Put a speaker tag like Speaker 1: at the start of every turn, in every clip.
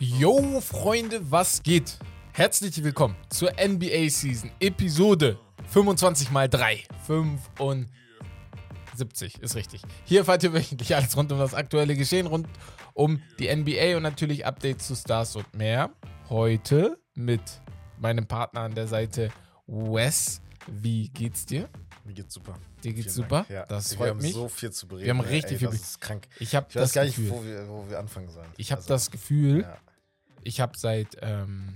Speaker 1: Yo, Freunde, was geht? Herzlich willkommen zur NBA Season, Episode 25 mal 3. 75 ist richtig. Hier erfahrt ihr wöchentlich alles rund um das aktuelle Geschehen, rund um die NBA und natürlich Updates zu Stars und mehr. Heute mit meinem Partner an der Seite Wes. Wie geht's dir?
Speaker 2: Mir geht's super.
Speaker 1: Dir geht's
Speaker 2: Vielen
Speaker 1: super?
Speaker 2: Dank. Ja,
Speaker 1: Das
Speaker 2: wir
Speaker 1: freut
Speaker 2: haben
Speaker 1: mich.
Speaker 2: so viel zu bereden.
Speaker 1: Wir haben richtig
Speaker 2: ey,
Speaker 1: viel
Speaker 2: Das ist krank.
Speaker 1: Ich habe
Speaker 2: Ich weiß
Speaker 1: das
Speaker 2: gar nicht,
Speaker 1: Gefühl,
Speaker 2: wo wir, wo wir anfangen sollen.
Speaker 1: ich habe
Speaker 2: Also,
Speaker 1: das Gefühl,
Speaker 2: Ja.
Speaker 1: ich habe seit ähm,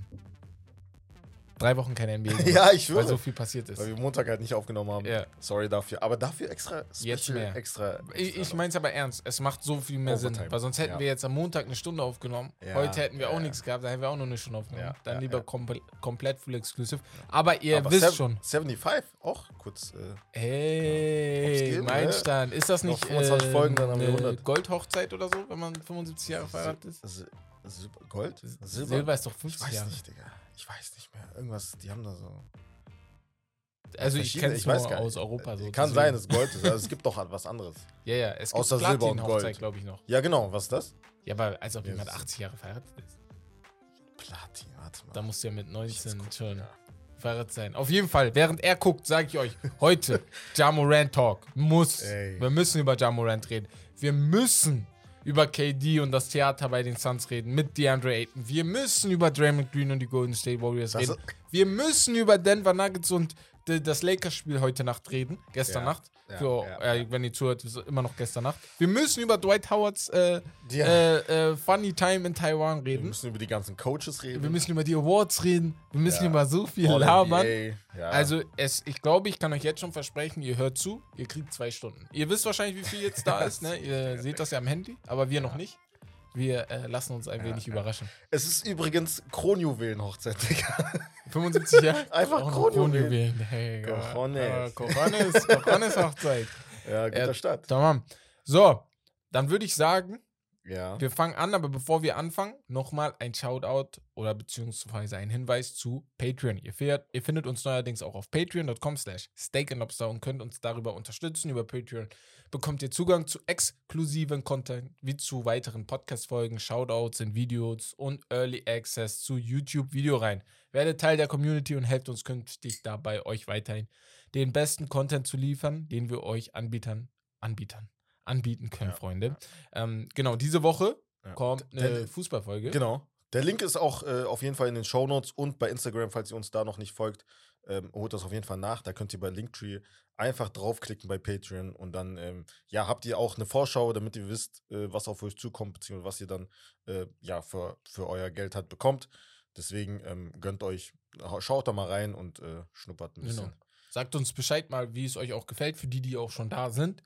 Speaker 1: drei Wochen keine NBA gemacht,
Speaker 2: ja, ich
Speaker 1: weil
Speaker 2: schwöre.
Speaker 1: so viel passiert ist.
Speaker 2: weil wir Montag halt nicht aufgenommen haben.
Speaker 1: Ja.
Speaker 2: Sorry dafür. Aber dafür extra
Speaker 1: Jetzt
Speaker 2: special,
Speaker 1: mehr.
Speaker 2: extra.
Speaker 1: Ich,
Speaker 2: extra
Speaker 1: ich
Speaker 2: noch.
Speaker 1: meine es aber ernst. Es macht so viel mehr Sinn.
Speaker 2: Overtime.
Speaker 1: Weil sonst hätten
Speaker 2: Ja.
Speaker 1: wir jetzt am Montag eine Stunde aufgenommen.
Speaker 2: Ja,
Speaker 1: Heute hätten wir auch nichts gehabt. Da hätten wir auch nur eine Stunde aufgenommen. Dann lieber komple komplett full exclusive. Aber ihr
Speaker 2: Aber
Speaker 1: wisst schon.
Speaker 2: 75, auch kurz. Äh,
Speaker 1: Hey,
Speaker 2: geht,
Speaker 1: Meilenstein. Ist das
Speaker 2: Noch
Speaker 1: nicht
Speaker 2: 25
Speaker 1: äh,
Speaker 2: Folgen, dann haben wir
Speaker 1: eine
Speaker 2: 100.
Speaker 1: Goldhochzeit oder so, wenn man 75 Jahre verheiratet ist?
Speaker 2: Gold?
Speaker 1: Silber, ist doch
Speaker 2: Ich
Speaker 1: 50
Speaker 2: weiß
Speaker 1: Jahre.
Speaker 2: nicht, Digga. Ich weiß nicht mehr. Irgendwas, die haben da so.
Speaker 1: Also ich kenne es
Speaker 2: weiß
Speaker 1: nur
Speaker 2: gar nicht.
Speaker 1: aus Europa. So.
Speaker 2: Kann sein, dass es Gold ist. Also es gibt doch was anderes.
Speaker 1: Ja, ja. Es gibt
Speaker 2: Außer Silber und Gold.
Speaker 1: glaube ich, noch.
Speaker 2: Ja, genau. Was ist das?
Speaker 1: Ja, aber als ob
Speaker 2: Ja,
Speaker 1: jemand
Speaker 2: das ist-
Speaker 1: 80 Jahre verheiratet ist.
Speaker 2: Platin, warte mal.
Speaker 1: Da musst du ja mit
Speaker 2: Ich
Speaker 1: 19
Speaker 2: jetzt
Speaker 1: schon
Speaker 2: gucken, ja.
Speaker 1: verheiratet sein. Auf jeden Fall, während er guckt, sage ich euch, heute Jamorant Talk muss.
Speaker 2: Ey.
Speaker 1: Wir müssen über Jamorant reden. Wir müssen über KD und das Theater bei den Suns reden mit DeAndre Ayton. Wir müssen über Draymond Green und die Golden State Warriors
Speaker 2: Das-
Speaker 1: reden. Wir müssen über Denver Nuggets und das Lakers-Spiel heute Nacht reden. Gestern
Speaker 2: Ja,
Speaker 1: Nacht.
Speaker 2: Ja,
Speaker 1: Für,
Speaker 2: ja,
Speaker 1: äh, wenn ihr zuhört, immer noch gestern Nacht. Wir müssen über Dwight Howards äh,
Speaker 2: Ja.
Speaker 1: äh, äh, Funny Time in Taiwan
Speaker 2: Wir
Speaker 1: reden.
Speaker 2: müssen über die ganzen Coaches reden.
Speaker 1: Wir müssen über die Awards reden. Wir müssen
Speaker 2: Ja.
Speaker 1: über so viel
Speaker 2: All
Speaker 1: labern.
Speaker 2: Ja.
Speaker 1: Also, es, ich glaube, ich kann euch jetzt schon versprechen, ihr hört zu, ihr kriegt zwei Stunden. Ihr wisst wahrscheinlich, wie viel jetzt da ist, ne? Ihr seht das ja am Handy, aber wir noch nicht. Wir äh, lassen uns ein wenig überraschen.
Speaker 2: es ist übrigens Kronjuwelen-Hochzeit, Digga.
Speaker 1: 75 Jahre?
Speaker 2: Einfach
Speaker 1: noch
Speaker 2: Kronjuwelen.
Speaker 1: Kronjuwelen. Hey, ja.
Speaker 2: Cojones.
Speaker 1: Äh, Cojones, Cojones Hochzeit.
Speaker 2: Ja, guter
Speaker 1: Ja.
Speaker 2: Start.
Speaker 1: Tamam. So, dann würde ich sagen,
Speaker 2: Ja.
Speaker 1: Wir fangen an, aber bevor wir anfangen, nochmal ein Shoutout oder beziehungsweise ein Hinweis zu Patreon. Ihr, fährt, ihr findet uns neuerdings auch auf patreon.com slash steakandlobster und könnt uns darüber unterstützen. Über Patreon bekommt ihr Zugang zu exklusiven Content, wie zu weiteren Podcast-Folgen, Shoutouts in Videos und Early Access zu YouTube-Videoreihen. Werdet Teil der Community und helft uns künftig dabei, euch weiterhin den besten Content zu liefern, den wir euch Anbietern, Anbietern, anbieten können,
Speaker 2: Ja,
Speaker 1: Freunde. Ähm, genau, diese Woche
Speaker 2: Ja.
Speaker 1: kommt eine Fußballfolge.
Speaker 2: Genau. Der Link ist auch äh, auf jeden Fall in den Shownotes und bei Instagram, falls ihr uns da noch nicht folgt, ähm, holt das auf jeden Fall nach. Da könnt ihr bei Linktree einfach draufklicken bei Patreon und dann ähm, ja, habt ihr auch eine Vorschau, damit ihr wisst, äh, was auf euch zukommt, beziehungsweise was ihr dann äh, ja, für, für euer Geld halt bekommt. Deswegen ähm, gönnt euch, schaut da mal rein und äh, schnuppert ein bisschen.
Speaker 1: Genau. Sagt uns Bescheid mal, wie es euch auch gefällt, für die, die auch schon da sind.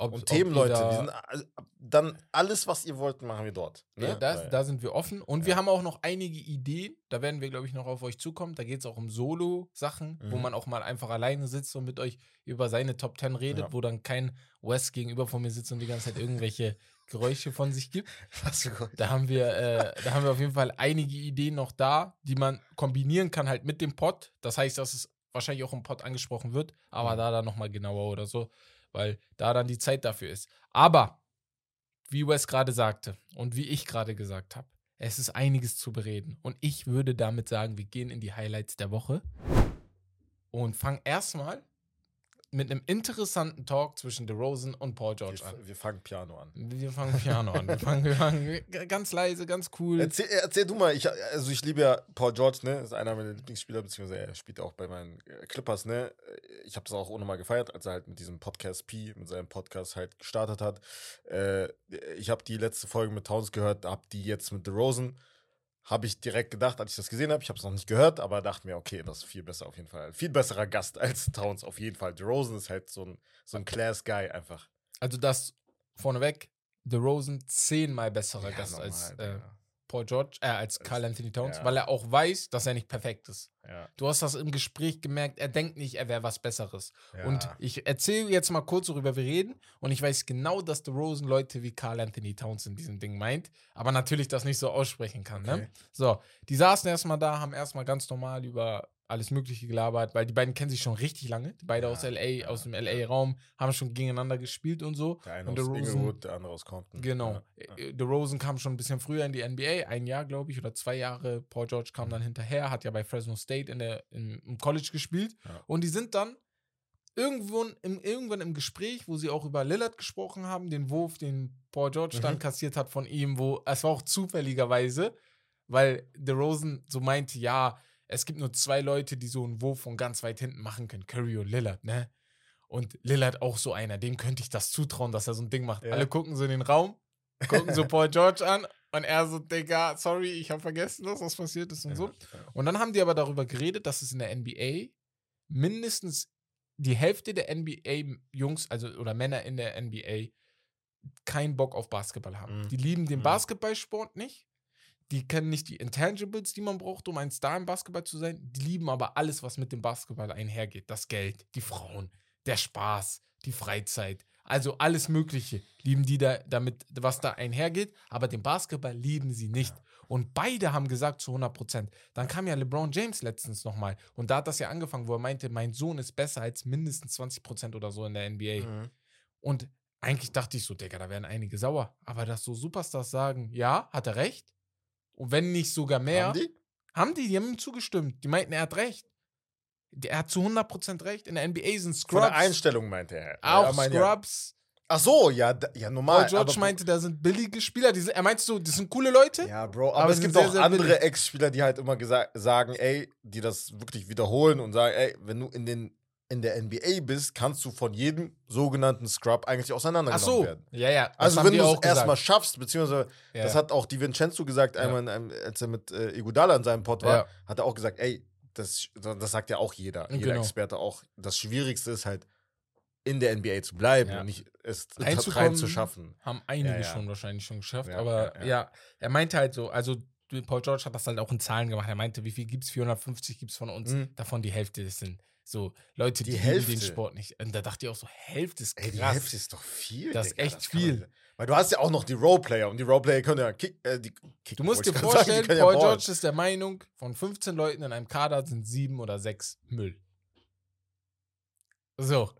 Speaker 1: Ob,
Speaker 2: Und Themen, Leute,
Speaker 1: da-
Speaker 2: sind, äh, dann alles, was ihr wollt, machen wir dort. Ne?
Speaker 1: Ja, da,
Speaker 2: Weil-
Speaker 1: da sind wir offen. Und
Speaker 2: Ja.
Speaker 1: wir haben auch noch einige Ideen. Da werden wir, glaube ich, noch auf euch zukommen. Da geht es auch um Solo-Sachen, wo
Speaker 2: Mhm.
Speaker 1: man auch mal einfach alleine sitzt und mit euch über seine Top 10 redet,
Speaker 2: Ja.
Speaker 1: wo dann kein Wes gegenüber von mir sitzt und die ganze Zeit irgendwelche Geräusche von sich gibt.
Speaker 2: was für.
Speaker 1: Da haben wir, äh, da haben wir auf jeden Fall einige Ideen noch da, die man kombinieren kann halt mit dem Pod. Das heißt, dass es wahrscheinlich auch im Pod angesprochen wird, aber
Speaker 2: Mhm.
Speaker 1: da dann nochmal genauer oder so, weil da dann die Zeit dafür ist. Aber, wie Wes gerade sagte und wie ich gerade gesagt habe, es ist einiges zu bereden. Und ich würde damit sagen, wir gehen in die Highlights der Woche und fangen erstmal mit einem interessanten Talk zwischen DeRozan und Paul George
Speaker 2: Wir,
Speaker 1: an.
Speaker 2: wir fangen Piano an.
Speaker 1: Wir fangen Piano an. Wir fangen, wir fangen ganz leise, ganz cool.
Speaker 2: Erzähl, erzähl du mal, ich, also ich liebe ja Paul George, ne? Ist einer meiner Lieblingsspieler, beziehungsweise er spielt auch bei meinen äh, Clippers, ne? Ich habe das auch ohne mal gefeiert, als er halt mit diesem Podcast P, mit seinem Podcast halt gestartet hat. Äh, ich habe die letzte Folge mit Towns gehört, habe die jetzt mit The Rosen. Habe ich direkt gedacht, als ich das gesehen habe. Ich habe es noch nicht gehört, aber dachte mir, okay, das ist viel besser auf jeden Fall. Viel besserer Gast als Towns auf jeden Fall. The Rosen ist halt so ein, so ein Class-Guy einfach.
Speaker 1: Also das vorneweg, DeRozan zehnmal besserer
Speaker 2: Ja,
Speaker 1: Gast
Speaker 2: normal,
Speaker 1: als äh,
Speaker 2: Digga.
Speaker 1: Paul George, äh, als Carl Anthony Towns,
Speaker 2: ja.
Speaker 1: weil er auch weiß, dass er nicht perfekt ist.
Speaker 2: Ja.
Speaker 1: Du hast das im Gespräch gemerkt, er denkt nicht, er wäre was Besseres.
Speaker 2: Ja.
Speaker 1: Und ich erzähle jetzt mal kurz, worüber wir reden. Und ich weiß genau, dass DeRozan Leute wie Carl Anthony Towns in diesem Ding meint, aber natürlich das nicht so aussprechen kann. Ne?
Speaker 2: Okay.
Speaker 1: So, die saßen erstmal da, haben erstmal ganz normal über alles Mögliche gelabert, weil die beiden kennen sich schon richtig lange. Die beide
Speaker 2: Ja,
Speaker 1: aus LA,
Speaker 2: ja,
Speaker 1: aus dem. LA-Raum, haben schon gegeneinander gespielt und so.
Speaker 2: Der eine
Speaker 1: Und
Speaker 2: aus
Speaker 1: der Rosen-
Speaker 2: Inglewood, der andere aus Compton.
Speaker 1: Genau.
Speaker 2: Ja, ja.
Speaker 1: Äh, DeRozan kam schon ein bisschen früher in die NBA, ein Jahr, glaube ich, oder zwei Jahre. Paul George kam dann hinterher, hat ja bei Fresno State in der, im, im College gespielt. Und die sind dann irgendwo im, irgendwann im Gespräch, wo sie auch über Lillard gesprochen haben, den Wurf, den Paul George dann
Speaker 2: Mhm.
Speaker 1: kassiert hat von ihm, wo es war auch zufälligerweise, weil DeRozan so meinte, ja, es gibt nur zwei Leute, die so einen Wurf von ganz weit hinten machen können, Curry und Lillard, ne? Und Lillard auch so einer, dem könnte ich das zutrauen, dass er so ein Ding macht.
Speaker 2: Ja.
Speaker 1: Alle gucken so in den Raum, gucken so Paul George an und er so, Digga, sorry, ich habe vergessen, dass was passiert ist und so.
Speaker 2: Ja, ja.
Speaker 1: Und dann haben die aber darüber geredet, dass es in der NBA mindestens die Hälfte der NBA-Jungs, also oder Männer in der NBA, keinen Bock auf Basketball haben.
Speaker 2: Mhm.
Speaker 1: Die lieben den
Speaker 2: Mhm.
Speaker 1: Basketballsport nicht. Die kennen nicht die Intangibles, die man braucht, um ein Star im Basketball zu sein. Die lieben aber alles, was mit dem Basketball einhergeht. Das Geld, die Frauen, der Spaß, die Freizeit. Also alles Mögliche lieben die da damit, was da einhergeht. Aber den Basketball lieben sie nicht. Und beide haben gesagt zu 100 Prozent. Dann kam ja LeBron James letztens nochmal. Und da hat das ja angefangen, wo er meinte, mein Sohn ist besser als mindestens 20 Prozent oder so in der NBA.
Speaker 2: Mhm.
Speaker 1: Und eigentlich dachte ich so, Digga, da werden einige sauer. Aber dass so Superstars sagen, ja, hat er recht. Und wenn nicht sogar mehr.
Speaker 2: Haben die?
Speaker 1: Haben die, die haben ihm zugestimmt. Die meinten, er hat recht. Er hat zu 100% recht. In der NBA sind
Speaker 2: Von
Speaker 1: Scrubs.
Speaker 2: der Einstellung meinte er.
Speaker 1: auch
Speaker 2: ja-
Speaker 1: Scrubs.
Speaker 2: Ach so, ja, ja normal.
Speaker 1: Paul George meinte, da sind billige Spieler. Sind, er meinte so, das sind coole Leute.
Speaker 2: Ja, Bro, aber,
Speaker 1: Aber
Speaker 2: es gibt
Speaker 1: sind
Speaker 2: auch
Speaker 1: sehr, sehr
Speaker 2: andere. Ex-Spieler, die halt immer sagen, ey, die das wirklich wiederholen und sagen, ey, wenn du in, den, in der NBA bist, kannst du von jedem sogenannten Scrub eigentlich
Speaker 1: Ach
Speaker 2: auseinandergenommen
Speaker 1: so.
Speaker 2: werden.
Speaker 1: Ja, ja. das
Speaker 2: Also wenn
Speaker 1: die
Speaker 2: du es erstmal schaffst, beziehungsweise
Speaker 1: Ja.
Speaker 2: das hat auch Di Vincenzo gesagt,
Speaker 1: Ja.
Speaker 2: einmal, in einem, als er mit äh, Iguodala in seinem Pod war,
Speaker 1: Ja.
Speaker 2: hat er auch gesagt, ey, das, das sagt ja auch jeder, jeder
Speaker 1: Genau.
Speaker 2: Experte auch. Das Schwierigste ist halt, in der NBA zu bleiben und nicht es
Speaker 1: Reinzukommen.
Speaker 2: rein zu schaffen.
Speaker 1: Haben einige schon wahrscheinlich schon geschafft. Aber
Speaker 2: ja,
Speaker 1: er meinte halt so, also Paul George hat das halt auch in Zahlen gemacht. Er meinte, wie viel gibt es? 450 gibt es von uns.
Speaker 2: Mhm.
Speaker 1: Davon die Hälfte sind so Leute, die,
Speaker 2: Die
Speaker 1: lieben den
Speaker 2: Hälfte?
Speaker 1: Sport nicht. Und da dachte ich auch so, Hälfte ist krass.
Speaker 2: Ey, die Hälfte ist doch viel.
Speaker 1: Das ist
Speaker 2: Digga,
Speaker 1: echt
Speaker 2: man
Speaker 1: viel.
Speaker 2: nicht- Weil du hast ja auch noch die Roleplayer und die Roleplayer können ja kick, äh, die kicken.
Speaker 1: Du musst dir
Speaker 2: sagen,
Speaker 1: vorstellen,
Speaker 2: ja
Speaker 1: Paul
Speaker 2: ballen.
Speaker 1: George ist der Meinung, von 15 Leuten in einem Kader sind sieben oder sechs Müll. So.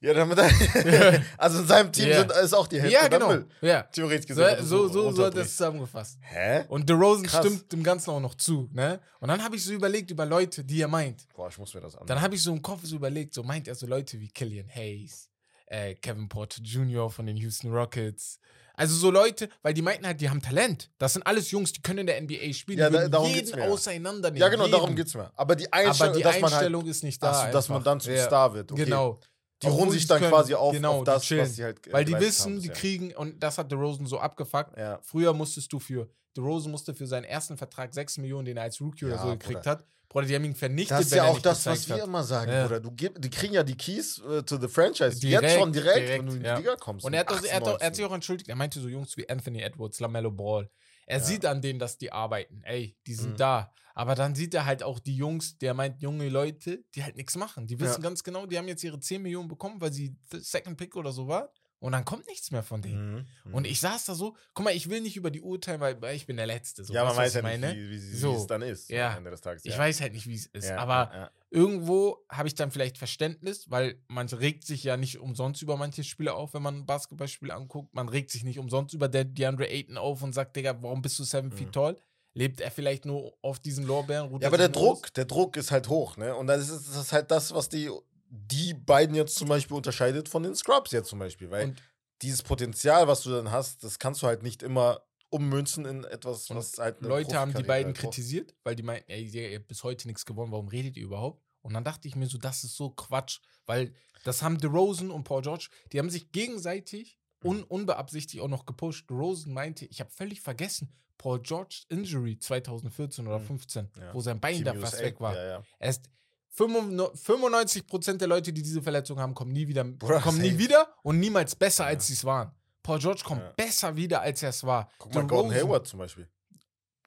Speaker 2: Ja, damit also in seinem Team
Speaker 1: Ja.
Speaker 2: sind, ist auch die Hälfte
Speaker 1: ja, genau.
Speaker 2: Müll.
Speaker 1: Ja.
Speaker 2: Theoretisch
Speaker 1: So,
Speaker 2: gesehen.
Speaker 1: so, so, so hat er es
Speaker 2: runterbrichst.
Speaker 1: zusammengefasst.
Speaker 2: Hä?
Speaker 1: Und DeRozan
Speaker 2: Krass.
Speaker 1: stimmt dem Ganzen auch noch zu, ne? Und dann habe ich so überlegt über Leute, die er meint.
Speaker 2: Boah, ich muss mir das an.
Speaker 1: Dann habe ich so im Kopf so überlegt, so meint er so Leute wie Killian Hayes, äh, Kevin Porter Jr. von den Houston Rockets. Also so Leute, weil die meinten halt, die haben Talent. Das sind alles Jungs, die können in der NBA spielen.
Speaker 2: Ja,
Speaker 1: die
Speaker 2: da- darum
Speaker 1: jeden
Speaker 2: geht's mir.
Speaker 1: auseinandernehmen.
Speaker 2: ja, genau,
Speaker 1: jeden.
Speaker 2: darum geht's mir. Aber die Einstellung,
Speaker 1: Aber die
Speaker 2: dass man halt,
Speaker 1: Einstellung ist nicht da.
Speaker 2: so, dass man dann zum
Speaker 1: Ja,
Speaker 2: Star wird. Okay.
Speaker 1: Genau.
Speaker 2: Die
Speaker 1: Obwohl
Speaker 2: ruhen sich dann
Speaker 1: können.
Speaker 2: quasi auf,
Speaker 1: Genau,
Speaker 2: auf das,
Speaker 1: chillen.
Speaker 2: was sie halt äh,
Speaker 1: Weil die wissen,
Speaker 2: haben
Speaker 1: die
Speaker 2: bisher.
Speaker 1: kriegen, und das hat DeRozan so abgefuckt.
Speaker 2: Ja.
Speaker 1: Früher musstest du für, DeRozan musste für seinen ersten Vertrag 6 Millionen, den er als Rookie oder
Speaker 2: Ja,
Speaker 1: so gekriegt
Speaker 2: Bruder.
Speaker 1: hat. Bruder, die haben ihn vernichtet,
Speaker 2: Das ist ja auch das, was wir
Speaker 1: hat.
Speaker 2: immer sagen,
Speaker 1: Ja.
Speaker 2: Bruder. Du gib, die kriegen ja die Keys äh, to the Franchise.
Speaker 1: Direkt,
Speaker 2: Jetzt schon direkt,
Speaker 1: direkt,
Speaker 2: wenn du in die
Speaker 1: ja.
Speaker 2: Liga kommst.
Speaker 1: Und er hat,
Speaker 2: mit
Speaker 1: auch, er, hat auch, er hat
Speaker 2: 18,
Speaker 1: sich auch entschuldigt. Er meinte so Jungs wie Anthony Edwards, LaMelo Ball. Er
Speaker 2: Ja.
Speaker 1: sieht an denen, dass die arbeiten. Ey, die sind
Speaker 2: Mhm.
Speaker 1: da. Aber dann sieht er halt auch die Jungs, der meint junge Leute, die halt nichts machen. Die wissen
Speaker 2: Ja.
Speaker 1: ganz genau, die haben jetzt ihre 10 Millionen bekommen, weil sie Second Pick oder so war. Und dann kommt nichts mehr von denen.
Speaker 2: Mhm.
Speaker 1: Und ich saß da so, guck mal, ich will nicht über die urteilen, weil, weil ich bin der Letzte. So,
Speaker 2: ja, man
Speaker 1: weißt
Speaker 2: weiß ja
Speaker 1: ich
Speaker 2: nicht, wie, wie, wie
Speaker 1: So.
Speaker 2: es dann ist
Speaker 1: Ja.
Speaker 2: am Ende des Tages.
Speaker 1: Ich
Speaker 2: ja.
Speaker 1: weiß halt nicht, wie es ist.
Speaker 2: Ja,
Speaker 1: aber
Speaker 2: ja,
Speaker 1: irgendwo habe ich dann vielleicht Verständnis, weil man regt sich ja nicht umsonst über manche Spiele auf, wenn man ein Basketballspiel anguckt. Man regt sich nicht umsonst über der DeAndre Ayton auf und sagt, Digga, warum bist du seven feet
Speaker 2: Mhm.
Speaker 1: tall? Lebt er vielleicht nur auf diesen Lorbeeren?
Speaker 2: Ja,
Speaker 1: er
Speaker 2: aber der
Speaker 1: aus?
Speaker 2: Druck, der Druck ist halt hoch, ne? Und das ist, das ist halt das, was die, die beiden jetzt zum Beispiel unterscheidet von den Scrubs jetzt zum Beispiel. Weil
Speaker 1: Und-
Speaker 2: dieses Potenzial, was du dann hast, das kannst du halt nicht immer ummünzen in etwas, was halt eine
Speaker 1: Leute haben die beiden
Speaker 2: halt
Speaker 1: kritisiert, weil die meinten, ey, ihr habt bis heute nichts gewonnen, warum redet ihr überhaupt? Und dann dachte ich mir so, das ist so Quatsch, weil das haben DeRozan und Paul George, die haben sich gegenseitig
Speaker 2: Mhm.
Speaker 1: un unbeabsichtigt auch noch gepusht. DeRozan meinte, ich habe völlig vergessen, Paul George Injury 2014 oder
Speaker 2: Mhm.
Speaker 1: 15,
Speaker 2: Ja.
Speaker 1: wo sein Bein
Speaker 2: Team
Speaker 1: da
Speaker 2: USA,
Speaker 1: fast weg war.
Speaker 2: Ja, ja.
Speaker 1: Er ist 95% der Leute, die diese Verletzung haben, kommen nie wieder,
Speaker 2: Bruder,
Speaker 1: kommen nie wieder und niemals besser,
Speaker 2: Ja.
Speaker 1: als sie es waren. Paul George kommt
Speaker 2: Ja.
Speaker 1: besser wieder, als er es war.
Speaker 2: Guck mal, Gordon Hayward zum Beispiel.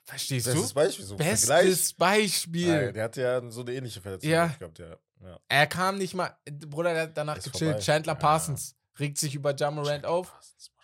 Speaker 1: Verstehst
Speaker 2: Bestes
Speaker 1: du?
Speaker 2: Beispiel, so ein Vergleich.
Speaker 1: Bestes Beispiel.
Speaker 2: Ja, der hatte ja so eine ähnliche Verletzung
Speaker 1: Ja.
Speaker 2: gehabt, ja. ja.
Speaker 1: Er kam nicht mal, Bruder, der hat danach
Speaker 2: Ist
Speaker 1: gechillt.
Speaker 2: vorbei.
Speaker 1: Chandler
Speaker 2: Ja.
Speaker 1: Parsons. regt sich über Jamorant auf,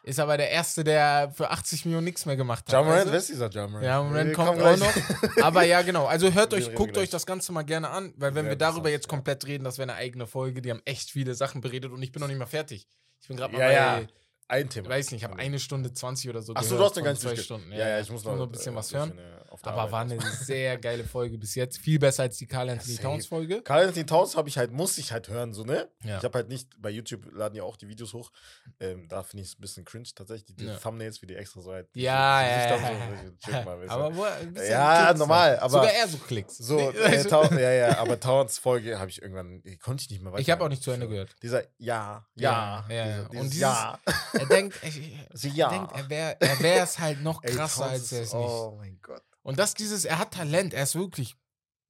Speaker 1: ist aber der Erste, der für 80 Millionen nichts mehr gemacht hat. Weißt
Speaker 2: wer ist dieser Jamorant?
Speaker 1: du? Ja,
Speaker 2: Wir
Speaker 1: kommt auch
Speaker 2: gleich.
Speaker 1: noch. Aber ja, genau. Also hört euch, guckt
Speaker 2: gleich.
Speaker 1: euch das Ganze mal gerne an, weil wenn
Speaker 2: Sehr
Speaker 1: wir darüber jetzt
Speaker 2: ja.
Speaker 1: komplett reden, das wäre eine eigene Folge. Die haben echt viele Sachen beredet und ich bin noch nicht mal fertig. Ich bin gerade mal
Speaker 2: Ja,
Speaker 1: bei,
Speaker 2: ja. Ein Thema.
Speaker 1: ich weiß nicht, ich habe eine Stunde 20 oder so
Speaker 2: Achso, du hast den
Speaker 1: von
Speaker 2: ganz
Speaker 1: zwei
Speaker 2: durchge-
Speaker 1: Stunden.
Speaker 2: Ja, ja, ich muss noch,
Speaker 1: ein bisschen
Speaker 2: äh,
Speaker 1: was hören.
Speaker 2: bisschen, auf der
Speaker 1: Aber
Speaker 2: Arbeit
Speaker 1: war eine sehr geile Folge bis jetzt. Viel besser als die Carl Anthony. Towns Folge.
Speaker 2: Karl Anthony Towns habe ich halt, muss ich halt hören, so, ne?
Speaker 1: Ja.
Speaker 2: Ich habe halt nicht, bei YouTube laden ja auch die Videos hoch. Ähm, da finde ich es ein bisschen cringe tatsächlich, die
Speaker 1: Ja.
Speaker 2: Thumbnails, wie die extra so halt.
Speaker 1: Ja,
Speaker 2: die
Speaker 1: ja,
Speaker 2: so, so, mal,
Speaker 1: aber wo, ein bisschen
Speaker 2: Ja,
Speaker 1: Klicks,
Speaker 2: normal, aber-
Speaker 1: Sogar er so Klicks.
Speaker 2: So,
Speaker 1: Nee,
Speaker 2: äh, ja, ja, aber Towns Folge habe ich irgendwann, die konnte ich nicht mehr weiter.
Speaker 1: Ich habe auch nicht zu Ende gehört.
Speaker 2: Dieser Ja,
Speaker 1: Ja,
Speaker 2: Ja,
Speaker 1: ja,
Speaker 2: dieser- dieses
Speaker 1: Und dieses-
Speaker 2: Ja.
Speaker 1: Er denkt, er, er,
Speaker 2: ja.
Speaker 1: denkt, er wäre er wäre es halt noch
Speaker 2: Ey,
Speaker 1: krasser,
Speaker 2: Towns
Speaker 1: als er es nicht.
Speaker 2: Oh mein Gott.
Speaker 1: Und das dieses, er hat Talent, er ist wirklich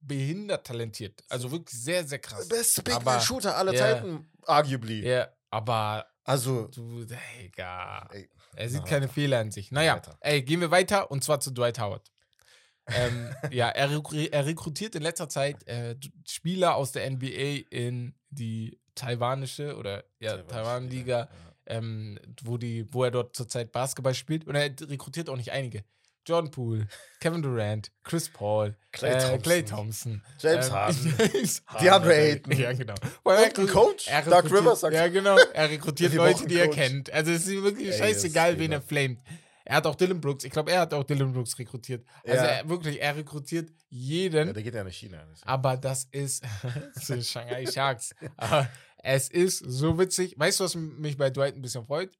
Speaker 1: behindert talentiert. Also wirklich sehr, sehr krass.
Speaker 2: Best Big
Speaker 1: Aber-
Speaker 2: Shooter aller
Speaker 1: ja.
Speaker 2: Zeiten, arguably.
Speaker 1: Ja, aber
Speaker 2: Also,
Speaker 1: du, Digga.
Speaker 2: ey,
Speaker 1: Er sieht
Speaker 2: Na,
Speaker 1: keine Fehler in sich. Naja,
Speaker 2: Weiter.
Speaker 1: ey, gehen wir weiter und zwar zu Dwight Howard. ähm, ja, er, er rekrutiert in letzter Zeit äh, Spieler aus der NBA in die taiwanische oder ja, Taiwan-Liga,
Speaker 2: Ja.
Speaker 1: ähm, wo, die, wo er dort zurzeit Basketball spielt. Und er rekrutiert auch nicht einige. Jordan Poole, Kevin Durant, Chris Paul,
Speaker 2: Klay
Speaker 1: äh,
Speaker 2: Thompson.
Speaker 1: Clay Thompson,
Speaker 2: James
Speaker 1: ähm,
Speaker 2: Harden. DeAndre. Ayton.
Speaker 1: Ja, genau.
Speaker 2: Und ein Coach,
Speaker 1: er
Speaker 2: Doug Rivers, sagt
Speaker 1: Ja, genau. Er rekrutiert Leute, die er kennt. Also es ist wirklich
Speaker 2: Ey,
Speaker 1: scheißegal, wen er
Speaker 2: über.
Speaker 1: flamet. Er hat auch Dylan Brooks. Ich glaube, er hat auch Dylan Brooks rekrutiert. Also
Speaker 2: Ja.
Speaker 1: er, wirklich, er rekrutiert jeden.
Speaker 2: Ja, der geht ja nach China.
Speaker 1: aber das ist, das ist Shanghai Sharks. aber es ist so witzig. Weißt du, was mich bei Dwight ein bisschen freut?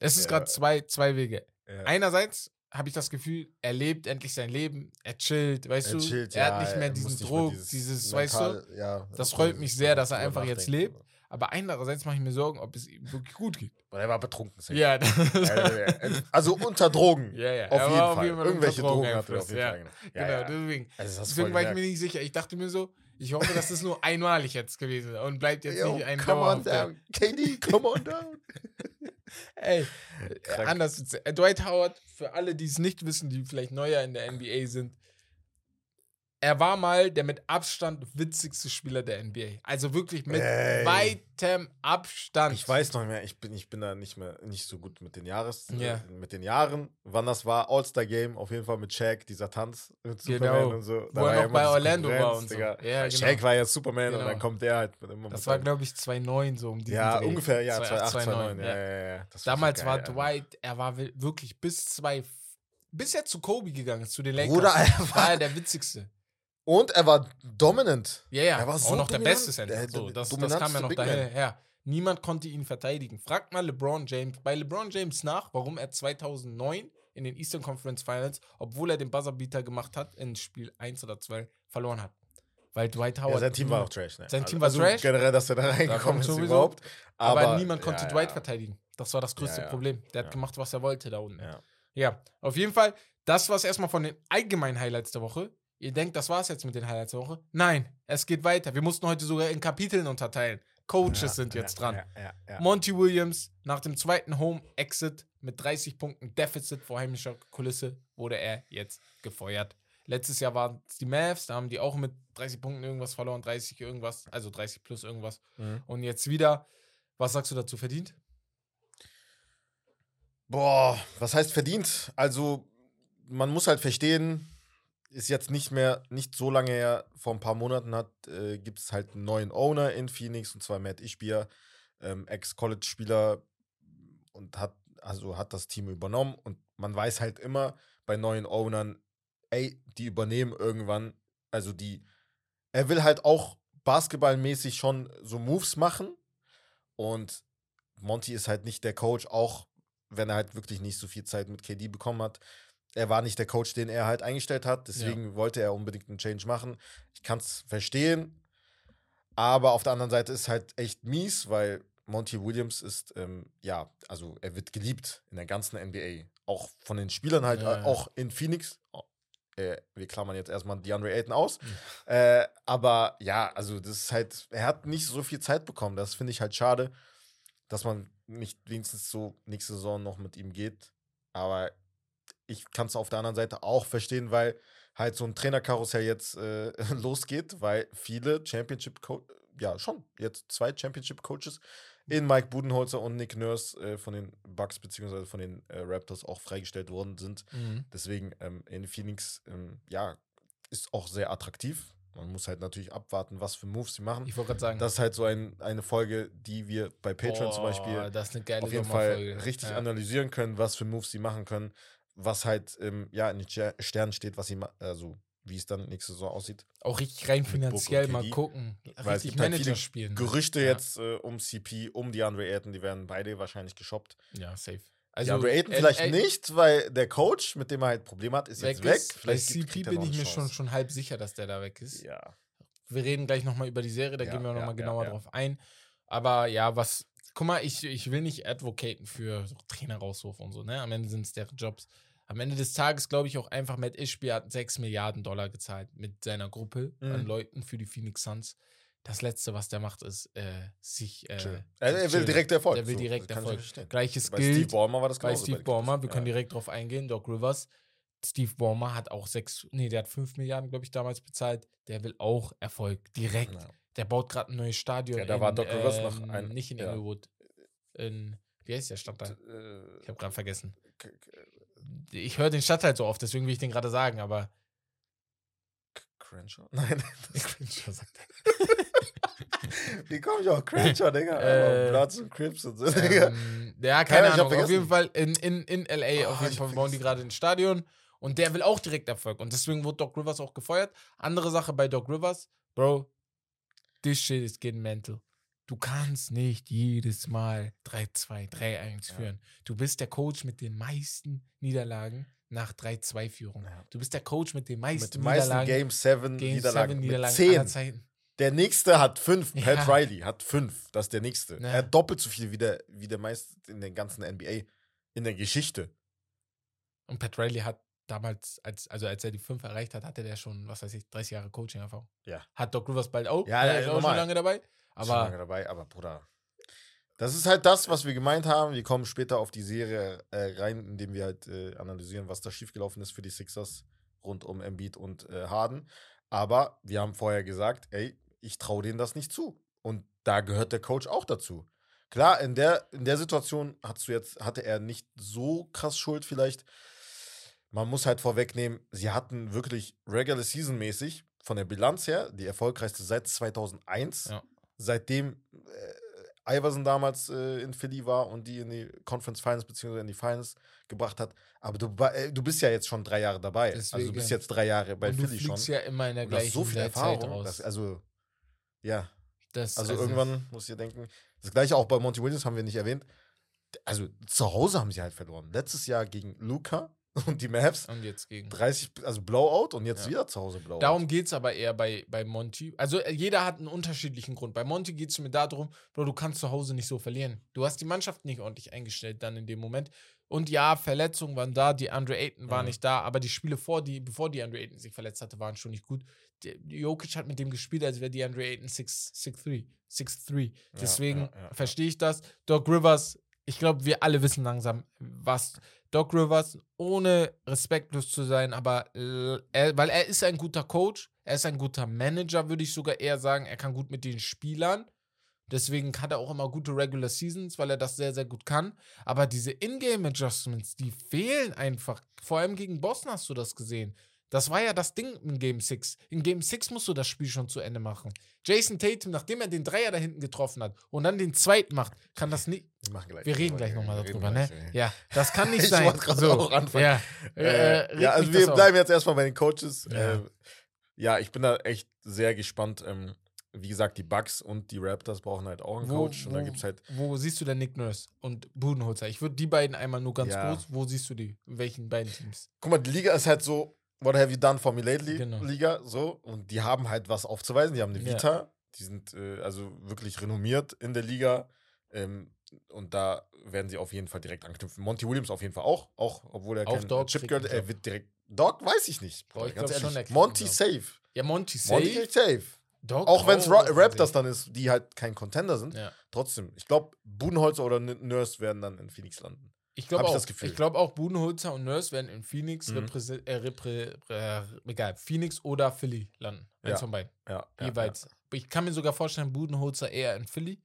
Speaker 1: Es ist
Speaker 2: Ja.
Speaker 1: gerade zwei, zwei Wege. Einerseits habe ich das Gefühl, er lebt endlich sein Leben, er chillt, weißt
Speaker 2: Er
Speaker 1: du?
Speaker 2: chillt,
Speaker 1: er
Speaker 2: ja,
Speaker 1: hat nicht mehr
Speaker 2: er
Speaker 1: diesen
Speaker 2: nicht
Speaker 1: Druck,
Speaker 2: dieses
Speaker 1: dieses, weißt du?
Speaker 2: mental- ja,
Speaker 1: Das freut mich sehr, dass er einfach jetzt lebt. Aber andererseits mache ich mir Sorgen, ob es ihm wirklich gut geht.
Speaker 2: Weil er war betrunken. safe.
Speaker 1: Ja,
Speaker 2: Also unter Drogen.
Speaker 1: ja, ja.
Speaker 2: Auf
Speaker 1: er
Speaker 2: jeden Fall.
Speaker 1: unter
Speaker 2: Irgendwelche Drogen hat er auf jeden
Speaker 1: ja.
Speaker 2: Fall. Ja,
Speaker 1: genau,
Speaker 2: ja.
Speaker 1: deswegen.
Speaker 2: Also du
Speaker 1: Deswegen war ich mir nicht sicher. Ich dachte mir so, ich hoffe, das ist nur einmalig jetzt gewesen und bleibt jetzt
Speaker 2: Yo,
Speaker 1: nicht ein
Speaker 2: come on down. KD, come on down.
Speaker 1: Ey,
Speaker 2: Krank.
Speaker 1: anders. Äh, Dwight Howard, für alle, die es nicht wissen, die vielleicht neuer in der NBA sind, er war mal der mit Abstand witzigste Spieler der NBA. Also wirklich mit
Speaker 2: Ey.
Speaker 1: weitem Abstand.
Speaker 2: Ich weiß noch nicht mehr, ich bin, ich bin da nicht mehr nicht so gut mit den Jahres,
Speaker 1: Ja.
Speaker 2: äh, mit den Jahren, wann das war, All-Star Game, auf jeden Fall mit Shaq, dieser Tanz mit
Speaker 1: Genau.
Speaker 2: Superman und so.
Speaker 1: Wo er
Speaker 2: war
Speaker 1: noch bei Orlando war
Speaker 2: Konkurrenz,
Speaker 1: und so. Ja,
Speaker 2: Weil
Speaker 1: genau.
Speaker 2: Shaq war ja Superman und
Speaker 1: Genau.
Speaker 2: dann kommt der halt mit immer
Speaker 1: Das war, glaube ich, 2009 so um diesen
Speaker 2: Ja,
Speaker 1: Dreh.
Speaker 2: ungefähr, ja,
Speaker 1: 2008,
Speaker 2: 2008, 2009, ja,
Speaker 1: ja.
Speaker 2: ja, war
Speaker 1: Damals war
Speaker 2: geil, Alter.
Speaker 1: Dwight, er war wi- wirklich bis zwei, bis er zu Kobe gegangen ist, zu den Lakers.
Speaker 2: Bruder, er
Speaker 1: war
Speaker 2: war,
Speaker 1: er der witzigste.
Speaker 2: Und er war dominant.
Speaker 1: Ja, ja.
Speaker 2: Er war
Speaker 1: auch
Speaker 2: so
Speaker 1: noch der
Speaker 2: dominant.
Speaker 1: Beste Center.
Speaker 2: Der-
Speaker 1: So,
Speaker 2: der
Speaker 1: das, das kam ja noch daher. Niemand konnte ihn verteidigen. Fragt mal LeBron James, bei LeBron James nach, warum er 2009 in den Eastern Conference Finals, obwohl er den Buzzerbeater gemacht hat, in Spiel 1 oder 2 verloren hat. Weil Dwight Howard.
Speaker 2: Ja, sein Team war auch trash, ne?
Speaker 1: Sein Team
Speaker 2: also,
Speaker 1: war trash.
Speaker 2: Generell, dass er da reingekommen ist überhaupt.
Speaker 1: Aber,
Speaker 2: Aber,
Speaker 1: niemand konnte
Speaker 2: ja,
Speaker 1: Dwight
Speaker 2: ja.
Speaker 1: verteidigen. Das war das größte
Speaker 2: Ja.
Speaker 1: Problem. Der hat gemacht, was er wollte da unten.
Speaker 2: Ja.
Speaker 1: Ja, auf jeden Fall, das war es erstmal von den allgemeinen Highlights der Woche. Ihr denkt, das war es jetzt mit den Highlights der Woche? Nein, es geht weiter. Wir mussten heute sogar in Kapiteln unterteilen. Coaches
Speaker 2: Ja,
Speaker 1: sind jetzt
Speaker 2: ja,
Speaker 1: dran.
Speaker 2: Ja.
Speaker 1: Monty Williams nach dem zweiten Home-Exit mit 30 Punkten Defizit vor heimischer Kulisse wurde er jetzt gefeuert. Letztes Jahr waren es die Mavs, da haben die auch mit 30 Punkten irgendwas verloren, 30 irgendwas, also 30 plus irgendwas.
Speaker 2: Mhm.
Speaker 1: Und jetzt wieder, was sagst du dazu verdient?
Speaker 2: Boah, was heißt verdient? Also, man muss halt verstehen, ist jetzt nicht mehr, nicht so lange her, vor ein paar Monaten hat, äh, gibt es halt einen neuen Owner in Phoenix, und zwar Matt Ishbia, ähm, Ex-College-Spieler und hat, also hat das Team übernommen. Und man weiß halt immer bei neuen Ownern, ey, die übernehmen irgendwann, also die, er will halt auch basketballmäßig schon so Moves machen. Und Monty ist halt nicht der Coach, auch wenn er halt wirklich nicht so viel Zeit mit KD bekommen hat. Er war nicht der Coach, den er halt eingestellt hat, deswegen wollte er unbedingt einen Change machen. Ich kann es verstehen, aber auf der anderen Seite ist halt echt mies, weil Monty Williams ist, ähm, ja, also er wird geliebt in der ganzen NBA. Auch von den Spielern halt,
Speaker 1: Ja, ja.
Speaker 2: auch in Phoenix. Oh, äh, wir klammern jetzt erstmal DeAndre Ayton aus. Äh, aber ja, also das ist halt, er hat nicht so viel Zeit bekommen. Das finde ich halt schade, dass man nicht wenigstens so nächste Saison noch mit ihm geht. Aber ich kann es auf der anderen Seite auch verstehen, weil halt so ein Trainerkarussell jetzt äh, losgeht, weil viele Championship Co ja schon jetzt zwei Championship Coaches in Mike Budenholzer und Nick Nurse äh, von den Bucks beziehungsweise von den äh, Raptors auch freigestellt worden sind.
Speaker 1: Mhm.
Speaker 2: Deswegen ähm, in Phoenix, ähm, ja, ist auch sehr attraktiv. Man muss halt natürlich abwarten, was für Moves sie machen.
Speaker 1: Ich wollte gerade sagen,
Speaker 2: Das ist halt so ein, eine Folge, die wir bei Patreon zum
Speaker 1: boah,
Speaker 2: Beispiel auf jeden Fall richtig
Speaker 1: ja.
Speaker 2: analysieren können, was für Moves sie machen können, was halt ähm, ja in den Ster- Sternen steht, was sie also wie es dann nächste Saison aussieht.
Speaker 1: Auch richtig rein finanziell mal
Speaker 2: KD.
Speaker 1: gucken.
Speaker 2: Weil
Speaker 1: Richtig
Speaker 2: halt
Speaker 1: Manager
Speaker 2: viele
Speaker 1: spielen.
Speaker 2: Gerüchte
Speaker 1: Ja.
Speaker 2: jetzt äh, um CP, um die Andre Ayton, die werden beide wahrscheinlich geshoppt.
Speaker 1: Ja, safe.
Speaker 2: Also, Andre Ayton vielleicht
Speaker 1: äh,
Speaker 2: nicht, weil der Coach, mit dem er halt Probleme hat, ist jetzt weg.
Speaker 1: Ist. Bei
Speaker 2: Vielleicht gibt-
Speaker 1: CP bin
Speaker 2: noch
Speaker 1: ich mir schon, schon halb sicher, dass der da weg ist.
Speaker 2: Ja.
Speaker 1: Wir reden gleich nochmal über die Serie, da
Speaker 2: Ja,
Speaker 1: gehen wir
Speaker 2: ja,
Speaker 1: nochmal
Speaker 2: ja,
Speaker 1: genauer
Speaker 2: ja.
Speaker 1: drauf ein. Aber ja, was, guck mal, ich, ich will nicht advocaten für so Trainerauswurf und so, ne? Am Ende sind es deren Jobs. Am Ende des Tages glaube ich auch einfach, Matt Ishby hat 6 Milliarden Dollar gezahlt mit seiner Gruppe an
Speaker 2: Mhm.
Speaker 1: Leuten für die Phoenix Suns. Das Letzte, was der macht, ist äh, sich. Äh,
Speaker 2: Chill. Er, er will direkt Erfolg.
Speaker 1: Der will
Speaker 2: so,
Speaker 1: direkt
Speaker 2: ich
Speaker 1: Erfolg. Gleiches
Speaker 2: Bei
Speaker 1: gilt
Speaker 2: Steve Ballmer war das
Speaker 1: bei. Steve Ballmer. Wir
Speaker 2: Clippers.
Speaker 1: können
Speaker 2: ja.
Speaker 1: direkt drauf eingehen. Doc Rivers. Steve Ballmer hat auch sechs, nee, der hat fünf Milliarden, glaube ich, damals bezahlt. Der will auch Erfolg. Direkt.
Speaker 2: Ja.
Speaker 1: Der baut gerade ein neues Stadion.
Speaker 2: Ja, da
Speaker 1: in,
Speaker 2: war Doc Rivers noch
Speaker 1: ähm,
Speaker 2: ein-
Speaker 1: Nicht in
Speaker 2: ja.
Speaker 1: Inglewood. In, wie heißt der Stadtteil?
Speaker 2: Äh,
Speaker 1: Ich habe gerade vergessen. Ich höre den Stadtteil so oft, deswegen will ich den gerade sagen, aber.
Speaker 2: Crenshaw? Nein,
Speaker 1: schon sagt
Speaker 2: wie komme ich auf Crenshaw, Digga?
Speaker 1: Äh,
Speaker 2: Bloods und Crips und so, Digga.
Speaker 1: ähm, ja,
Speaker 2: Keine
Speaker 1: keine
Speaker 2: Ahnung.
Speaker 1: Auf jeden. Fall in, in, in LA,
Speaker 2: Oh,
Speaker 1: auf jeden Fall bauen die gerade ein Stadion. Und der will auch direkt Erfolg. Und deswegen wurde Doc Rivers auch gefeuert. Andere Sache bei Doc Rivers, Bro, this shit is getting mental. Du kannst nicht jedes Mal 3-2, 3-1
Speaker 2: Ja.
Speaker 1: führen. Du bist der Coach mit den meisten Niederlagen nach 3-2-Führung.
Speaker 2: Ja.
Speaker 1: Du bist der Coach mit den meisten
Speaker 2: Mit den meisten
Speaker 1: Niederlagen.
Speaker 2: Game 7
Speaker 1: Game
Speaker 2: Niederlagen.
Speaker 1: seven
Speaker 2: Mit
Speaker 1: Niederlagen
Speaker 2: 10.
Speaker 1: aller Zeiten.
Speaker 2: Der nächste hat 5.
Speaker 1: Ja.
Speaker 2: Pat Riley hat 5. Das ist der nächste.
Speaker 1: Ja.
Speaker 2: Er hat doppelt so viel wie der, wie der meiste in der ganzen NBA. In der Geschichte.
Speaker 1: Und Pat Riley hat damals, als, also als er die 5 erreicht hat, hatte der schon, was weiß ich, 30 Jahre Coaching-Erfahrung.
Speaker 2: Ja.
Speaker 1: Hat Doc Rivers bald auch.
Speaker 2: Ja,
Speaker 1: der ist auch
Speaker 2: normal.
Speaker 1: schon lange dabei.
Speaker 2: Schon lange
Speaker 1: Aber
Speaker 2: dabei, aber Bruder. Das ist halt das, was wir gemeint haben. Wir kommen später auf die Serie äh, rein, indem wir halt äh, analysieren, was da schiefgelaufen ist für die Sixers rund um Embiid und äh, Harden. Aber wir haben vorher gesagt, ey, ich traue denen das nicht zu. Und da gehört der Coach auch dazu. Klar, in der, in der Situation hast du jetzt, hatte er nicht so krass Schuld vielleicht. Man muss halt vorwegnehmen, sie hatten wirklich Regular Season mäßig von der Bilanz her die erfolgreichste seit 2001.
Speaker 1: Ja.
Speaker 2: Seitdem äh, Iverson damals äh, in Philly war und die in die Conference Finals bzw. in die Finals gebracht hat. Aber du, äh, du bist ja jetzt schon drei Jahre dabei. Also du
Speaker 1: Deswegen.
Speaker 2: bist jetzt drei Jahre bei
Speaker 1: und du
Speaker 2: Philly schon.
Speaker 1: fliegst ja immer in der
Speaker 2: Und du
Speaker 1: gleichen
Speaker 2: so viel
Speaker 1: Zeit
Speaker 2: Erfahrung.
Speaker 1: raus.
Speaker 2: Dass, also, ja.
Speaker 1: Das-
Speaker 2: Also, irgendwann muss ich denken, das gleiche auch bei Monty Williams haben wir nicht erwähnt. Also zu Hause haben sie halt verloren. Letztes Jahr gegen Luca und die Mavs
Speaker 1: Und jetzt gegen.
Speaker 2: 30, also Blowout und jetzt
Speaker 1: Ja.
Speaker 2: wieder zu Hause Blowout.
Speaker 1: Darum geht es aber eher bei, bei Monty. Also äh, jeder hat einen unterschiedlichen Grund. Bei Monty geht es mir darum, Bro, du kannst zu Hause nicht so verlieren. Du hast die Mannschaft nicht ordentlich eingestellt dann in dem Moment. Und ja, Verletzungen waren da, die Andre Ayton war
Speaker 2: Mhm.
Speaker 1: nicht da, aber die Spiele vor, die, bevor die Andre Ayton sich verletzt hatte, waren schon nicht gut. Der, Jokic hat mit dem gespielt, als wäre die Andre Ayton 6'3. 6'3.
Speaker 2: Ja,
Speaker 1: Deswegen
Speaker 2: ja, ja.
Speaker 1: verstehe ich das. Doc Rivers, ich glaube, wir alle wissen langsam, was Doc Rivers, ohne respektlos zu sein, aber er, weil er ist ein guter Coach, er ist ein guter Manager, würde ich sogar eher sagen. Er kann gut mit den Spielern. Deswegen hat er auch immer gute Regular Seasons, weil er das sehr, sehr gut kann. Aber diese Ingame-Adjustments, die fehlen einfach. Vor allem gegen Boston hast du das gesehen. Das war ja das Ding in Game 6. In Game 6 musst du das Spiel schon zu Ende machen. Jason Tatum, nachdem er den Dreier da hinten getroffen hat und dann den zweiten macht, kann das nicht.
Speaker 2: wir,
Speaker 1: Wir reden
Speaker 2: drüber,
Speaker 1: gleich nochmal darüber, ne?
Speaker 2: gleich.
Speaker 1: Ja, das kann nicht
Speaker 2: Ich
Speaker 1: sein.
Speaker 2: wollte gerade
Speaker 1: so,
Speaker 2: auch anfangen.
Speaker 1: Ja, äh,
Speaker 2: Äh, ja, also wir
Speaker 1: das auf.
Speaker 2: bleiben jetzt erstmal bei den Coaches.
Speaker 1: Ja.
Speaker 2: Äh, ja ich bin da echt sehr gespannt. Ähm, wie gesagt, die Bucks und die Raptors brauchen halt auch einen
Speaker 1: Wo,
Speaker 2: Coach. Und
Speaker 1: wo,
Speaker 2: dann gibt es halt
Speaker 1: wo siehst du denn Nick Nurse und Budenholzer? Ich würde die beiden einmal nur ganz
Speaker 2: Ja.
Speaker 1: kurz. Wo siehst du die? In welchen beiden Teams?
Speaker 2: Guck mal, die Liga ist halt so, what have you done for me lately?
Speaker 1: Genau.
Speaker 2: Liga, so. Und die haben halt was aufzuweisen. Die haben eine
Speaker 1: Ja.
Speaker 2: Vita. Die sind äh, also wirklich renommiert in der Liga. Ähm, und da werden sie auf jeden Fall direkt anknüpfen. Monty Williams auf jeden Fall auch. Auch, obwohl er
Speaker 1: Auch
Speaker 2: kein
Speaker 1: Dog
Speaker 2: Chip gehört. Er wird direkt. Dog weiß ich nicht.
Speaker 1: Boah, ich
Speaker 2: ganz
Speaker 1: schon,
Speaker 2: ehrlich.
Speaker 1: kriegt
Speaker 2: Monty safe.
Speaker 1: Ja, Monty
Speaker 2: Monty
Speaker 1: safe.
Speaker 2: kriegt safe.
Speaker 1: Dog
Speaker 2: Auch wenn es
Speaker 1: auch,
Speaker 2: Raptors dann ist, die halt kein Contender sind.
Speaker 1: Ja.
Speaker 2: Trotzdem. Ich glaube, Budenholzer oder Nurse werden dann in Phoenix landen.
Speaker 1: Ich glaube auch, ich glaube auch, Budenholzer und Nurse werden in Phoenix,
Speaker 2: Mhm.
Speaker 1: äh, reprä äh, egal, Phoenix oder Philly landen. Eins
Speaker 2: Ja.
Speaker 1: von beiden.
Speaker 2: Ja. ja,
Speaker 1: Jeweils. Ich kann mir sogar vorstellen, Budenholzer eher in Philly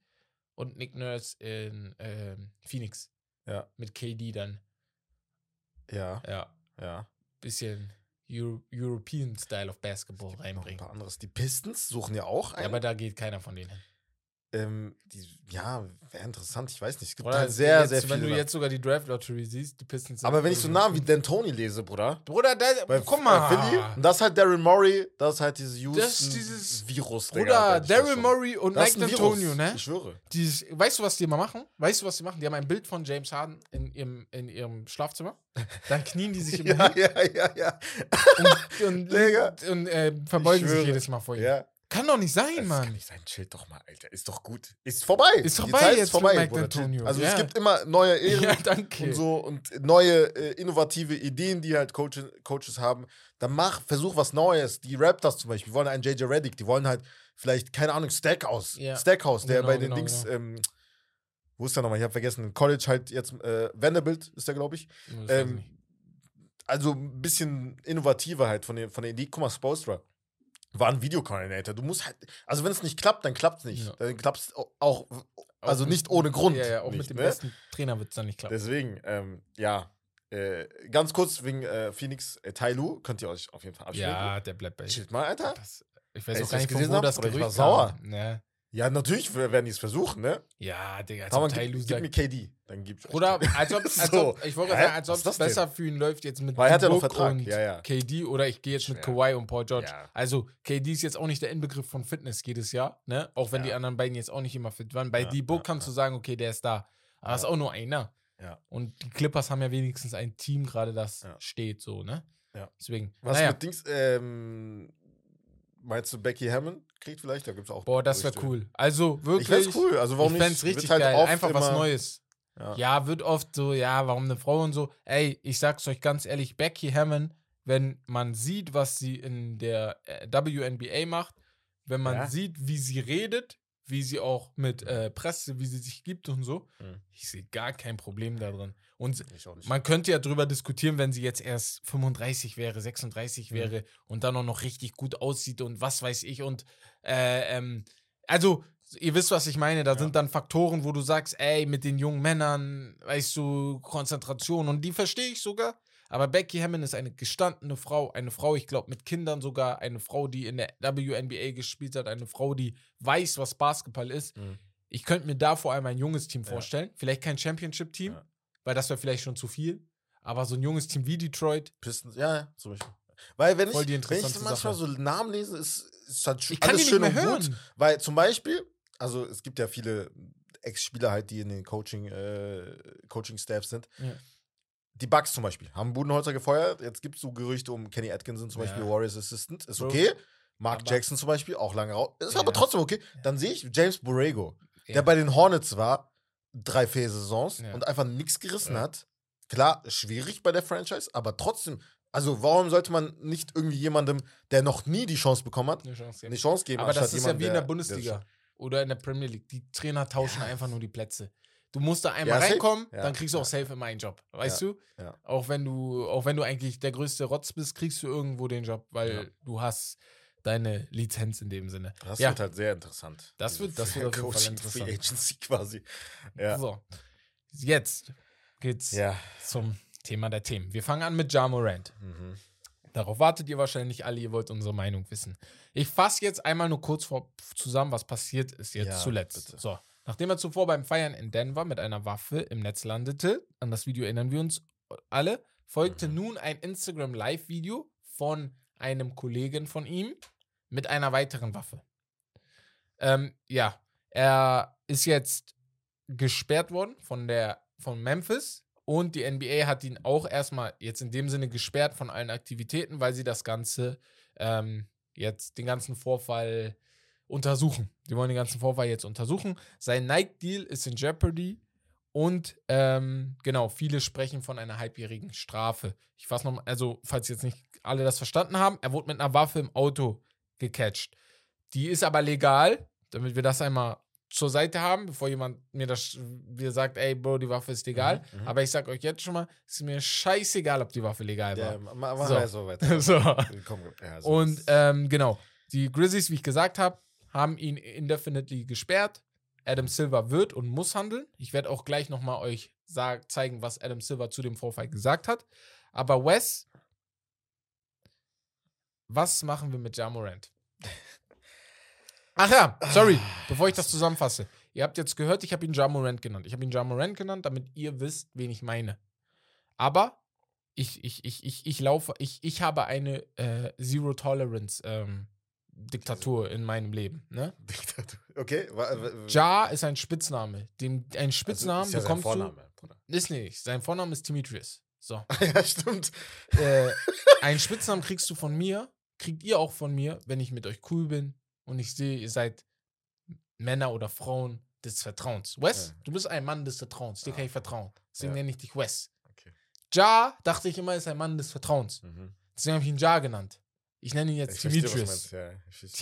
Speaker 1: und Nick Nurse in ähm, Phoenix.
Speaker 2: Ja.
Speaker 1: Mit KD dann.
Speaker 2: Ja,
Speaker 1: Ja.
Speaker 2: ja.
Speaker 1: Bisschen Euro European Style of Basketball
Speaker 2: Noch ein
Speaker 1: reinbringen.
Speaker 2: paar anderes. Die Pistons suchen ja auch einen.
Speaker 1: aber da geht keiner von denen hin.
Speaker 2: Ähm, die, ja, wäre interessant, ich weiß nicht. Es gibt
Speaker 1: Oder
Speaker 2: halt sehr,
Speaker 1: jetzt,
Speaker 2: sehr
Speaker 1: Wenn
Speaker 2: viele.
Speaker 1: du
Speaker 2: Namen.
Speaker 1: jetzt sogar die Draft Lottery siehst, die Pistons sind
Speaker 2: aber wenn ich so Namen wie. D'Antoni lese, Bruder.
Speaker 1: Bruder, da,
Speaker 2: Bei,
Speaker 1: guck mal.
Speaker 2: Philly. Und das ist halt Daryl Morey, das ist halt dieses Houston
Speaker 1: Das ist dieses-
Speaker 2: Virus.
Speaker 1: Bruder, Daryl. Murray und Mike D'Antonio, ne?
Speaker 2: Ich schwöre.
Speaker 1: Dieses, weißt du, was die immer machen? Weißt du, was die machen? Die haben ein Bild von James Harden in ihrem, in ihrem Schlafzimmer. Dann knien die sich immer
Speaker 2: Ja, ja, ja, ja.
Speaker 1: und, und,
Speaker 2: Digga.
Speaker 1: und äh, verbeugen
Speaker 2: Ich
Speaker 1: sich jedes Mal vor ihm.
Speaker 2: ja.
Speaker 1: Kann doch nicht sein,
Speaker 2: Das
Speaker 1: Mann.
Speaker 2: kann nicht sein. Chill doch mal, Alter. Ist doch gut. Ist vorbei.
Speaker 1: Ist
Speaker 2: Die
Speaker 1: vorbei jetzt
Speaker 2: ist vorbei.
Speaker 1: D'Antonio.
Speaker 2: Also
Speaker 1: Ja.
Speaker 2: es gibt immer neue Ehren
Speaker 1: Ja, danke.
Speaker 2: und so und neue äh, innovative Ideen, die halt Coaches, Coaches haben. Dann mach, versuch was Neues. Die Raptors zum Beispiel wollen einen JJ Reddick. Die wollen halt vielleicht, keine Ahnung, Stackhouse.
Speaker 1: Ja.
Speaker 2: Stackhouse, der
Speaker 1: Genau,
Speaker 2: bei den
Speaker 1: genau,
Speaker 2: Dings,
Speaker 1: genau.
Speaker 2: ähm, wo ist der nochmal? Ich habe vergessen. College halt jetzt, äh, Vanderbilt ist der, glaube ich.
Speaker 1: Weiß ich
Speaker 2: Ähm, also ein bisschen innovativer halt von der, von der Idee. Guck mal, Spolstra war ein Videokoordinator. Du musst halt, also wenn es nicht klappt, dann klappt es nicht.
Speaker 1: Ja.
Speaker 2: Dann klappt es auch, also
Speaker 1: Auch
Speaker 2: nicht ohne Grund.
Speaker 1: Ja, ja, auch
Speaker 2: nicht,
Speaker 1: mit dem
Speaker 2: ne?
Speaker 1: besten Trainer wird es dann nicht klappen.
Speaker 2: Deswegen, ähm, ja. Äh, ganz kurz wegen äh, Phoenix, äh, Tai Lu, könnt ihr euch auf jeden Fall abschminken.
Speaker 1: Ja, der bleibt bei
Speaker 2: Chillt mal, Alter.
Speaker 1: das, Ich weiß
Speaker 2: Ey,
Speaker 1: auch gar nicht, von wo das
Speaker 2: ich war
Speaker 1: Gerücht
Speaker 2: sauer.
Speaker 1: kam.
Speaker 2: Ja, natürlich werden die es versuchen, ne?
Speaker 1: Ja, Digga, als
Speaker 2: Komm,
Speaker 1: ob
Speaker 2: gib,
Speaker 1: Tyloo
Speaker 2: gib
Speaker 1: sagt,
Speaker 2: mir KD, dann gibt's.
Speaker 1: Oder als ob, als
Speaker 2: So.
Speaker 1: ob ich wollte
Speaker 2: Hä?
Speaker 1: sagen, als ob es
Speaker 2: denn?
Speaker 1: besser für ihn läuft jetzt mit
Speaker 2: Weil er hat ja noch Vertrag.
Speaker 1: und
Speaker 2: Ja, ja.
Speaker 1: KD oder ich gehe jetzt mit. Kawhi und Paul George.
Speaker 2: Ja.
Speaker 1: Also KD ist jetzt auch nicht der Inbegriff von Fitness jedes Jahr, ne? Auch wenn
Speaker 2: Ja.
Speaker 1: die anderen beiden jetzt auch nicht immer fit waren. Bei
Speaker 2: Ja,
Speaker 1: D-Book
Speaker 2: ja,
Speaker 1: kannst
Speaker 2: ja.
Speaker 1: du sagen, okay, der ist da. Aber
Speaker 2: Ja.
Speaker 1: ist auch nur einer.
Speaker 2: Ja.
Speaker 1: Und die Clippers haben ja wenigstens ein Team gerade, das
Speaker 2: Ja.
Speaker 1: steht so, ne?
Speaker 2: Ja.
Speaker 1: Deswegen.
Speaker 2: Was
Speaker 1: naja.
Speaker 2: mit Dings, ähm, meinst du Becky Hammond kriegt vielleicht? Da gibt's auch.
Speaker 1: Boah, das wäre cool. Also wirklich.
Speaker 2: Ich fänd's cool. Also warum
Speaker 1: ich
Speaker 2: nicht?
Speaker 1: richtig
Speaker 2: halt
Speaker 1: geil. Einfach was Neues.
Speaker 2: Ja.
Speaker 1: Ja, wird oft so, ja, warum eine Frau und so. Ey, ich sag's euch ganz ehrlich, Becky Hammond, wenn man sieht, was sie in der äh, WNBA macht, wenn man
Speaker 2: Ja.
Speaker 1: sieht, wie sie redet, wie sie auch mit äh, Presse, wie sie sich gibt und so,
Speaker 2: Mhm.
Speaker 1: ich sehe gar kein Problem da drin. Und man könnte ja drüber diskutieren, wenn sie jetzt erst 35 wäre, 36
Speaker 2: Mhm.
Speaker 1: wäre und dann auch noch richtig gut aussieht und was weiß ich. Und äh, ähm, also, ihr wisst, was ich meine. Da
Speaker 2: Ja.
Speaker 1: sind dann Faktoren, wo du sagst, ey, mit den jungen Männern, weißt du, Konzentration und die verstehe ich sogar. Aber Becky Hammond ist eine gestandene Frau, eine Frau, ich glaube, mit Kindern sogar, eine Frau, die in der WNBA gespielt hat, eine Frau, die weiß, was Basketball ist.
Speaker 2: Mhm.
Speaker 1: Ich könnte mir da vor allem ein junges Team
Speaker 2: Ja.
Speaker 1: vorstellen. Vielleicht kein Championship-Team,
Speaker 2: Ja.
Speaker 1: weil das wäre vielleicht schon zu viel. Aber so ein junges Team wie Detroit,
Speaker 2: Pistons, ja, ja, zum Beispiel. Weil wenn
Speaker 1: Voll
Speaker 2: ich, wenn ich manchmal
Speaker 1: Sache.
Speaker 2: so Namen lese, ist, ist halt
Speaker 1: ich kann
Speaker 2: alles schön
Speaker 1: mehr
Speaker 2: und
Speaker 1: hören.
Speaker 2: gut. Weil zum Beispiel, also es gibt ja viele Ex-Spieler halt, die in den Coaching, äh, Coaching-Staffs sind.
Speaker 1: Ja.
Speaker 2: Die Bucks zum Beispiel haben Budenholzer gefeuert. Jetzt gibt es so Gerüchte um Kenny Atkinson zum Beispiel,
Speaker 1: Ja.
Speaker 2: Warriors Assistant. Ist okay. Mark
Speaker 1: Aber-
Speaker 2: Jackson zum Beispiel, auch lange raus. Ist
Speaker 1: Ja.
Speaker 2: aber trotzdem okay. Dann sehe ich James Borrego,
Speaker 1: Ja.
Speaker 2: der bei den Hornets war, drei, vier Saisons
Speaker 1: Ja.
Speaker 2: und einfach nichts gerissen
Speaker 1: Ja.
Speaker 2: hat. Klar, schwierig bei der Franchise, aber trotzdem. Also, warum sollte man nicht irgendwie jemandem, der noch nie die Chance bekommen hat,
Speaker 1: Eine Chance geben.
Speaker 2: eine Chance geben?
Speaker 1: Aber das ist ja
Speaker 2: jemandem,
Speaker 1: wie in der
Speaker 2: der-
Speaker 1: Bundesliga oder in der Premier League. Die Trainer tauschen einfach nur die Plätze. Du musst da einmal
Speaker 2: Ja,
Speaker 1: reinkommen,
Speaker 2: Ja,
Speaker 1: dann kriegst du auch safe immer einen Job. Weißt du? Auch wenn du, auch wenn du eigentlich der größte Rotz bist, kriegst du irgendwo den Job, weil du hast deine Lizenz in dem Sinne.
Speaker 2: Das
Speaker 1: Ja.
Speaker 2: wird halt sehr interessant.
Speaker 1: Das wird- das wird auf jeden Fall interessant.
Speaker 2: Free Agency quasi.
Speaker 1: So. Jetzt geht's zum Thema der Themen. Wir fangen an mit Ja Morant.
Speaker 2: Mhm.
Speaker 1: Darauf wartet ihr wahrscheinlich alle, ihr wollt unsere Meinung wissen. Ich fasse jetzt einmal nur kurz vor, zusammen, was passiert ist jetzt
Speaker 2: Ja,
Speaker 1: zuletzt.
Speaker 2: bitte.
Speaker 1: So, nachdem er zuvor beim Feiern in Denver mit einer Waffe im Netz landete, an das Video erinnern wir uns alle, folgte
Speaker 2: Mhm.
Speaker 1: nun ein Instagram Live-Video von einem Kollegen von ihm mit einer weiteren Waffe. Ähm, ja, er ist jetzt gesperrt worden von der von Memphis und die NBA hat ihn auch erstmal jetzt in dem Sinne gesperrt von allen Aktivitäten, weil sie das Ganze ähm, jetzt den ganzen Vorfall untersuchen. Die wollen den ganzen Vorfall jetzt untersuchen. Sein Nike-Deal ist in Jeopardy und ähm, genau, viele sprechen von einer halbjährigen Strafe. Ich fasse nochmal, also falls jetzt nicht alle das verstanden haben, er wurde mit einer Waffe im Auto gecatcht. Die ist aber legal, damit wir das einmal zur Seite haben, bevor jemand mir das mir sagt, ey Bro, die Waffe ist legal.
Speaker 2: Mhm, mhm.
Speaker 1: Aber ich sag euch jetzt schon mal, es ist mir scheißegal, ob die Waffe legal
Speaker 2: Ja,
Speaker 1: war.
Speaker 2: ma- mach
Speaker 1: So.
Speaker 2: so weiter.
Speaker 1: So.
Speaker 2: Komm, ja, so
Speaker 1: Und ähm, genau, die Grizzlies, wie ich gesagt habe, haben ihn indefinitely gesperrt. Adam Silver wird und muss handeln. Ich werde auch gleich nochmal euch sag, zeigen, was Adam Silver zu dem Vorfall gesagt hat. Aber Wes, was machen wir mit Jamorant? Ach ja, sorry, bevor ich das zusammenfasse. Ihr habt jetzt gehört, ich habe ihn Jamorant genannt. Ich habe ihn Jamorant genannt, damit ihr wisst, wen ich meine. Aber ich, ich, ich, ich, ich laufe, ich, ich habe eine äh, Zero Tolerance ähm, Diktatur in meinem Leben. Ne?
Speaker 2: Diktatur. Okay.
Speaker 1: Ja ist ein Spitzname. Dem, ein
Speaker 2: also
Speaker 1: Spitznamen
Speaker 2: ist ja sein
Speaker 1: bekommst
Speaker 2: Vorname, Bruder.
Speaker 1: du. Ist nicht. Sein Vorname ist Demetrius. So.
Speaker 2: ja, stimmt.
Speaker 1: äh, einen Spitznamen kriegst du von mir, kriegt ihr auch von mir, wenn ich mit euch cool bin und ich sehe, ihr seid Männer oder Frauen des Vertrauens. Wes,
Speaker 2: Ja.
Speaker 1: du bist ein Mann des Vertrauens, dir
Speaker 2: Ah.
Speaker 1: kann ich vertrauen. Deswegen
Speaker 2: Ja.
Speaker 1: nenne ich dich Wes.
Speaker 2: Okay.
Speaker 1: Ja, dachte ich immer, ist ein Mann des Vertrauens.
Speaker 2: Mhm.
Speaker 1: Deswegen habe ich ihn Ja genannt. Ich nenne ihn jetzt
Speaker 2: Ich verstehe, meinst, ja.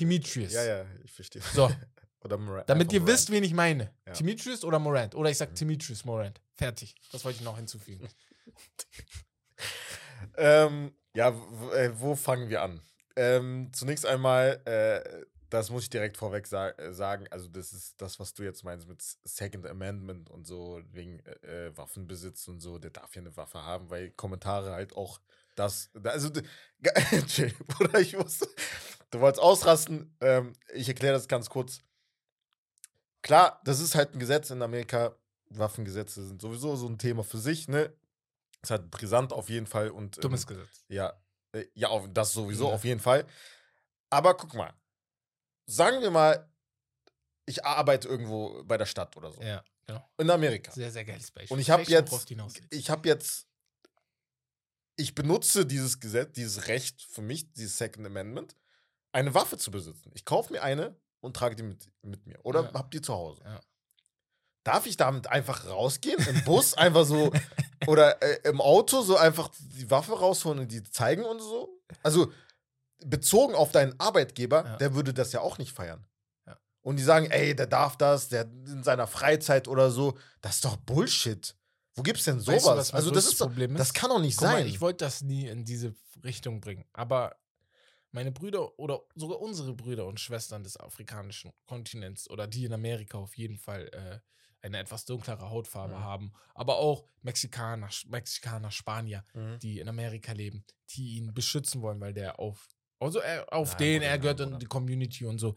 Speaker 1: Demetrius.
Speaker 2: Ja, ja, ich verstehe.
Speaker 1: So,
Speaker 2: Oder Morant.
Speaker 1: damit ihr
Speaker 2: Morant.
Speaker 1: wisst, wen ich meine.
Speaker 2: Ja.
Speaker 1: Demetrius oder Morant. Oder ich sag
Speaker 2: Mhm.
Speaker 1: Demetrius Morant. Fertig. Das wollte ich noch hinzufügen.
Speaker 2: Ähm, ja, äh, wo fangen wir an? Ähm, zunächst einmal, äh, das muss ich direkt vorweg sa äh, sagen, also das ist das, was du jetzt meinst mit Second Amendment und so, wegen äh, äh, Waffenbesitz und so, der darf ja eine Waffe haben, weil Kommentare halt auch das, da- also, Chill, Bruder, ich wusste, du wolltest ausrasten, ähm, ich erkläre das ganz kurz. Klar, das ist halt ein Gesetz in Amerika, Waffengesetze sind sowieso so ein Thema für sich, ne? Ist halt brisant auf jeden Fall und ähm,
Speaker 1: Dummes Gesetz.
Speaker 2: ja, äh, ja, auf, das sowieso
Speaker 1: Ja.
Speaker 2: auf jeden Fall. Aber guck mal, sagen wir mal, ich arbeite irgendwo bei der Stadt oder so.
Speaker 1: Ja, genau.
Speaker 2: In Amerika.
Speaker 1: Sehr, sehr geiles Beispiel.
Speaker 2: Und ich habe jetzt, ich habe jetzt, ich benutze dieses Gesetz, dieses Recht für mich, dieses Second Amendment, eine Waffe zu besitzen. Ich kaufe mir eine und trage die mit, mit mir. Oder
Speaker 1: Ja.
Speaker 2: hab die zu Hause.
Speaker 1: Ja.
Speaker 2: Darf ich damit einfach rausgehen? Im Bus einfach so oder äh, im Auto so einfach die Waffe rausholen und die zeigen und so? Also bezogen auf deinen Arbeitgeber,
Speaker 1: Ja.
Speaker 2: der würde das ja auch nicht feiern.
Speaker 1: Ja.
Speaker 2: Und die sagen, ey, der darf das, der in seiner Freizeit oder so. Das ist doch Bullshit. Wo gibt's denn sowas?
Speaker 1: Weißt du, was
Speaker 2: also das ist
Speaker 1: Problem ist?
Speaker 2: das kann doch nicht
Speaker 1: Guck
Speaker 2: sein.
Speaker 1: Mal, ich wollte das nie in diese Richtung bringen. Aber meine Brüder oder sogar unsere Brüder und Schwestern des afrikanischen Kontinents oder die in Amerika auf jeden Fall äh, eine etwas dunklere Hautfarbe
Speaker 2: Mhm.
Speaker 1: haben, aber auch Mexikaner, Mexikaner, Spanier,
Speaker 2: Mhm.
Speaker 1: die in Amerika leben, die ihn beschützen wollen, weil der auf also er, auf
Speaker 2: Nein,
Speaker 1: den, er gehört in
Speaker 2: Bruder.
Speaker 1: die Community und so.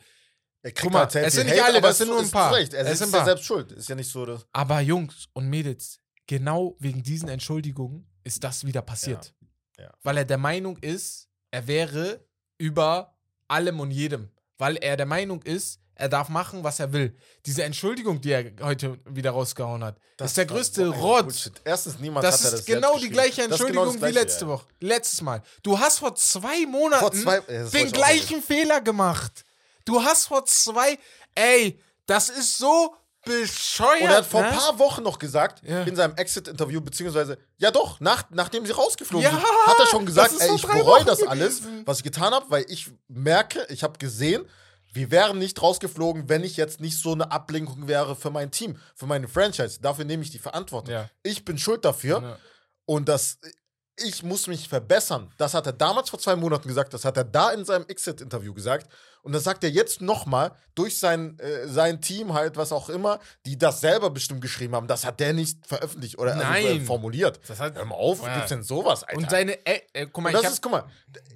Speaker 2: Er
Speaker 1: Guck mal,
Speaker 2: halt sehr
Speaker 1: es sind nicht
Speaker 2: Hate,
Speaker 1: alle,
Speaker 2: aber
Speaker 1: das sind
Speaker 2: es
Speaker 1: nur ein
Speaker 2: ist
Speaker 1: paar.
Speaker 2: Recht. Er
Speaker 1: Es
Speaker 2: ist
Speaker 1: ein
Speaker 2: ja selbst schuld. Ist ja nicht so, dass.
Speaker 1: Aber Jungs und Mädels, genau wegen diesen Entschuldigungen ist das wieder passiert.
Speaker 2: Ja.
Speaker 1: Weil er der Meinung ist, er wäre über allem und jedem. Weil er der Meinung ist, er darf machen, was er will. Diese Entschuldigung, die er heute wieder rausgehauen hat, ist der größte Rotz.
Speaker 2: Erstens, niemand
Speaker 1: Das
Speaker 2: hat er
Speaker 1: ist
Speaker 2: das
Speaker 1: genau
Speaker 2: selbst
Speaker 1: die gleiche
Speaker 2: Das ist genau
Speaker 1: Entschuldigung
Speaker 2: das Gleiche,
Speaker 1: wie letzte
Speaker 2: ja.
Speaker 1: Woche. Letztes Mal. Du hast vor zwei Monaten
Speaker 2: Vor zwei, ja, das
Speaker 1: den gleichen Fehler gemacht. Du hast vor zwei. Ey, das ist so bescheuert.
Speaker 2: Und er hat vor
Speaker 1: ne?
Speaker 2: ein paar Wochen noch gesagt,
Speaker 1: Ja.
Speaker 2: in seinem Exit-Interview, beziehungsweise, ja doch, nach, nachdem sie rausgeflogen
Speaker 1: Ja,
Speaker 2: sind, hat er schon gesagt, ey, ich bereue das alles, was ich getan habe, weil ich merke, ich habe gesehen, wir wären nicht rausgeflogen, wenn ich jetzt nicht so eine Ablenkung wäre für mein Team, für meine Franchise. Dafür nehme ich die Verantwortung.
Speaker 1: Ja.
Speaker 2: Ich bin schuld dafür und das, ich muss mich verbessern. Das hat er damals vor zwei Monaten gesagt, das hat er da in seinem Exit-Interview gesagt. Und das sagt er jetzt nochmal durch sein, äh, sein Team halt, was auch immer, die das selber bestimmt geschrieben haben. Das hat der nicht veröffentlicht oder Also, äh,
Speaker 1: Nein.
Speaker 2: formuliert.
Speaker 1: Das hat,
Speaker 2: Hör mal auf,
Speaker 1: Ja.
Speaker 2: gibt's denn sowas, Alter?
Speaker 1: und seine. Äh, äh, guck mal,
Speaker 2: Und das
Speaker 1: ich hab,
Speaker 2: ist, guck mal,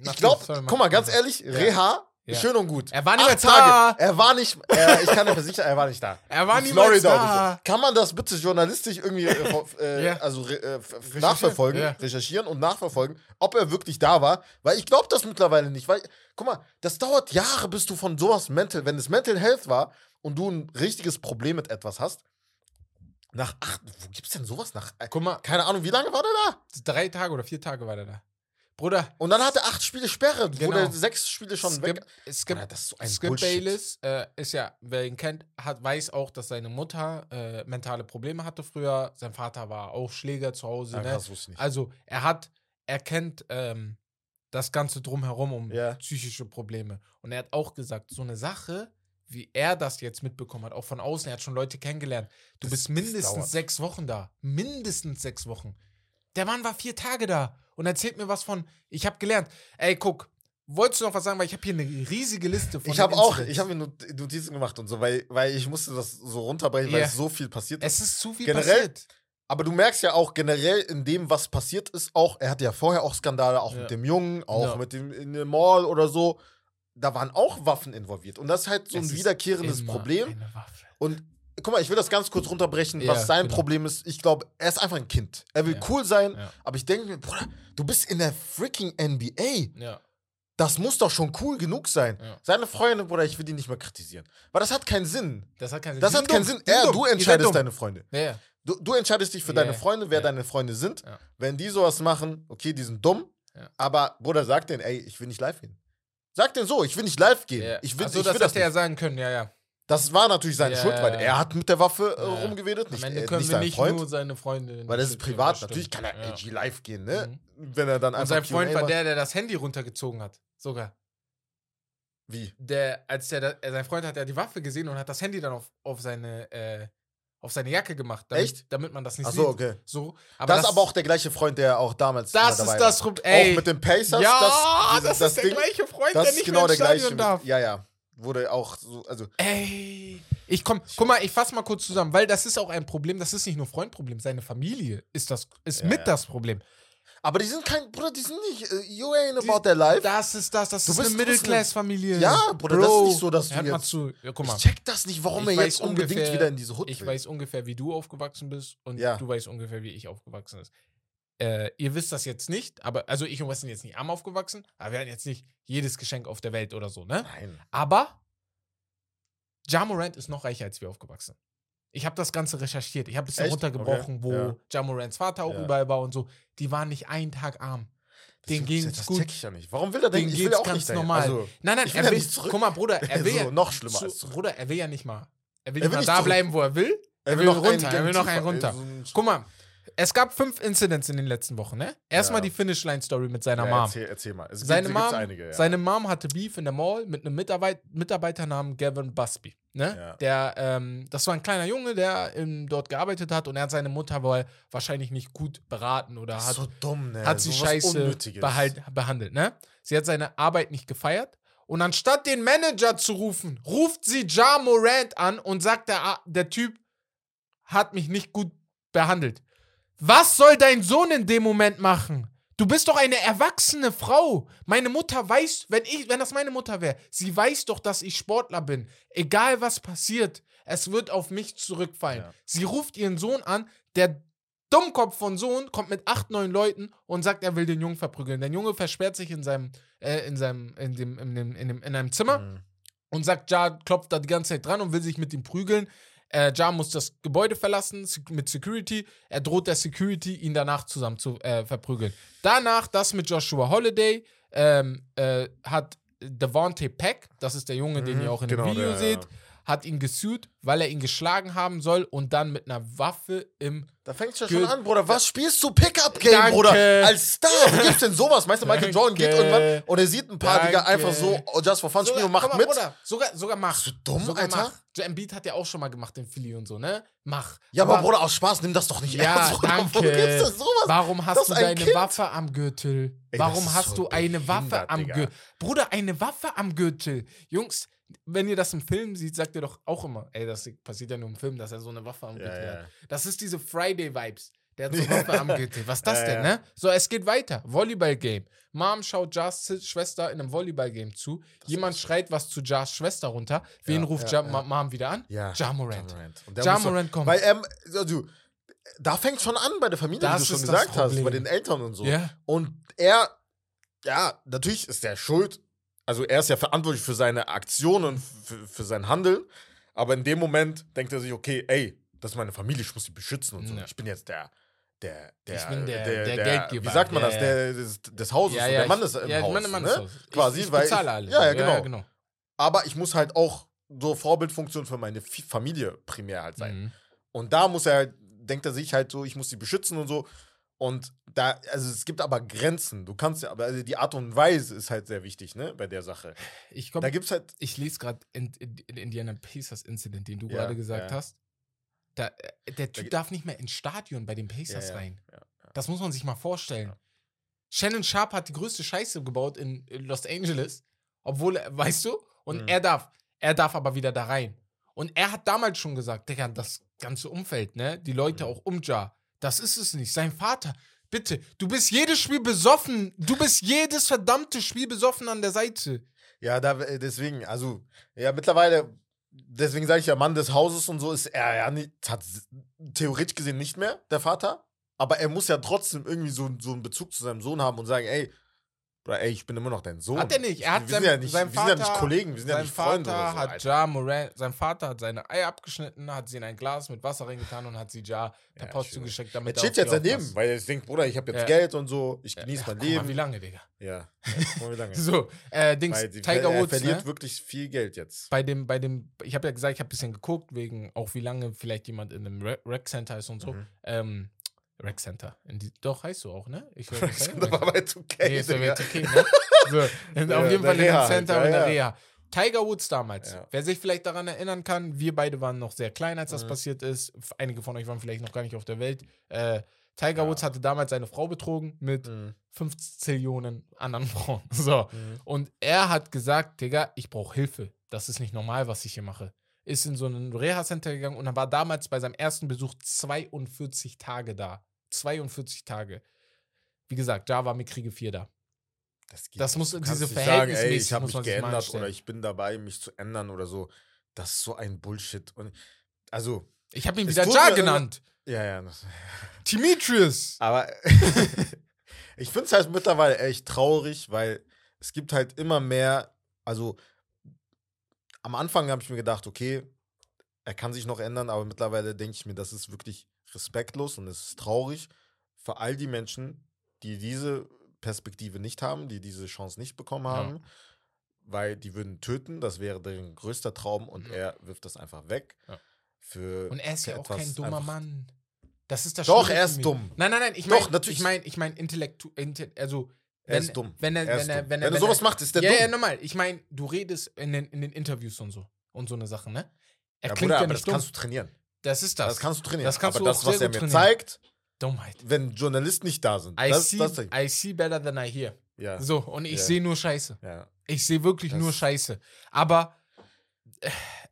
Speaker 2: ich glaube, guck mal, ganz ehrlich, Reha,
Speaker 1: Ja.
Speaker 2: schön und gut.
Speaker 1: Er war nicht
Speaker 2: Acht
Speaker 1: mehr da.
Speaker 2: Tage, er war nicht, äh, ich kann dir versichern, er war nicht da.
Speaker 1: Er war niemals
Speaker 2: Florida
Speaker 1: da.
Speaker 2: so. Kann man das bitte journalistisch irgendwie äh, äh,
Speaker 1: Ja.
Speaker 2: also äh, f- nachverfolgen,
Speaker 1: ja.
Speaker 2: recherchieren und nachverfolgen, ob er wirklich da war? Weil ich glaube das mittlerweile nicht. Weil, guck mal, das dauert Jahre, bis du von sowas mental, wenn es Mental Health war und du ein richtiges Problem mit etwas hast. Nach acht, wo gibt's denn sowas nach? Äh,
Speaker 1: Guck mal,
Speaker 2: keine Ahnung, wie lange war der da?
Speaker 1: drei Tage oder vier Tage war der da. Bruder,
Speaker 2: Und dann hat er acht Spiele Sperre,
Speaker 1: Genau.
Speaker 2: der sechs Spiele schon
Speaker 1: Skip,
Speaker 2: weg.
Speaker 1: Skip,
Speaker 2: Bruder, das ist so ein
Speaker 1: Skip
Speaker 2: Bullshit.
Speaker 1: Bayless äh, ist ja, wer ihn kennt, hat, weiß auch, dass seine Mutter äh, mentale Probleme hatte früher. Sein Vater war auch Schläger zu Hause.
Speaker 2: Ja,
Speaker 1: ne?
Speaker 2: krass, wusste ich nicht.
Speaker 1: Also er hat, er kennt ähm, das Ganze drumherum um
Speaker 2: Ja.
Speaker 1: psychische Probleme. Und er hat auch gesagt, so eine Sache, wie er das jetzt mitbekommen hat, auch von außen, er hat schon Leute kennengelernt. Du
Speaker 2: Das-
Speaker 1: bist mindestens sechs Wochen da. Mindestens sechs Wochen. Der Mann war vier Tage da und erzählt mir was von, ich habe gelernt. Ey, guck, wolltest du noch was sagen? Weil ich habe hier eine riesige Liste von
Speaker 2: Ich habe auch, ich habe mir Not- Notizen gemacht und so, weil, weil ich musste das so runterbrechen, weil
Speaker 1: Ja.
Speaker 2: es so viel passiert ist.
Speaker 1: Es ist zu viel
Speaker 2: Generell-
Speaker 1: passiert.
Speaker 2: Aber du merkst ja auch generell in dem, was passiert ist, auch, er hatte ja vorher auch Skandale, auch
Speaker 1: Ja.
Speaker 2: mit dem Jungen, auch
Speaker 1: Ja.
Speaker 2: mit dem in dem Mall oder so. Da waren auch Waffen involviert. Und das ist halt so
Speaker 1: Es
Speaker 2: ein wiederkehrendes Problem.
Speaker 1: Eine Waffe.
Speaker 2: Und guck mal, ich will das ganz kurz runterbrechen,
Speaker 1: Ja,
Speaker 2: was sein
Speaker 1: genau.
Speaker 2: Problem ist. Ich glaube, er ist einfach ein Kind. Er will
Speaker 1: Ja.
Speaker 2: cool sein,
Speaker 1: Ja.
Speaker 2: aber ich denke mir, Bruder, du bist in der freaking NBA.
Speaker 1: Ja.
Speaker 2: Das muss doch schon cool genug sein. Seine Freunde, Bruder, ich will die nicht mehr kritisieren. Weil das hat keinen Sinn.
Speaker 1: Das hat keinen Sinn.
Speaker 2: Das hat keinen
Speaker 1: dumm.
Speaker 2: Sinn. Er, du entscheidest deine Freunde.
Speaker 1: Ja.
Speaker 2: Du, du entscheidest dich für deine Freunde, wer deine Freunde sind. Wenn die sowas machen, okay, die sind dumm.
Speaker 1: Ja.
Speaker 2: Aber, Bruder, sag denen, ey, ich will nicht live gehen. Sag denen so, ich will nicht live gehen.
Speaker 1: Ja.
Speaker 2: Ich will,
Speaker 1: Ach so,
Speaker 2: ich
Speaker 1: das
Speaker 2: will das
Speaker 1: hätte er sagen können, ja, ja.
Speaker 2: Das war natürlich seine
Speaker 1: Ja,
Speaker 2: Schuld, weil er hat mit der Waffe äh, rumgewedelt,
Speaker 1: Am
Speaker 2: nicht,
Speaker 1: Ende
Speaker 2: äh,
Speaker 1: können
Speaker 2: nicht
Speaker 1: wir
Speaker 2: sein
Speaker 1: nicht
Speaker 2: Freund.
Speaker 1: nur seine Freunde.
Speaker 2: weil das ist privat.
Speaker 1: stimmt.
Speaker 2: Natürlich kann er. AG live gehen, ne?
Speaker 1: Mhm.
Speaker 2: Wenn er dann einfach
Speaker 1: Und sein Freund war der, der das Handy runtergezogen hat. Sogar.
Speaker 2: Wie?
Speaker 1: Der, als der, äh, sein Freund hat ja die Waffe gesehen und hat das Handy dann auf, auf seine, äh, auf seine Jacke gemacht. Damit,
Speaker 2: Echt?
Speaker 1: Damit man das nicht
Speaker 2: Ach so,
Speaker 1: sieht.
Speaker 2: okay.
Speaker 1: So.
Speaker 2: das, ist aber auch der gleiche Freund, der auch damals
Speaker 1: Das
Speaker 2: dabei
Speaker 1: ist das
Speaker 2: war.
Speaker 1: Ey.
Speaker 2: Auch mit den Pacers.
Speaker 1: ja,
Speaker 2: das,
Speaker 1: das,
Speaker 2: dieses-
Speaker 1: ist der
Speaker 2: Ding,
Speaker 1: gleiche Freund,
Speaker 2: Das
Speaker 1: der nicht
Speaker 2: genau
Speaker 1: mehr
Speaker 2: der
Speaker 1: ins Stadion
Speaker 2: gleiche.
Speaker 1: darf.
Speaker 2: Mit, ja, ja. Wurde auch so, also
Speaker 1: Ey. Ich komm, guck mal, ich fass mal kurz zusammen, weil das ist auch ein Problem, das ist nicht nur Freundproblem, seine Familie ist das, ist
Speaker 2: Ja,
Speaker 1: mit
Speaker 2: ja.
Speaker 1: das Problem.
Speaker 2: Aber die sind kein, Bruder, die sind nicht, äh, you ain't about their life.
Speaker 1: Das ist das, das
Speaker 2: Du
Speaker 1: ist
Speaker 2: bist-
Speaker 1: eine
Speaker 2: du bist eine-
Speaker 1: Middle-Class-Familie.
Speaker 2: Ja, Bruder, das ist nicht so, dass du
Speaker 1: Hört mal
Speaker 2: jetzt-
Speaker 1: zu. Ja, guck mal.
Speaker 2: ich check das nicht, warum
Speaker 1: Ich
Speaker 2: er jetzt unbedingt
Speaker 1: ungefähr-
Speaker 2: wieder in diese Hut
Speaker 1: Ich
Speaker 2: will.
Speaker 1: weiß ungefähr, wie du aufgewachsen bist und
Speaker 2: Ja.
Speaker 1: du weißt ungefähr, wie ich aufgewachsen ist. Äh, ihr wisst das jetzt nicht, aber also ich und Wes sind jetzt nicht arm aufgewachsen, aber wir hatten jetzt nicht jedes Geschenk auf der Welt oder so, ne?
Speaker 2: Nein.
Speaker 1: Aber Ja Morant ist noch reicher als wir aufgewachsen. Ich habe das Ganze recherchiert. Ich habe ein bisschen
Speaker 2: Echt?
Speaker 1: runtergebrochen,
Speaker 2: Okay.
Speaker 1: wo
Speaker 2: Ja.
Speaker 1: Ja Morants Vater auch
Speaker 2: Ja.
Speaker 1: überall war und so. Die waren nicht einen Tag arm. Den
Speaker 2: das,
Speaker 1: ging's
Speaker 2: das
Speaker 1: gut.
Speaker 2: check ich ja nicht. Warum will er denn?
Speaker 1: Den
Speaker 2: will
Speaker 1: geht's
Speaker 2: auch
Speaker 1: ganz normal.
Speaker 2: Also,
Speaker 1: Nein, nein,
Speaker 2: will
Speaker 1: er will.
Speaker 2: nicht zurück.
Speaker 1: Guck mal, Bruder, er will
Speaker 2: So,
Speaker 1: ja.
Speaker 2: noch schlimmer
Speaker 1: zu,
Speaker 2: als zurück.
Speaker 1: Bruder, er will ja nicht mal. Er will
Speaker 2: Er
Speaker 1: nicht
Speaker 2: will
Speaker 1: mal
Speaker 2: nicht
Speaker 1: da
Speaker 2: zurück.
Speaker 1: bleiben, wo er will. Er will,
Speaker 2: noch
Speaker 1: runter.
Speaker 2: einen
Speaker 1: Er will noch einen runter.
Speaker 2: So ein-
Speaker 1: Guck mal, es gab fünf Incidents in den letzten Wochen, ne? Erstmal
Speaker 2: Ja.
Speaker 1: die Finish-Line-Story mit seiner
Speaker 2: ja,
Speaker 1: Mom.
Speaker 2: Erzähl, erzähl mal. Es
Speaker 1: Seine
Speaker 2: gibt,
Speaker 1: Mom,
Speaker 2: einige, ja.
Speaker 1: seine Mom hatte Beef in der Mall mit einem Mitarbeit Mitarbeiter namens Gavin Busby. Ne?
Speaker 2: Ja.
Speaker 1: Der, ähm, das war ein kleiner Junge, der ähm, dort gearbeitet hat und er hat seine Mutter wohl wahrscheinlich nicht gut beraten oder hat,
Speaker 2: so dumm, ne?
Speaker 1: hat sie
Speaker 2: Sowas
Speaker 1: scheiße behalt, behandelt. Ne? Sie hat seine Arbeit nicht gefeiert und anstatt den Manager zu rufen, ruft sie Ja Morant an und sagt, der, der Typ hat mich nicht gut behandelt. Was soll dein Sohn in dem Moment machen? Du bist doch eine erwachsene Frau. Meine Mutter weiß, wenn ich, wenn das meine Mutter wäre, sie weiß doch, dass ich Sportler bin. Egal was passiert, es wird auf mich zurückfallen.
Speaker 2: Ja.
Speaker 1: Sie ruft ihren Sohn an, der Dummkopf von Sohn kommt mit acht, neun Leuten und sagt, er will den Jungen verprügeln. Der Junge versperrt sich in seinem, äh, in seinem, in dem, in dem, in dem, in einem Zimmer
Speaker 2: Mhm.
Speaker 1: und sagt, Ja klopft da die ganze Zeit dran und will sich mit ihm prügeln. Äh, ja muss das Gebäude verlassen mit Security. Er droht der Security, ihn danach zusammen zu äh, verprügeln. Danach das mit Joshua Holiday ähm, äh, hat Devontae Peck, das ist der Junge, den
Speaker 2: Mhm,
Speaker 1: ihr auch in
Speaker 2: genau,
Speaker 1: dem Video
Speaker 2: der-
Speaker 1: seht, hat ihn gesued, weil er ihn geschlagen haben soll und dann mit einer Waffe im
Speaker 2: Da fängt's ja
Speaker 1: Ge-
Speaker 2: schon an, Bruder. Was spielst du Pickup-Game. Bruder? Als Star. Wie gibt's denn sowas? Meinst du, Michael Jordan geht irgendwann und er sieht ein paar, Digga,
Speaker 1: Danke.
Speaker 2: einfach so oh, just for fun spielen und macht
Speaker 1: mal,
Speaker 2: mit?
Speaker 1: Bruder, sogar, sogar mach.
Speaker 2: Bist du dumm,
Speaker 1: sogar
Speaker 2: Alter?
Speaker 1: Mach. Embiid hat ja auch schon mal gemacht in Philly und so, ne? Mach.
Speaker 2: Ja, aber, Bruder, aus Spaß, nimm das doch nicht
Speaker 1: Ja,
Speaker 2: ernst.
Speaker 1: Danke.
Speaker 2: Wo gibt's das sowas?
Speaker 1: Warum hast du deine
Speaker 2: Kind.
Speaker 1: Waffe am Gürtel?
Speaker 2: Ey,
Speaker 1: Warum hast
Speaker 2: so
Speaker 1: du eine Waffe am. Gürtel? Bruder, eine Waffe am Gürtel. Jungs, wenn ihr das im Film seht, sagt ihr doch auch immer, ey, das passiert ja nur im Film, dass er so eine Waffe am
Speaker 2: Ja,
Speaker 1: Gürtel hat. Das ist diese Friday-Vibes. Der hat so eine Waffe am Gürtel. Was ist das denn, ne? So, es geht weiter. Volleyball-Game. Mom schaut Jars Schwester in einem Volleyball-Game zu. Jemand schreit was zu Jars Schwester runter. Wen ruft
Speaker 2: ja,
Speaker 1: Ja. Mom wieder an?
Speaker 2: Ja,
Speaker 1: Ja Morant.
Speaker 2: Der
Speaker 1: Ja Morant kommt.
Speaker 2: Weil, ähm, also, da fängt schon an bei der Familie,
Speaker 1: Das
Speaker 2: wie du schon
Speaker 1: das
Speaker 2: gesagt hast, bei den Eltern und so.
Speaker 1: Ja.
Speaker 2: Und er, ja, natürlich ist er schuld. Also er ist ja verantwortlich für seine Aktionen und für, für sein Handeln. Aber in dem Moment denkt er sich, okay, ey, das ist meine Familie, ich muss sie beschützen und so.
Speaker 1: Ja.
Speaker 2: Ich bin jetzt der, der, der,
Speaker 1: Ich bin der- der Geldgeber.
Speaker 2: Wie sagt man
Speaker 1: Ja,
Speaker 2: das?
Speaker 1: ja.
Speaker 2: Der, des, des Hauses,
Speaker 1: Ja, ja,
Speaker 2: der Mann
Speaker 1: ich-
Speaker 2: ist im
Speaker 1: ja,
Speaker 2: Haus.
Speaker 1: Mann, Mann
Speaker 2: ne?
Speaker 1: Haus.
Speaker 2: Quasi,
Speaker 1: ich, ich
Speaker 2: weil
Speaker 1: bezahle
Speaker 2: ich,
Speaker 1: alles.
Speaker 2: Ja, ja, genau. Aber ich muss halt auch so Vorbildfunktion für meine Familie primär halt sein.
Speaker 1: Mhm.
Speaker 2: Und da muss er halt, denkt er sich halt so, ich muss sie beschützen und so. Und da, also es gibt aber Grenzen. Du kannst ja, aber also die Art und Weise ist halt sehr wichtig, ne, bei der Sache.
Speaker 1: Ich komm,
Speaker 2: Da gibt's halt,
Speaker 1: ich lese gerade in, in, in Indiana Pacers Incident, den du
Speaker 2: Ja,
Speaker 1: gerade gesagt
Speaker 2: ja.
Speaker 1: hast. Da, äh, der Typ
Speaker 2: ge-
Speaker 1: darf nicht mehr ins Stadion bei den Pacers
Speaker 2: ja,
Speaker 1: rein. Das muss man sich mal vorstellen. Shannon Sharp hat die größte Scheiße gebaut in, in Los Angeles. Obwohl, er- weißt du? Und
Speaker 2: Mhm.
Speaker 1: er darf. Er darf aber wieder da rein. Und er hat damals schon gesagt, Digga, das ganze Umfeld, ne? Die Leute
Speaker 2: Mhm.
Speaker 1: auch um Ja, das ist es nicht. Sein Vater, bitte, du bist jedes Spiel besoffen. Du bist jedes verdammte Spiel besoffen an der Seite.
Speaker 2: Ja, da, äh, deswegen, also, ja, mittlerweile, deswegen sage ich ja, Mann des Hauses und so ist er ja nicht, hat theoretisch gesehen nicht mehr, der Vater. Aber er muss ja trotzdem irgendwie so, so einen Bezug zu seinem Sohn haben und sagen, ey, ey, ich bin immer noch dein Sohn.
Speaker 1: Hat er nicht. Er hat
Speaker 2: wir
Speaker 1: sein-
Speaker 2: sind ja nicht,
Speaker 1: sein
Speaker 2: wir sind ja nicht
Speaker 1: Vater-
Speaker 2: Kollegen, wir sind ja nicht
Speaker 1: Vater
Speaker 2: Freunde so.
Speaker 1: hat
Speaker 2: Alter.
Speaker 1: Ja Moran, sein Vater hat seine Eier abgeschnitten, hat sie in ein Glas mit Wasser reingetan und hat sie Ja per
Speaker 2: Ja,
Speaker 1: Post zugeschickt,
Speaker 2: Er
Speaker 1: damit
Speaker 2: chillt
Speaker 1: auf
Speaker 2: jetzt daneben, weil er denkt, Bruder, ich habe jetzt
Speaker 1: Ja.
Speaker 2: Geld und so, ich genieße mein
Speaker 1: guck mal,
Speaker 2: Leben.
Speaker 1: wie lange, Digga.
Speaker 2: ja, mal, wie lange.
Speaker 1: So, äh, Dings,
Speaker 2: die-
Speaker 1: Tiger
Speaker 2: er
Speaker 1: Woods,
Speaker 2: verliert
Speaker 1: ne?
Speaker 2: wirklich viel Geld jetzt.
Speaker 1: bei dem, bei dem, ich habe ja gesagt, ich habe ein bisschen geguckt, wegen auch wie lange vielleicht jemand in einem Re- Rec Center ist und so.
Speaker 2: Mhm.
Speaker 1: Ähm, Rec Center. In die, doch, heißt du auch, ne? Ich
Speaker 2: Das
Speaker 1: das heißt-
Speaker 2: war bei 2K,
Speaker 1: Nee, ist ja jetzt okay, ne? So, in,
Speaker 2: Ja,
Speaker 1: auf jeden Fall in
Speaker 2: Reha
Speaker 1: dem
Speaker 2: halt,
Speaker 1: Center
Speaker 2: ja,
Speaker 1: in der. Reha. Tiger Woods damals.
Speaker 2: Ja.
Speaker 1: Wer sich vielleicht daran erinnern kann, wir beide waren noch sehr klein, als das
Speaker 2: Mhm.
Speaker 1: passiert ist. Einige von euch waren vielleicht noch gar nicht auf der Welt. Äh, Tiger
Speaker 2: Ja.
Speaker 1: Woods hatte damals seine Frau betrogen mit
Speaker 2: Mhm.
Speaker 1: 50 Zillionen anderen Frauen. So.
Speaker 2: Mhm.
Speaker 1: Und er hat gesagt, Digga, ich brauche Hilfe. Das ist nicht normal, was ich hier mache. Ist in so ein Reha-Center gegangen und er war damals bei seinem ersten Besuch 42 Tage da. 42 Tage. Wie gesagt, Ja war mit Kriege 4 da.
Speaker 2: Das, geht
Speaker 1: Das muss-
Speaker 2: Du
Speaker 1: diese
Speaker 2: nicht sagen, ey,
Speaker 1: verhältnismäßig
Speaker 2: ich habe mich geändert oder ich bin dabei, mich zu ändern oder so. Das ist so ein Bullshit. Und also,
Speaker 1: Ich habe ihn wieder
Speaker 2: tut
Speaker 1: Ja
Speaker 2: mir-
Speaker 1: genannt.
Speaker 2: ja, ja.
Speaker 1: Demetrius.
Speaker 2: aber ich finde es halt mittlerweile echt traurig, weil es gibt halt immer mehr, also am Anfang habe ich mir gedacht, okay, er kann sich noch ändern, aber mittlerweile denke ich mir, das ist wirklich respektlos und es ist traurig für all die Menschen, die diese Perspektive nicht haben, die diese Chance nicht bekommen
Speaker 1: Ja.
Speaker 2: haben, weil die würden töten, das wäre deren größter Traum und
Speaker 1: Ja.
Speaker 2: er wirft das einfach weg.
Speaker 1: Ja.
Speaker 2: Für,
Speaker 1: Und er ist ja auch kein dummer Mann. Das ist das
Speaker 2: Doch,
Speaker 1: Schlimme
Speaker 2: er ist dumm.
Speaker 1: Nein, nein, nein. Ich meine,
Speaker 2: natürlich.
Speaker 1: ich meine, ich meine, Intellektu, inte, also
Speaker 2: Er
Speaker 1: wenn,
Speaker 2: ist dumm.
Speaker 1: Wenn er,
Speaker 2: Er
Speaker 1: wenn er, wenn er,
Speaker 2: Wenn er sowas macht, ist der
Speaker 1: ja,
Speaker 2: dumm.
Speaker 1: Ja, normal. Ich meine, du redest in den, in den Interviews und so und so eine Sache, ne? Er
Speaker 2: Ja,
Speaker 1: klingt
Speaker 2: Bruder,
Speaker 1: ja
Speaker 2: aber
Speaker 1: nicht
Speaker 2: das
Speaker 1: dumm.
Speaker 2: kannst du trainieren.
Speaker 1: Das ist das.
Speaker 2: Das, kannst du trainieren.
Speaker 1: Das kannst
Speaker 2: aber
Speaker 1: du
Speaker 2: das, was er mir
Speaker 1: trainieren.
Speaker 2: zeigt,
Speaker 1: Dummheit.
Speaker 2: wenn Journalisten nicht da sind.
Speaker 1: I,
Speaker 2: das,
Speaker 1: see,
Speaker 2: das,
Speaker 1: I see better than I hear.
Speaker 2: ja,
Speaker 1: So, und ich
Speaker 2: Ja.
Speaker 1: sehe nur Scheiße.
Speaker 2: ja.
Speaker 1: Ich sehe wirklich
Speaker 2: Das-
Speaker 1: nur Scheiße. Aber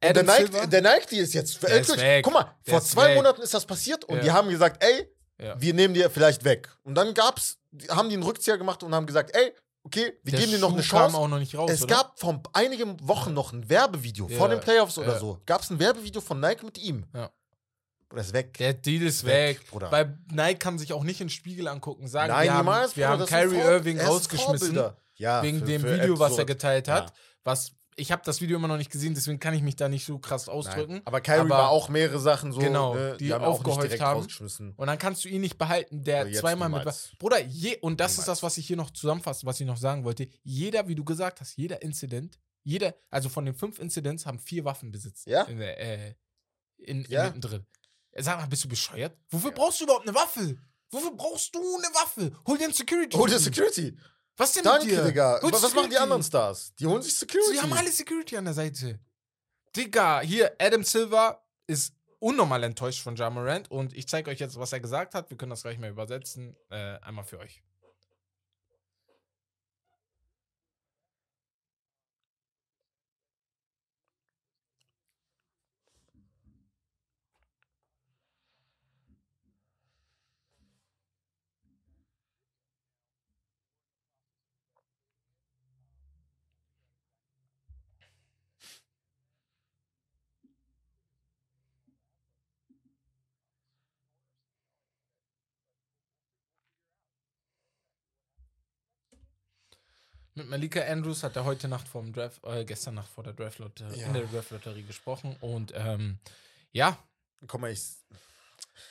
Speaker 1: äh,
Speaker 2: der Nike, der Nike Deal ist jetzt
Speaker 1: Der ist weg.
Speaker 2: Guck mal,
Speaker 1: Der
Speaker 2: vor zwei
Speaker 1: weg.
Speaker 2: Monaten ist das passiert und die haben gesagt, ey, wir nehmen dir vielleicht weg. Und dann gab's, haben die einen Rückzieher gemacht und haben gesagt, ey, okay, wir
Speaker 1: der
Speaker 2: geben dir noch eine
Speaker 1: Schuh kam
Speaker 2: Chance.
Speaker 1: auch noch nicht raus,
Speaker 2: Es
Speaker 1: oder?
Speaker 2: gab vor einigen Wochen noch ein Werbevideo vor den Playoffs oder so. Gab es ein Werbevideo von Nike mit ihm.
Speaker 1: Ja.
Speaker 2: Oder ist weg.
Speaker 1: Der Deal ist
Speaker 2: Weg,
Speaker 1: weg.
Speaker 2: Bruder.
Speaker 1: Weil Nike kann sich auch nicht in den Spiegel angucken, sagen,
Speaker 2: Nein,
Speaker 1: wir haben,
Speaker 2: niemals.
Speaker 1: wir
Speaker 2: Bruder,
Speaker 1: haben Kyrie Irving
Speaker 2: ist
Speaker 1: rausgeschmissen.
Speaker 2: Ja,
Speaker 1: wegen
Speaker 2: für-
Speaker 1: dem
Speaker 2: für
Speaker 1: Video, was er
Speaker 2: absurd.
Speaker 1: geteilt hat.
Speaker 2: Ja.
Speaker 1: Was, ich habe das Video immer noch nicht gesehen, deswegen kann ich mich da nicht so krass
Speaker 2: Nein.
Speaker 1: ausdrücken.
Speaker 2: Aber Kyrie
Speaker 1: Aber-
Speaker 2: war auch mehrere Sachen so,
Speaker 1: Genau,
Speaker 2: ne,
Speaker 1: die
Speaker 2: haben ihn auch
Speaker 1: aufgehäuft
Speaker 2: direkt
Speaker 1: haben.
Speaker 2: rausgeschmissen.
Speaker 1: Und dann kannst du ihn nicht behalten, der zweimal mit.
Speaker 2: niemals.
Speaker 1: Bruder, je, und das ist
Speaker 2: Niemals.
Speaker 1: das, was ich hier noch zusammenfasse, was ich noch sagen wollte. Jeder, wie du gesagt hast, jeder Incident, jeder, also von den fünf Incidents haben vier Waffen besitzt.
Speaker 2: Ja.
Speaker 1: In der, äh, in,
Speaker 2: Ja.
Speaker 1: in mittendrin. Sag mal, bist du bescheuert? Wofür
Speaker 2: Ja.
Speaker 1: brauchst du überhaupt eine Waffe? Wofür brauchst du eine Waffe? Hol dir einen Security.
Speaker 2: Oh, der Security.
Speaker 1: Was denn mit
Speaker 2: Danke,
Speaker 1: dir?
Speaker 2: Digga.
Speaker 1: Hol
Speaker 2: Was machen die anderen Stars? Die holen sich Security.
Speaker 1: Sie haben alle Security an der Seite. Digga, hier, Adam Silver ist unnormal enttäuscht von Ja Morant und ich zeige euch jetzt, was er gesagt hat. Wir können das gleich mal übersetzen. Äh, einmal für euch. Mit Malika Andrews hat er heute Nacht vor dem Draft, äh, gestern Nacht vor der Draft-Lotterie,
Speaker 2: Ja.
Speaker 1: in der Draft-Lotterie gesprochen und ähm, ja,
Speaker 2: Guck mal, ich,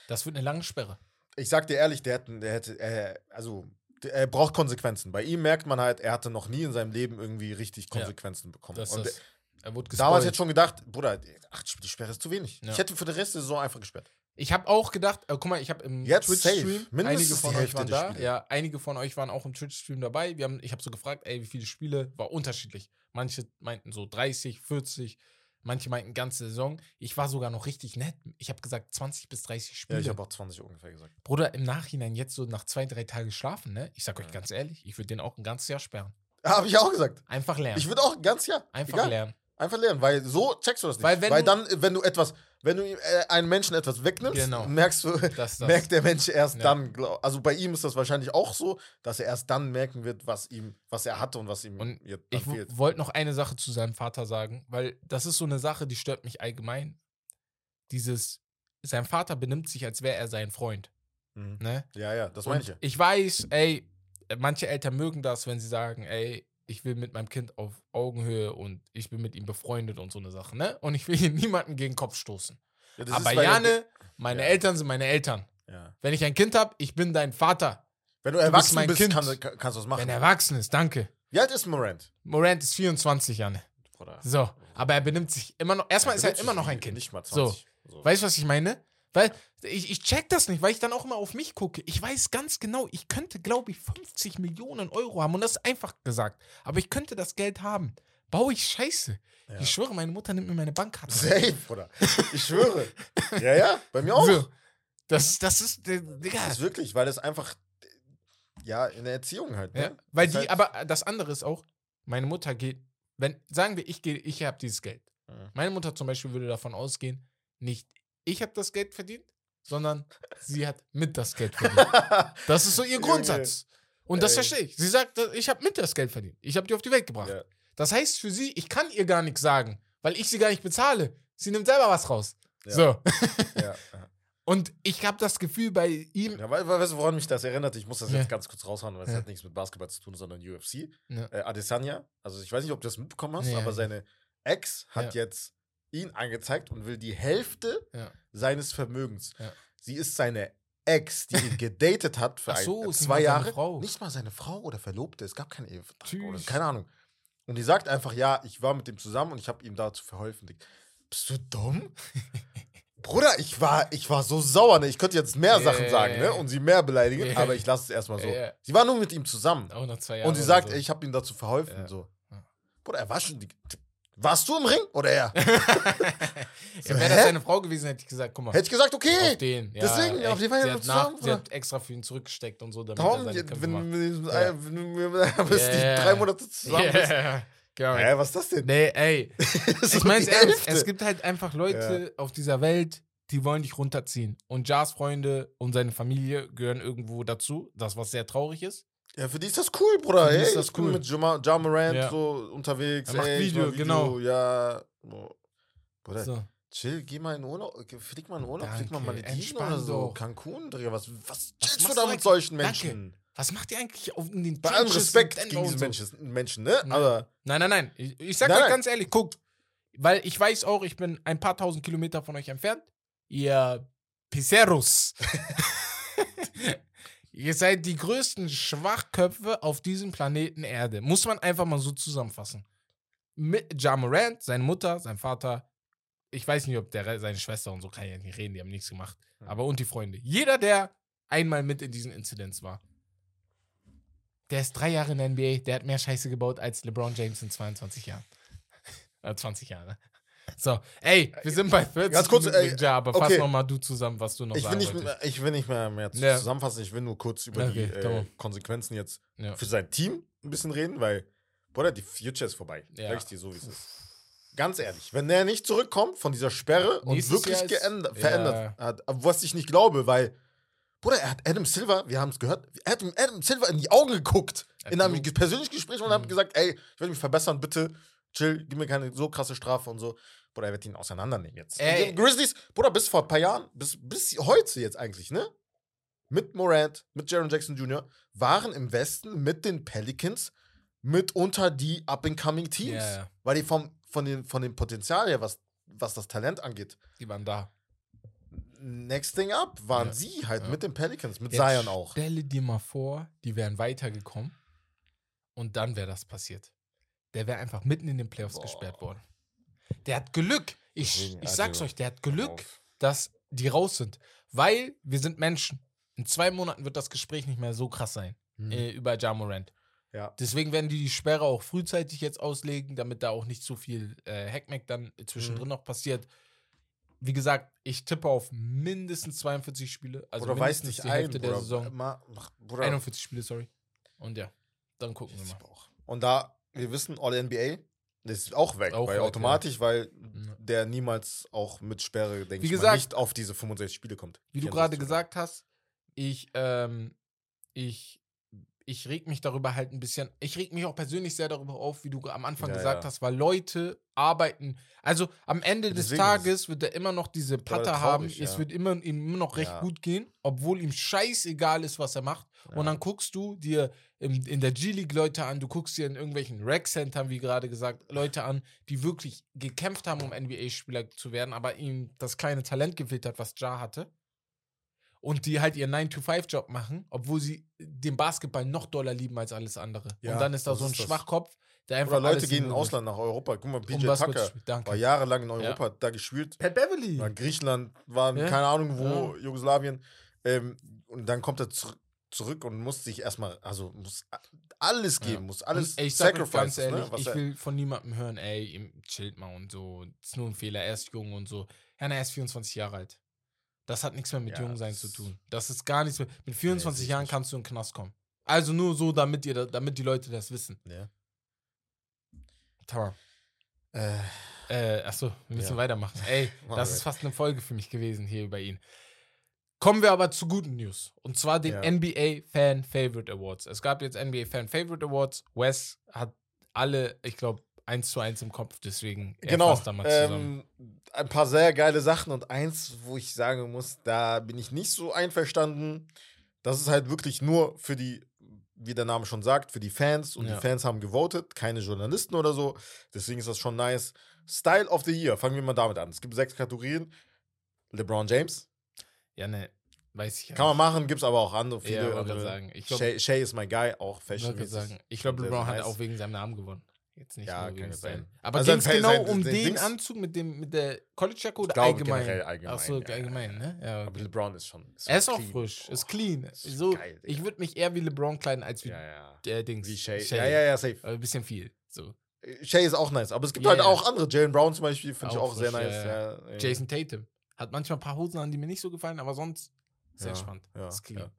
Speaker 1: das wird eine lange Sperre.
Speaker 2: ich sag dir ehrlich, der hätte, der hätte, äh, also, er braucht Konsequenzen. Bei ihm merkt man halt, er hatte noch nie in seinem Leben irgendwie richtig
Speaker 1: Ja.
Speaker 2: Konsequenzen bekommen.
Speaker 1: Das
Speaker 2: Und
Speaker 1: ist, er wurde
Speaker 2: damals
Speaker 1: gespoilt.
Speaker 2: jetzt schon gedacht, Bruder, acht Spiele, die Sperre ist zu wenig.
Speaker 1: Ja.
Speaker 2: Ich hätte für den Rest der Saison einfach gesperrt.
Speaker 1: Ich habe auch gedacht, äh, guck mal, ich habe im Twitch-Stream, einige von euch waren da,
Speaker 2: Spiele.
Speaker 1: ja, einige von euch waren auch im Twitch-Stream dabei. Wir haben, ich habe so gefragt, ey, wie viele Spiele, war unterschiedlich. Manche meinten so 30, 40, Manche meinten ganze Saison. Ich war sogar noch richtig nett. Ich habe gesagt 20 bis 30
Speaker 2: Ja,
Speaker 1: Spiele.
Speaker 2: ich habe auch 20 ungefähr gesagt.
Speaker 1: Bruder, im Nachhinein jetzt so nach zwei, drei Tagen schlafen, ne? Ich sag euch
Speaker 2: Ja.
Speaker 1: ganz ehrlich, ich würde den auch ein ganzes Jahr sperren.
Speaker 2: Habe ich auch gesagt.
Speaker 1: Einfach lernen.
Speaker 2: Ich würde auch ganz ja.
Speaker 1: Einfach
Speaker 2: egal.
Speaker 1: lernen.
Speaker 2: Einfach lernen, weil so checkst du das nicht.
Speaker 1: Weil wenn du-
Speaker 2: dann, wenn du etwas, wenn du ihm, äh, einem Menschen etwas wegnimmst,
Speaker 1: Genau.
Speaker 2: merkst du,
Speaker 1: Das, das.
Speaker 2: merkt der Mensch erst
Speaker 1: Ja.
Speaker 2: dann, glaub, also bei ihm ist das wahrscheinlich auch so, dass er erst dann merken wird, was ihm, was er hatte und was ihm
Speaker 1: Und
Speaker 2: jetzt
Speaker 1: Ich
Speaker 2: fehlt.
Speaker 1: wollte noch eine Sache zu seinem Vater sagen, weil das ist so eine Sache, die stört mich allgemein. Dieses, sein Vater benimmt sich, als wäre er sein Freund.
Speaker 2: Mhm.
Speaker 1: Ne?
Speaker 2: Ja, ja, das meine ich ja.
Speaker 1: ich weiß, ey, manche Eltern mögen das, wenn sie sagen, ey, ich will mit meinem Kind auf Augenhöhe und ich bin mit ihm befreundet und so eine Sache, ne? Und ich will hier niemanden gegen den Kopf stoßen.
Speaker 2: ja
Speaker 1: Aber
Speaker 2: ist, er-
Speaker 1: Jane, meine
Speaker 2: Ja.
Speaker 1: Eltern sind meine Eltern.
Speaker 2: Ja.
Speaker 1: Wenn ich ein Kind habe, ich bin dein Vater.
Speaker 2: Wenn du
Speaker 1: bist
Speaker 2: erwachsen
Speaker 1: mein
Speaker 2: bist,
Speaker 1: Kind.
Speaker 2: kann, kann, kannst du das machen.
Speaker 1: Wenn er erwachsen ist, danke.
Speaker 2: Wie alt ist Morant?
Speaker 1: Morant ist 24, Janne.
Speaker 2: Bruder.
Speaker 1: So, aber er benimmt sich immer noch. Erstmal ist er immer noch ein Kind.
Speaker 2: Nicht mal
Speaker 1: So.
Speaker 2: 20. So.
Speaker 1: Weißt du, was ich meine? Weil ich, ich check das nicht, weil ich dann auch immer auf mich gucke. Ich weiß ganz genau, ich könnte, glaube ich, 50 Millionen Euro haben. Und das ist einfach gesagt. Aber ich könnte das Geld haben. Baue ich Scheiße.
Speaker 2: Ja.
Speaker 1: Ich schwöre, meine Mutter nimmt mir meine Bankkarte.
Speaker 2: Safe, Bruder. Ich schwöre. ja, ja, bei mir auch.
Speaker 1: Das, das ist, äh, Digga.
Speaker 2: Das ist wirklich, weil das einfach, ja, in der Erziehung halt, ne?
Speaker 1: Ja, weil
Speaker 2: Das
Speaker 1: die,
Speaker 2: halt-
Speaker 1: aber das andere ist auch, meine Mutter geht, wenn, sagen wir, ich gehe, ich habe dieses Geld. Meine Mutter zum Beispiel würde davon ausgehen, nicht ich habe das Geld verdient, sondern sie hat mit das Geld verdient. Das ist so ihr. Grundsatz. Und das verstehe ich. Sie sagt, ich habe mit das Geld verdient. Ich habe die auf die Welt gebracht.
Speaker 2: Ja.
Speaker 1: Das heißt für sie, ich kann ihr gar nichts sagen, weil ich sie gar nicht bezahle. Sie nimmt selber was raus.
Speaker 2: Ja.
Speaker 1: So.
Speaker 2: Ja.
Speaker 1: Und ich habe das Gefühl bei ihm.
Speaker 2: ja weil, weil, weißt du, woran mich das erinnert? Ich muss das jetzt ganz kurz raushauen, weil es hat nichts mit Basketball zu tun, sondern UFC. Äh, Adesanya, also ich weiß nicht, ob du das mitbekommen hast, aber seine Ex hat jetzt ihn angezeigt und will die Hälfte
Speaker 1: Ja.
Speaker 2: seines Vermögens.
Speaker 1: Ja.
Speaker 2: Sie ist seine Ex, die ihn gedatet hat für
Speaker 1: so,
Speaker 2: ein, zwei Jahre.
Speaker 1: Frau.
Speaker 2: Nicht mal seine Frau oder Verlobte. Es gab keinen Ehevertrag oder keine Ahnung. Und die sagt einfach, ja, ich war mit dem zusammen und ich habe ihm dazu verholfen. Bist du dumm? Bruder, ich war, ich war so sauer, ne? Ich könnte jetzt mehr Sachen
Speaker 1: Yeah.
Speaker 2: sagen, ne? Und sie mehr beleidigen,
Speaker 1: Yeah.
Speaker 2: aber ich lasse es erstmal so.
Speaker 1: Yeah.
Speaker 2: Sie war nur mit ihm zusammen.
Speaker 1: Auch nach zwei Jahren.
Speaker 2: Und sie sagt,
Speaker 1: so.
Speaker 2: ey, ich habe ihm dazu verholfen. So. Bruder, er war schon. Die, warst du im Ring oder er?
Speaker 1: ja, Wäre das seine Frau gewesen, hätte ich gesagt, guck mal.
Speaker 2: Hätte ich gesagt, okay.
Speaker 1: Auf den. Ja,
Speaker 2: Deswegen,
Speaker 1: echt.
Speaker 2: auf die waren ja
Speaker 1: hat nach,
Speaker 2: zusammen,
Speaker 1: sie hat extra für ihn zurückgesteckt und so, damit
Speaker 2: Darum,
Speaker 1: er seine Kämpfe
Speaker 2: wenn,
Speaker 1: macht.
Speaker 2: wenn,
Speaker 1: Ja.
Speaker 2: wenn, wenn, bis
Speaker 1: Yeah.
Speaker 2: die drei Monate zusammen bist.
Speaker 1: Yeah. Genau.
Speaker 2: Hä, was ist das denn?
Speaker 1: Nee, ey. Ich
Speaker 2: so
Speaker 1: meine ernst, es gibt halt einfach Leute auf dieser Welt, die wollen dich runterziehen. Und Jars Freunde und seine Familie gehören irgendwo dazu, das was sehr traurig ist.
Speaker 2: Ja, für die ist das cool, Bruder. Ey,
Speaker 1: ist das
Speaker 2: ich bin
Speaker 1: cool.
Speaker 2: mit Jama, Ja Morant
Speaker 1: Ja.
Speaker 2: so unterwegs.
Speaker 1: Er macht
Speaker 2: ey,
Speaker 1: Video,
Speaker 2: mach
Speaker 1: genau.
Speaker 2: Ja. Boah. Bruder,
Speaker 1: So.
Speaker 2: chill, geh mal in Urlaub. Flieg mal in Urlaub, flieg mal
Speaker 1: Danke,
Speaker 2: Malediven oder so.
Speaker 1: doch.
Speaker 2: Cancun, Digga. Was, was chillst
Speaker 1: machst
Speaker 2: du da mit solchen
Speaker 1: Danke.
Speaker 2: Menschen?
Speaker 1: Was macht ihr eigentlich auf in den
Speaker 2: Bei allem Respekt gegen diese
Speaker 1: so?
Speaker 2: Menschen, Menschen, ne?
Speaker 1: Nein.
Speaker 2: Aber
Speaker 1: Nein, nein, nein. Ich, ich sag
Speaker 2: Nein,
Speaker 1: euch
Speaker 2: nein.
Speaker 1: ganz ehrlich, guckt. Weil ich weiß auch, ich bin ein paar tausend Kilometer von euch entfernt. Ihr Pizzeros. Ihr seid die größten Schwachköpfe auf diesem Planeten Erde. Muss man einfach mal so zusammenfassen. Mit Ja Morant, seine Mutter, sein Vater, ich weiß nicht, ob der, seine Schwester und so kann ich ja nicht reden, die haben nichts gemacht. Aber und die Freunde. Jeder, der einmal mit in diesen Inzidenz war. Der ist drei Jahre in der NBA, der hat mehr Scheiße gebaut als LeBron James in 22 Jahren. äh, 20 Jahre. So, ey, wir sind bei 40
Speaker 2: Ganz kurz,
Speaker 1: Minuten,
Speaker 2: ey,
Speaker 1: ja, aber fass
Speaker 2: okay.
Speaker 1: noch mal du zusammen, was du noch
Speaker 2: ich will,
Speaker 1: sagen
Speaker 2: nicht,
Speaker 1: wolltest.
Speaker 2: ich will nicht mehr, mehr
Speaker 1: Ja.
Speaker 2: zusammenfassen. Ich will nur kurz über die
Speaker 1: Okay, komm
Speaker 2: äh,
Speaker 1: on.
Speaker 2: Konsequenzen jetzt
Speaker 1: Ja.
Speaker 2: für sein Team ein bisschen reden, weil, Bruder, die Future ist vorbei.
Speaker 1: Ja.
Speaker 2: Sag ich dir so, wie es ist. Ganz ehrlich, wenn der nicht zurückkommt von dieser Sperre und
Speaker 1: Nächstes
Speaker 2: wirklich
Speaker 1: Jahr ist-
Speaker 2: geändert, verändert hat, was ich nicht glaube, weil, Bruder, er hat Adam Silver, wir haben es gehört, er hat ihm Adam Silver in die Augen geguckt,
Speaker 1: Er hat
Speaker 2: in einem persönlichen Gespräch und hat
Speaker 1: Mhm.
Speaker 2: gesagt, ey, ich will mich verbessern, bitte, chill, gib mir keine so krasse Strafe und so. Bruder, er wird ihn auseinandernehmen jetzt.
Speaker 1: Ey.
Speaker 2: Grizzlies, Bruder, bis vor ein paar Jahren, bis, bis heute jetzt eigentlich, ne? Mit Morant, mit Jaron Jackson Jr., waren im Westen mit den Pelicans mitunter die up-and-coming Teams.
Speaker 1: Ja.
Speaker 2: Weil die vom, von, den, von dem Potenzial her, was, was das Talent angeht,
Speaker 1: Die waren da.
Speaker 2: next thing up waren
Speaker 1: Ja.
Speaker 2: sie halt
Speaker 1: Ja.
Speaker 2: mit den Pelicans, mit
Speaker 1: Jetzt
Speaker 2: Zion auch.
Speaker 1: Stelle dir mal vor, die wären weitergekommen und dann wäre das passiert. Der wäre einfach mitten in den Playoffs
Speaker 2: Boah.
Speaker 1: gesperrt worden. Der hat Glück. Ich, ich sag's
Speaker 2: also,
Speaker 1: euch, der hat Glück, dass die raus sind. Weil wir sind Menschen. In zwei Monaten wird das Gespräch nicht mehr so krass sein
Speaker 2: Hm.
Speaker 1: äh, über Ja Morant.
Speaker 2: Ja.
Speaker 1: Deswegen werden die die Sperre auch frühzeitig jetzt auslegen, damit da auch nicht so viel äh, Hackmack dann zwischendrin
Speaker 2: Mhm.
Speaker 1: noch passiert. Wie gesagt, ich tippe auf mindestens 42 Spiele. Also
Speaker 2: Oder weiß
Speaker 1: mindestens
Speaker 2: nicht
Speaker 1: die
Speaker 2: ein,
Speaker 1: Hälfte der
Speaker 2: Bruder.
Speaker 1: Saison.
Speaker 2: Ma, mach, Bruder.
Speaker 1: 41 Spiele, sorry. Und ja, dann gucken wir
Speaker 2: Ich
Speaker 1: mal.
Speaker 2: auch. Und da, wir wissen, All-NBA, ist auch weg,
Speaker 1: Auch
Speaker 2: weil
Speaker 1: weg,
Speaker 2: automatisch, weil
Speaker 1: Ja.
Speaker 2: der niemals auch mit Sperre, denke ich
Speaker 1: gesagt-
Speaker 2: mal, nicht auf diese 65 Spiele kommt.
Speaker 1: Wie du
Speaker 2: 64
Speaker 1: gerade gesagt hast, ich, ähm, ich, ich reg mich darüber halt ein bisschen, ich reg mich auch persönlich sehr darüber auf, wie du am Anfang
Speaker 2: Ja,
Speaker 1: gesagt
Speaker 2: ja.
Speaker 1: hast, weil Leute arbeiten, also am Ende des
Speaker 2: Deswegen
Speaker 1: Tages wird er immer noch diese Patte haben,
Speaker 2: traurig,
Speaker 1: es
Speaker 2: ja.
Speaker 1: wird immer, ihm immer noch recht
Speaker 2: Ja.
Speaker 1: gut gehen, obwohl ihm scheißegal ist, was er macht.
Speaker 2: Ja.
Speaker 1: Und dann guckst du dir im, in der G-League Leute an, du guckst dir in irgendwelchen Rec-Centern, wie gerade gesagt, Leute an, die wirklich gekämpft haben, um NBA-Spieler zu werden, aber ihm das kleine Talent gefehlt hat, was Ja hatte. Und die halt ihren 9-to-5-Job machen, obwohl sie den Basketball noch doller lieben als alles andere.
Speaker 2: Ja,
Speaker 1: Und dann ist da so ein
Speaker 2: ist.
Speaker 1: Schwachkopf, der einfach.
Speaker 2: Oder Leute gehen ins. Ausland nach Europa. Guck mal, PJ
Speaker 1: Um
Speaker 2: Tucker war jahrelang in Europa, hat da gespielt.
Speaker 1: Pat Beverly.
Speaker 2: War in Griechenland, war in
Speaker 1: Ja.
Speaker 2: keine Ahnung wo, Jugoslawien. Ähm, und dann kommt er zurück zurück und muss sich erstmal, also muss alles
Speaker 1: Ja.
Speaker 2: geben, muss alles
Speaker 1: Und ey, ich ehrlich,
Speaker 2: ne?
Speaker 1: Ich will von niemandem hören, ey, chillt mal und so. Ist nur ein Fehler, er ist jung und so. Ja, na, er ist 24 Jahre alt. Das hat nichts mehr mit
Speaker 2: Ja,
Speaker 1: Jungsein zu tun. Das ist gar nichts mehr. Mit 24
Speaker 2: sehe ich
Speaker 1: Jahren
Speaker 2: nicht.
Speaker 1: kannst du in den Knast kommen. Also nur so, damit, ihr, da- damit die Leute das wissen.
Speaker 2: ja.
Speaker 1: Tamam.
Speaker 2: äh,
Speaker 1: Äh, achso, wir müssen
Speaker 2: Ja.
Speaker 1: weitermachen. Ey, das ist fast eine Folge für mich gewesen hier über ihn. Kommen wir aber zu guten News. Und zwar den
Speaker 2: Ja.
Speaker 1: NBA Fan Favorite Awards. Es gab jetzt NBA Fan Favorite Awards. Wes hat alle, ich glaube, eins zu eins im Kopf, deswegen er
Speaker 2: genau.
Speaker 1: fasst da mal zusammen.
Speaker 2: Ein paar sehr geile Sachen und eins, wo ich sagen muss, da bin ich nicht so einverstanden. Das ist halt wirklich nur für die, wie der Name schon sagt, für die Fans und
Speaker 1: Ja.
Speaker 2: die Fans haben gewotet, keine Journalisten oder so. Deswegen ist das schon nice. Style of the Year, fangen wir mal damit an. Es gibt sechs Kategorien. LeBron James,
Speaker 1: Ja, ne, weiß ich ja.
Speaker 2: kann man machen, gibt es aber auch andere,
Speaker 1: Ja,
Speaker 2: viele
Speaker 1: wollte
Speaker 2: andere.
Speaker 1: sagen. Ich glaube,
Speaker 2: Shay, Shay ist my guy, auch fashion.
Speaker 1: Ich glaube, LeBron hat
Speaker 2: nice.
Speaker 1: auch wegen seinem Namen gewonnen. Jetzt nicht
Speaker 2: Ja,
Speaker 1: nur
Speaker 2: kann
Speaker 1: wegen
Speaker 2: sein.
Speaker 1: Aber
Speaker 2: Also
Speaker 1: ging es genau um den
Speaker 2: Dings-
Speaker 1: Anzug mit, dem, mit der College-Jacke oder
Speaker 2: glaube,
Speaker 1: allgemein?
Speaker 2: allgemein,
Speaker 1: Achso,
Speaker 2: ja, ja.
Speaker 1: allgemein, ne? Ja,
Speaker 2: Aber
Speaker 1: okay.
Speaker 2: LeBron ist schon.
Speaker 1: Er ist auch frisch, ist clean.
Speaker 2: ist
Speaker 1: So,
Speaker 2: geil,
Speaker 1: ich würde mich eher wie LeBron kleiden als wie
Speaker 2: Ja, ja.
Speaker 1: der Dings.
Speaker 2: Wie Shay.
Speaker 1: Shay.
Speaker 2: Ja, ja, ja, safe.
Speaker 1: Aber Ein bisschen viel. So.
Speaker 2: Shay ist auch nice, aber es gibt
Speaker 1: Ja,
Speaker 2: halt
Speaker 1: ja.
Speaker 2: auch andere. Jalen Brown zum Beispiel finde ich
Speaker 1: Auch
Speaker 2: auch sehr
Speaker 1: frisch,
Speaker 2: nice.
Speaker 1: ja,
Speaker 2: Ja, ja.
Speaker 1: Jason Tatum. Hat manchmal ein paar Hosen an, die mir nicht so gefallen, aber sonst sehr
Speaker 2: Ja,
Speaker 1: spannend.
Speaker 2: ja,
Speaker 1: ist clean.
Speaker 2: ja.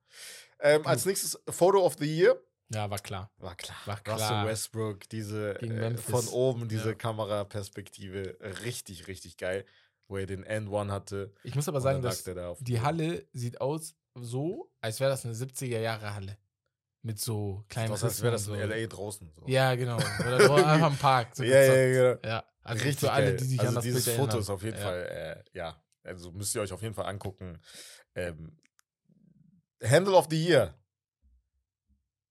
Speaker 2: Ähm, als nächstes Photo of the Year.
Speaker 1: Ja. war klar.
Speaker 2: War klar.
Speaker 1: War klar.
Speaker 2: Russell Westbrook, diese äh, von oben, diese
Speaker 1: Ja.
Speaker 2: Kameraperspektive, richtig, richtig geil. Wo er den End-One hatte.
Speaker 1: Ich muss aber sagen, dass
Speaker 2: da
Speaker 1: die. Halle sieht aus so, als wäre das eine 70er Jahre Halle. Mit so kleinen
Speaker 2: heißt, wäre das in
Speaker 1: so.
Speaker 2: LA draußen. So.
Speaker 1: Ja, genau. Oder einfach im Park. So
Speaker 2: ja, ja,
Speaker 1: gezockt.
Speaker 2: genau.
Speaker 1: ja. Also
Speaker 2: Richtig
Speaker 1: für alle,
Speaker 2: geil.
Speaker 1: die sich
Speaker 2: also
Speaker 1: an das
Speaker 2: dieses
Speaker 1: Bild
Speaker 2: Foto ist auf jeden
Speaker 1: ja.
Speaker 2: Fall, äh, ja, also müsst ihr euch auf jeden Fall angucken. Ähm, Handle of the Year.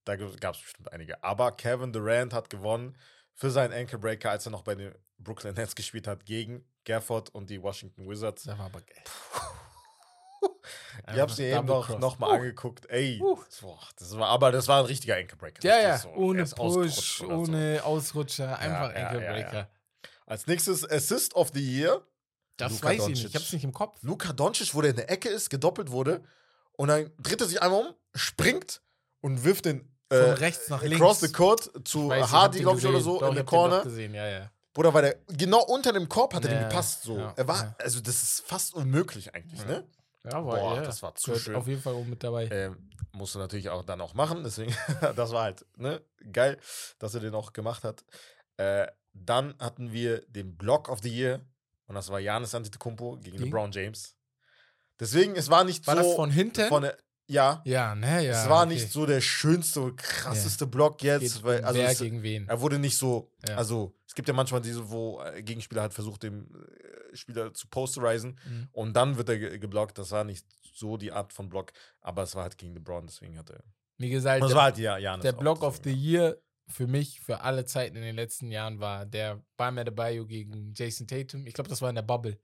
Speaker 2: Da gab es bestimmt einige. Aber Kevin Durant hat gewonnen für seinen Ankle Breaker, als er noch bei den Brooklyn Nets gespielt hat, gegen Gafford und die Washington Wizards.
Speaker 1: Das war aber geil.
Speaker 2: Ich hab's mir eben noch, noch mal
Speaker 1: Uh.
Speaker 2: angeguckt. Ey,
Speaker 1: Uh.
Speaker 2: boah, das war, aber das war ein richtiger Ankle Breaker.
Speaker 1: Ja, ja,
Speaker 2: so.
Speaker 1: Ohne Push,
Speaker 2: oder so.
Speaker 1: ohne Ausrutscher, einfach
Speaker 2: ja,
Speaker 1: Ankle
Speaker 2: ja, ja.
Speaker 1: Breaker.
Speaker 2: Als nächstes Assist of the Year.
Speaker 1: Das
Speaker 2: Luka
Speaker 1: weiß ich
Speaker 2: Doncic.
Speaker 1: nicht, ich hab's nicht im Kopf.
Speaker 2: Luka Doncic, wo der in der Ecke ist, gedoppelt wurde und dann dreht er sich einmal um, springt und wirft den
Speaker 1: Von
Speaker 2: äh,
Speaker 1: rechts nach links.
Speaker 2: across the court zu
Speaker 1: weiß,
Speaker 2: Hardy, glaube ich, oder so,
Speaker 1: Doch,
Speaker 2: in der Corner.
Speaker 1: gesehen, ja, ja.
Speaker 2: Bruder, weil der genau unter dem Korb hat er
Speaker 1: Ja,
Speaker 2: den gepasst so.
Speaker 1: ja,
Speaker 2: er war,
Speaker 1: ja.
Speaker 2: also das ist fast unmöglich eigentlich,
Speaker 1: Ja.
Speaker 2: ne?
Speaker 1: Ja, war,
Speaker 2: Boah, das war zu
Speaker 1: Gehört
Speaker 2: schön.
Speaker 1: Auf jeden Fall oben mit dabei.
Speaker 2: Ähm, musst du natürlich auch dann auch machen, deswegen, das war halt, ne? Geil, dass er den auch gemacht hat. Äh, dann hatten wir den Block of the Year und das war Janis Antetokounmpo gegen
Speaker 1: Gegen?
Speaker 2: LeBron James. Deswegen, es war nicht
Speaker 1: war
Speaker 2: so
Speaker 1: das von hinten?
Speaker 2: von ja,
Speaker 1: ja, ne, ja.
Speaker 2: es war
Speaker 1: okay.
Speaker 2: nicht so der schönste, krasseste Block jetzt, weil, also
Speaker 1: wer
Speaker 2: es,
Speaker 1: gegen wen.
Speaker 2: er wurde nicht so,
Speaker 1: Ja.
Speaker 2: also es gibt ja manchmal diese, wo äh, Gegenspieler halt versucht, dem äh, Spieler zu posterisen
Speaker 1: Mhm.
Speaker 2: und dann wird er ge geblockt. Das war nicht so die Art von Block, aber es war halt gegen LeBron, deswegen hat er.
Speaker 1: Wie gesagt,
Speaker 2: Das
Speaker 1: der,
Speaker 2: war halt ja, Janis
Speaker 1: der Block of the Year für mich, für alle Zeiten in den letzten Jahren war der Bam Adebayo gegen Jason Tatum. Ich glaube, das war in der Bubble,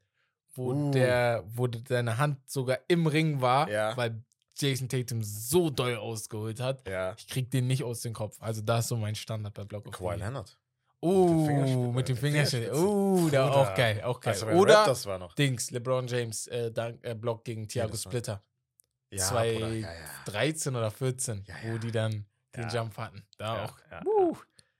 Speaker 1: wo
Speaker 2: Uh.
Speaker 1: der, wo seine Hand sogar im Ring war,
Speaker 2: Ja.
Speaker 1: weil Jason Tatum so doll ausgeholt hat.
Speaker 2: Ja.
Speaker 1: Ich krieg den nicht aus dem Kopf. Also da ist so mein Standard bei Block of
Speaker 2: Kawhi. Leonard. Fingerspitze,
Speaker 1: mit dem Fingerschnitt. Uh, der war auch geil, auch geil.
Speaker 2: Also,
Speaker 1: Oder
Speaker 2: das war noch.
Speaker 1: Dings, LeBron James, äh, Dank, äh, Block gegen Thiago Splitter.
Speaker 2: Ja,
Speaker 1: zwei-
Speaker 2: Bruder, ja, ja.
Speaker 1: 13 oder 14,
Speaker 2: Ja,
Speaker 1: wo die dann den. Jump hatten. Da auch. Uh,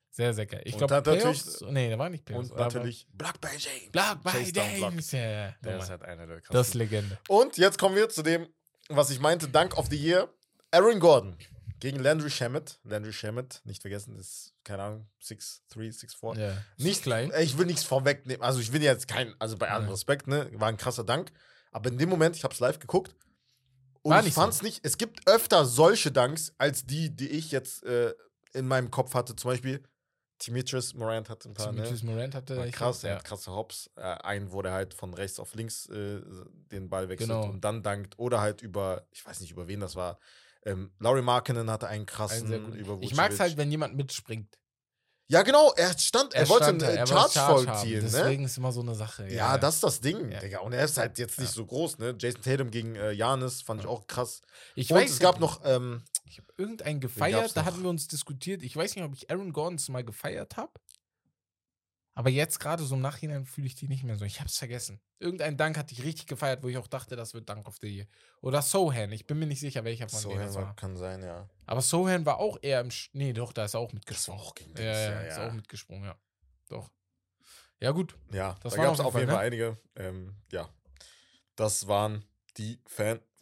Speaker 1: sehr, sehr geil. Ich glaube, Playoffs, nee, der war nicht Playoffs.
Speaker 2: Und natürlich Black by James.
Speaker 1: Black by
Speaker 2: down Block.
Speaker 1: James. Ja, ja.
Speaker 2: Der ist halt einer der
Speaker 1: Das ist. Legende.
Speaker 2: Und jetzt kommen wir zu dem, was ich meinte, Dank of the Year. Aaron Gordon gegen Landry Shamet. Landry Shamet, nicht vergessen, ist, keine Ahnung, 6'3, 6'4.
Speaker 1: Ja.
Speaker 2: Nicht
Speaker 1: klein.
Speaker 2: Ich will nichts vorwegnehmen. Also ich will jetzt kein, also bei allem
Speaker 1: Ja.
Speaker 2: Respekt, ne, war ein krasser Dank. Aber in dem Moment, ich habe es live geguckt und
Speaker 1: War
Speaker 2: ich
Speaker 1: nicht so.
Speaker 2: fand's nicht. Es gibt öfter solche Danks als die, die ich jetzt äh, in meinem Kopf hatte. Zum Beispiel Demetrius Morant hatte ein paar. Ne?
Speaker 1: Demetrius Morant hatte
Speaker 2: War krass, er
Speaker 1: ja.
Speaker 2: hat krasse Hops. Äh, einen, wo der halt von rechts auf links äh, den Ball wechselt
Speaker 1: Genau.
Speaker 2: und dann dankt. Oder halt über, ich weiß nicht über wen das war. Ähm, Laurie Markkinen hatte einen
Speaker 1: Ein
Speaker 2: krassen
Speaker 1: gut.
Speaker 2: über
Speaker 1: Ich mag es halt, wenn jemand mitspringt.
Speaker 2: Ja, genau, er stand, er, wollte
Speaker 1: stand
Speaker 2: einen
Speaker 1: er
Speaker 2: äh, Charge
Speaker 1: Charge
Speaker 2: vollziehen, ne?
Speaker 1: Deswegen ist immer so eine Sache.
Speaker 2: Ja, das ist das Ding,
Speaker 1: Ja.
Speaker 2: Digga. Und er ist halt jetzt nicht so groß, ne? Jason Tatum gegen äh, Janis fand ich auch krass.
Speaker 1: Ich
Speaker 2: Und
Speaker 1: weiß
Speaker 2: es gab noch, ähm,
Speaker 1: Ich habe irgendeinen gefeiert, da hatten wir uns diskutiert. Ich weiß nicht, ob ich Aaron Gordons mal gefeiert habe. Aber jetzt gerade so im Nachhinein fühle ich die nicht mehr so. Ich habe es vergessen. Irgendein Dank hatte ich richtig gefeiert, wo ich auch dachte, das wird Dank of the Year. Oder Sohan. Ich bin mir nicht sicher, welcher von denen das war.
Speaker 2: kann sein, ja.
Speaker 1: Aber Sohan war auch eher im. Sch nee, doch, da ist er auch mitgesprungen.
Speaker 2: auch gegen
Speaker 1: Ja, ja,
Speaker 2: ja,
Speaker 1: ist
Speaker 2: ja.
Speaker 1: auch mitgesprungen, ja. Doch. Ja, gut.
Speaker 2: Ja,
Speaker 1: Das
Speaker 2: da
Speaker 1: waren
Speaker 2: gab es
Speaker 1: auf
Speaker 2: auf
Speaker 1: jeden
Speaker 2: Fall
Speaker 1: Fall,
Speaker 2: einige. Ähm, ja, das waren die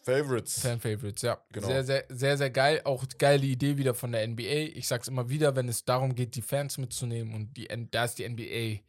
Speaker 2: Fan-Favorites.
Speaker 1: Fan-Favorites, ja.
Speaker 2: Genau.
Speaker 1: Sehr, sehr, sehr, sehr geil. Auch geile Idee wieder von der NBA. Ich sag's immer wieder, wenn es darum geht, die Fans mitzunehmen und die, da ist die NBA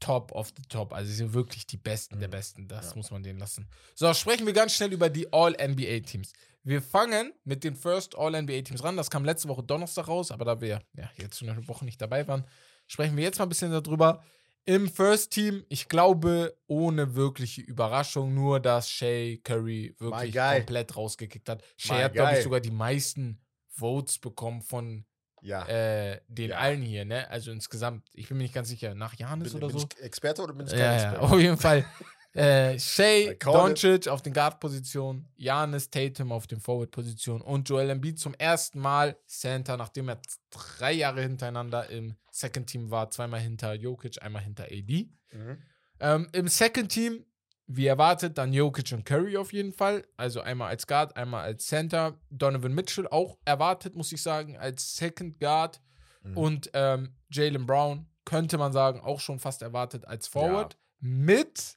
Speaker 1: top of the top. Also sie sind wirklich die Besten der
Speaker 2: Mhm.
Speaker 1: Besten. Das
Speaker 2: Ja.
Speaker 1: muss man denen lassen. So, sprechen wir ganz schnell über die All-NBA-Teams. Wir fangen mit den First All-NBA-Teams ran. Das kam letzte Woche Donnerstag raus, aber da wir ja, jetzt schon eine Woche nicht dabei waren, sprechen wir jetzt mal ein bisschen darüber. Im First Team, ich glaube, ohne wirkliche Überraschung, nur dass Shea Curry wirklich komplett rausgekickt hat. Shea
Speaker 2: My
Speaker 1: hat, glaube ich, sogar die meisten Votes bekommen von
Speaker 2: Ja.
Speaker 1: äh, den
Speaker 2: Ja.
Speaker 1: allen hier, ne? Also insgesamt, ich bin mir nicht ganz sicher, nach Janis
Speaker 2: bin,
Speaker 1: oder
Speaker 2: bin
Speaker 1: so.
Speaker 2: ich Experte oder bin ich kein
Speaker 1: Ja, ja,
Speaker 2: Experte?
Speaker 1: auf jeden Fall. Äh, Shea. Doncic auf den Guard-Positionen, Janis Tatum auf den Forward-Positionen und Joel Embiid zum ersten Mal Center, nachdem er drei Jahre hintereinander im Second-Team war, zweimal hinter Jokic, einmal hinter AD.
Speaker 2: Mhm.
Speaker 1: Ähm, Im Second-Team, wie erwartet, dann Jokic und Curry auf jeden Fall. Also einmal als Guard, einmal als Center. Donovan Mitchell auch erwartet, muss ich sagen, als Second Guard.
Speaker 2: Mhm.
Speaker 1: Und ähm, Jalen Brown könnte man sagen, auch schon fast erwartet als Forward. Mit,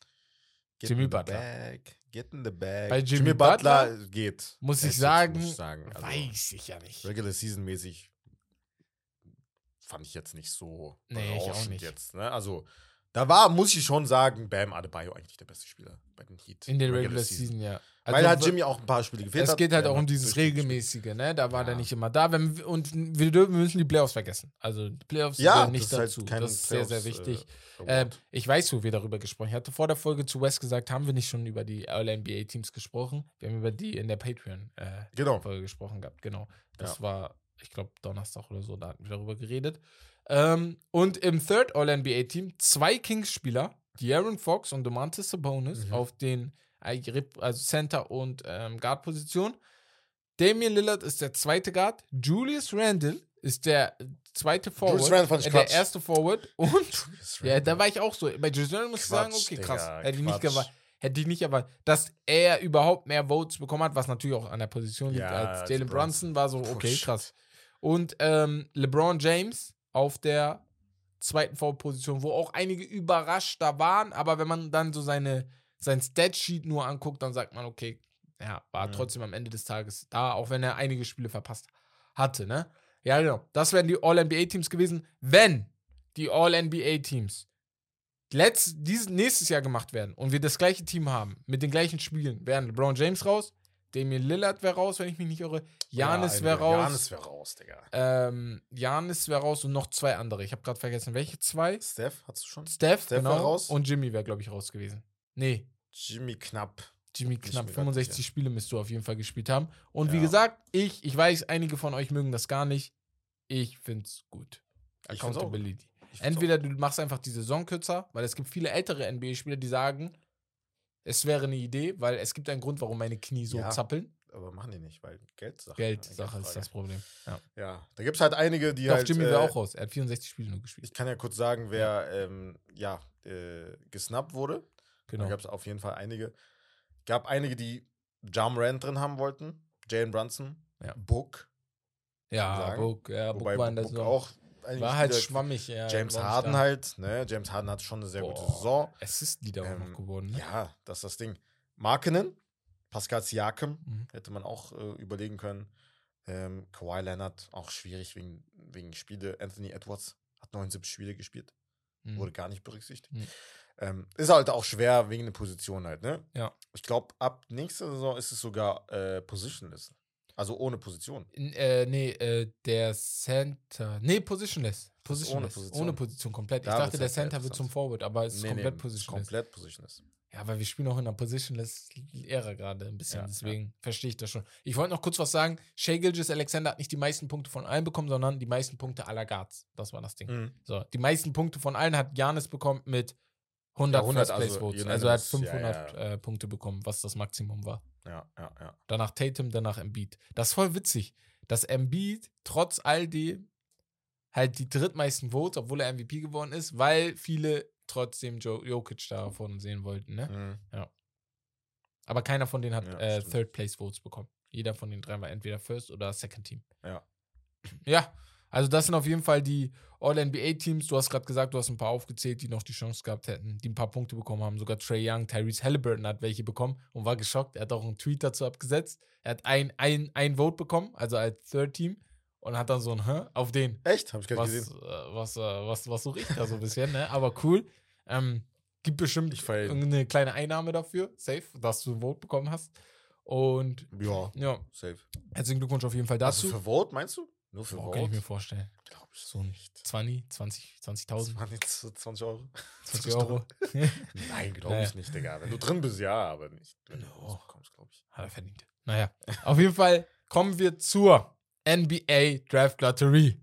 Speaker 2: Get
Speaker 1: Jimmy Butler.
Speaker 2: Bag. Get in the bag.
Speaker 1: Bei Jimmy Butler
Speaker 2: geht.
Speaker 1: muss ich sagen,
Speaker 2: muss ich sagen. Also,
Speaker 1: weiß ich ja nicht.
Speaker 2: Regular Season mäßig fand ich jetzt nicht so
Speaker 1: Nee, ich auch nicht.
Speaker 2: jetzt. Ne? Also da war, muss ich schon sagen, Bam Adebayo eigentlich der beste Spieler bei den Heat.
Speaker 1: In der Regular Season, ja.
Speaker 2: Weil da hat Jimmy auch ein paar Spiele gefehlt.
Speaker 1: es geht halt auch um dieses regelmäßige, ne? Da war der
Speaker 2: Ja.
Speaker 1: nicht immer da. Wenn, und wir dürfen, wir müssen die Playoffs vergessen. Also die Playoffs
Speaker 2: Ja,
Speaker 1: nicht
Speaker 2: das ist halt
Speaker 1: dazu. das ist sehr, sehr
Speaker 2: Playoffs,
Speaker 1: wichtig.
Speaker 2: äh, Award.
Speaker 1: ich weiß, wo wir darüber gesprochen haben. Ich hatte vor der Folge zu West gesagt, haben wir nicht schon über die All-NBA-Teams gesprochen? Wir haben über die in der Patreon-Folge
Speaker 2: genau.
Speaker 1: gesprochen gehabt. Genau. Das
Speaker 2: Ja.
Speaker 1: war, ich glaube, Donnerstag oder so, da hatten wir darüber geredet. Ähm, und im Third All-NBA-Team zwei Kings-Spieler, De'Aaron Fox und Domantas Sabonis
Speaker 2: Mhm.
Speaker 1: auf den äh, also Center- und ähm, Guard-Position. Damian Lillard ist der zweite Guard. Julius Randle ist der zweite Forward. Äh, der erste Forward. Und ja, da war ich auch so. Bei Julius Randle muss ich sagen, okay,
Speaker 2: Digga,
Speaker 1: krass. Hätte ich nicht Hätte ich nicht erwartet. Dass er überhaupt mehr Votes bekommen hat, was natürlich auch an der Position liegt
Speaker 2: Ja,
Speaker 1: als Jalen
Speaker 2: Brunson.
Speaker 1: War so, okay, krass. Und ähm, LeBron James auf der zweiten Forward-Position, wo auch einige überrascht da waren, aber wenn man dann so seine, sein Statsheet nur anguckt, dann sagt man, okay, ja, war
Speaker 2: Mhm.
Speaker 1: trotzdem am Ende des Tages da, auch wenn er einige Spiele verpasst hatte, ne? Ja, genau. Das wären die All-NBA-Teams gewesen, wenn die All-NBA-Teams letzt, dieses, nächstes Jahr gemacht werden und wir das gleiche Team haben, mit den gleichen Spielen, wären LeBron James raus, Damian Lillard wäre raus, wenn ich mich nicht irre, Janis
Speaker 2: Ja,
Speaker 1: wäre raus,
Speaker 2: Janis wäre raus, Digga.
Speaker 1: ähm, Janis wäre raus und noch zwei andere. Ich habe gerade vergessen, welche zwei?
Speaker 2: Steph, hast du schon?
Speaker 1: Steph,
Speaker 2: Steph
Speaker 1: genau.
Speaker 2: raus.
Speaker 1: Und Jimmy wäre, glaube ich, raus gewesen. Nee,
Speaker 2: Jimmy knapp.
Speaker 1: Jimmy knapp
Speaker 2: mehr
Speaker 1: 65
Speaker 2: sicher.
Speaker 1: Spiele müsst du auf jeden Fall gespielt haben. Und wie
Speaker 2: Ja.
Speaker 1: gesagt, ich, ich weiß, einige von euch mögen das gar nicht. Ich find's gut.
Speaker 2: Ich find's auch gut.
Speaker 1: Accountability. Entweder du machst einfach die Saison kürzer, weil es gibt viele ältere NBA-Spieler, die sagen, es wäre eine Idee, weil es gibt einen Grund, warum meine Knie so
Speaker 2: Ja.
Speaker 1: zappeln.
Speaker 2: aber machen die nicht, weil Geldsache.
Speaker 1: Geldsache ist das Problem. Ja.
Speaker 2: Ja, da gibt es halt einige, die
Speaker 1: Doch,
Speaker 2: halt.
Speaker 1: Jimmy
Speaker 2: äh,
Speaker 1: auch raus. Er hat 64 Spiele nur gespielt.
Speaker 2: Ich kann ja kurz sagen, wer ähm, ja, äh, gesnappt wurde.
Speaker 1: Genau.
Speaker 2: Da gab es auf jeden Fall einige. Gab einige, die Jam Rand drin haben wollten. Jalen Brunson,
Speaker 1: Ja.
Speaker 2: Book,
Speaker 1: Ja. Book, ja, Book
Speaker 2: Wobei
Speaker 1: war in der
Speaker 2: Book auch einige
Speaker 1: war halt schwammig, ja.
Speaker 2: James Harden
Speaker 1: da.
Speaker 2: halt, ne? James Harden hat schon eine sehr gute
Speaker 1: Boah,
Speaker 2: Saison.
Speaker 1: Assist-Leader auch
Speaker 2: Ähm,
Speaker 1: noch geworden, ne?
Speaker 2: Ja, das ist das Ding. Markenen, Pascal Siakam,
Speaker 1: Mhm.
Speaker 2: hätte man auch äh, überlegen können. Ähm, Kawhi Leonard, auch schwierig wegen, wegen Spiele. Anthony Edwards hat 79 Spiele gespielt,
Speaker 1: Mhm.
Speaker 2: wurde gar nicht berücksichtigt.
Speaker 1: Mhm.
Speaker 2: Ähm, ist halt auch schwer wegen der Position halt, ne?
Speaker 1: Ja.
Speaker 2: Ich glaube, ab nächster Saison ist es sogar äh, Positionless. Also ohne Position.
Speaker 1: N- Äh, nee, äh, der Center. Nee, positionless. Positionless.
Speaker 2: Position.
Speaker 1: Ohne Position komplett. Ich
Speaker 2: Da
Speaker 1: dachte,
Speaker 2: wird's
Speaker 1: der Center wird zum. Forward, aber es ist
Speaker 2: Nee,
Speaker 1: komplett
Speaker 2: nee,
Speaker 1: positionless.
Speaker 2: Komplett Positionless.
Speaker 1: Ja, weil wir spielen auch in einer Positionless-Ära gerade ein bisschen.
Speaker 2: Ja, ja.
Speaker 1: deswegen verstehe ich das schon. Ich wollte noch kurz was sagen. Shea Gilgis Alexander hat nicht die meisten Punkte von allen bekommen, sondern die meisten Punkte aller Guards. Das war das Ding.
Speaker 2: Mhm.
Speaker 1: So, die meisten Punkte von allen hat Janis bekommen mit 100,
Speaker 2: Ja, 100,
Speaker 1: First Place
Speaker 2: also
Speaker 1: Votes. Also er hat
Speaker 2: unanimous, ja,
Speaker 1: 500 Äh, Punkte bekommen, was das Maximum war.
Speaker 2: Ja, ja, ja.
Speaker 1: Danach Tatum, danach Embiid. Das ist voll witzig, dass Embiid trotz all dem halt die drittmeisten Votes, obwohl er MVP geworden ist, weil viele trotzdem jo Jokic davon sehen wollten. Ne?
Speaker 2: Mhm.
Speaker 1: Aber keiner von denen hat
Speaker 2: Ja,
Speaker 1: äh. Third Place Votes bekommen. Jeder von den drei war entweder First oder Second Team.
Speaker 2: Ja.
Speaker 1: Ja, also das sind auf jeden Fall die All-NBA-Teams. Du hast gerade gesagt, du hast ein paar aufgezählt, die noch die Chance gehabt hätten, die ein paar Punkte bekommen haben. Sogar Trey Young, Tyrese Halliburton hat welche bekommen und war geschockt. Er hat auch einen Tweet dazu abgesetzt. Er hat ein, ein, ein Vote bekommen, also als Third Team, und hat dann so ein Hä auf den
Speaker 2: Echt? Habe ich gar
Speaker 1: was,
Speaker 2: nicht
Speaker 1: äh,
Speaker 2: gesehen.
Speaker 1: was, äh, was, was so riecht da so ein bisschen, ne? Aber cool. Ähm, gibt bestimmt
Speaker 2: Ich
Speaker 1: irgendeine kleine Einnahme dafür, safe, dass du ein Vote bekommen hast. Und
Speaker 2: Ja,
Speaker 1: ja,
Speaker 2: safe.
Speaker 1: herzlichen Glückwunsch auf jeden Fall dazu.
Speaker 2: Also für Vote, meinst du? Nur für
Speaker 1: Boah, kann ich mir vorstellen.
Speaker 2: Glaube ich
Speaker 1: So
Speaker 2: nicht.
Speaker 1: 20, 20, 20.000,
Speaker 2: Das waren jetzt so 20 Euro.
Speaker 1: 20 Euro.
Speaker 2: Nein, glaube ich nicht, Digga. Wenn du drin bist, ja, aber nicht. Wenn du
Speaker 1: No.
Speaker 2: rauskommst, glaube ich.
Speaker 1: Hat er verdient. Naja, auf jeden Fall kommen wir zur NBA Draft Lottery.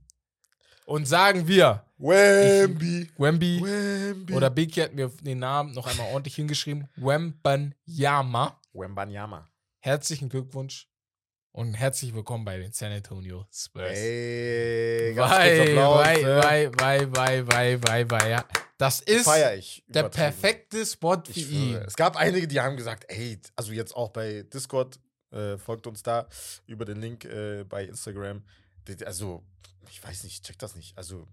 Speaker 1: Und sagen wir,
Speaker 2: Wemby.
Speaker 1: Wemby
Speaker 2: Wemby.
Speaker 1: oder Biki hat mir den Namen noch einmal ordentlich hingeschrieben, Wembanyama.
Speaker 2: Wembanyama.
Speaker 1: Herzlichen Glückwunsch und herzlich willkommen bei den San Antonio Spurs.
Speaker 2: Ey, ganz
Speaker 1: Wei,
Speaker 2: kurz Applaus,
Speaker 1: wei,
Speaker 2: ne?
Speaker 1: wei, wei, wei, wei, wei, wei, ja. Das ist der perfekte Spot für ihn.
Speaker 2: Es gab einige, die haben gesagt, ey, also jetzt auch bei Discord, äh, folgt uns da über den Link äh, bei Instagram. Also, ich weiß nicht, ich check das nicht. Also,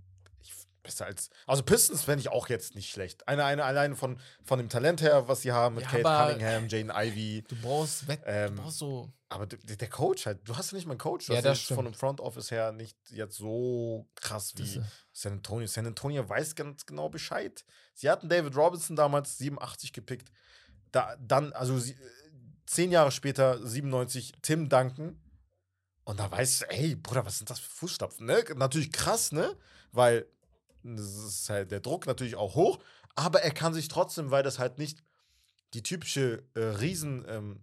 Speaker 2: besser als. Also, Pistons fände ich auch jetzt nicht schlecht. Eine, eine, alleine von, von dem Talent her, was sie haben mit
Speaker 1: Ja,
Speaker 2: Kate Cunningham, Jane Ivy.
Speaker 1: Du brauchst Wett,
Speaker 2: Ähm,
Speaker 1: du brauchst so.
Speaker 2: Aber der Coach halt, du hast ja nicht mal einen Coach. Du
Speaker 1: Ja,
Speaker 2: hast
Speaker 1: das
Speaker 2: jetzt von
Speaker 1: stimmt.
Speaker 2: dem Front Office her nicht jetzt so krass wie
Speaker 1: äh,
Speaker 2: San Antonio. San Antonio weiß ganz genau Bescheid. Sie hatten David Robinson damals 87 gepickt. Da, dann, also sie, zehn Jahre später, 97, Tim Duncan. Und da weißt du, ey, Bruder, was sind das für Fußstapfen? Ne? Natürlich krass, ne? Weil ist halt der Druck natürlich auch hoch. Aber er kann sich trotzdem, weil das halt nicht die typische äh, Riesen, ähm,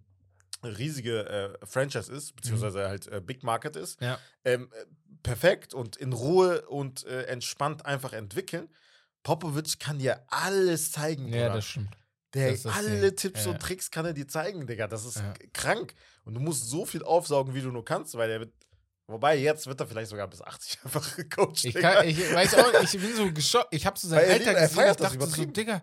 Speaker 2: riesige äh, Franchise ist, beziehungsweise halt äh, Big Market ist,
Speaker 1: ja.
Speaker 2: ähm, äh, perfekt und in Ruhe und äh, entspannt einfach entwickeln. Popovic kann dir alles zeigen,
Speaker 1: ja,
Speaker 2: Bruder.
Speaker 1: das stimmt.
Speaker 2: Der,
Speaker 1: das
Speaker 2: alle. Tipps
Speaker 1: Ja.
Speaker 2: und Tricks kann er dir zeigen, Digga. Das ist
Speaker 1: Ja.
Speaker 2: krank. Und du musst so viel aufsaugen, wie du nur kannst, weil er wird. Wobei, jetzt wird er vielleicht sogar bis 80 einfach gecoacht.
Speaker 1: Ich, kann, ich weiß auch, ich bin so geschockt. Ich habe so sein
Speaker 2: er
Speaker 1: Alter
Speaker 2: er
Speaker 1: gesehen. Ich
Speaker 2: das
Speaker 1: dachte so. Digga,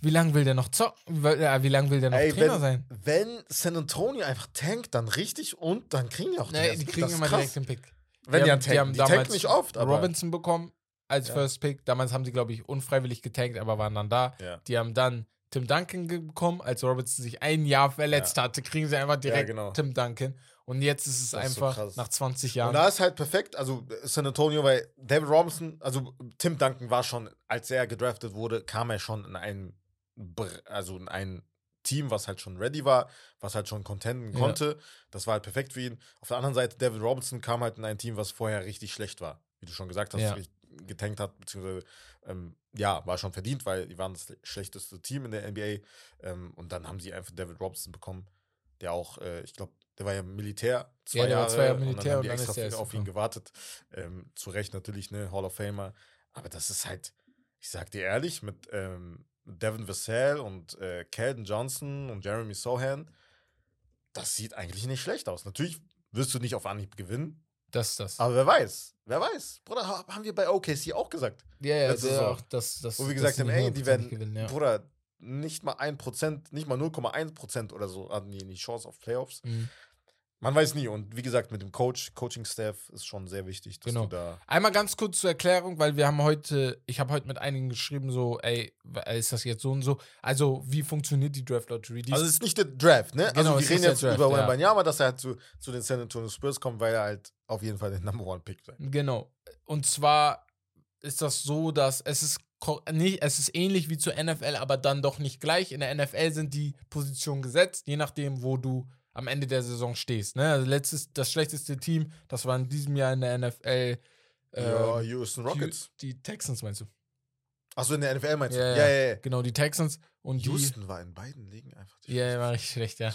Speaker 1: wie lange will der noch zocken? Wie, ja, wie lange will der noch
Speaker 2: Ey,
Speaker 1: Trainer
Speaker 2: wenn,
Speaker 1: sein?
Speaker 2: wenn San Antonio einfach tankt, dann richtig und dann kriegen die auch den
Speaker 1: Nee, die kriegen immer direkt den Pick.
Speaker 2: Wenn die,
Speaker 1: haben-
Speaker 2: an tanken. Die, tanken nicht oft, aber.
Speaker 1: Robinson bekommen als
Speaker 2: Ja.
Speaker 1: First Pick. Damals haben sie, glaube ich, unfreiwillig getankt, aber waren dann da.
Speaker 2: Ja.
Speaker 1: Die haben dann Tim Duncan bekommen. Als Robinson sich ein Jahr verletzt hatte, kriegen sie einfach direkt
Speaker 2: genau.
Speaker 1: Tim Duncan. Und jetzt ist es
Speaker 2: Das ist so
Speaker 1: einfach nach 20
Speaker 2: Und
Speaker 1: Jahren.
Speaker 2: da ist halt perfekt, also äh, San Antonio, weil David Robinson, also Tim Duncan war schon, als er gedraftet wurde, kam er schon in ein, also in ein Team, was halt schon ready war, was halt schon contenten
Speaker 1: Ja.
Speaker 2: konnte. Das war halt perfekt für ihn. Auf der anderen Seite, David Robinson kam halt in ein Team, was vorher richtig schlecht war. Wie du schon gesagt hast,
Speaker 1: Ja.
Speaker 2: getankt hat, beziehungsweise ähm, ja, war schon verdient, weil die waren das schlechteste Team in der NBA. Ähm, und dann haben sie einfach David Robinson bekommen, der auch, äh, ich glaube, der war ja Militär, zwei
Speaker 1: Ja, der war
Speaker 2: Jahre.
Speaker 1: zwei Jahre
Speaker 2: und dann
Speaker 1: Militär
Speaker 2: haben
Speaker 1: und
Speaker 2: die
Speaker 1: dann
Speaker 2: extra
Speaker 1: ist er
Speaker 2: viel
Speaker 1: erst
Speaker 2: auf ihn gewartet. Ähm, zu Recht natürlich, ne, Hall of Famer. Aber das ist halt, ich sag dir ehrlich, mit ähm, Devin Vassell und äh, Keldon Johnson und Jeremy Sohan, das sieht eigentlich nicht schlecht aus. Natürlich wirst du nicht auf Anhieb gewinnen,
Speaker 1: Das ist das.
Speaker 2: aber wer weiß, wer weiß. Bruder, ha- haben wir bei OKC auch gesagt.
Speaker 1: ja, ja, der
Speaker 2: Saison.
Speaker 1: auch, das, das,
Speaker 2: Wo wir
Speaker 1: das
Speaker 2: gesagt haben, ey, die werden,
Speaker 1: gewinnen, ja.
Speaker 2: Bruder, nicht mal 1%, nicht mal 0,1% oder so hatten die die Chance auf Playoffs.
Speaker 1: Mhm.
Speaker 2: Man weiß nie. Und wie gesagt, mit dem Coach, Coaching-Staff ist schon sehr wichtig, dass
Speaker 1: Genau.
Speaker 2: du da.
Speaker 1: Einmal ganz kurz zur Erklärung, weil wir haben heute, ich habe heute mit einigen geschrieben, so, ey, ist das jetzt so und so? Also, wie funktioniert die Draft Lottery? Die
Speaker 2: Also, es ist nicht der Draft, ne?
Speaker 1: Genau,
Speaker 2: also, wir reden jetzt
Speaker 1: Draft,
Speaker 2: über
Speaker 1: ja.
Speaker 2: Wembanyama, dass er halt zu, zu den San Antonio Spurs kommt, weil er halt auf jeden Fall der Number One Pick sein.
Speaker 1: Genau. Und zwar ist das so, dass es ist nicht, es ist ähnlich wie zur NFL, aber dann doch nicht gleich. In der NFL sind die Positionen gesetzt, je nachdem, wo du am Ende der Saison stehst. Ne? Also letztes, das schlechteste Team, das war in diesem Jahr in der NFL.
Speaker 2: ja,
Speaker 1: ähm,
Speaker 2: Houston
Speaker 1: die,
Speaker 2: Rockets.
Speaker 1: die Texans meinst du?
Speaker 2: Achso, in der NFL meinst du?
Speaker 1: Ja,
Speaker 2: Ja,
Speaker 1: ja. Genau, die Texans und
Speaker 2: Houston war in beiden Ligen einfach
Speaker 1: die. Ja, war richtig schlecht, ja.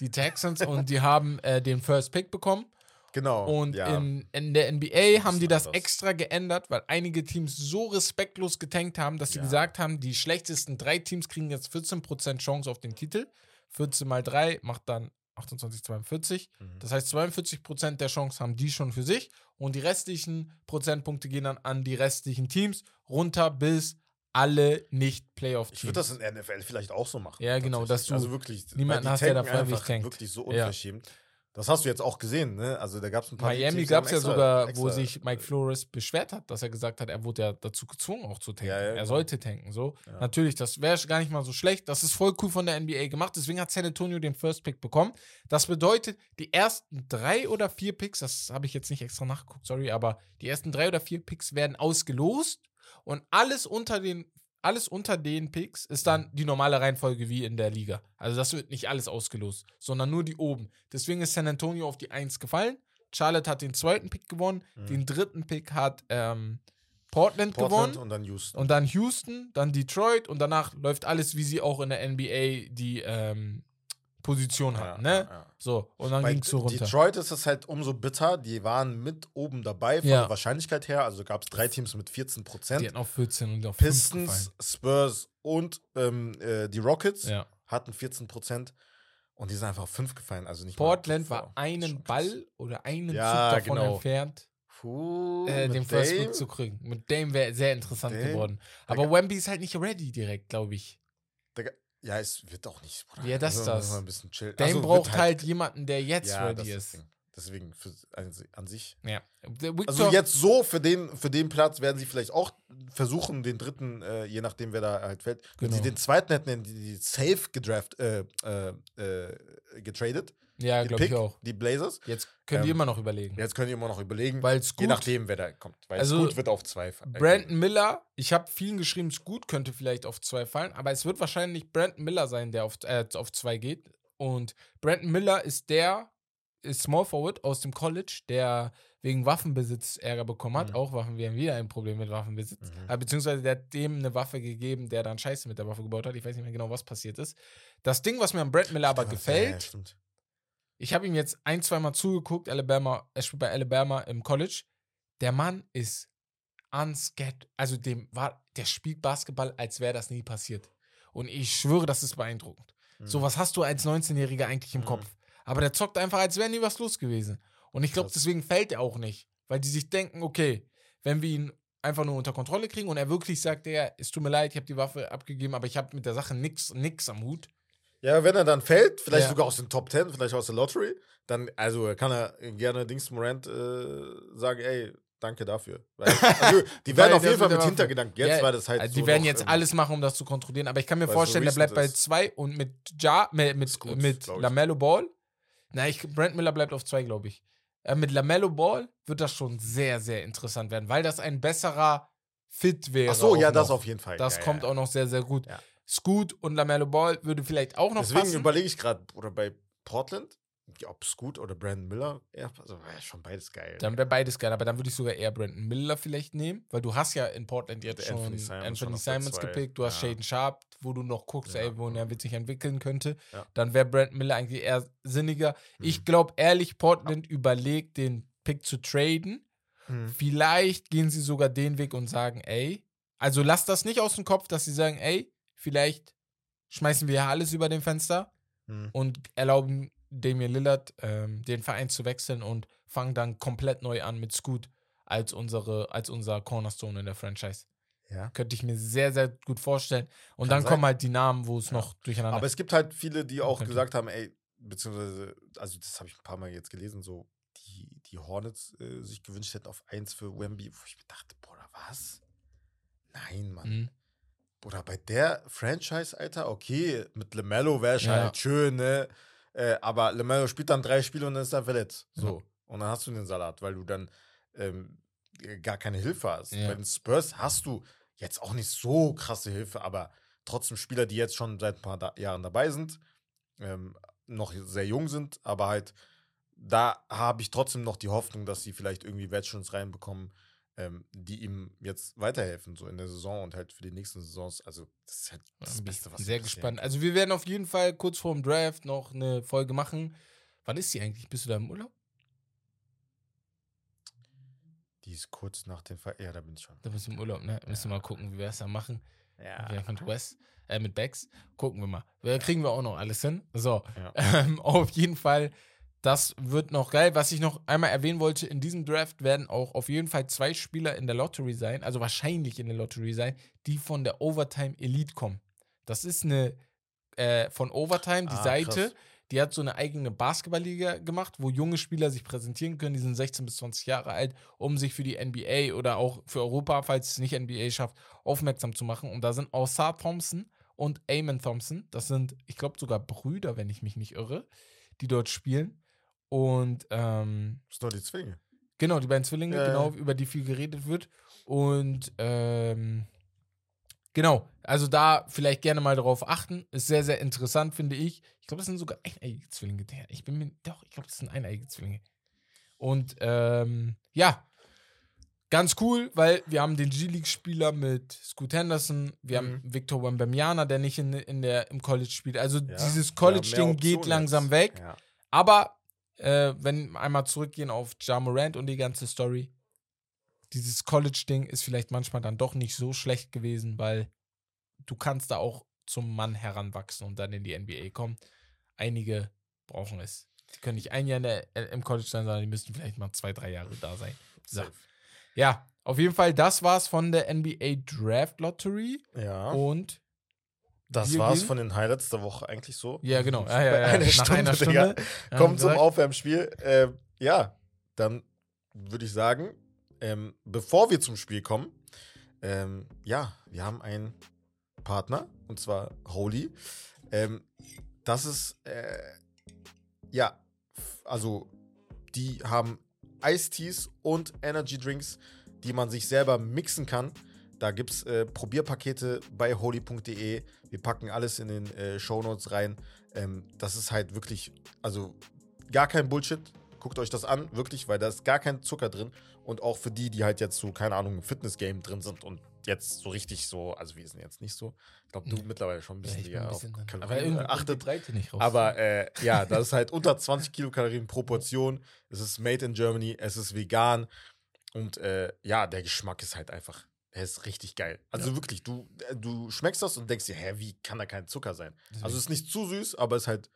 Speaker 1: Die Texans und die haben äh, den First Pick bekommen.
Speaker 2: Genau.
Speaker 1: Und
Speaker 2: ja.
Speaker 1: in, in der NBA haben die das
Speaker 2: anders.
Speaker 1: extra geändert, weil einige Teams so respektlos getankt haben, dass sie
Speaker 2: Ja.
Speaker 1: gesagt haben, die schlechtesten drei Teams kriegen jetzt 14% Chance auf den Titel. 14 mal 3 macht dann 28, 42.
Speaker 2: Mhm.
Speaker 1: Das heißt, 42% der Chance haben die schon für sich und die restlichen Prozentpunkte gehen dann an die restlichen Teams runter bis alle nicht
Speaker 2: Ich
Speaker 1: Playoff-Teams.
Speaker 2: würde das in der NFL vielleicht auch so machen.
Speaker 1: Ja, genau, dass du
Speaker 2: Also wirklich,
Speaker 1: niemanden hast, der da freiwillig tankt.
Speaker 2: wirklich so
Speaker 1: Ja.
Speaker 2: Das hast du jetzt auch gesehen, ne? Also da gab es ein paar
Speaker 1: Miami gab es ja
Speaker 2: extra-
Speaker 1: sogar, wo
Speaker 2: extra-
Speaker 1: sich Mike Flores beschwert hat, dass er gesagt hat, er wurde ja dazu gezwungen, auch zu tanken.
Speaker 2: Ja, ja,
Speaker 1: er sollte tanken, so.
Speaker 2: Ja.
Speaker 1: Natürlich, das wäre gar nicht mal so schlecht. Das ist voll cool von der NBA gemacht. Deswegen hat San Antonio den First Pick bekommen. Das bedeutet, die ersten drei oder vier Picks, das habe ich jetzt nicht extra nachgeguckt, sorry, aber die ersten drei oder vier Picks werden ausgelost und alles unter den alles unter den Picks ist dann die normale Reihenfolge wie in der Liga. Also das wird nicht alles ausgelost, sondern nur die oben. Deswegen ist San Antonio auf die 1 gefallen. Charlotte hat den zweiten Pick gewonnen.
Speaker 2: Mhm.
Speaker 1: Den dritten Pick hat ähm, Portland,
Speaker 2: Portland
Speaker 1: gewonnen.
Speaker 2: und dann Houston.
Speaker 1: Und dann Houston, dann Detroit und danach läuft alles, wie sie auch in der NBA die ähm, Position hatten.
Speaker 2: Ja,
Speaker 1: ne?
Speaker 2: ja, ja.
Speaker 1: So, und dann ging es so runter.
Speaker 2: Detroit ist es halt umso bitter. Die waren mit oben dabei von der Wahrscheinlichkeit her. Also gab es drei Teams mit 14%
Speaker 1: Die
Speaker 2: Prozent.
Speaker 1: hatten auf 14 und auf 5
Speaker 2: Pistons, Spurs und ähm, äh, die Rockets hatten 14 Prozent. Und die sind einfach auf 5 gefallen. Also nicht
Speaker 1: Portland war einen. Ball oder einen Zug davon
Speaker 2: genau.
Speaker 1: entfernt,
Speaker 2: Puh,
Speaker 1: äh, den First? Pick zu kriegen. Mit Dame wäre sehr interessant
Speaker 2: Dame?
Speaker 1: geworden. Aber Wemby ist halt nicht ready direkt, glaube ich.
Speaker 2: Ja, es wird auch nicht. Bruder.
Speaker 1: Ja, das ist
Speaker 2: wir-
Speaker 1: das.
Speaker 2: Ein bisschen chillen.
Speaker 1: Dame
Speaker 2: Also,
Speaker 1: braucht
Speaker 2: wird
Speaker 1: halt, jemanden, der jetzt
Speaker 2: ja,
Speaker 1: ready ist.
Speaker 2: Ding. Deswegen für, also an sich.
Speaker 1: Ja.
Speaker 2: Also jetzt so für den, für den Platz werden sie vielleicht auch versuchen, den dritten, äh, je nachdem, wer da halt fällt. Wenn sie
Speaker 1: Genau.
Speaker 2: den zweiten hätten, hätten die, die safe gedraft, äh, äh, äh, getradet.
Speaker 1: Ja, glaube ich auch.
Speaker 2: Die Blazers.
Speaker 1: Jetzt können die
Speaker 2: Ähm,
Speaker 1: immer noch überlegen.
Speaker 2: Jetzt könnt ihr immer noch überlegen,
Speaker 1: Weil
Speaker 2: je
Speaker 1: Scoot,
Speaker 2: nachdem, wer da kommt. Weil
Speaker 1: Also,
Speaker 2: Scoot wird auf zwei. fa- äh,
Speaker 1: Brandon Miller, ich habe vielen geschrieben, Scoot könnte vielleicht auf zwei fallen, aber es wird wahrscheinlich Brandon Miller sein, der auf, äh, auf zwei geht. Und Brandon Miller ist der, ist Small Forward aus dem College, der wegen Waffenbesitz Ärger bekommen hat.
Speaker 2: Mhm.
Speaker 1: Auch Waffen, wir haben wieder ein Problem mit Waffenbesitz.
Speaker 2: Mhm.
Speaker 1: Beziehungsweise der hat dem eine Waffe gegeben, der dann Scheiße mit der Waffe gebaut hat. Ich weiß nicht mehr genau, was passiert ist. Das Ding, was mir an Brandon Miller aber gefällt,
Speaker 2: Ja.
Speaker 1: Ich habe ihm jetzt ein, zweimal zugeguckt, Alabama, er spielt bei Alabama im College. Der Mann ist unscared. Also dem war, der spielt Basketball, als wäre das nie passiert. Und ich schwöre, das ist beeindruckend. So was hast du als 19-Jähriger eigentlich im
Speaker 2: Mhm.
Speaker 1: Kopf. Aber der zockt einfach, als wäre nie was los gewesen. Und ich glaube, deswegen fällt er auch nicht. Weil die sich denken, okay, wenn wir ihn einfach nur unter Kontrolle kriegen und er wirklich sagt, ja, es tut mir leid, ich habe die Waffe abgegeben, aber ich habe mit der Sache nix, nix am Hut.
Speaker 2: Ja, wenn er dann fällt, vielleicht
Speaker 1: Ja.
Speaker 2: sogar aus den Top 10, vielleicht aus der Lottery, dann, also kann er gerne Dings Morant äh, sagen, ey, danke dafür. Weil, also, die
Speaker 1: Weil
Speaker 2: werden auf jeden Fall
Speaker 1: mit
Speaker 2: Hintergedanken. Jetzt
Speaker 1: Ja,
Speaker 2: war das halt
Speaker 1: Also
Speaker 2: so
Speaker 1: die werden
Speaker 2: noch
Speaker 1: jetzt alles machen, um das zu kontrollieren. Aber ich kann mir
Speaker 2: Weil es so
Speaker 1: vorstellen, der bleibt bei zwei und mit Ja, mit, mit,
Speaker 2: gut,
Speaker 1: mit. Lamello Ball. Na, ich, Brent Miller bleibt auf zwei, glaube ich. Äh, mit Lamello Ball wird das schon sehr, sehr interessant werden, weil das ein besserer Fit wäre.
Speaker 2: Ach so, ja, das
Speaker 1: noch.
Speaker 2: auf jeden Fall.
Speaker 1: Das
Speaker 2: ja,
Speaker 1: kommt
Speaker 2: ja.
Speaker 1: auch noch sehr, sehr gut.
Speaker 2: Ja.
Speaker 1: Scoot und Lamello Ball würde vielleicht auch noch
Speaker 2: Deswegen
Speaker 1: passen.
Speaker 2: überlege ich gerade, oder bei Portland, ob Scoot oder Brandon Miller, ja, also, ja, schon beides geil.
Speaker 1: Dann wäre beides geil, aber dann würde ich sogar eher Brandon Miller vielleicht nehmen, weil du hast ja in Portland jetzt schon
Speaker 2: Anthony
Speaker 1: Anthony
Speaker 2: Simons
Speaker 1: Simons,
Speaker 2: der zwei.
Speaker 1: gepickt, du hast
Speaker 2: Ja.
Speaker 1: Shaden Sharp, wo du noch guckst,
Speaker 2: Ja.
Speaker 1: ey, wo er sich entwickeln könnte.
Speaker 2: Ja.
Speaker 1: Dann wäre Brandon Miller eigentlich eher sinniger. Ich
Speaker 2: Mhm.
Speaker 1: glaube ehrlich, Portland überlegt, den Pick zu traden.
Speaker 2: Mhm.
Speaker 1: Vielleicht gehen sie sogar den Weg und sagen, ey, also lass das nicht aus dem Kopf, dass sie sagen, ey, vielleicht schmeißen wir ja alles über den Fenster
Speaker 2: Mhm.
Speaker 1: und erlauben Damian Lillard, ähm, den Verein zu wechseln und fangen dann komplett neu an mit Scoot als, unsere, als unser Cornerstone in der Franchise.
Speaker 2: Ja.
Speaker 1: Könnte ich mir sehr, sehr gut vorstellen. Und
Speaker 2: Kann
Speaker 1: dann
Speaker 2: sein.
Speaker 1: kommen halt die Namen, wo es
Speaker 2: Ja.
Speaker 1: noch durcheinander
Speaker 2: Aber es gibt halt viele, die auch
Speaker 1: Könnte.
Speaker 2: gesagt haben, ey, beziehungsweise, also das habe ich ein paar Mal jetzt gelesen, so die, die Hornets äh, sich gewünscht hätten auf 1 für Wemby, wo ich mir dachte, Bruder, was? Nein, Mann.
Speaker 1: Mhm.
Speaker 2: Bruder, bei der Franchise, Alter, okay, mit LeMelo wäre
Speaker 1: Ja.
Speaker 2: halt schön, ne? Äh, aber LeMelo spielt dann drei Spiele und dann ist er verletzt.
Speaker 1: Ja.
Speaker 2: So. Und dann hast du den Salat, weil du dann ähm, gar keine Hilfe hast.
Speaker 1: Ja.
Speaker 2: Bei den Spurs hast du jetzt auch nicht so krasse Hilfe, aber trotzdem Spieler, die jetzt schon seit ein paar da Jahren dabei sind, ähm, noch sehr jung sind, aber halt da habe ich trotzdem noch die Hoffnung, dass sie vielleicht irgendwie Veterans reinbekommen, ähm, die ihm jetzt weiterhelfen, so in der Saison und halt für die nächsten Saisons. Also, das ist halt das
Speaker 1: bin
Speaker 2: Beste, was
Speaker 1: sehr gespannt. Also wir werden auf jeden Fall kurz vor dem Draft noch eine Folge machen. Wann ist die eigentlich? Bist du da im Urlaub?
Speaker 2: Die ist kurz nach dem Fall. Ja, da bin ich schon.
Speaker 1: Da bist du im Urlaub, ne? Müssen wir mal gucken, wie wir es da machen.
Speaker 2: Ja.
Speaker 1: Wir mit Wes, äh, mit Bex. Gucken wir mal. Da kriegen wir auch noch alles hin. So.
Speaker 2: Ja.
Speaker 1: Ähm, auf jeden Fall, das wird noch geil. Was ich noch einmal erwähnen wollte, in diesem Draft werden auch auf jeden Fall zwei Spieler in der Lottery sein, also wahrscheinlich in der Lottery sein, die von der Overtime Elite kommen. Das ist eine äh, von Overtime, die
Speaker 2: Ah,
Speaker 1: Seite,
Speaker 2: krass.
Speaker 1: die hat so eine eigene Basketballliga gemacht, wo junge Spieler sich präsentieren können, die sind 16 bis 20 Jahre alt, um sich für die NBA oder auch für Europa, falls es nicht NBA schafft, aufmerksam zu machen. Und da sind Osar Thompson und Eamon Thompson, das sind, ich glaube, sogar Brüder, wenn ich mich nicht irre, die dort spielen. Und ähm,
Speaker 2: Das sind doch die Zwillinge.
Speaker 1: Genau, die beiden Zwillinge,
Speaker 2: Ja, ja.
Speaker 1: genau, über die viel geredet wird. Und ähm, genau, also da vielleicht gerne mal darauf achten. Ist sehr, sehr interessant, finde ich. Ich glaube, das sind sogar eineige Zwillinge. Ich bin mir, doch, ich glaube, das sind eineige Zwillinge. Und ähm, ja, ganz cool, weil wir haben den G-League-Spieler mit Scoot Henderson, wir haben
Speaker 2: Mhm.
Speaker 1: Victor Wembanyama, der nicht in, in der, im College spielt. Also
Speaker 2: Ja,
Speaker 1: dieses
Speaker 2: haben
Speaker 1: College-Ding geht langsam
Speaker 2: jetzt.
Speaker 1: weg.
Speaker 2: Ja.
Speaker 1: Aber äh, wenn wir einmal zurückgehen auf Ja Morant und die ganze Story, dieses College-Ding ist vielleicht manchmal dann doch nicht so schlecht gewesen, weil du kannst da auch zum Mann heranwachsen und dann in die NBA kommen. Einige brauchen es. Die können nicht ein Jahr der, äh, im College sein, sondern die müssen vielleicht mal zwei, drei Jahre da sein. So. Ja, auf jeden Fall, das war's von der NBA Draft Lottery.
Speaker 2: Ja.
Speaker 1: Und
Speaker 2: Das war's
Speaker 1: gehen-
Speaker 2: von den Highlights der Woche eigentlich so.
Speaker 1: ja, genau. Ja, ja, ja.
Speaker 2: einer
Speaker 1: Nach
Speaker 2: Stunde,
Speaker 1: einer. Stunde. haben
Speaker 2: Kommt zum Aufwärmspiel. Ähm, ja, dann würde ich sagen, ähm, bevor wir zum Spiel kommen, ähm, ja, wir haben einen Partner und zwar Holy. Ähm, das ist, äh, ja, also die haben Eistees und Energy Drinks, die man sich selber mixen kann. Da gibt es äh, Probierpakete bei holy.de. Wir packen alles in den äh, Shownotes rein. Ähm, das ist halt wirklich, also gar kein Bullshit. Guckt euch das an, wirklich, weil da ist gar kein Zucker drin. Und auch für die, die halt jetzt so, keine Ahnung, im Fitness-Game drin sind und jetzt so richtig so, also wir sind jetzt nicht so. Ich glaube, du
Speaker 1: Nee.
Speaker 2: mittlerweile schon ein
Speaker 1: Ja,
Speaker 2: bisschen,
Speaker 1: bin ein
Speaker 2: auf
Speaker 1: bisschen
Speaker 2: Kalorien achtet.
Speaker 1: Breite nicht raus.
Speaker 2: Aber äh, ja, das ist halt unter 20 Kilokalorien pro Portion. Es ist made in Germany, es ist vegan. Und äh, ja, der Geschmack ist halt einfach, er ist richtig geil. Also wirklich, du, äh, du schmeckst das und denkst dir, hä, wie kann da kein Zucker sein? Also es ist nicht zu süß, aber es ist halt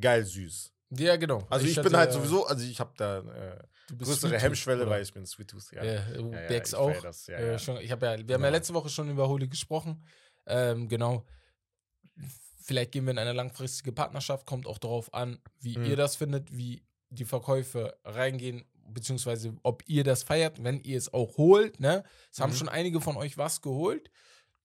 Speaker 2: geil süß.
Speaker 1: ja, genau.
Speaker 2: Also ich, bin
Speaker 1: hatte,
Speaker 2: halt
Speaker 1: äh,
Speaker 2: sowieso, also ich habe da äh,
Speaker 1: du bist
Speaker 2: größere
Speaker 1: Sweet
Speaker 2: Hemmschwelle,
Speaker 1: Tooth,
Speaker 2: weil ich bin Sweet Tooth.
Speaker 1: Ja,
Speaker 2: Ja.
Speaker 1: du
Speaker 2: Ja, ja, ich
Speaker 1: auch.
Speaker 2: Das, ja,
Speaker 1: Äh,
Speaker 2: ja.
Speaker 1: schon, ich hab ja, wir haben ja
Speaker 2: Genau.
Speaker 1: letzte Woche schon über Holy gesprochen. Ähm, genau. Vielleicht gehen wir in eine langfristige Partnerschaft, kommt auch darauf an, wie
Speaker 2: Mhm.
Speaker 1: ihr das findet, wie die Verkäufe reingehen, beziehungsweise ob ihr das feiert, wenn ihr es auch holt. Ne? Es haben
Speaker 2: Mhm.
Speaker 1: schon einige von euch was geholt.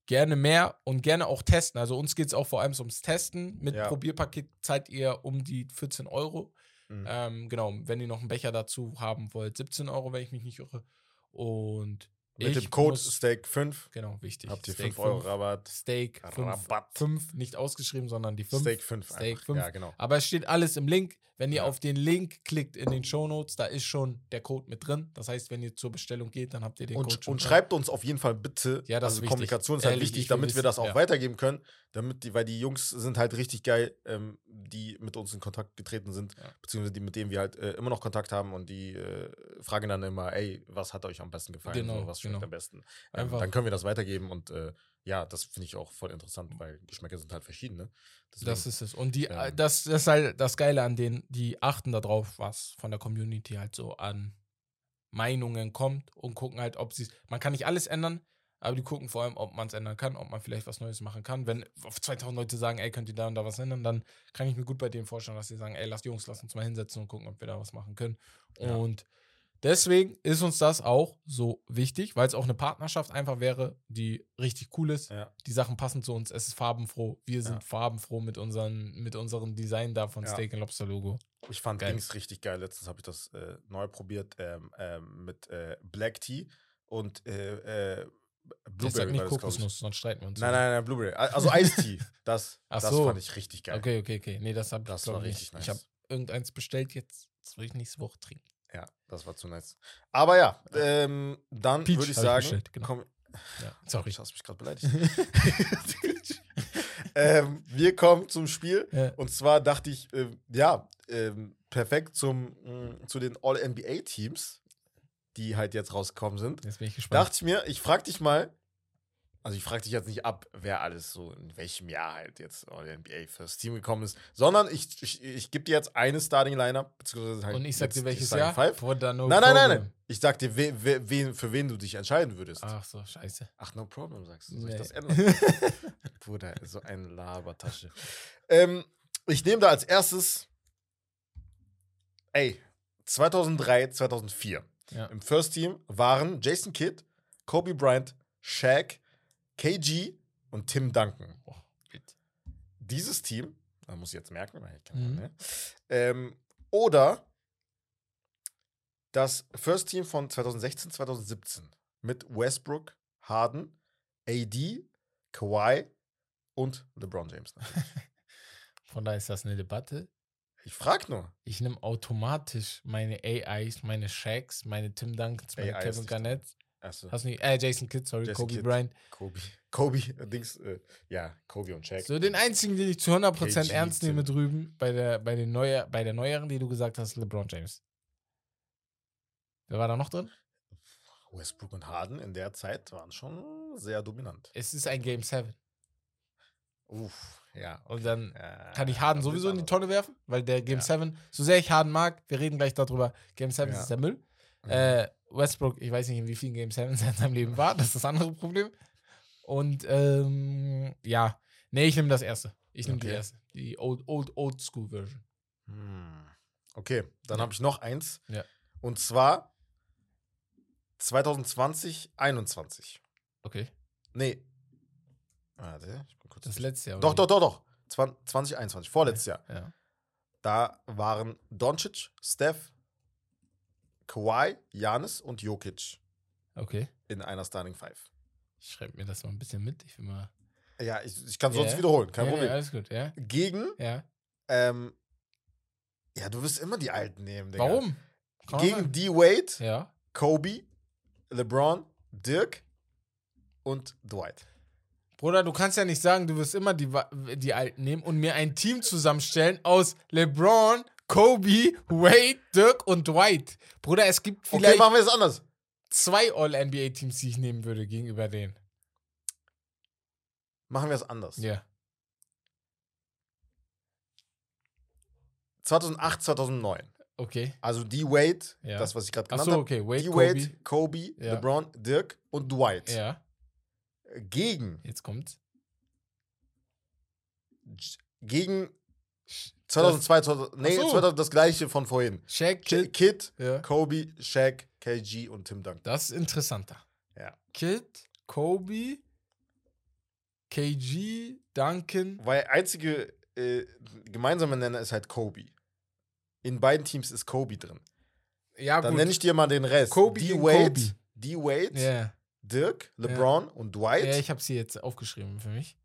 Speaker 1: Gerne mehr und gerne auch testen. Also uns geht es auch vor allem ums Testen. Mit
Speaker 2: Ja.
Speaker 1: Probierpaket zahlt ihr um die 14 Euro.
Speaker 2: Mhm.
Speaker 1: Ähm, genau, wenn ihr noch einen Becher dazu haben wollt, 17 Euro, wenn ich mich nicht irre. Und
Speaker 2: Mit
Speaker 1: ich
Speaker 2: dem Code Steak 5
Speaker 1: Genau, wichtig.
Speaker 2: habt ihr
Speaker 1: Steak
Speaker 2: 5 Euro
Speaker 1: 5.
Speaker 2: Rabatt.
Speaker 1: Steak 5.
Speaker 2: Rabatt.
Speaker 1: 5, nicht ausgeschrieben, sondern die 5.
Speaker 2: Steak 5.
Speaker 1: Steak
Speaker 2: einfach.
Speaker 1: 5.
Speaker 2: Ja, genau.
Speaker 1: Aber es steht alles im Link. Wenn ihr
Speaker 2: Ja.
Speaker 1: auf den Link klickt in den Shownotes, da ist schon der Code mit drin. Das heißt, wenn ihr zur Bestellung geht, dann habt ihr den Code
Speaker 2: Und,
Speaker 1: schon
Speaker 2: und
Speaker 1: drin.
Speaker 2: schreibt uns auf jeden Fall bitte.
Speaker 1: Ja, das ist
Speaker 2: also
Speaker 1: wichtig.
Speaker 2: Kommunikation ist halt
Speaker 1: Ehrlich,
Speaker 2: wichtig, damit wir
Speaker 1: wissen,
Speaker 2: das auch
Speaker 1: ja.
Speaker 2: weitergeben können. Damit die, weil die Jungs sind halt richtig geil, ähm, die mit uns in Kontakt getreten sind,
Speaker 1: Ja.
Speaker 2: beziehungsweise die, mit denen wir halt äh, immer noch Kontakt haben und die äh, fragen dann immer, ey, was hat euch am besten gefallen?
Speaker 1: Genau,
Speaker 2: so, was schmeckt
Speaker 1: genau.
Speaker 2: am besten? Ähm, dann können wir das weitergeben und äh, ja, das finde ich auch voll interessant, weil Geschmäcker sind halt verschieden, ne? Deswegen-
Speaker 1: Das ist es. Und die,
Speaker 2: Ähm.
Speaker 1: äh, das, das ist halt das Geile an denen, die achten darauf, was von der Community halt so an Meinungen kommt und gucken halt, ob sie Man kann nicht alles ändern, aber die gucken vor allem, ob man es ändern kann, ob man vielleicht was Neues machen kann. Wenn auf 2000 Leute sagen, ey, könnt ihr da und da was ändern, dann kann ich mir gut bei denen vorstellen, dass sie sagen, ey, lasst Jungs, lasst uns mal hinsetzen und gucken, ob wir da was machen können.
Speaker 2: Ja.
Speaker 1: Und deswegen ist uns das auch so wichtig, weil es auch eine Partnerschaft einfach wäre, die richtig cool ist.
Speaker 2: Ja.
Speaker 1: Die Sachen passen zu uns, es ist farbenfroh. Wir sind
Speaker 2: Ja.
Speaker 1: farbenfroh mit, unseren, mit unserem Design da von
Speaker 2: Ja.
Speaker 1: Steak Lobster Logo.
Speaker 2: Ich fand
Speaker 1: Geil.
Speaker 2: Dings richtig geil. Letztens habe ich das äh, neu probiert ähm, ähm, mit äh, Black Tea und äh, äh,
Speaker 1: Ich sag
Speaker 2: Blueberry.
Speaker 1: nicht
Speaker 2: ich.
Speaker 1: Kokosnuss, sonst streiten wir uns.
Speaker 2: Nein, nein, nein, Blueberry. Also Eistee. Das,
Speaker 1: Ach
Speaker 2: das
Speaker 1: so.
Speaker 2: fand ich richtig geil.
Speaker 1: Okay, okay, okay. Nee, das hab
Speaker 2: Das
Speaker 1: ich
Speaker 2: war
Speaker 1: ich
Speaker 2: richtig
Speaker 1: nicht. Ich habe
Speaker 2: nice.
Speaker 1: irgendeins bestellt jetzt. Das will ich nächste Woche trinken.
Speaker 2: Ja, das war zu nice. Aber ja, ähm, dann würde ich
Speaker 1: ich
Speaker 2: sagen,
Speaker 1: bestellt, genau.
Speaker 2: komm,
Speaker 1: Ja, sorry.
Speaker 2: ich hast mich gerade beleidigt. ähm, wir kommen zum Spiel.
Speaker 1: Ja.
Speaker 2: Und zwar dachte ich, äh, ja, ähm, perfekt zum, mh, zu den All-NBA-Teams, die halt jetzt rausgekommen sind.
Speaker 1: Jetzt bin ich gespannt.
Speaker 2: Dachte ich mir, ich frage dich mal, also ich frage dich jetzt nicht ab, wer alles so in welchem Jahr halt jetzt All-NBA fürs Team gekommen ist, sondern ich, ich, ich gebe dir jetzt eine Starting-Lineup, beziehungsweise halt
Speaker 1: Und ich sag dir welches
Speaker 2: Starting
Speaker 1: Jahr?
Speaker 2: Five.
Speaker 1: No
Speaker 2: Nein, nein, nein, nein. Ich sag dir, we, we, wen, für wen du dich entscheiden würdest.
Speaker 1: Ach so, scheiße.
Speaker 2: Ach, no problem, sagst du. Soll
Speaker 1: Nee.
Speaker 2: ich das ändern? Bruder, so eine Labertasche. ähm, ich nehme da als erstes, ey, 2003, 2004.
Speaker 1: Ja.
Speaker 2: Im First Team waren Jason Kidd, Kobe Bryant, Shaq, KG und Tim Duncan.
Speaker 1: Wild.
Speaker 2: Dieses Team, da muss ich jetzt merken, weil ich
Speaker 1: Mhm.
Speaker 2: ne? ähm, oder das First Team von 2016, 2017 mit Westbrook, Harden, AD, Kawhi und LeBron James.
Speaker 1: Von daher ist das eine Debatte.
Speaker 2: Ich frag nur.
Speaker 1: Ich nehme automatisch meine AIs, meine Shaqs, meine Tim Duncans, meine
Speaker 2: AIs
Speaker 1: Kevin. Garnett.
Speaker 2: Erste
Speaker 1: Hast du nicht? Äh, Jason Kidd, sorry,
Speaker 2: Jason
Speaker 1: Kobe
Speaker 2: Kidd.
Speaker 1: Bryant.
Speaker 2: Kobe. Kobe, äh, Dings, äh, ja, Kobe und Shaq.
Speaker 1: So, den einzigen, den ich zu 100%
Speaker 2: KG,
Speaker 1: ernst nehme
Speaker 2: Tim.
Speaker 1: drüben, bei der, bei, den Neuer, bei der Neueren, die du gesagt hast, LeBron James. Wer war da noch drin?
Speaker 2: Westbrook und Harden in der Zeit waren schon sehr dominant.
Speaker 1: Es ist ein Game 7.
Speaker 2: Uff, ja.
Speaker 1: Und dann
Speaker 2: Ja,
Speaker 1: kann ich Harden sowieso in die. Tonne werfen, weil der Game
Speaker 2: Ja.
Speaker 1: 7, so sehr ich Harden mag, wir reden gleich darüber, Game 7
Speaker 2: Ja.
Speaker 1: ist der Müll.
Speaker 2: Mhm.
Speaker 1: Äh, Westbrook, ich weiß nicht, in wie vielen Game 7 er in seinem Leben war, das ist das andere Problem. Und ähm, ja, nee, ich nehme das erste. Ich nehme die
Speaker 2: Okay.
Speaker 1: erste. Die Old, Old, Old School Version.
Speaker 2: Hm. Okay, dann habe ich noch eins.
Speaker 1: Ja.
Speaker 2: Und zwar 2020, 21.
Speaker 1: Okay.
Speaker 2: Nee. Warte, ich bin kurz.
Speaker 1: Das letzte Jahr.
Speaker 2: doch, doch, doch, doch. 20, 2021, vorletztes Jahr.
Speaker 1: Ja.
Speaker 2: Da waren Doncic, Steph, Kawhi, Janis und Jokic
Speaker 1: Okay.
Speaker 2: in einer Starting Five.
Speaker 1: Ich schreibe mir das mal ein bisschen mit. Ich will mal.
Speaker 2: Ja, ich, ich kann sonst
Speaker 1: Ja.
Speaker 2: wiederholen, kein
Speaker 1: ja,
Speaker 2: Problem.
Speaker 1: Ja, alles gut, ja.
Speaker 2: Gegen,
Speaker 1: Ja.
Speaker 2: ähm, ja, du wirst immer die Alten nehmen, Digga.
Speaker 1: Warum? Kann
Speaker 2: Gegen. D-Wade,
Speaker 1: Ja.
Speaker 2: Kobe, LeBron, Dirk und Dwight.
Speaker 1: Bruder, du kannst ja nicht sagen, du wirst immer die, die Alten nehmen und mir ein Team zusammenstellen aus LeBron, Kobe, Wade, Dirk und Dwight. Bruder, es gibt
Speaker 2: Okay,
Speaker 1: vielleicht
Speaker 2: machen wir es anders.
Speaker 1: zwei All-NBA-Teams, die ich nehmen würde gegenüber denen.
Speaker 2: Machen wir es anders.
Speaker 1: Ja.
Speaker 2: 2008, 2009.
Speaker 1: Okay.
Speaker 2: Also D-Wade,
Speaker 1: Ja.
Speaker 2: das, was ich gerade genannt habe.
Speaker 1: okay. Wade,
Speaker 2: D-Wade,
Speaker 1: Kobe.
Speaker 2: Kobe,
Speaker 1: Ja.
Speaker 2: LeBron, Dirk und Dwight.
Speaker 1: Ja.
Speaker 2: Gegen,
Speaker 1: Jetzt kommt's.
Speaker 2: gegen 2002, 2000, nee,
Speaker 1: so.
Speaker 2: 2000, das gleiche von vorhin.
Speaker 1: Shaq,
Speaker 2: Kid,
Speaker 1: Kid. Ja.
Speaker 2: Kobe, Shaq, KG und Tim Duncan.
Speaker 1: Das ist interessanter.
Speaker 2: Ja.
Speaker 1: Kid, Kobe, KG, Duncan.
Speaker 2: Weil einzige äh, gemeinsame Nenner ist halt Kobe. In beiden Teams ist Kobe drin.
Speaker 1: Ja,
Speaker 2: Dann
Speaker 1: gut.
Speaker 2: nenne ich dir mal den Rest.
Speaker 1: Kobe
Speaker 2: D-Wade. D-Wade,
Speaker 1: Ja.
Speaker 2: Dirk, LeBron und Dwight.
Speaker 1: Ja, ich habe sie jetzt aufgeschrieben für mich.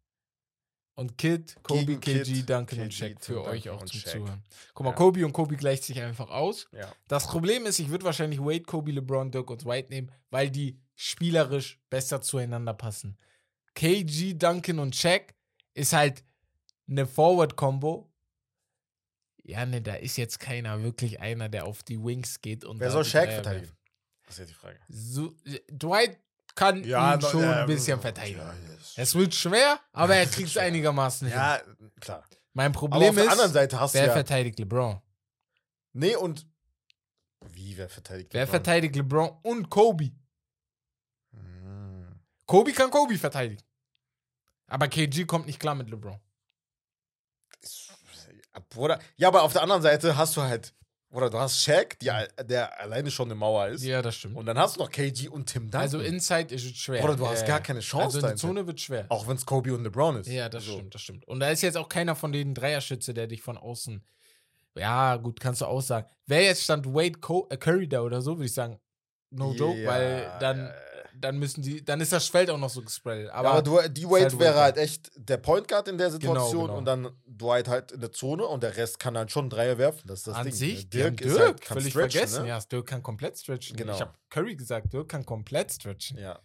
Speaker 1: Und Kid, Kobe, KG,
Speaker 2: Kid,
Speaker 1: Duncan und
Speaker 2: KG,
Speaker 1: Shaq
Speaker 2: Tim
Speaker 1: für euch auch
Speaker 2: und
Speaker 1: zum
Speaker 2: Shaq.
Speaker 1: Zuhören. Guck mal,
Speaker 2: Ja.
Speaker 1: Kobe und Kobe gleicht sich einfach aus.
Speaker 2: ja.
Speaker 1: Das Problem ist, ich würde wahrscheinlich Wade, Kobe, LeBron, Dirk und White nehmen, weil die spielerisch besser zueinander passen. KG, Duncan und Shaq ist halt eine Forward-Combo. Ja, ne, da ist jetzt keiner wirklich einer, der auf die Wings geht und
Speaker 2: Wer soll Shaq verteidigen? Das ist ja die Frage.
Speaker 1: So, Dwight kann ihn
Speaker 2: no-
Speaker 1: schon
Speaker 2: ja,
Speaker 1: ein bisschen
Speaker 2: ja,
Speaker 1: verteidigen.
Speaker 2: ja.
Speaker 1: Es wird schwer, aber er kriegt es einigermaßen hin.
Speaker 2: Ja, klar.
Speaker 1: Mein
Speaker 2: Aber
Speaker 1: Problem
Speaker 2: auf der anderen
Speaker 1: ist,
Speaker 2: Seite hast du
Speaker 1: wer
Speaker 2: ja.
Speaker 1: verteidigt LeBron?
Speaker 2: Nee, und. Wie, wer verteidigt
Speaker 1: Wer
Speaker 2: LeBron?
Speaker 1: verteidigt LeBron und Kobe?
Speaker 2: Hm.
Speaker 1: Kobe kann Kobe verteidigen. Aber KG kommt nicht klar mit LeBron.
Speaker 2: Bruder. Ja, aber auf der anderen Seite hast du halt, oder du hast Shaq, die, der alleine schon eine Mauer ist.
Speaker 1: Ja, das stimmt.
Speaker 2: Und dann hast du noch KG und Tim Duncan.
Speaker 1: Also Inside ist es schwer.
Speaker 2: Oder du hast
Speaker 1: Ja,
Speaker 2: gar keine Chance
Speaker 1: Also in der. Zone wird schwer.
Speaker 2: Auch wenn es Kobe und LeBron ist.
Speaker 1: Ja, das
Speaker 2: So.
Speaker 1: stimmt, das stimmt. Und da ist jetzt auch keiner von den Dreierschütze, der dich von außen. Ja, gut, kannst du auch sagen. Wer jetzt stand Wade Co äh, Curry da oder so, würde ich sagen, no joke,
Speaker 2: Ja,
Speaker 1: weil dann,
Speaker 2: ja,
Speaker 1: dann müssen die, dann ist das Feld auch noch so gespreadet.
Speaker 2: Aber,
Speaker 1: Aber,
Speaker 2: du, die
Speaker 1: ist
Speaker 2: Wade
Speaker 1: halt
Speaker 2: wäre
Speaker 1: Wade.
Speaker 2: halt echt der Point Guard in der Situation
Speaker 1: genau.
Speaker 2: und dann Dwight halt in der Zone und der Rest kann halt schon Dreier werfen. Das ist das
Speaker 1: an
Speaker 2: Ding.
Speaker 1: sich? Dirk,
Speaker 2: ist
Speaker 1: Dirk
Speaker 2: halt- kann
Speaker 1: völlig vergessen.
Speaker 2: Ne?
Speaker 1: Ja, Dirk kann komplett stretchen.
Speaker 2: Genau.
Speaker 1: Ich habe Curry gesagt, Dirk kann komplett stretchen.
Speaker 2: Ja.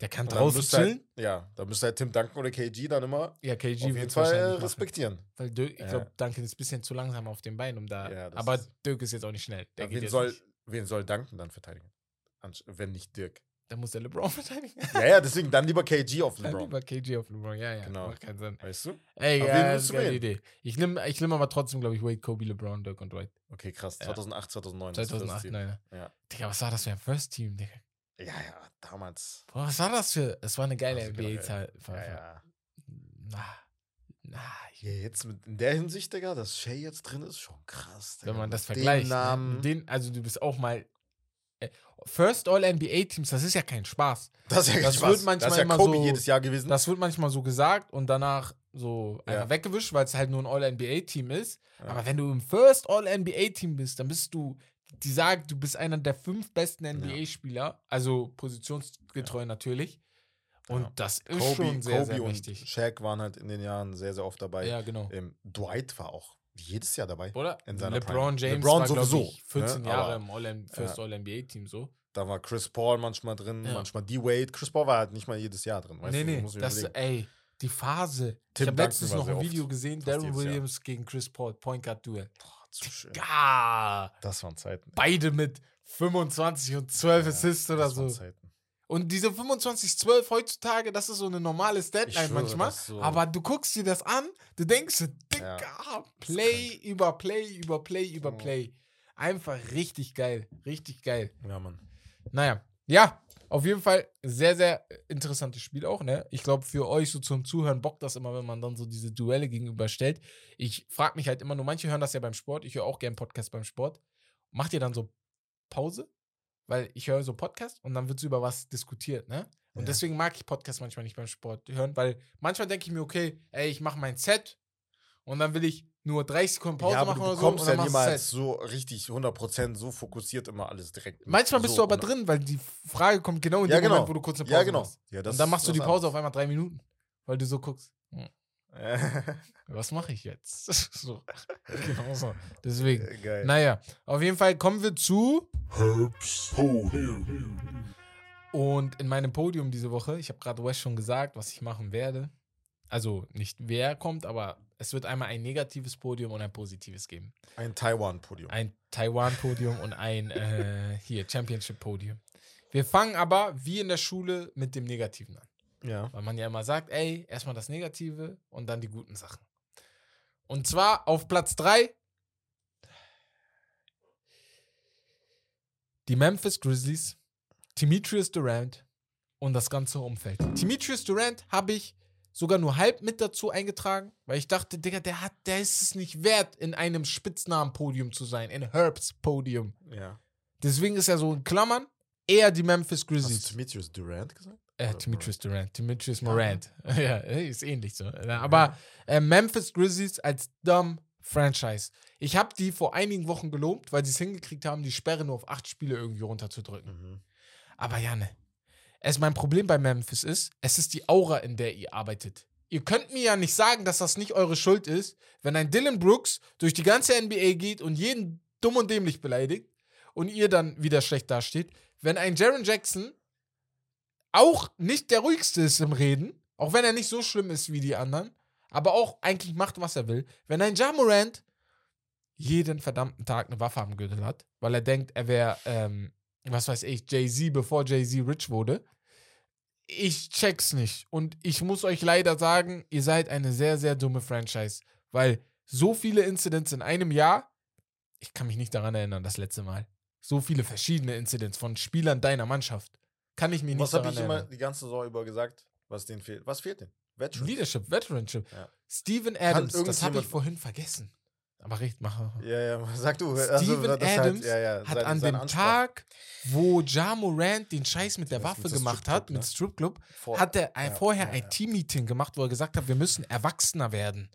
Speaker 1: Der kann
Speaker 2: dann
Speaker 1: draußen
Speaker 2: müsste
Speaker 1: chillen.
Speaker 2: Halt, ja, da müsste halt Tim Duncan oder KG dann immer
Speaker 1: ja, KG
Speaker 2: auf jeden Fall äh,
Speaker 1: machen.
Speaker 2: respektieren.
Speaker 1: Weil Dirk, ich
Speaker 2: Ja.
Speaker 1: glaube, Duncan ist ein bisschen zu langsam auf den Beinen, um da.
Speaker 2: Ja,
Speaker 1: aber Dirk ist jetzt auch nicht schnell. Der
Speaker 2: Ja, wen, soll,
Speaker 1: nicht.
Speaker 2: wen soll Duncan dann verteidigen? Wenn nicht Dirk.
Speaker 1: Da muss der LeBron verteidigen.
Speaker 2: Ja, ja, deswegen dann lieber KG auf
Speaker 1: Dann
Speaker 2: LeBron.
Speaker 1: lieber KG auf LeBron, ja, ja.
Speaker 2: Genau.
Speaker 1: Macht keinen Sinn.
Speaker 2: Weißt du?
Speaker 1: Ey,
Speaker 2: Aber
Speaker 1: ja,
Speaker 2: wen
Speaker 1: das ist
Speaker 2: du
Speaker 1: eine
Speaker 2: wählen?
Speaker 1: Idee. Ich nehme ich nehm aber trotzdem, glaube ich, Wade, Kobe, LeBron, Dirk und Dwight.
Speaker 2: Okay, krass.
Speaker 1: Ja.
Speaker 2: 2008, 2009. das ist das
Speaker 1: 2008,
Speaker 2: Team.
Speaker 1: nein.
Speaker 2: Ja.
Speaker 1: Digga, was war das für ein First Team, Digga?
Speaker 2: ja, ja, damals.
Speaker 1: Boah, was war das für. Es war eine geile
Speaker 2: Also
Speaker 1: NBA-Zeit.
Speaker 2: Ja, ja.
Speaker 1: Na, na,
Speaker 2: Ja, jetzt mit, in der Hinsicht, Digga, dass Shay jetzt drin ist, schon krass. Digga.
Speaker 1: wenn man das
Speaker 2: Mit dem
Speaker 1: vergleicht. Ne?
Speaker 2: Namen,
Speaker 1: Mit Den, also, du bist auch mal. Äh, First All-NBA-Teams, das ist ja kein Spaß.
Speaker 2: das ist ja
Speaker 1: das
Speaker 2: Spaß.
Speaker 1: wird manchmal
Speaker 2: das ist ja
Speaker 1: immer
Speaker 2: Kobe
Speaker 1: so-
Speaker 2: jedes Jahr gewesen.
Speaker 1: Das wird manchmal so gesagt und danach so
Speaker 2: Ja.
Speaker 1: einfach weggewischt, weil es halt nur ein All-NBA-Team ist.
Speaker 2: Ja.
Speaker 1: Aber wenn du im First All-NBA-Team bist, dann bist du, die sagen, du bist einer der fünf besten NBA-Spieler, also positionsgetreu natürlich. Und
Speaker 2: Ja.
Speaker 1: das ist
Speaker 2: Kobe,
Speaker 1: schon sehr,
Speaker 2: Kobe
Speaker 1: sehr
Speaker 2: und
Speaker 1: mächtig.
Speaker 2: Shaq waren halt in den Jahren sehr, sehr oft dabei.
Speaker 1: Ja, genau.
Speaker 2: Ähm, Dwight war auch jedes Jahr dabei.
Speaker 1: Oder? LeBron
Speaker 2: Prime.
Speaker 1: James
Speaker 2: LeBron
Speaker 1: war,
Speaker 2: sowieso,
Speaker 1: ich, 14
Speaker 2: ne?
Speaker 1: Jahre im All First All-NBA-Team so.
Speaker 2: Da war Chris Paul manchmal drin,
Speaker 1: Ja.
Speaker 2: manchmal D-Wade. Chris Paul war halt nicht mal jedes Jahr drin. Weißt
Speaker 1: nee,
Speaker 2: du?
Speaker 1: nee,
Speaker 2: ich
Speaker 1: das, ey, die Phase.
Speaker 2: Tim
Speaker 1: ich habe letztens noch ein
Speaker 2: oft,
Speaker 1: Video gesehen, Darren
Speaker 2: jedes Jahr.
Speaker 1: Williams gegen Chris Paul, Point Guard Duell.
Speaker 2: Boah, zu schön.
Speaker 1: Ja,
Speaker 2: Das waren Zeiten.
Speaker 1: beide mit 25 und 12
Speaker 2: Ja,
Speaker 1: Assists oder
Speaker 2: das waren
Speaker 1: so.
Speaker 2: Zeiten.
Speaker 1: Und diese 25, 12 heutzutage, das ist so eine normale
Speaker 2: schwöre,
Speaker 1: manchmal.
Speaker 2: so-
Speaker 1: Aber du guckst dir das an, du denkst, Digga,
Speaker 2: Ja,
Speaker 1: Play über Play über Play über. Play. Einfach richtig geil, richtig geil.
Speaker 2: Ja, Mann.
Speaker 1: Naja, ja, auf jeden Fall sehr, sehr interessantes Spiel auch, ne? Ich glaube, für euch so zum Zuhören bockt das immer, wenn man dann so diese Duelle gegenüberstellt. Ich frage mich halt immer nur, manche hören das ja beim Sport, ich höre auch gern Podcast beim Sport. Macht ihr dann so Pause? Weil ich höre so Podcast und dann wird so über was diskutiert, ne? Und
Speaker 2: Ja.
Speaker 1: deswegen mag ich Podcast manchmal nicht beim Sport hören, weil manchmal denke ich mir, okay, ey, ich mache mein Set und dann will ich nur 30 Sekunden Pause
Speaker 2: ja,
Speaker 1: machen
Speaker 2: du
Speaker 1: oder so. und dann
Speaker 2: ja
Speaker 1: du
Speaker 2: niemals so richtig 100% so fokussiert immer alles direkt. mit.
Speaker 1: Manchmal bist
Speaker 2: so,
Speaker 1: du aber drin, weil die Frage kommt genau in
Speaker 2: Ja,
Speaker 1: dem
Speaker 2: genau.
Speaker 1: Moment, wo du kurz eine Pause
Speaker 2: Ja, genau.
Speaker 1: machst.
Speaker 2: Ja, das
Speaker 1: und dann machst du die Pause auf einmal drei Minuten, weil du so guckst. hm. Was mache ich jetzt? so. Genau so. Deswegen.
Speaker 2: Geil.
Speaker 1: Naja, auf jeden Fall kommen wir zu.
Speaker 3: Herbst Podium.
Speaker 1: Und in meinem Podium diese Woche, ich habe gerade Wes schon gesagt, was ich machen werde. Also nicht wer kommt, aber es wird einmal ein negatives Podium und ein positives geben.
Speaker 2: Ein Taiwan-Podium.
Speaker 1: Ein Taiwan-Podium und ein äh, hier Championship-Podium. Wir fangen aber wie in der Schule mit dem Negativen an.
Speaker 2: Ja.
Speaker 1: Weil man ja immer sagt, ey, erstmal das Negative und dann die guten Sachen. Und zwar auf Platz 3 die Memphis Grizzlies, Demetrius Durant und das ganze Umfeld. Demetrius Durant habe ich sogar nur halb mit dazu eingetragen, weil ich dachte, Digga, der hat, der ist es nicht wert, in einem Spitznamen-Podium zu sein, in Herbs Podium.
Speaker 2: Ja.
Speaker 1: Deswegen ist er so in Klammern eher die Memphis
Speaker 2: Hast du
Speaker 1: Grizzlies.
Speaker 2: Demetrius Durant gesagt?
Speaker 1: Äh, Demetrius Durant, Demetrius Morant. Ja, ist ähnlich so. Aber äh, Memphis Grizzlies als dumb Franchise. Ich habe die vor einigen Wochen gelobt, weil sie es hingekriegt haben, die Sperre nur auf acht Spiele irgendwie runterzudrücken.
Speaker 2: Mhm.
Speaker 1: Aber ja, ne. Es mein Problem bei Memphis ist, es ist die Aura, in der ihr arbeitet. Ihr könnt mir ja nicht sagen, dass das nicht eure Schuld ist, wenn ein Dylan Brooks durch die ganze NBA geht und jeden dumm und dämlich beleidigt und ihr dann wieder schlecht dasteht. Wenn ein Jaron Jackson auch nicht der ruhigste ist im Reden, auch wenn er nicht so schlimm ist wie die anderen, aber auch eigentlich macht, was er will. Wenn ein Ja Morant jeden verdammten Tag eine Waffe am Gürtel hat, weil er denkt, er wäre, ähm, was weiß ich, Jay-Z, bevor Jay-Z rich wurde. Ich check's nicht. Und ich muss euch leider sagen, ihr seid eine sehr, sehr dumme Franchise. Weil so viele Incidents in einem Jahr, ich kann mich nicht daran erinnern, das letzte Mal. So viele verschiedene Incidents von Spielern deiner Mannschaft. Kann ich mich nicht
Speaker 2: Was habe ich immer die ganze Saison über gesagt, was denen fehlt? Was fehlt denn? Veteran.
Speaker 1: Leadership, Veteranship.
Speaker 2: Ja.
Speaker 1: Steven Adams, das habe ich vorhin vergessen. Aber recht, mach.
Speaker 2: Ja, ja, sag du.
Speaker 1: Steven
Speaker 2: das ist
Speaker 1: Adams
Speaker 2: ja, ja,
Speaker 1: hat
Speaker 2: seine-
Speaker 1: an
Speaker 2: seine
Speaker 1: dem
Speaker 2: Ansprache.
Speaker 1: Tag, wo Ja Morant den Scheiß mit der
Speaker 2: Das
Speaker 1: Waffe
Speaker 2: mit
Speaker 1: gemacht hat, mit
Speaker 2: ne?
Speaker 1: Stripclub,
Speaker 2: Vor-
Speaker 1: hat er
Speaker 2: ja,
Speaker 1: vorher ein. Team-Meeting gemacht, wo er gesagt hat, wir müssen erwachsener werden.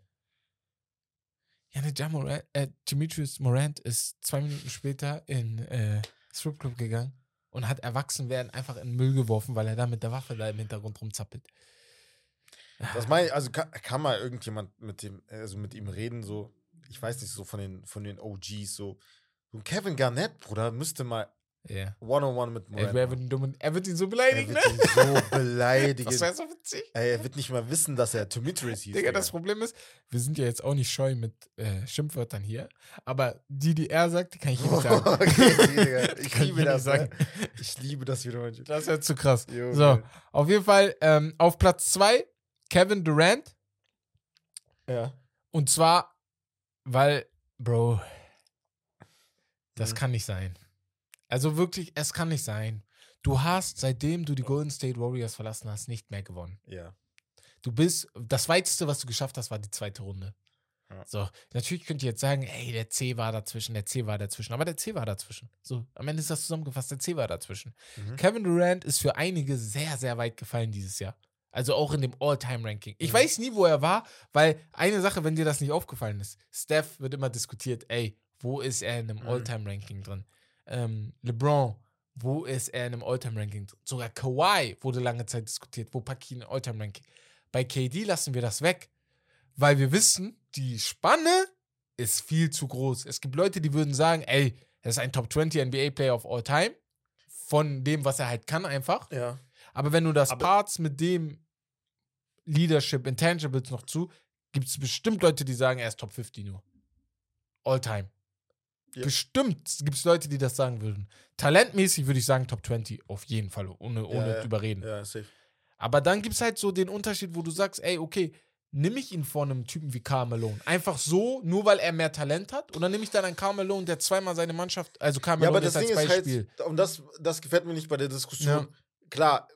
Speaker 1: Ja, ne, Ja Morant, äh, Demetrius Morant ist zwei Minuten später in äh, Stripclub gegangen und hat erwachsen werden einfach in den Müll geworfen, weil er da mit der Waffe da im Hintergrund rumzappelt.
Speaker 2: Das meine ich, also kann, kann mal irgendjemand mit dem, also mit ihm reden, so, ich weiß nicht, so von den, von den OGs, so. Ein Kevin Garnett, Bruder, müsste mal
Speaker 1: Ja.
Speaker 2: One-on-One mit
Speaker 1: Er,
Speaker 2: Morant
Speaker 1: er, wird ihn dumm, er wird ihn so
Speaker 2: Er
Speaker 1: beleidigen,
Speaker 2: wird
Speaker 1: ne?
Speaker 2: ihn so beleidigen.
Speaker 1: Das wäre so witzig.
Speaker 2: Ey, er wird nicht mal wissen, dass er Demetrius hieß.
Speaker 1: Digga, das Problem ist, wir sind ja jetzt auch nicht scheu mit äh, Schimpfwörtern hier, aber die, die er sagt, die kann ich nicht sagen.
Speaker 2: okay, Digga, ich liebe das. Ne? Ich liebe das wieder. manchmal.
Speaker 1: Das ist ja zu krass.
Speaker 2: Junge.
Speaker 1: So, auf jeden Fall ähm, auf Platz 2 Kevin Durant.
Speaker 2: Ja.
Speaker 1: Und zwar, weil, Bro, das
Speaker 2: Mhm.
Speaker 1: kann nicht sein. Also wirklich, es kann nicht sein. Du hast, seitdem du die Golden State Warriors verlassen hast, nicht mehr gewonnen.
Speaker 2: Ja.
Speaker 1: Du bist, das weiteste, was du geschafft hast, war die zweite Runde.
Speaker 2: Ja.
Speaker 1: So, natürlich könnt ihr jetzt sagen, ey, der C war dazwischen, der C war dazwischen, aber der C war dazwischen. So, am Ende ist das zusammengefasst, der C war dazwischen.
Speaker 2: Mhm.
Speaker 1: Kevin Durant ist für einige sehr, sehr weit gefallen dieses Jahr. Also auch in dem All-Time-Ranking. Ich
Speaker 2: Mhm.
Speaker 1: weiß nie, wo er war, weil eine Sache, wenn dir das nicht aufgefallen ist, Steph wird immer diskutiert, ey, wo ist er in einem
Speaker 2: Mhm.
Speaker 1: All-Time-Ranking drin? Ähm, LeBron, wo ist er in einem All-Time-Ranking? Sogar Kawhi wurde lange Zeit diskutiert, wo packe ich ihn in All-Time-Ranking? Bei KD lassen wir das weg, weil wir wissen, die Spanne ist viel zu groß. Es gibt Leute, die würden sagen, ey, er ist ein Top 20 NBA-Player of all time. Von dem, was er halt kann, einfach.
Speaker 2: Ja.
Speaker 1: Aber wenn du das
Speaker 2: Aber-
Speaker 1: Parts mit dem Leadership, Intangibles noch zu, gibt es bestimmt Leute, die sagen, er ist Top 50 nur. All time.
Speaker 2: Ja.
Speaker 1: Bestimmt gibt es Leute, die das sagen würden. Talentmäßig würde ich sagen Top 20, auf jeden Fall, ohne, ohne
Speaker 2: Ja, ja.
Speaker 1: überreden.
Speaker 2: Ja, safe.
Speaker 1: Aber dann gibt es halt so den Unterschied, wo du sagst, ey, okay, nimm ich ihn vor einem Typen wie Karl Malone? Einfach so, nur weil er mehr Talent hat? Oder nehme ich dann einen Karl Malone, der zweimal seine Mannschaft, also Karl
Speaker 2: Ja, aber das
Speaker 1: jetzt
Speaker 2: Ding
Speaker 1: als
Speaker 2: ist
Speaker 1: Beispiel.
Speaker 2: halt, und das, das gefällt mir nicht bei der Diskussion. Klar,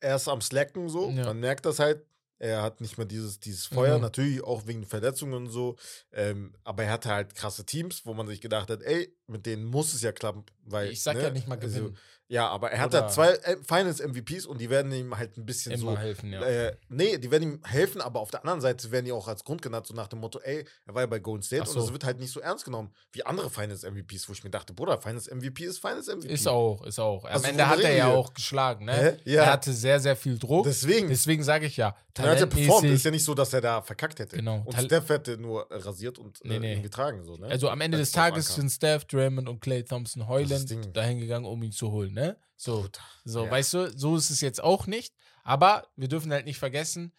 Speaker 2: er ist am Slacken so, man merkt das halt. Er hat nicht mehr dieses, dieses Feuer,
Speaker 1: Mhm.
Speaker 2: natürlich auch wegen Verletzungen und so. Ähm, aber er hatte halt krasse Teams, wo man sich gedacht hat, ey, mit denen muss es ja klappen. Weil,
Speaker 1: ich sag
Speaker 2: ne,
Speaker 1: ja nicht mal
Speaker 2: also,
Speaker 1: gewinnen.
Speaker 2: Ja, aber er hat
Speaker 1: Oder-
Speaker 2: halt zwei äh, Finals-MVPs und die werden ihm halt ein bisschen
Speaker 1: Immer
Speaker 2: so
Speaker 1: helfen, ja.
Speaker 2: äh, nee, die werden ihm helfen, aber auf der anderen Seite werden die auch als Grund genannt, so nach dem Motto, ey, er war ja bei Golden State
Speaker 1: Ach
Speaker 2: und
Speaker 1: so.
Speaker 2: das wird halt nicht so ernst genommen wie andere Finals MVPs, wo ich mir dachte, Bruder, Finals MVP ist Finals MVP.
Speaker 1: Ist auch, ist auch. Am
Speaker 2: Also,
Speaker 1: Ende hat er ja auch geschlagen, ne?
Speaker 2: Ja.
Speaker 1: Er hatte sehr, sehr viel Druck.
Speaker 2: Deswegen.
Speaker 1: Deswegen sage ich ja,
Speaker 2: er hat ja performt. Ist ja nicht so, dass er da verkackt hätte.
Speaker 1: Genau.
Speaker 2: Und
Speaker 1: Tal-
Speaker 2: Steph hätte nur rasiert und
Speaker 1: Nee,
Speaker 2: äh,
Speaker 1: nee.
Speaker 2: ihn getragen. So, ne?
Speaker 1: Also am Ende
Speaker 2: Als
Speaker 1: des Tages sind Steph, Draymond und Clay Thompson heulend dahin gegangen, um ihn zu holen, ne? So, so
Speaker 2: Ja.
Speaker 1: weißt du, so ist es jetzt auch nicht. Aber wir dürfen halt nicht vergessen,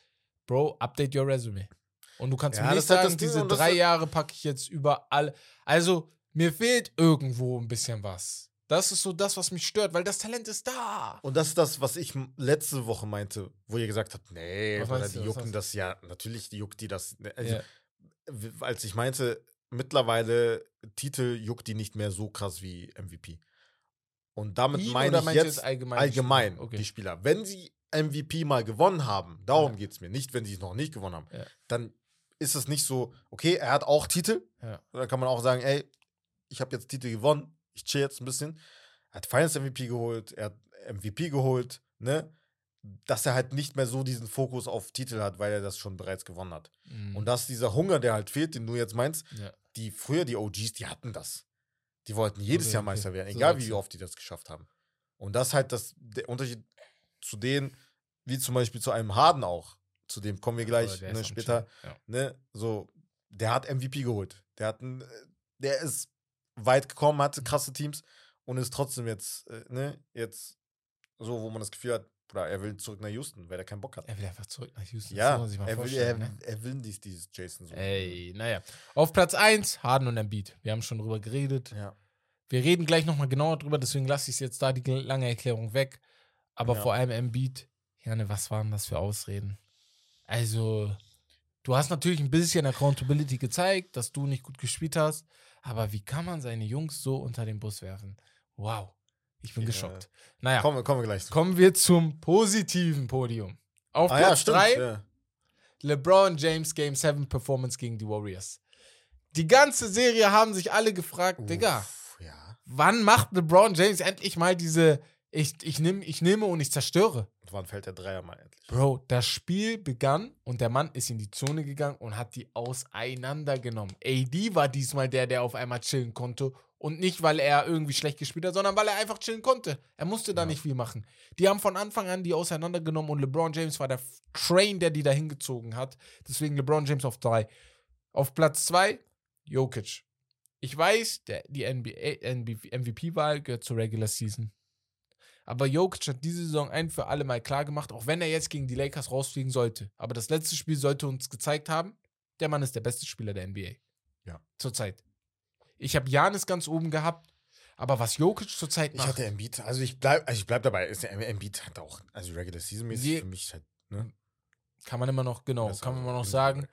Speaker 1: Bro, update your resume. Und du kannst
Speaker 2: Ja,
Speaker 1: mir nicht sagen,
Speaker 2: Ding
Speaker 1: diese drei Jahre packe ich jetzt überall. Also, mir fehlt irgendwo ein bisschen was. Das ist so das, was mich stört, weil das Talent ist da.
Speaker 2: Und das ist das, was ich letzte Woche meinte, wo ihr gesagt habt, nee,
Speaker 1: Was
Speaker 2: die
Speaker 1: du?
Speaker 2: Jucken das ja, natürlich die juckt die das. ne, Also,
Speaker 1: Ja.
Speaker 2: als ich meinte, mittlerweile Titel juckt die nicht mehr so krass wie MVP. Und damit
Speaker 1: Ihn
Speaker 2: meine ich jetzt
Speaker 1: allgemein? die
Speaker 2: allgemein
Speaker 1: Spieler? Okay.
Speaker 2: die Spieler. Wenn sie MVP mal gewonnen haben, darum
Speaker 1: Ja.
Speaker 2: geht es mir, nicht wenn sie es noch nicht gewonnen haben,
Speaker 1: Ja.
Speaker 2: dann ist es nicht so, okay, er hat auch Titel.
Speaker 1: Ja.
Speaker 2: Da kann man auch sagen, ey, ich habe jetzt Titel gewonnen, ich chill jetzt ein bisschen. Er hat Finals MVP geholt, er hat MVP geholt, ne? Dass er halt nicht mehr so diesen Fokus auf Titel hat, weil er das schon bereits gewonnen hat.
Speaker 1: Mhm.
Speaker 2: Und dass dieser Hunger, der halt fehlt, den du jetzt meinst,
Speaker 1: ja.
Speaker 2: die früher die OGs, die hatten das. Die wollten jedes
Speaker 1: Okay,
Speaker 2: Jahr
Speaker 1: okay.
Speaker 2: Meister werden,
Speaker 1: So
Speaker 2: egal
Speaker 1: sagst
Speaker 2: wie oft die das geschafft haben. Und das ist halt das, der Unterschied zu denen, wie zum Beispiel zu einem Harden auch. Zu dem kommen wir gleich ne, später.
Speaker 1: Ja.
Speaker 2: Ne, so, der hat MVP geholt. Der hat ein, der ist weit gekommen, hatte krasse Teams und ist trotzdem jetzt, äh, ne, jetzt so, wo man das Gefühl hat, Bruder, er will zurück nach Houston, weil er keinen Bock hat.
Speaker 1: Er will einfach zurück nach Houston.
Speaker 2: Ja, er will, er,
Speaker 1: ne?
Speaker 2: er will nicht dieses Jason so.
Speaker 1: Ey, naja. Auf Platz 1, Harden und Embiid. Wir haben schon drüber geredet.
Speaker 2: Ja.
Speaker 1: Wir reden gleich nochmal genauer drüber, deswegen lasse ich es jetzt da die lange Erklärung weg. Aber
Speaker 2: Ja.
Speaker 1: vor allem Embiid, Jane, was waren das für Ausreden? Also, du hast natürlich ein bisschen Accountability gezeigt, dass du nicht gut gespielt hast, aber wie kann man seine Jungs so unter den Bus werfen? Wow. Ich bin
Speaker 2: Ja.
Speaker 1: geschockt. Naja,
Speaker 2: Kommen, wir- kommen wir gleich zu.
Speaker 1: kommen wir zum positiven Podium. Auf
Speaker 2: Ah ja,
Speaker 1: Platz
Speaker 2: stimmt.
Speaker 1: 3
Speaker 2: Ja.
Speaker 1: LeBron James Game 7 Performance gegen die Warriors. Die ganze Serie haben sich alle gefragt, Digga,
Speaker 2: Uff, ja.
Speaker 1: wann macht LeBron James endlich mal diese ich, ich, nehm, ich nehme und ich zerstöre?
Speaker 2: Wann fällt der Dreier mal endlich?
Speaker 1: Bro, das Spiel begann und der Mann ist in die Zone gegangen und hat die auseinandergenommen. AD war diesmal der, der auf einmal chillen konnte. Und nicht, weil er irgendwie schlecht gespielt hat, sondern weil er einfach chillen konnte. Er musste da
Speaker 2: Ja.
Speaker 1: nicht viel machen. Die haben von Anfang an die auseinandergenommen und LeBron James war der Train, der die da hingezogen hat. Deswegen LeBron James auf drei. Auf Platz zwei, Jokic. Ich weiß, der, die MVP-Wahl gehört zur Regular Season. Aber Jokic hat diese Saison ein für alle Mal klar gemacht, auch wenn er jetzt gegen die Lakers rausfliegen sollte. Aber das letzte Spiel sollte uns gezeigt haben, der Mann ist der beste Spieler der NBA.
Speaker 2: Ja.
Speaker 1: Zurzeit. Ich habe Janis ganz oben gehabt, aber was Jokic zurzeit
Speaker 2: Ich
Speaker 1: macht,
Speaker 2: hatte Embiid, also ich bleib, also ich bleib dabei, ist der Embiid hat auch, also Regular Season mäßig für mich halt, ne?
Speaker 1: kann man immer noch, genau,
Speaker 2: besser,
Speaker 1: kann man immer noch sagen.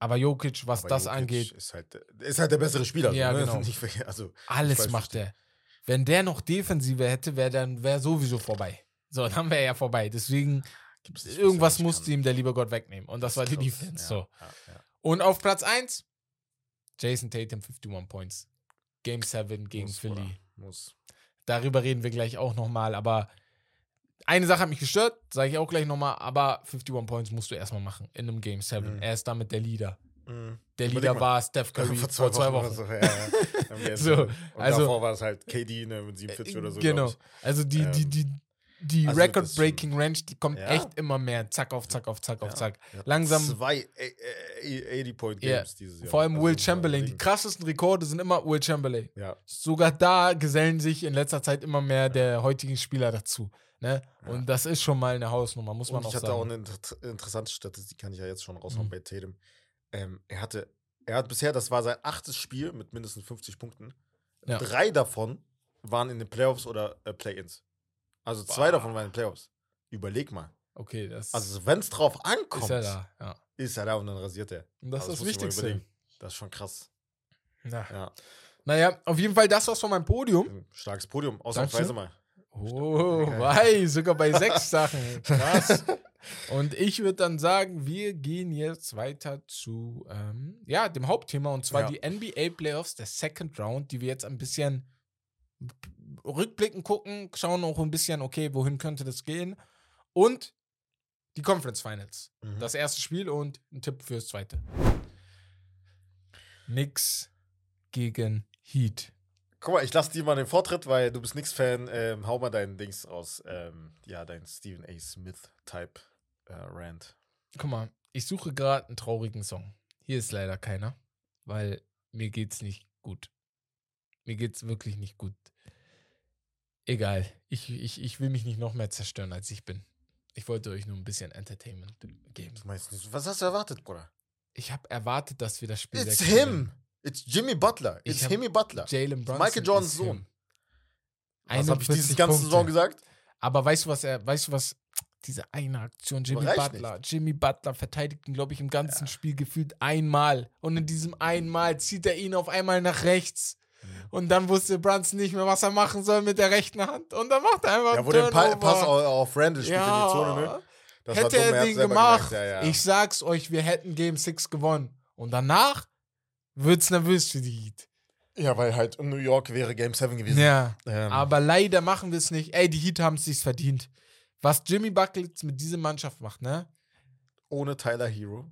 Speaker 1: Aber Jokic, was
Speaker 2: Aber
Speaker 1: das
Speaker 2: Jokic
Speaker 1: angeht,
Speaker 2: Ist halt, ist halt der bessere Spieler.
Speaker 1: Ja,
Speaker 2: ne?
Speaker 1: genau.
Speaker 2: Also,
Speaker 1: alles macht er. Wenn der noch Defensive hätte, wäre dann wäre sowieso vorbei. So, dann wäre er vorbei. Deswegen, irgendwas musste ihm der liebe Gott wegnehmen. Und das, war die Defense.
Speaker 2: ja,
Speaker 1: So.
Speaker 2: Ja, ja.
Speaker 1: Und auf Platz 1, Jason Tatum, 51 Points. Game 7 gegen
Speaker 2: Muss,
Speaker 1: Philly.
Speaker 2: Muss.
Speaker 1: Darüber reden wir gleich auch nochmal. Aber eine Sache hat mich gestört, sage ich auch gleich nochmal. Aber 51 Points musst du erstmal machen in einem Game 7.
Speaker 2: Mhm.
Speaker 1: Er ist damit der Leader.
Speaker 2: Mhm.
Speaker 1: Der Leader war Steph Curry vor zwei Wochen.
Speaker 2: oder So, ja,
Speaker 1: So,
Speaker 2: Und
Speaker 1: also-
Speaker 2: davor war es halt KD ne, mit 47 oder so.
Speaker 1: genau. Also die, die,
Speaker 2: Ähm,
Speaker 1: die, die
Speaker 2: also das
Speaker 1: Record-Breaking Range, die kommt
Speaker 2: Ja.
Speaker 1: echt immer mehr. Zack auf Zack auf Zack auf
Speaker 2: Ja.
Speaker 1: Zack.
Speaker 2: Ja,
Speaker 1: Langsam-
Speaker 2: Zwei äh, äh, 80-Point-Games
Speaker 1: Ja,
Speaker 2: dieses Jahr.
Speaker 1: Vor allem
Speaker 2: Also,
Speaker 1: Will Chamberlain. Die krassesten Rekorde sind immer Will Chamberlain. Sogar da gesellen sich in letzter Zeit immer mehr der heutigen Spieler dazu. Ne?
Speaker 2: Ja.
Speaker 1: Und das ist schon mal eine Hausnummer, muss man
Speaker 2: und
Speaker 1: auch
Speaker 2: ich hatte
Speaker 1: sagen.
Speaker 2: auch eine inter interessante Statistik, kann ich ja jetzt schon raushauen
Speaker 1: Mhm.
Speaker 2: bei Tatum. Ähm, er hatte, er hat bisher, das war sein achtes Spiel mit mindestens 50 Punkten.
Speaker 1: Ja.
Speaker 2: Drei davon waren in den Playoffs oder äh, Play-Ins. Also zwei
Speaker 1: Boah.
Speaker 2: davon waren in den Playoffs. Überleg mal.
Speaker 1: okay, das
Speaker 2: Also wenn es drauf ankommt,
Speaker 1: ist ja da. Ja.
Speaker 2: ist er da und dann rasiert er.
Speaker 1: Und das
Speaker 2: Also
Speaker 1: ist das
Speaker 2: mal
Speaker 1: Wichtigste.
Speaker 2: Das ist schon krass.
Speaker 1: Ja.
Speaker 2: Ja.
Speaker 1: Naja, auf jeden Fall das war's von meinem Podium.
Speaker 2: Starkes Podium. Ausnahmsweise mal.
Speaker 1: Oh, wei, sogar bei sechs Sachen. Krass. Und ich würde dann sagen, wir gehen jetzt weiter zu ähm, ja, dem Hauptthema und zwar
Speaker 2: Ja.
Speaker 1: die NBA Playoffs, der Second Round, die wir jetzt ein bisschen rückblicken gucken, schauen auch ein bisschen, okay, wohin könnte das gehen. Und die Conference Finals.
Speaker 2: Mhm.
Speaker 1: Das erste Spiel und ein Tipp fürs zweite. Nix gegen Heat.
Speaker 2: Guck mal, ich lasse dir mal den Vortritt, weil du bist Nix-Fan. Ähm, hau mal deinen Dings raus. Ähm, ja, dein Stephen A. Smith-Type Rant.
Speaker 1: Guck mal, ich suche gerade einen traurigen Song. Hier ist leider keiner, weil mir geht's nicht gut. Mir geht's wirklich nicht gut. Egal, ich, ich, ich will mich nicht noch mehr zerstören, als ich bin. Ich wollte euch nur ein bisschen Entertainment geben.
Speaker 2: Du meinst was hast du erwartet, Bruder?
Speaker 1: Ich habe erwartet, dass wir das Spiel
Speaker 2: It's him! It's Jimmy Butler. It's Jimmy Butler.
Speaker 1: Jalen Brunson.
Speaker 2: Michael Jordans Sohn. Was habe ich diese
Speaker 1: 41
Speaker 2: ganze
Speaker 1: Punkte.
Speaker 2: Saison gesagt?
Speaker 1: Aber weißt du, was er, weißt du, was diese eine Aktion, Jimmy
Speaker 2: reicht
Speaker 1: Butler, Jimmy Butler verteidigt ihn, glaube ich, im ganzen Spiel gefühlt einmal. Und in diesem einmal zieht er ihn auf einmal nach rechts.
Speaker 2: Mhm.
Speaker 1: Und dann wusste Brunson nicht mehr, was er machen soll mit der rechten Hand. Und dann macht er einfach
Speaker 2: Ja, wo der pa. Pass auf, Randall spielt in
Speaker 1: ja.
Speaker 2: die Zone, ne? Das
Speaker 1: Hätte
Speaker 2: dumm,
Speaker 1: er den gemacht,
Speaker 2: Ja, ja.
Speaker 1: ich sag's euch, wir hätten Game 6 gewonnen. Und danach wird's nervös für die Heat.
Speaker 2: ja, weil halt in New York wäre Game 7 gewesen.
Speaker 1: Ja.
Speaker 2: Ähm,
Speaker 1: Aber leider machen wir es nicht. Ey, die Heat haben es sich verdient. Was Jimmy Buckets mit dieser Mannschaft macht, ne?
Speaker 2: ohne Tyler Hero.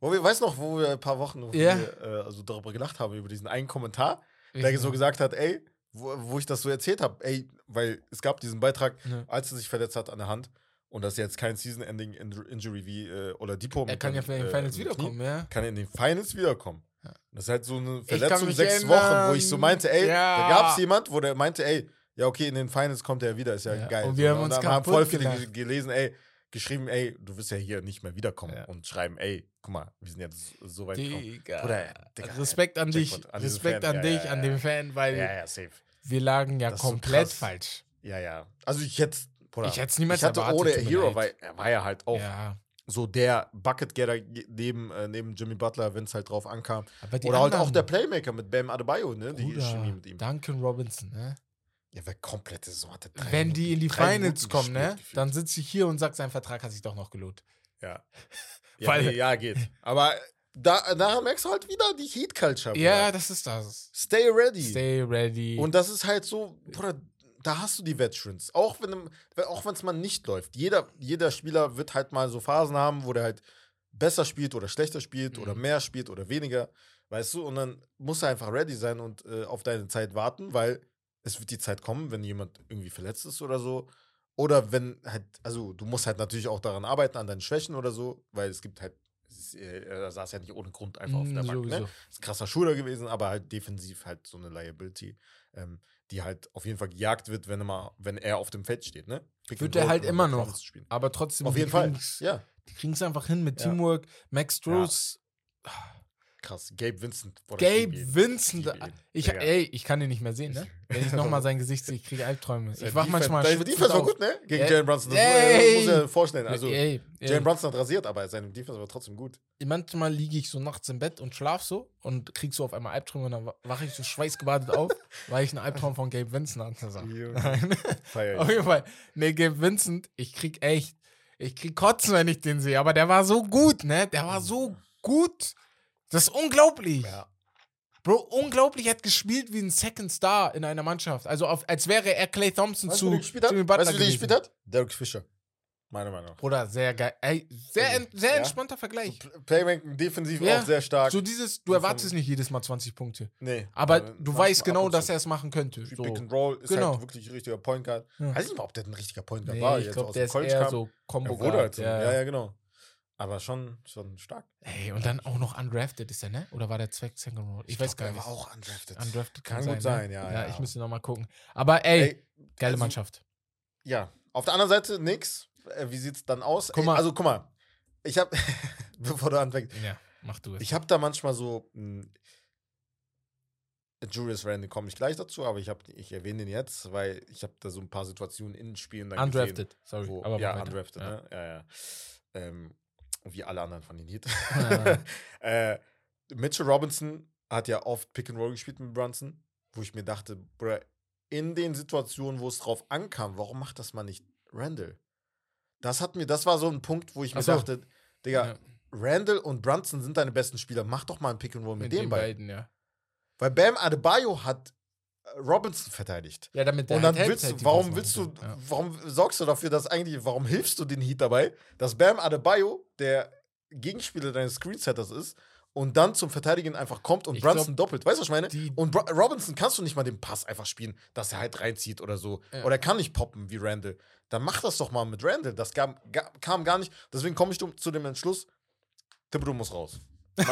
Speaker 2: Wo wir, weißt noch, wo wir ein paar Wochen wo
Speaker 1: Ja.
Speaker 2: wir, äh, also darüber gelacht haben, über diesen einen Kommentar, der so gesagt hat, ey, wo, wo ich das so erzählt habe, ey, weil es gab diesen Beitrag,
Speaker 1: Ja.
Speaker 2: als er sich verletzt hat an der Hand und das ist jetzt kein Season-Ending-Injury wie äh, oder Depot.
Speaker 1: Er kann ja
Speaker 2: dem,
Speaker 1: für den
Speaker 2: äh,
Speaker 1: Finals
Speaker 2: dem
Speaker 1: wiederkommen, ja.
Speaker 2: Kann in den Finals wiederkommen.
Speaker 1: Ja.
Speaker 2: Das ist halt so eine Verletzung sechs
Speaker 1: erinnern.
Speaker 2: Wochen, wo ich so meinte, ey,
Speaker 1: Ja.
Speaker 2: da gab es jemand, wo der meinte, ey, ja, okay, in den Finals kommt er wieder, ist ja,
Speaker 1: Ja,
Speaker 2: geil.
Speaker 1: und wir
Speaker 2: So,
Speaker 1: haben uns
Speaker 2: haben voll viele
Speaker 1: gelacht.
Speaker 2: ge- gelesen, ey, geschrieben, ey, du wirst ja hier nicht mehr wiederkommen
Speaker 1: Ja.
Speaker 2: und schreiben, ey, guck mal, wir sind jetzt so weit gekommen.
Speaker 1: Digga.
Speaker 2: Bruder, Digga,
Speaker 1: Respekt an dich.
Speaker 2: An
Speaker 1: Respekt an dich,
Speaker 2: ja,
Speaker 1: an den Fan, weil wir lagen ja
Speaker 2: so
Speaker 1: komplett
Speaker 2: krass.
Speaker 1: falsch.
Speaker 2: Ja, ja. Also ich hätte, Bruder,
Speaker 1: Ich hätte es niemals
Speaker 2: ich hatte
Speaker 1: erwartet.
Speaker 2: ohne Hero, weil er war ja halt auch so der Bucket-Getter neben, äh, neben Jimmy Butler, wenn es halt drauf ankam.
Speaker 1: die
Speaker 2: Oder halt auch der Playmaker mit Bam Adebayo, ne? Die
Speaker 1: Bruder,
Speaker 2: Chemie mit ihm.
Speaker 1: Duncan Robinson, ne?
Speaker 2: Ja, wer komplette hatte. drei
Speaker 1: Wenn die in die Finals kommen, ne,
Speaker 2: gefühlt.
Speaker 1: dann sitze ich hier und sage, sein Vertrag hat sich doch noch gelohnt.
Speaker 2: Ja. Ja,
Speaker 1: Weil-
Speaker 2: nee, ja, geht. Aber da, da merkst du halt wieder die Heat-Culture.
Speaker 1: Ja,
Speaker 2: Bruder.
Speaker 1: das ist das.
Speaker 2: Stay ready.
Speaker 1: Stay ready.
Speaker 2: Und das ist halt so, Bruder, da hast du die Veterans. Auch wenn auch es mal nicht läuft. Jeder, jeder Spieler wird halt mal so Phasen haben, wo der halt besser spielt oder schlechter spielt oder
Speaker 1: Mhm.
Speaker 2: mehr spielt oder weniger. Weißt du? Und dann musst du einfach ready sein und äh, auf deine Zeit warten, weil es wird die Zeit kommen, wenn jemand irgendwie verletzt ist oder so. Oder wenn halt, also du musst halt natürlich auch daran arbeiten, an deinen Schwächen oder so, weil es gibt halt, ist, äh, er saß ja nicht ohne Grund einfach auf
Speaker 1: Mm,
Speaker 2: der Bank.
Speaker 1: sowieso.
Speaker 2: Ne? Ist ein krasser Shooter gewesen, aber halt defensiv halt so eine Liability, ähm, die halt auf jeden Fall gejagt wird, wenn er, mal, wenn er auf dem Feld steht. Ne? Pick
Speaker 1: Wird er halt immer noch. Aber trotzdem,
Speaker 2: Auf jeden Fall. Ja,
Speaker 1: Die kriegen es einfach hin mit
Speaker 2: Ja.
Speaker 1: Teamwork. Max Struz,
Speaker 2: krass. Gabe Vincent.
Speaker 1: Gabe. Vincent.
Speaker 2: Ich
Speaker 1: ey, ich kann den nicht mehr sehen, ne? Wenn ich nochmal sein Gesicht sehe, ich kriege Albträume. Ich wach manchmal. Schwitzend
Speaker 2: Defense war gut, ne? Gegen Jalen Brunson. Das
Speaker 1: ey.
Speaker 2: muss mir vorstellen. Also, Jalen Brunson hat rasiert, aber seine Defense war trotzdem gut.
Speaker 1: manchmal liege ich so nachts im Bett und schlaf so und krieg so auf einmal Albträume und dann wa- wache ich so schweißgebadet auf, weil ich einen Albtraum von Gabe Vincent hatte. Nein. Auf jeden Fall. Nee, Gabe Vincent, ich krieg echt, ich krieg Kotzen, wenn ich den sehe. Aber der war so gut, ne? Der war so gut. Das ist unglaublich.
Speaker 2: Ja.
Speaker 1: Bro, unglaublich, er hat gespielt wie ein Second Star in einer Mannschaft. Also auf, als wäre er Clay Thompson
Speaker 2: Weißt
Speaker 1: zu, Butler
Speaker 2: Weißt du,
Speaker 1: gewesen.
Speaker 2: gespielt hat? Derek Fischer. Meiner Meinung nach.
Speaker 1: Bruder, sehr geil. Ey, sehr,
Speaker 2: Also,
Speaker 1: en- sehr
Speaker 2: ja.
Speaker 1: entspannter Vergleich.
Speaker 2: Pl- Playmaking defensiv
Speaker 1: Ja.
Speaker 2: auch sehr stark.
Speaker 1: So dieses, du
Speaker 2: So
Speaker 1: erwartest nicht jedes Mal 20 Punkte.
Speaker 2: nee.
Speaker 1: Aber du weißt genau,
Speaker 2: zu.
Speaker 1: dass er es machen könnte. So.
Speaker 2: Pick and Roll ist
Speaker 1: Genau.
Speaker 2: halt wirklich ein richtiger Point Guard. Weiß nicht mal, ob der ein richtiger Point Guard
Speaker 1: Nee,
Speaker 2: war.
Speaker 1: ich glaube, der ist eher
Speaker 2: kam.
Speaker 1: so Combo
Speaker 2: Er wurde halt so.
Speaker 1: Ja,
Speaker 2: ja, genau. Aber schon, schon stark.
Speaker 1: Ey, und dann auch noch undrafted ist er, ne? Oder war der Zweck Second Road? Ich, weiß
Speaker 2: glaub,
Speaker 1: gar
Speaker 2: der
Speaker 1: nicht.
Speaker 2: war auch undrafted.
Speaker 1: Undrafted
Speaker 2: Kann
Speaker 1: kann,
Speaker 2: gut
Speaker 1: sein,
Speaker 2: sein,
Speaker 1: ne?
Speaker 2: ja,
Speaker 1: Ja,
Speaker 2: ja.
Speaker 1: ich müsste nochmal gucken. Aber ey,
Speaker 2: Ey,
Speaker 1: geile
Speaker 2: also-
Speaker 1: Mannschaft.
Speaker 2: Ja. Auf der anderen Seite nix. Äh, Wie sieht's dann aus?
Speaker 1: Guck
Speaker 2: Ey,
Speaker 1: mal.
Speaker 2: Also guck mal. Ich habe, bevor du anfängst,
Speaker 1: Ja, mach du es.
Speaker 2: ich habe da manchmal so. Mh, Julius Randle komme ich gleich dazu, aber ich, hab, ich erwähne den jetzt, weil ich habe da so ein paar Situationen in Spielen dann gesehen.
Speaker 1: Undrafted, sorry.
Speaker 2: Wo,
Speaker 1: aber
Speaker 2: ja, undrafted,
Speaker 1: Ja.
Speaker 2: ne? Ja, ja. Ähm, wie alle anderen von den Heat.
Speaker 1: Ja.
Speaker 2: äh, Mitchell Robinson hat ja oft Pick and Roll gespielt mit Brunson, wo ich mir dachte, bruh, in den Situationen, wo es drauf ankam, warum macht das mal nicht Randall? Das hat mir, das war so ein Punkt, wo ich mir
Speaker 1: so.
Speaker 2: dachte, Digga,
Speaker 1: Ja,
Speaker 2: Randall und Brunson sind deine besten Spieler, mach doch mal ein Pick and Roll mit,
Speaker 1: mit
Speaker 2: den
Speaker 1: den
Speaker 2: beiden.
Speaker 1: beiden, ja.
Speaker 2: Weil Bam Adebayo hat Robinson verteidigt.
Speaker 1: Ja, damit der
Speaker 2: Und dann
Speaker 1: halt
Speaker 2: willst du, warum willst du,
Speaker 1: kann.
Speaker 2: warum sorgst du dafür, dass eigentlich, warum hilfst du den Heat dabei, dass Bam Adebayo der Gegenspieler deines Screensetters ist und dann zum Verteidigen einfach kommt und
Speaker 1: Ich
Speaker 2: Brunson
Speaker 1: glaub,
Speaker 2: doppelt. Weißt du, was ich meine? Und Bro Robinson kannst du nicht mal den Pass einfach spielen, dass er halt reinzieht oder so.
Speaker 1: Ja.
Speaker 2: Oder er kann nicht poppen wie Randall. Dann mach das doch mal mit Randall. Das gab, ga, kam gar nicht. Deswegen komme ich zu dem Entschluss, Thibodeau muss raus.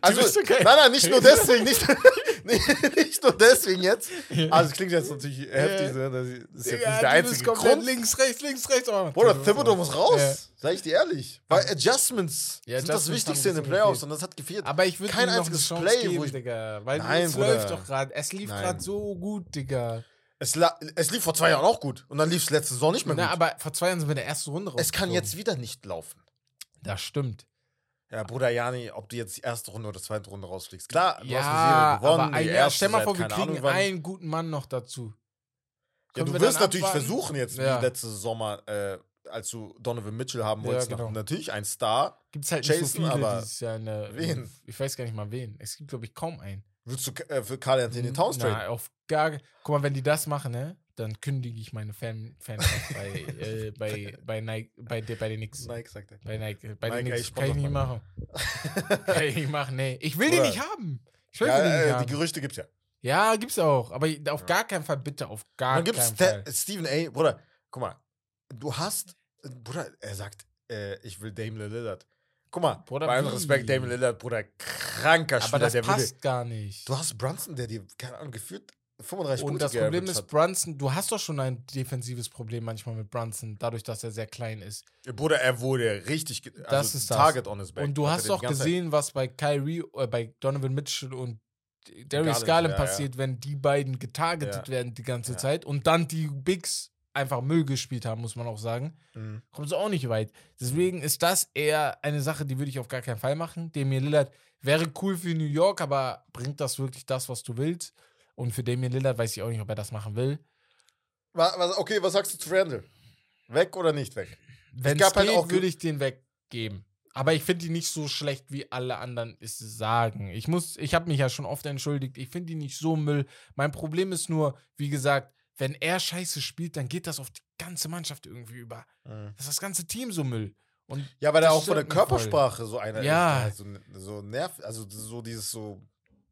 Speaker 2: Also,
Speaker 1: okay.
Speaker 2: nein, nein, nicht nur deswegen, nicht, nicht, nur deswegen jetzt.
Speaker 1: Ja.
Speaker 2: Also, es klingt jetzt natürlich heftig, so, das ist jetzt
Speaker 1: Digga,
Speaker 2: nicht der einzige Grund.
Speaker 1: Links, rechts, links, rechts. Aber
Speaker 2: Bruder, Thibodeau muss raus.
Speaker 1: Ja.
Speaker 2: Sag ich dir ehrlich. Weil Adjustments
Speaker 1: Ja,
Speaker 2: sind das
Speaker 1: Adjustments
Speaker 2: Wichtigste in den Playoffs und das hat gefehlt.
Speaker 1: Aber ich würde
Speaker 2: Kein
Speaker 1: noch eine
Speaker 2: einziges
Speaker 1: Chance
Speaker 2: Play,
Speaker 1: geben,
Speaker 2: wo ich-
Speaker 1: Digga. Weil
Speaker 2: Nein,
Speaker 1: es läuft doch gerade. Es lief gerade so gut, Digga.
Speaker 2: es, es lief vor zwei Jahren auch gut und dann lief es letzte Saison nicht mehr
Speaker 1: Na,
Speaker 2: gut.
Speaker 1: aber vor zwei Jahren sind wir in der ersten Runde
Speaker 2: es kann jetzt wieder nicht laufen.
Speaker 1: Das stimmt.
Speaker 2: Ja, Bruder Jani, ob du jetzt die erste Runde oder zweite Runde rausfliegst. Klar, du
Speaker 1: Ja,
Speaker 2: hast eine Serie gewonnen.
Speaker 1: aber
Speaker 2: erste
Speaker 1: stell mal vor, wir kriegen
Speaker 2: Ahnung
Speaker 1: einen guten Mann noch dazu.
Speaker 2: Ja,
Speaker 1: Können
Speaker 2: du
Speaker 1: wir
Speaker 2: wirst natürlich
Speaker 1: abwarten?
Speaker 2: versuchen jetzt,
Speaker 1: Ja.
Speaker 2: wie letzte Sommer, äh, als du Donovan Mitchell haben
Speaker 1: Ja,
Speaker 2: wolltest,
Speaker 1: genau.
Speaker 2: noch natürlich ein Star.
Speaker 1: Gibt es halt nicht
Speaker 2: Jason,
Speaker 1: so viele
Speaker 2: aber
Speaker 1: dieses Jahr in der.
Speaker 2: wen?
Speaker 1: Ich weiß gar nicht mal wen. Es gibt, glaube ich, kaum einen.
Speaker 2: Würdest du äh, für Carl Anthony Towns traden?
Speaker 1: Auf gar. Guck mal, wenn die das machen, ne? Dann kündige ich meine Fan Fanschaft bei, äh, bei, bei Nike, bei, der- bei den Nix.
Speaker 2: Nike sagt er.
Speaker 1: Bei Nike, bei
Speaker 2: Nike,
Speaker 1: den Nix. Kann ich nicht machen. Kann ich nicht machen, nee. Ich will die
Speaker 2: Bruder.
Speaker 1: nicht haben. Ich will
Speaker 2: Ja,
Speaker 1: die nicht
Speaker 2: äh, die
Speaker 1: haben.
Speaker 2: Gerüchte gibt's ja.
Speaker 1: Ja, gibt's auch. Aber auf gar keinen Fall, bitte, auf gar
Speaker 2: Dann gibt's
Speaker 1: keinen Fall.
Speaker 2: Stephen A. Bruder, guck mal, du hast, Bruder, er sagt, äh, ich will Dame Lillard. Guck mal,
Speaker 1: Bruder,
Speaker 2: bei allem? Respekt, Dame Lillard, Bruder, kranker
Speaker 1: Aber
Speaker 2: Spieler,
Speaker 1: das
Speaker 2: der würde.
Speaker 1: passt gar nicht.
Speaker 2: Du hast Brunson, der dir, keine Ahnung, gefühlt 35
Speaker 1: Und
Speaker 2: Punkte
Speaker 1: das Problem ist,
Speaker 2: hat.
Speaker 1: Brunson, du hast doch schon ein defensives Problem manchmal mit Brunson, dadurch, dass er sehr klein ist.
Speaker 2: Bruder, er wurde richtig, also
Speaker 1: Das ist das.
Speaker 2: Target on his back.
Speaker 1: Und du hast doch
Speaker 2: Zeit-
Speaker 1: gesehen, was bei Kyrie, äh, bei Donovan Mitchell und Darius
Speaker 2: Garland, ja, ja.
Speaker 1: passiert, wenn die beiden getargetet
Speaker 2: Ja.
Speaker 1: werden die ganze
Speaker 2: Ja.
Speaker 1: Zeit und dann die Bigs einfach Müll gespielt haben, muss man auch sagen,
Speaker 2: Mhm.
Speaker 1: kommst du auch nicht weit. Deswegen ist das eher eine Sache, die würde ich auf gar keinen Fall machen. Damian Lillard wäre cool für New York, aber bringt das wirklich das, was du willst? Und für Damian Lillard weiß ich auch nicht, ob er das machen will.
Speaker 2: wa- was, okay, was sagst du zu Randall? Weg oder nicht weg?
Speaker 1: Wenn es
Speaker 2: gab halt
Speaker 1: geht,
Speaker 2: auch ge-
Speaker 1: würde ich den weggeben. Aber ich finde die nicht so schlecht, wie alle anderen es sagen. Ich muss, ich habe mich ja schon oft entschuldigt. Ich finde die nicht so Müll. Mein Problem ist nur, wie gesagt, wenn er Scheiße spielt, dann geht das auf die ganze Mannschaft irgendwie über. Das ist das ganze Team so Müll. Und
Speaker 2: Ja, weil er auch von der
Speaker 1: mich voll.
Speaker 2: Körpersprache so einer
Speaker 1: Ja.
Speaker 2: ist. der halt So, so nerv, also so dieses so,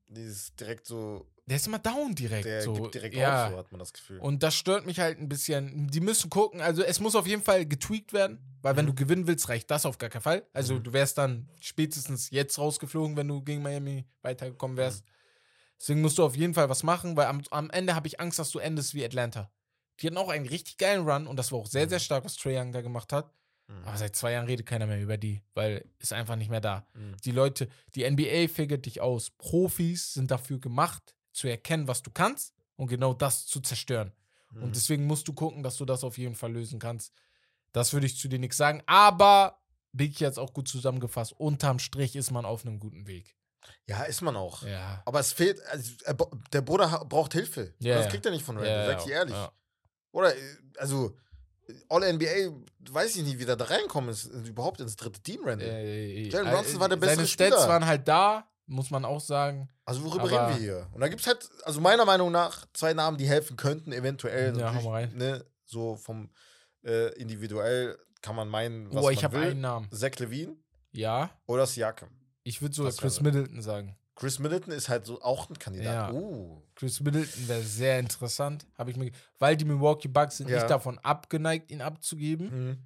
Speaker 2: dieses direkt so,
Speaker 1: der ist immer down direkt.
Speaker 2: der
Speaker 1: so.
Speaker 2: gibt direkt
Speaker 1: ja.
Speaker 2: auf, so hat man das Gefühl.
Speaker 1: Und das stört mich halt ein bisschen. Die müssen gucken, also es muss auf jeden Fall getweakt werden, weil wenn
Speaker 2: Mhm.
Speaker 1: du gewinnen willst, reicht das auf gar keinen Fall. Also
Speaker 2: Mhm.
Speaker 1: du wärst dann spätestens jetzt rausgeflogen, wenn du gegen Miami weitergekommen wärst. Deswegen musst du auf jeden Fall was machen, weil am, am Ende habe ich Angst, dass du endest wie Atlanta. Die hatten auch einen richtig geilen Run und das war auch sehr, sehr
Speaker 2: Mhm.
Speaker 1: stark, was Trae Young da gemacht hat.
Speaker 2: Mhm.
Speaker 1: Aber seit zwei Jahren redet keiner mehr über die, weil ist einfach nicht mehr da.
Speaker 2: Mhm.
Speaker 1: Die Leute, die NBA figert dich aus. Profis sind dafür gemacht, zu erkennen, was du kannst und genau das zu zerstören.
Speaker 2: Mhm.
Speaker 1: Und deswegen musst du gucken, dass du das auf jeden Fall lösen kannst. Das würde ich zu dir nichts sagen. Aber, Big jetzt auch gut zusammengefasst, unterm Strich ist man auf einem guten Weg.
Speaker 2: ja, ist man auch.
Speaker 1: Ja.
Speaker 2: Aber es fehlt, also, bra- der Bruder braucht Hilfe.
Speaker 1: Ja,
Speaker 2: das
Speaker 1: ja.
Speaker 2: kriegt er nicht von Randall,
Speaker 1: ja,
Speaker 2: sag ich ehrlich.
Speaker 1: Ja.
Speaker 2: Oder, äh, also, All-NBA, weiß ich nicht, wie der da reinkommen ist, äh, überhaupt ins dritte Team, Randall.
Speaker 1: Äh,
Speaker 2: Jalen
Speaker 1: äh,
Speaker 2: Brunson war der
Speaker 1: Seine
Speaker 2: bessere
Speaker 1: Stats
Speaker 2: Spieler.
Speaker 1: waren halt da, muss man auch sagen.
Speaker 2: Also worüber
Speaker 1: Aber-
Speaker 2: reden wir hier? Und da gibt es halt, also meiner Meinung nach, zwei Namen, die helfen könnten, eventuell.
Speaker 1: Ja, hau mal rein.
Speaker 2: Ne, so vom äh, individuell kann man meinen, was
Speaker 1: Oh, ich habe einen Namen.
Speaker 2: Zach Levine
Speaker 1: Ja,
Speaker 2: oder Siakam.
Speaker 1: ich würde sogar Chris? Middleton sagen.
Speaker 2: Chris Middleton ist halt so auch ein Kandidat.
Speaker 1: Ja.
Speaker 2: Uh.
Speaker 1: Chris Middleton wäre sehr interessant, habe ich mir, weil die Milwaukee Bucks sind
Speaker 2: Ja.
Speaker 1: nicht davon abgeneigt, ihn abzugeben.
Speaker 2: Mhm.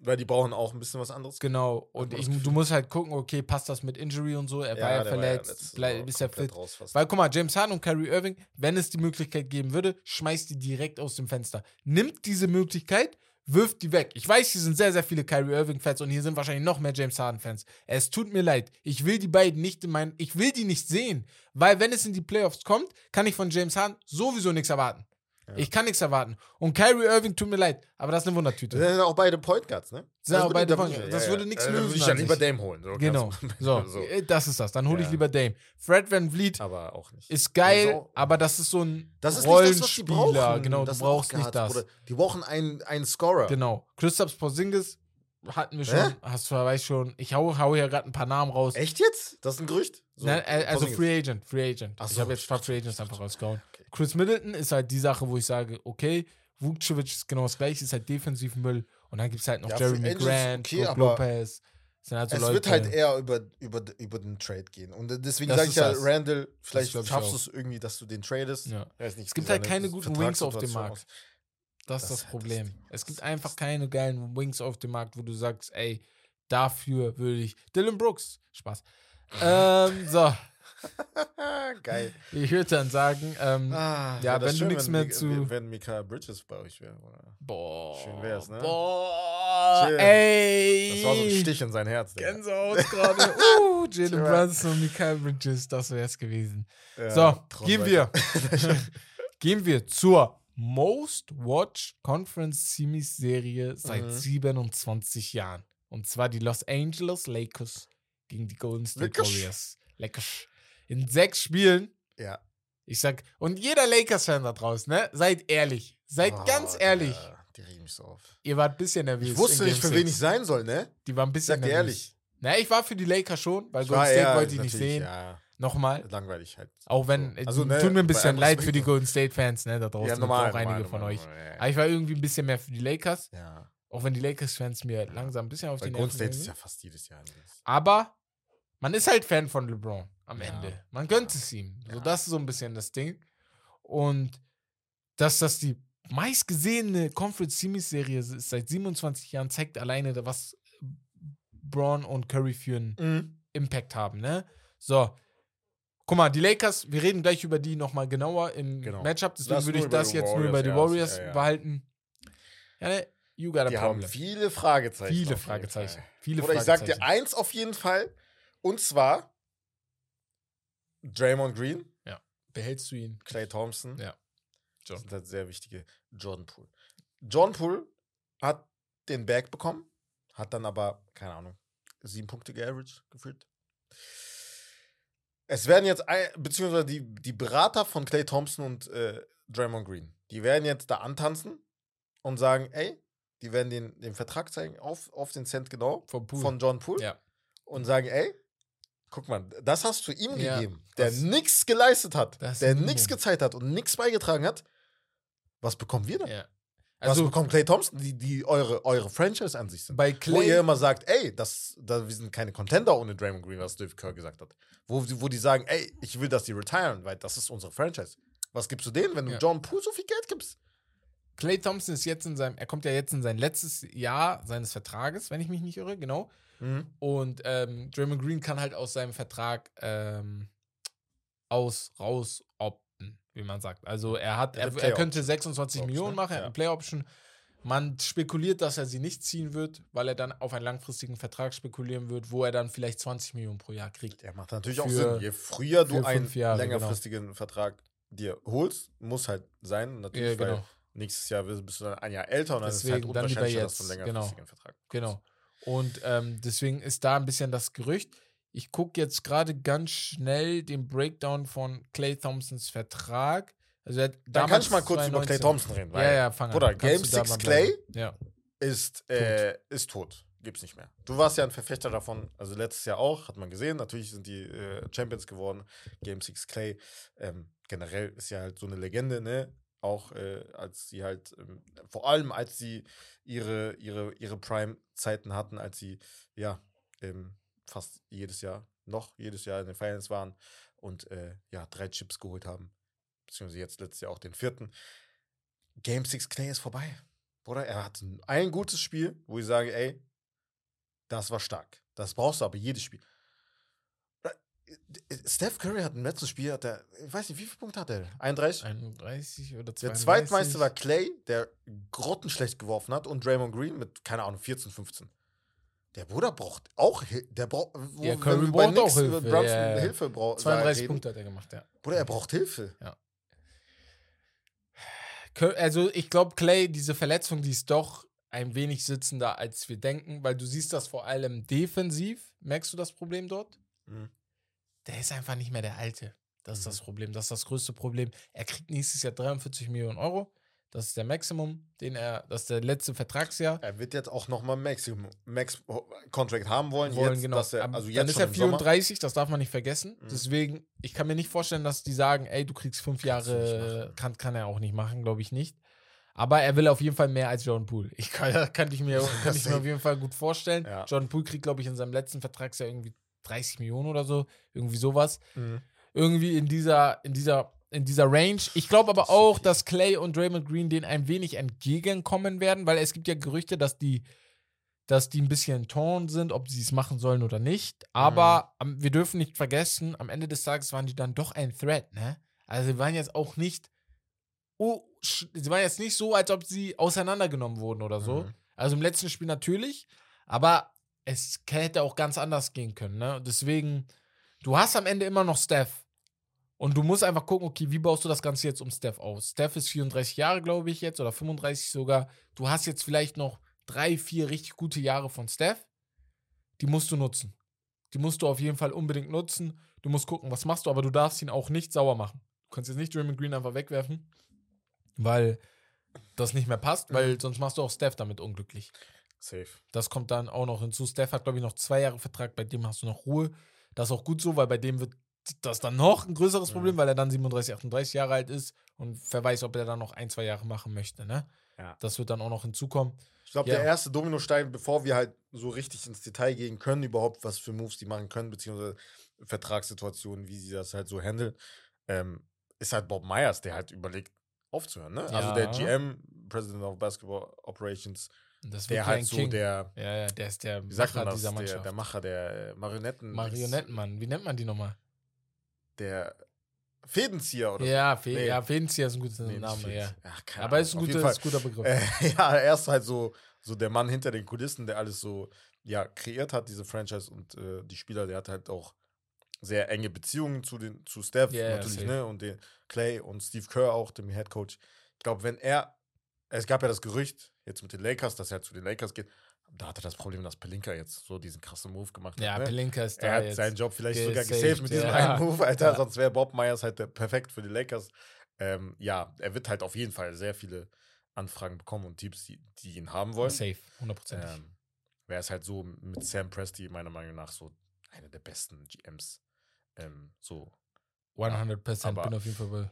Speaker 2: Weil die brauchen auch ein bisschen was anderes.
Speaker 1: Genau. Und ich, du musst halt gucken, okay, passt das mit Injury und so? Er war ja
Speaker 2: war ja
Speaker 1: verletzt, bleib,
Speaker 2: Saison
Speaker 1: ist er fit.
Speaker 2: raus.
Speaker 1: Weil, guck mal, James Harden und Kyrie Irving, wenn es die Möglichkeit geben würde, schmeißt die direkt aus dem Fenster. Nimmt diese Möglichkeit, wirft die weg. Ich weiß, hier sind sehr, sehr viele Kyrie Irving-Fans und hier sind wahrscheinlich noch mehr James Harden-Fans. Es tut mir leid. Ich will die beiden nicht in meinen, ich will die nicht sehen. Weil, wenn es in die Playoffs kommt, kann ich von James Harden sowieso nichts erwarten.
Speaker 2: Ja.
Speaker 1: Ich kann nichts erwarten. Und Kyrie Irving tut mir leid, aber das ist eine Wundertüte.
Speaker 2: Das sind auch beide Point Guards, ne?
Speaker 1: Sind auch
Speaker 2: würde-
Speaker 1: beide Point Guards. Das würde nichts
Speaker 2: Äh,
Speaker 1: lösen
Speaker 2: Würde ich dann lieber. Dame holen. So
Speaker 1: Genau. So,
Speaker 2: so.
Speaker 1: äh, das ist das. Dann hole ich
Speaker 2: Ja.
Speaker 1: lieber Dame. Fred Van Vliet
Speaker 2: Aber auch nicht.
Speaker 1: ist geil,
Speaker 2: Also-
Speaker 1: aber das ist so ein
Speaker 2: Das ist nicht das, was die
Speaker 1: Rollenspieler. genau,
Speaker 2: Das
Speaker 1: du
Speaker 2: sind auch
Speaker 1: brauchst nicht das.
Speaker 2: Bruder. Die brauchen einen, einen Scorer.
Speaker 1: Genau. Christoph Porzingis hatten wir schon,
Speaker 2: Hä?
Speaker 1: hast du weiß schon. Ich hau, hau hier gerade ein paar Namen raus.
Speaker 2: Echt jetzt? Das ist ein Gerücht? So,
Speaker 1: Nein, äh, also. Free Agent, Free Agent.
Speaker 2: Ach
Speaker 1: ich
Speaker 2: so,
Speaker 1: habe jetzt ein paar
Speaker 2: ich
Speaker 1: Free Agents
Speaker 2: ich
Speaker 1: einfach rausgehauen.
Speaker 2: okay.
Speaker 1: Chris Middleton ist halt die Sache, wo ich sage, okay, Vukcevic ist genau das gleiche, ist halt defensiv Müll. Und dann gibt es halt noch
Speaker 2: Ja,
Speaker 1: Jeremy Grant,
Speaker 2: okay,
Speaker 1: Lopez. Halt so
Speaker 2: es
Speaker 1: Leute.
Speaker 2: wird halt eher über, über, über den Trade gehen. Und deswegen sage ich ja,
Speaker 1: das.
Speaker 2: Randall, vielleicht schaffst du es irgendwie, dass du den tradest.
Speaker 1: Ja. Es gibt halt
Speaker 2: seine
Speaker 1: keine guten Wings auf dem Markt. Das ist
Speaker 2: Das halt
Speaker 1: Problem.
Speaker 2: das.
Speaker 1: Es gibt einfach keine geilen Wings auf dem Markt, wo du sagst, ey, dafür würde ich. Dylan Brooks. Spaß. ähm, so,
Speaker 2: Geil.
Speaker 1: ich würde dann sagen, ähm,
Speaker 2: Ah,
Speaker 1: Ja, wenn du
Speaker 2: schön,
Speaker 1: nix
Speaker 2: wenn
Speaker 1: mehr
Speaker 2: Mi-
Speaker 1: zu-
Speaker 2: Wenn Mika Bridges bei euch wäre.
Speaker 1: boah.
Speaker 2: Schön wär's, ne?
Speaker 1: Boah,
Speaker 2: Schön.
Speaker 1: ey.
Speaker 2: Das war so ein Stich in sein Herz.
Speaker 1: Gänsehaut gerade. Uh, Jalen. Brunson und Mikael Bridges, das wäre es gewesen.
Speaker 2: Ja,
Speaker 1: so, gehen
Speaker 2: weiter.
Speaker 1: wir. gehen wir zur Most Watched Conference Semis Serie seit
Speaker 2: Mhm.
Speaker 1: 27 Jahren. Und zwar die Los Angeles Lakers gegen die Golden State
Speaker 2: Lakers.
Speaker 1: Warriors. Lakers. In sechs Spielen.
Speaker 2: Ja.
Speaker 1: Ich sag, und jeder Lakers-Fan da draußen, ne? Seid ehrlich. Seid
Speaker 2: Oh,
Speaker 1: ganz ehrlich.
Speaker 2: Die regen mich so auf.
Speaker 1: Ihr wart ein bisschen nervös.
Speaker 2: Ich wusste nicht, für wen ich sein soll, ne?
Speaker 1: Die waren ein bisschen
Speaker 2: Sag
Speaker 1: nervös.
Speaker 2: ehrlich.
Speaker 1: Na, ich war für die Lakers schon, weil
Speaker 2: Ich
Speaker 1: Golden State
Speaker 2: eher
Speaker 1: wollte ich nicht sehen.
Speaker 2: Ja,
Speaker 1: Nochmal.
Speaker 2: langweilig halt.
Speaker 1: Auch wenn, äh,
Speaker 2: Also, ne,
Speaker 1: tut mir ein bisschen leid für die. Golden State-Fans, ne, da draußen.
Speaker 2: Ja, normal.
Speaker 1: auch einige
Speaker 2: normal,
Speaker 1: von
Speaker 2: normal,
Speaker 1: euch.
Speaker 2: normal,
Speaker 1: Aber ich war irgendwie ein bisschen mehr für die Lakers,
Speaker 2: Ja. ja.
Speaker 1: auch wenn die Lakers-Fans mir langsam ein bisschen auf
Speaker 2: Weil
Speaker 1: die
Speaker 2: Golden
Speaker 1: Nerven
Speaker 2: State
Speaker 1: gehen.
Speaker 2: ist ja fast jedes Jahr. anders.
Speaker 1: Aber man ist halt Fan von LeBron am
Speaker 2: Ja.
Speaker 1: Ende. Man gönnt es ihm. So,
Speaker 2: Ja.
Speaker 1: das ist so ein bisschen das Ding. Und dass das die meistgesehene Conference Series Serie ist seit 27 Jahren, zeigt alleine, was Braun und Curry für einen
Speaker 2: Mhm.
Speaker 1: Impact haben, ne? So. Guck mal, die Lakers, wir reden gleich über die nochmal genauer im
Speaker 2: Genau.
Speaker 1: Matchup, deswegen
Speaker 2: Lass
Speaker 1: würde ich das jetzt nur über die
Speaker 2: Warriors,
Speaker 1: Warriors
Speaker 2: ja,
Speaker 1: behalten. Ja, ne? You got a
Speaker 2: Die haben
Speaker 1: problem.
Speaker 2: viele Fragezeichen.
Speaker 1: Viele Fragezeichen. Viele
Speaker 2: Oder ich sag dir eins auf jeden Fall. Und zwar Draymond Green,
Speaker 1: Behältst du ihn?
Speaker 2: Clay Thompson.
Speaker 1: Ja. So.
Speaker 2: Das sind halt sehr wichtige. Jordan Poole. Jordan Poole hat den Bag bekommen, hat dann aber, keine Ahnung, sieben Punkte geaveraged gefühlt. Es werden jetzt, beziehungsweise die, die Berater von Clay Thompson und äh, Draymond Green die werden jetzt da antanzen und sagen, ey, die werden den, den Vertrag zeigen, auf, auf den Cent genau,
Speaker 1: Vom Pool.
Speaker 2: von John Poole
Speaker 1: ja.
Speaker 2: und sagen, ey, guck mal, das hast du ihm
Speaker 1: Ja,
Speaker 2: gegeben, der
Speaker 1: das-
Speaker 2: nichts geleistet hat,
Speaker 1: das
Speaker 2: der nichts gezeigt hat und nichts beigetragen hat. Was bekommen wir dann?
Speaker 1: ja.
Speaker 2: Was
Speaker 1: Also
Speaker 2: bekommt Clay Thompson, die, die eure, eure Franchise an sich sind?
Speaker 1: bei
Speaker 2: Wo ihr
Speaker 1: Clay,
Speaker 2: immer sagt, ey, das, da, wir sind keine Contender ohne Draymond Green, was Steve Kerr gesagt hat. Wo, die- wo die sagen, ey, ich will, dass die retiren, weil das ist unsere Franchise. Was gibst du denen, wenn du
Speaker 1: Ja.
Speaker 2: John Poole so viel Geld gibst?
Speaker 1: Clay Thompson ist jetzt in seinem, er kommt ja jetzt in sein letztes Jahr seines Vertrages, wenn ich mich nicht irre, genau. Und ähm, Draymond Green kann halt aus seinem Vertrag ähm, aus, raus opten, wie man sagt. Also er hat,
Speaker 2: Er
Speaker 1: er,
Speaker 2: hat
Speaker 1: er könnte 26
Speaker 2: Option,
Speaker 1: Millionen
Speaker 2: ne?
Speaker 1: machen, er hat
Speaker 2: Ja.
Speaker 1: eine Play Option. Man spekuliert, dass er sie nicht ziehen wird, weil er dann auf einen langfristigen Vertrag spekulieren wird, wo er dann vielleicht 20 Millionen pro Jahr kriegt.
Speaker 2: Der macht natürlich auch
Speaker 1: Für-
Speaker 2: Sinn. Je früher du einen
Speaker 1: Jahre, genau.
Speaker 2: längerfristigen Vertrag dir holst, muss halt sein, natürlich,
Speaker 1: Ja, genau.
Speaker 2: weil nächstes Jahr bist du dann ein Jahr älter und dann ist es
Speaker 1: Deswegen,
Speaker 2: halt unwahrscheinlicher, dass du
Speaker 1: jetzt,
Speaker 2: einen
Speaker 1: genau.
Speaker 2: längerfristigen Vertrag bekommst.
Speaker 1: Genau. Und ähm, deswegen ist da ein bisschen das Gerücht. Ich gucke jetzt gerade ganz schnell den Breakdown von Clay Thompsons Vertrag. Also er
Speaker 2: Dann kann ich mal kurz über Clay
Speaker 1: 2019
Speaker 2: Thompson reden, weil
Speaker 1: Ja, ja, fang an.
Speaker 2: Game
Speaker 1: du da
Speaker 2: 6
Speaker 1: mal
Speaker 2: Clay.
Speaker 1: Ja.
Speaker 2: ist, äh, ist tot. Gibt's nicht mehr. Du warst ja ein Verfechter davon, also letztes Jahr auch, hat man gesehen. Natürlich sind die äh, Champions geworden. Game 6 Clay. Ähm, generell ist ja halt so eine Legende, ne? Auch äh, als sie halt, ähm, vor allem als sie ihre, ihre, ihre Prime-Zeiten hatten, als sie ja ähm, fast jedes Jahr, noch jedes Jahr in den Finals waren und äh, ja, drei Chips geholt haben. Beziehungsweise jetzt letztes Jahr auch den vierten. Game 6 Clay ist vorbei. Bruder, er hat ein gutes Spiel, wo ich sage, ey, das war stark. Das brauchst du aber jedes Spiel. Steph Curry hat im letzten Spiel, hat er, ich weiß nicht, wie viele Punkte hat er? 31?
Speaker 1: 31 oder 32.
Speaker 2: Der Zweitmeister war Clay, der grottenschlecht geworfen hat und Draymond Green mit, keine Ahnung, 14, 15. Der Bruder braucht auch Hilfe. Der braucht, wo,
Speaker 1: Ja, Curry braucht auch Hilfe,
Speaker 2: Brunson
Speaker 1: ja, ja.
Speaker 2: Hilfe braucht.
Speaker 1: 32 Punkte hat er gemacht, ja.
Speaker 2: Bruder, er braucht Hilfe.
Speaker 1: Cur- Also ich glaube, Clay, diese Verletzung, die ist doch ein wenig sitzender, als wir denken, weil du siehst das vor allem defensiv. Merkst du das Problem dort?
Speaker 2: Mhm.
Speaker 1: Der ist einfach nicht mehr der Alte. Das ist
Speaker 2: Mhm.
Speaker 1: das Problem. Das ist das größte Problem. Er kriegt nächstes Jahr 43 Millionen Euro. Das ist der Maximum, den er, das ist der letzte Vertragsjahr.
Speaker 2: Er wird jetzt auch nochmal Maximum Max Contract haben wollen.
Speaker 1: wollen,
Speaker 2: jetzt,
Speaker 1: genau.
Speaker 2: er, also
Speaker 1: dann
Speaker 2: jetzt
Speaker 1: ist
Speaker 2: schon
Speaker 1: er
Speaker 2: im Sommer.
Speaker 1: 34, das darf man nicht vergessen.
Speaker 2: Mhm.
Speaker 1: Deswegen, ich kann mir nicht vorstellen, dass die sagen, ey, du kriegst fünf
Speaker 2: Kannst
Speaker 1: Jahre, kann, kann er auch nicht machen, glaube ich nicht. Aber er will auf jeden Fall mehr als John Poole. Ich kann, kann ich mir, kann ich mir auf jeden Fall gut vorstellen.
Speaker 2: Ja.
Speaker 1: John Poole kriegt, glaube ich, in seinem letzten Vertragsjahr irgendwie 30 Millionen oder so. Irgendwie sowas.
Speaker 2: Mhm.
Speaker 1: Irgendwie in dieser, in dieser, in dieser Range. Ich glaube aber
Speaker 2: Das
Speaker 1: auch, dass Clay und Draymond Green denen ein wenig entgegenkommen werden, weil es gibt ja Gerüchte, dass die, dass die ein bisschen torn sind, ob sie es machen sollen oder nicht. Aber
Speaker 2: Mhm.
Speaker 1: am, wir dürfen nicht vergessen, am Ende des Tages waren die dann doch ein Threat, ne? Also sie waren jetzt auch nicht, oh, sie waren jetzt nicht so, als ob sie auseinandergenommen wurden oder so.
Speaker 2: Mhm.
Speaker 1: Also im letzten Spiel natürlich, aber es hätte auch ganz anders gehen können, ne? Deswegen, du hast am Ende immer noch Steph. Und du musst einfach gucken, okay, wie baust du das Ganze jetzt um Steph aus? Steph ist 34 Jahre, glaube ich, jetzt, oder 35 sogar. Du hast jetzt vielleicht noch drei, vier richtig gute Jahre von Steph. Die musst du nutzen. Die musst du auf jeden Fall unbedingt nutzen. Du musst gucken, was machst du, aber du darfst ihn auch nicht sauer machen. Du kannst jetzt nicht Draymond Green einfach wegwerfen, weil das nicht mehr passt, weil sonst machst du auch Steph damit unglücklich.
Speaker 2: Safe.
Speaker 1: Das kommt dann auch noch hinzu. Steph hat, glaube ich, noch zwei Jahre Vertrag, bei dem hast du noch Ruhe. Das ist auch gut so, weil bei dem wird das dann noch ein größeres
Speaker 2: Mhm.
Speaker 1: Problem, weil er dann 37, 38 Jahre alt ist und wer weiß, ob er dann noch ein, zwei Jahre machen möchte. Ne?
Speaker 2: Ja.
Speaker 1: Das wird dann auch noch hinzukommen.
Speaker 2: Ich glaube,
Speaker 1: Ja.
Speaker 2: der erste Dominostein, bevor wir halt so richtig ins Detail gehen können, überhaupt, was für Moves die machen können, beziehungsweise Vertragssituationen, wie sie das halt so handeln, ähm, ist halt Bob Myers, der halt überlegt, aufzuhören. Ne? Also der
Speaker 1: Ja.
Speaker 2: GM, President of Basketball Operations, der halt so
Speaker 1: King.
Speaker 2: der,
Speaker 1: ja, ja, der ist der Macher
Speaker 2: man das,
Speaker 1: dieser
Speaker 2: der,
Speaker 1: Mannschaft.
Speaker 2: der Macher der Marionetten.
Speaker 1: Marionettenmann, wie nennt man die nochmal?
Speaker 2: Der Fädenzieher oder
Speaker 1: Ja, Fe
Speaker 2: Nee.
Speaker 1: ja Fädenzieher ist ein guter
Speaker 2: Nee,
Speaker 1: Name, ja.
Speaker 2: Ach,
Speaker 1: Aber ist ein, guter, ist ein guter Begriff.
Speaker 2: Äh, ja, er ist halt so, so der Mann hinter den Kulissen, der alles so ja, kreiert hat, diese Franchise und äh, die Spieler, der hat halt auch sehr enge Beziehungen zu, den, zu Steph
Speaker 1: ja,
Speaker 2: natürlich, ne? Und den Clay und Steve Kerr auch, dem Head Coach. Ich glaube, wenn er, es gab ja das Gerücht, jetzt mit den Lakers, dass er zu den Lakers geht, da hatte das Problem, dass Pelinka jetzt so diesen krassen Move gemacht
Speaker 1: ja,
Speaker 2: hat. Ne?
Speaker 1: Pelinka ist
Speaker 2: Er
Speaker 1: da
Speaker 2: hat
Speaker 1: jetzt.
Speaker 2: seinen Job vielleicht sogar
Speaker 1: gesaved,
Speaker 2: mit diesem
Speaker 1: ja.
Speaker 2: einen Move, Alter.
Speaker 1: Ja.
Speaker 2: Sonst wäre Bob Myers halt der perfekt für die Lakers. Ähm, ja, er wird halt auf jeden Fall sehr viele Anfragen bekommen und Teams, die, die ihn haben wollen.
Speaker 1: Safe, hundertprozentig.
Speaker 2: Ähm, Wäre es halt so mit Sam Presti meiner Meinung nach so einer der besten GMs. Ähm, so,
Speaker 1: 100%
Speaker 2: aber-
Speaker 1: bin auf jeden Fall bei.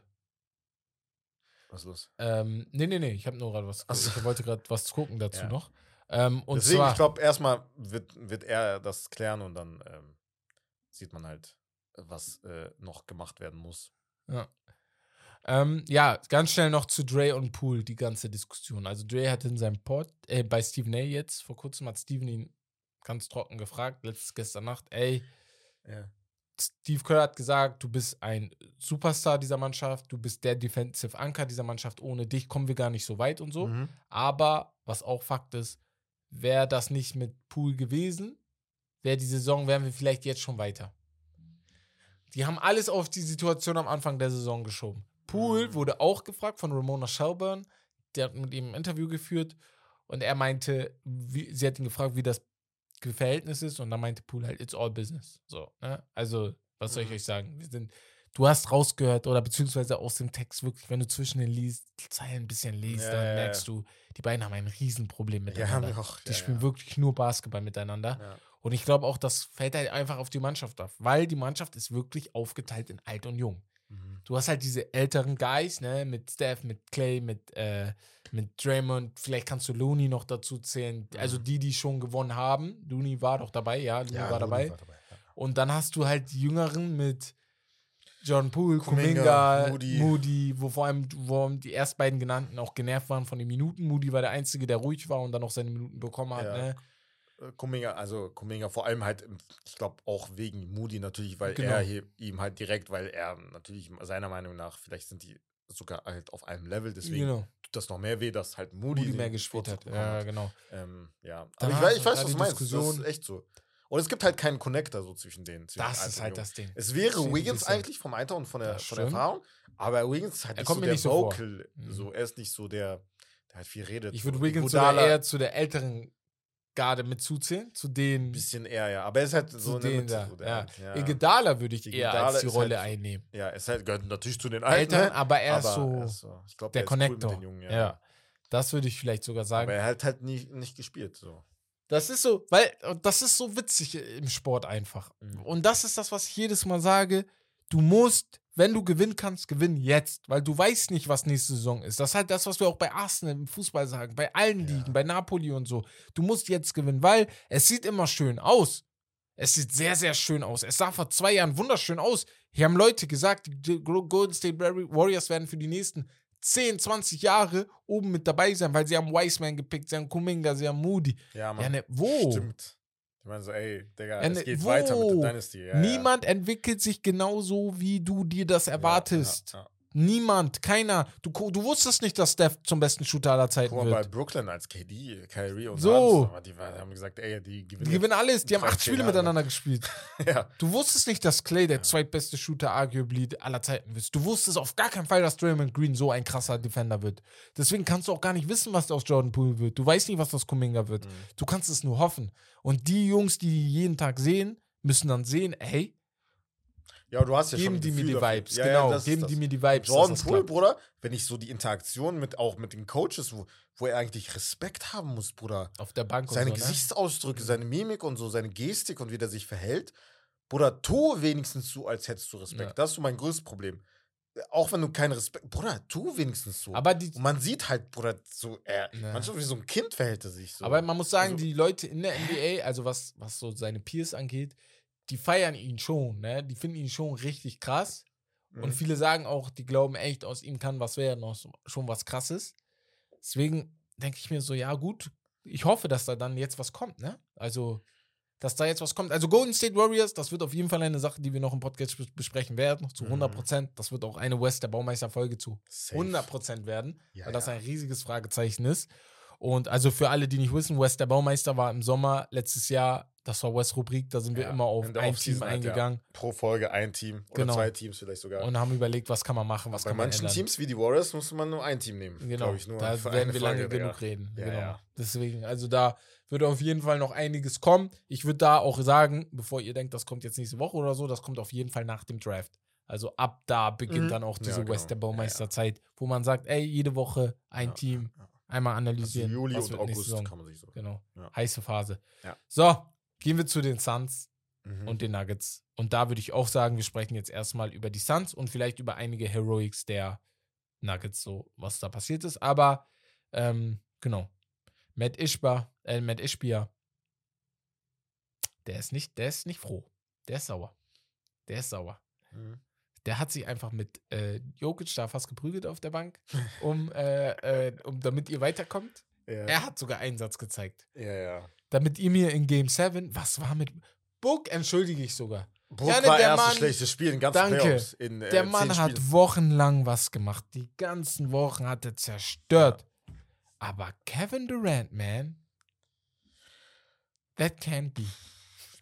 Speaker 2: Was ist los?
Speaker 1: Ähm, nee, nee, nee, ich habe nur gerade was.
Speaker 2: Ach so.
Speaker 1: Ich wollte gerade was gucken dazu
Speaker 2: Ja.
Speaker 1: noch. Ähm, und
Speaker 2: Deswegen,
Speaker 1: zwar,
Speaker 2: ich glaube, erstmal wird, wird er das klären und dann ähm, sieht man halt, was äh, noch gemacht werden muss.
Speaker 1: Ja. Ähm, ja, ganz schnell noch zu Dre und Poole, die ganze Diskussion. Also Dre hat in seinem Pod, äh, bei Stephen A. jetzt, vor kurzem hat Stephen ihn ganz trocken gefragt, letztes gestern Nacht, ey,
Speaker 2: Ja.
Speaker 1: Steve Kerr hat gesagt, du bist ein Superstar dieser Mannschaft, du bist der Defensive Anker dieser Mannschaft, ohne dich kommen wir gar nicht so weit und so.
Speaker 2: Mhm.
Speaker 1: Aber, was auch Fakt ist, wäre das nicht mit Pool gewesen, wäre die Saison, wären wir vielleicht jetzt schon weiter. Die haben alles auf die Situation am Anfang der Saison geschoben. Pool
Speaker 2: Mhm.
Speaker 1: wurde auch gefragt von Ramona Shelburne, der hat mit ihm ein Interview geführt und er meinte, wie, sie hat ihn gefragt, wie das Verhältnis ist und dann meinte Pool halt, it's all business. So, ne? Also, was soll ich
Speaker 2: Mhm.
Speaker 1: euch sagen? Wir sind, du hast rausgehört oder beziehungsweise aus dem Text wirklich, wenn du zwischen den liest, Zeilen ein bisschen liest,
Speaker 2: Ja,
Speaker 1: dann
Speaker 2: ja, ja.
Speaker 1: merkst du, die beiden haben ein Riesenproblem
Speaker 2: Ja,
Speaker 1: miteinander.
Speaker 2: wir auch.
Speaker 1: die
Speaker 2: ja,
Speaker 1: spielen
Speaker 2: ja.
Speaker 1: wirklich nur Basketball miteinander.
Speaker 2: Ja.
Speaker 1: Und ich glaube auch, das fällt halt einfach auf die Mannschaft auf, weil die Mannschaft ist wirklich aufgeteilt in alt und jung. Du hast halt diese älteren Guys, ne, mit Steph, mit Clay, mit, äh, mit Draymond, vielleicht kannst du Looney noch dazu zählen. Also
Speaker 2: Mhm.
Speaker 1: die, die schon gewonnen haben. Looney war doch dabei, ja, Looney war
Speaker 2: Looney
Speaker 1: dabei.
Speaker 2: war dabei, ja.
Speaker 1: Und dann hast du halt die Jüngeren mit John Poole,
Speaker 2: Kuminga,
Speaker 1: Kuminga,
Speaker 2: Moody.
Speaker 1: Moody. wo vor allem wo die erst beiden genannten auch genervt waren von den Minuten. Moody war der Einzige, der ruhig war und dann auch seine Minuten bekommen hat.
Speaker 2: Ja.
Speaker 1: Ne?
Speaker 2: Äh, Kuminga, also Kuminga vor allem halt, im- ich glaube auch wegen Moody natürlich, weil
Speaker 1: Genau.
Speaker 2: er hier, ihm halt direkt, weil er natürlich seiner Meinung nach, vielleicht sind die sogar halt auf einem Level, deswegen
Speaker 1: Genau.
Speaker 2: tut das noch mehr weh, dass halt Moody,
Speaker 1: Moody mehr gespielt hat. Ja, genau.
Speaker 2: Ähm, ja, aber ich, weiß, ich weiß, was du meinst. Das
Speaker 1: Diskussion.
Speaker 2: ist echt so. Und es gibt halt keinen Connector so zwischen denen. zwischen
Speaker 1: Das ist halt das Ding.
Speaker 2: Es wäre Wiggins eigentlich vom Alter und von der,
Speaker 1: Das
Speaker 2: von der. Erfahrung, aber Wiggins ist halt
Speaker 1: Er
Speaker 2: nicht
Speaker 1: kommt
Speaker 2: so
Speaker 1: mir
Speaker 2: der
Speaker 1: nicht so.
Speaker 2: Vocal.
Speaker 1: Mhm.
Speaker 2: So, er ist nicht so der, der halt viel redet.
Speaker 1: Ich würde Wiggins eher zu der älteren Garde mit zuzählen, zu den,
Speaker 2: ein bisschen eher, ja. Aber er ist halt so in der
Speaker 1: denen da. ja.
Speaker 2: halt, ja.
Speaker 1: Iguodala würde ich eher
Speaker 2: Iguodala
Speaker 1: als die
Speaker 2: ist
Speaker 1: Rolle
Speaker 2: halt
Speaker 1: einnehmen.
Speaker 2: Ja, er ist halt, gehört natürlich zu den Alten, ne?
Speaker 1: aber er ist so
Speaker 2: er ist so. Glaube,
Speaker 1: der
Speaker 2: er cool
Speaker 1: Connector.
Speaker 2: den Jungen, ja.
Speaker 1: ja. Das würde ich vielleicht sogar sagen.
Speaker 2: Aber er hat halt nie, nicht gespielt, so.
Speaker 1: Das ist so, weil das ist so witzig im Sport einfach.
Speaker 2: Mhm.
Speaker 1: Und das ist das, was ich jedes Mal sage. Du musst, wenn du gewinnen kannst, gewinnen jetzt, weil du weißt nicht, was nächste Saison ist. Das ist halt das, was wir auch bei Arsenal im Fußball sagen, bei allen
Speaker 2: Ja.
Speaker 1: Ligen, bei Napoli und so. Du musst jetzt gewinnen, weil es sieht immer schön aus. Es sieht sehr, sehr schön aus. Es sah vor zwei Jahren wunderschön aus. Hier haben Leute gesagt, die Golden State Warriors werden für die nächsten 10, 20 Jahre oben mit dabei sein, weil sie haben Wiseman gepickt, sie haben Kuminga, sie haben Moody.
Speaker 2: Ja, Mann.
Speaker 1: Ja, ne, wo?
Speaker 2: Stimmt. Ich meine so, ey, Digga,
Speaker 1: Ja,
Speaker 2: es geht
Speaker 1: wo?
Speaker 2: weiter mit dem Dynasty. Ja,
Speaker 1: Niemand entwickelt sich genauso, wie du dir das
Speaker 2: ja.
Speaker 1: erwartest.
Speaker 2: Ja, ja, ja.
Speaker 1: Niemand, keiner. Du, du wusstest nicht, dass Steph zum besten Shooter aller Zeiten
Speaker 2: Guck mal, bei
Speaker 1: wird.
Speaker 2: Brooklyn als KD, Kyrie und
Speaker 1: So.
Speaker 2: Die, haben gesagt, ey, die gewinnen.
Speaker 1: Die gewinnen alles. Die haben acht Spiele
Speaker 2: Jahre.
Speaker 1: miteinander gespielt.
Speaker 2: ja.
Speaker 1: Du wusstest nicht, dass Clay der
Speaker 2: Ja.
Speaker 1: zweitbeste Shooter arguably aller Zeiten wird. Du wusstest auf gar keinen Fall, dass Draymond Green so ein krasser Defender wird. Deswegen kannst du auch gar nicht wissen, was aus Jordan Poole wird. Du weißt nicht, was aus Kuminga wird.
Speaker 2: Mhm.
Speaker 1: Du kannst es nur hoffen. Und die Jungs, die die jeden Tag sehen, müssen dann sehen, hey,
Speaker 2: Ja, du hast ja schon
Speaker 1: geben
Speaker 2: ein
Speaker 1: die mir die
Speaker 2: dafür.
Speaker 1: Vibes.
Speaker 2: Ja, ja,
Speaker 1: genau,
Speaker 2: ist
Speaker 1: geben die mir die Vibes.
Speaker 2: Jordan Poole. Bruder, wenn ich so die Interaktion mit auch mit den Coaches, wo, wo er eigentlich Respekt haben muss, Bruder.
Speaker 1: Auf der Bank
Speaker 2: Seine
Speaker 1: und so, ne?
Speaker 2: Gesichtsausdrücke, seine Mimik und so, seine Gestik und wie der sich verhält. Bruder, tu wenigstens so, als hättest du Respekt.
Speaker 1: Ja.
Speaker 2: Das ist so mein größtes Problem. Auch wenn du keinen Respekt. Bruder, tu wenigstens so.
Speaker 1: Aber, die,
Speaker 2: und man sieht halt, Bruder, so, er,
Speaker 1: Ja.
Speaker 2: manchmal wie so ein Kind verhält er sich so.
Speaker 1: aber man muss sagen,
Speaker 2: Also-
Speaker 1: die Leute in der NBA, also was, was so seine Peers angeht, die feiern ihn schon, ne? Die finden ihn schon richtig krass. Und
Speaker 2: Mhm.
Speaker 1: viele sagen auch, die glauben echt, aus ihm kann was werden, aus schon was krasses. Deswegen denke ich mir so, ja, gut, ich hoffe, dass da dann jetzt was kommt, ne? Also, dass da jetzt was kommt. Also, Golden State Warriors, das wird auf jeden Fall eine Sache, die wir noch im Podcast bes- besprechen werden, zu
Speaker 2: Mhm.
Speaker 1: 100 Prozent. Das wird auch eine West der Baumeister-Folge zu
Speaker 2: Safe.
Speaker 1: 100 Prozent werden,
Speaker 2: Ja,
Speaker 1: weil das
Speaker 2: ja.
Speaker 1: ein riesiges Fragezeichen ist. Und also für alle, die nicht wissen, West der Baumeister war im Sommer letztes Jahr, das war West Rubrik, da sind wir
Speaker 2: Ja,
Speaker 1: immer auf ein Team
Speaker 2: halt, ja.
Speaker 1: eingegangen
Speaker 2: Pro Folge ein Team oder
Speaker 1: Genau.
Speaker 2: zwei Teams vielleicht sogar.
Speaker 1: und haben überlegt, was kann man machen, was
Speaker 2: Bei
Speaker 1: kann man
Speaker 2: manchen
Speaker 1: ändern.
Speaker 2: Teams wie die Warriors muss man nur ein Team nehmen.
Speaker 1: Genau,
Speaker 2: ich, nur
Speaker 1: da werden wir
Speaker 2: Folge,
Speaker 1: lange
Speaker 2: Digga.
Speaker 1: genug reden.
Speaker 2: Ja,
Speaker 1: genau.
Speaker 2: ja.
Speaker 1: Deswegen, also da würde auf jeden Fall noch einiges kommen. Ich würde da auch sagen, bevor ihr denkt, das kommt jetzt nächste Woche oder so, das kommt auf jeden Fall nach dem Draft. Also ab da beginnt
Speaker 2: Mhm.
Speaker 1: dann auch
Speaker 2: Ja,
Speaker 1: diese
Speaker 2: genau.
Speaker 1: West der
Speaker 2: Ja, ja.
Speaker 1: Baumeisterzeit, wo man sagt, ey, jede Woche ein
Speaker 2: Ja,
Speaker 1: Team, einmal
Speaker 2: Also
Speaker 1: analysieren.
Speaker 2: Juli
Speaker 1: was
Speaker 2: und August kann man sich so.
Speaker 1: Genau.
Speaker 2: Ja.
Speaker 1: Heiße Phase.
Speaker 2: Ja.
Speaker 1: So, gehen wir zu den Suns
Speaker 2: Mhm.
Speaker 1: und den Nuggets. Und da würde ich auch sagen, wir sprechen jetzt erstmal über die Suns und vielleicht über einige Heroics der Nuggets, so was da passiert ist. Aber ähm, genau. Matt Ishba, äh, Matt Ishbia, der ist nicht, der ist nicht froh. Der ist sauer. Der ist sauer.
Speaker 2: Mhm.
Speaker 1: Der hat sich einfach mit äh, Jokic da fast geprügelt auf der Bank, um, äh, äh, um damit ihr weiterkommt.
Speaker 2: Ja.
Speaker 1: Er hat sogar einen Satz gezeigt.
Speaker 2: ja, ja.
Speaker 1: Damit ihr mir in Game 7, was war mit Book, entschuldige ich sogar.
Speaker 2: Brook
Speaker 1: Ja, ne,
Speaker 2: war
Speaker 1: der
Speaker 2: erstes
Speaker 1: Mann-
Speaker 2: schlechtes Spiel in ganz
Speaker 1: Danke.
Speaker 2: Playoffs. In, äh,
Speaker 1: Der Mann hat
Speaker 2: Spielen.
Speaker 1: wochenlang was gemacht. Die ganzen Wochen hat er zerstört. Aber Kevin Durant, man, that can't be.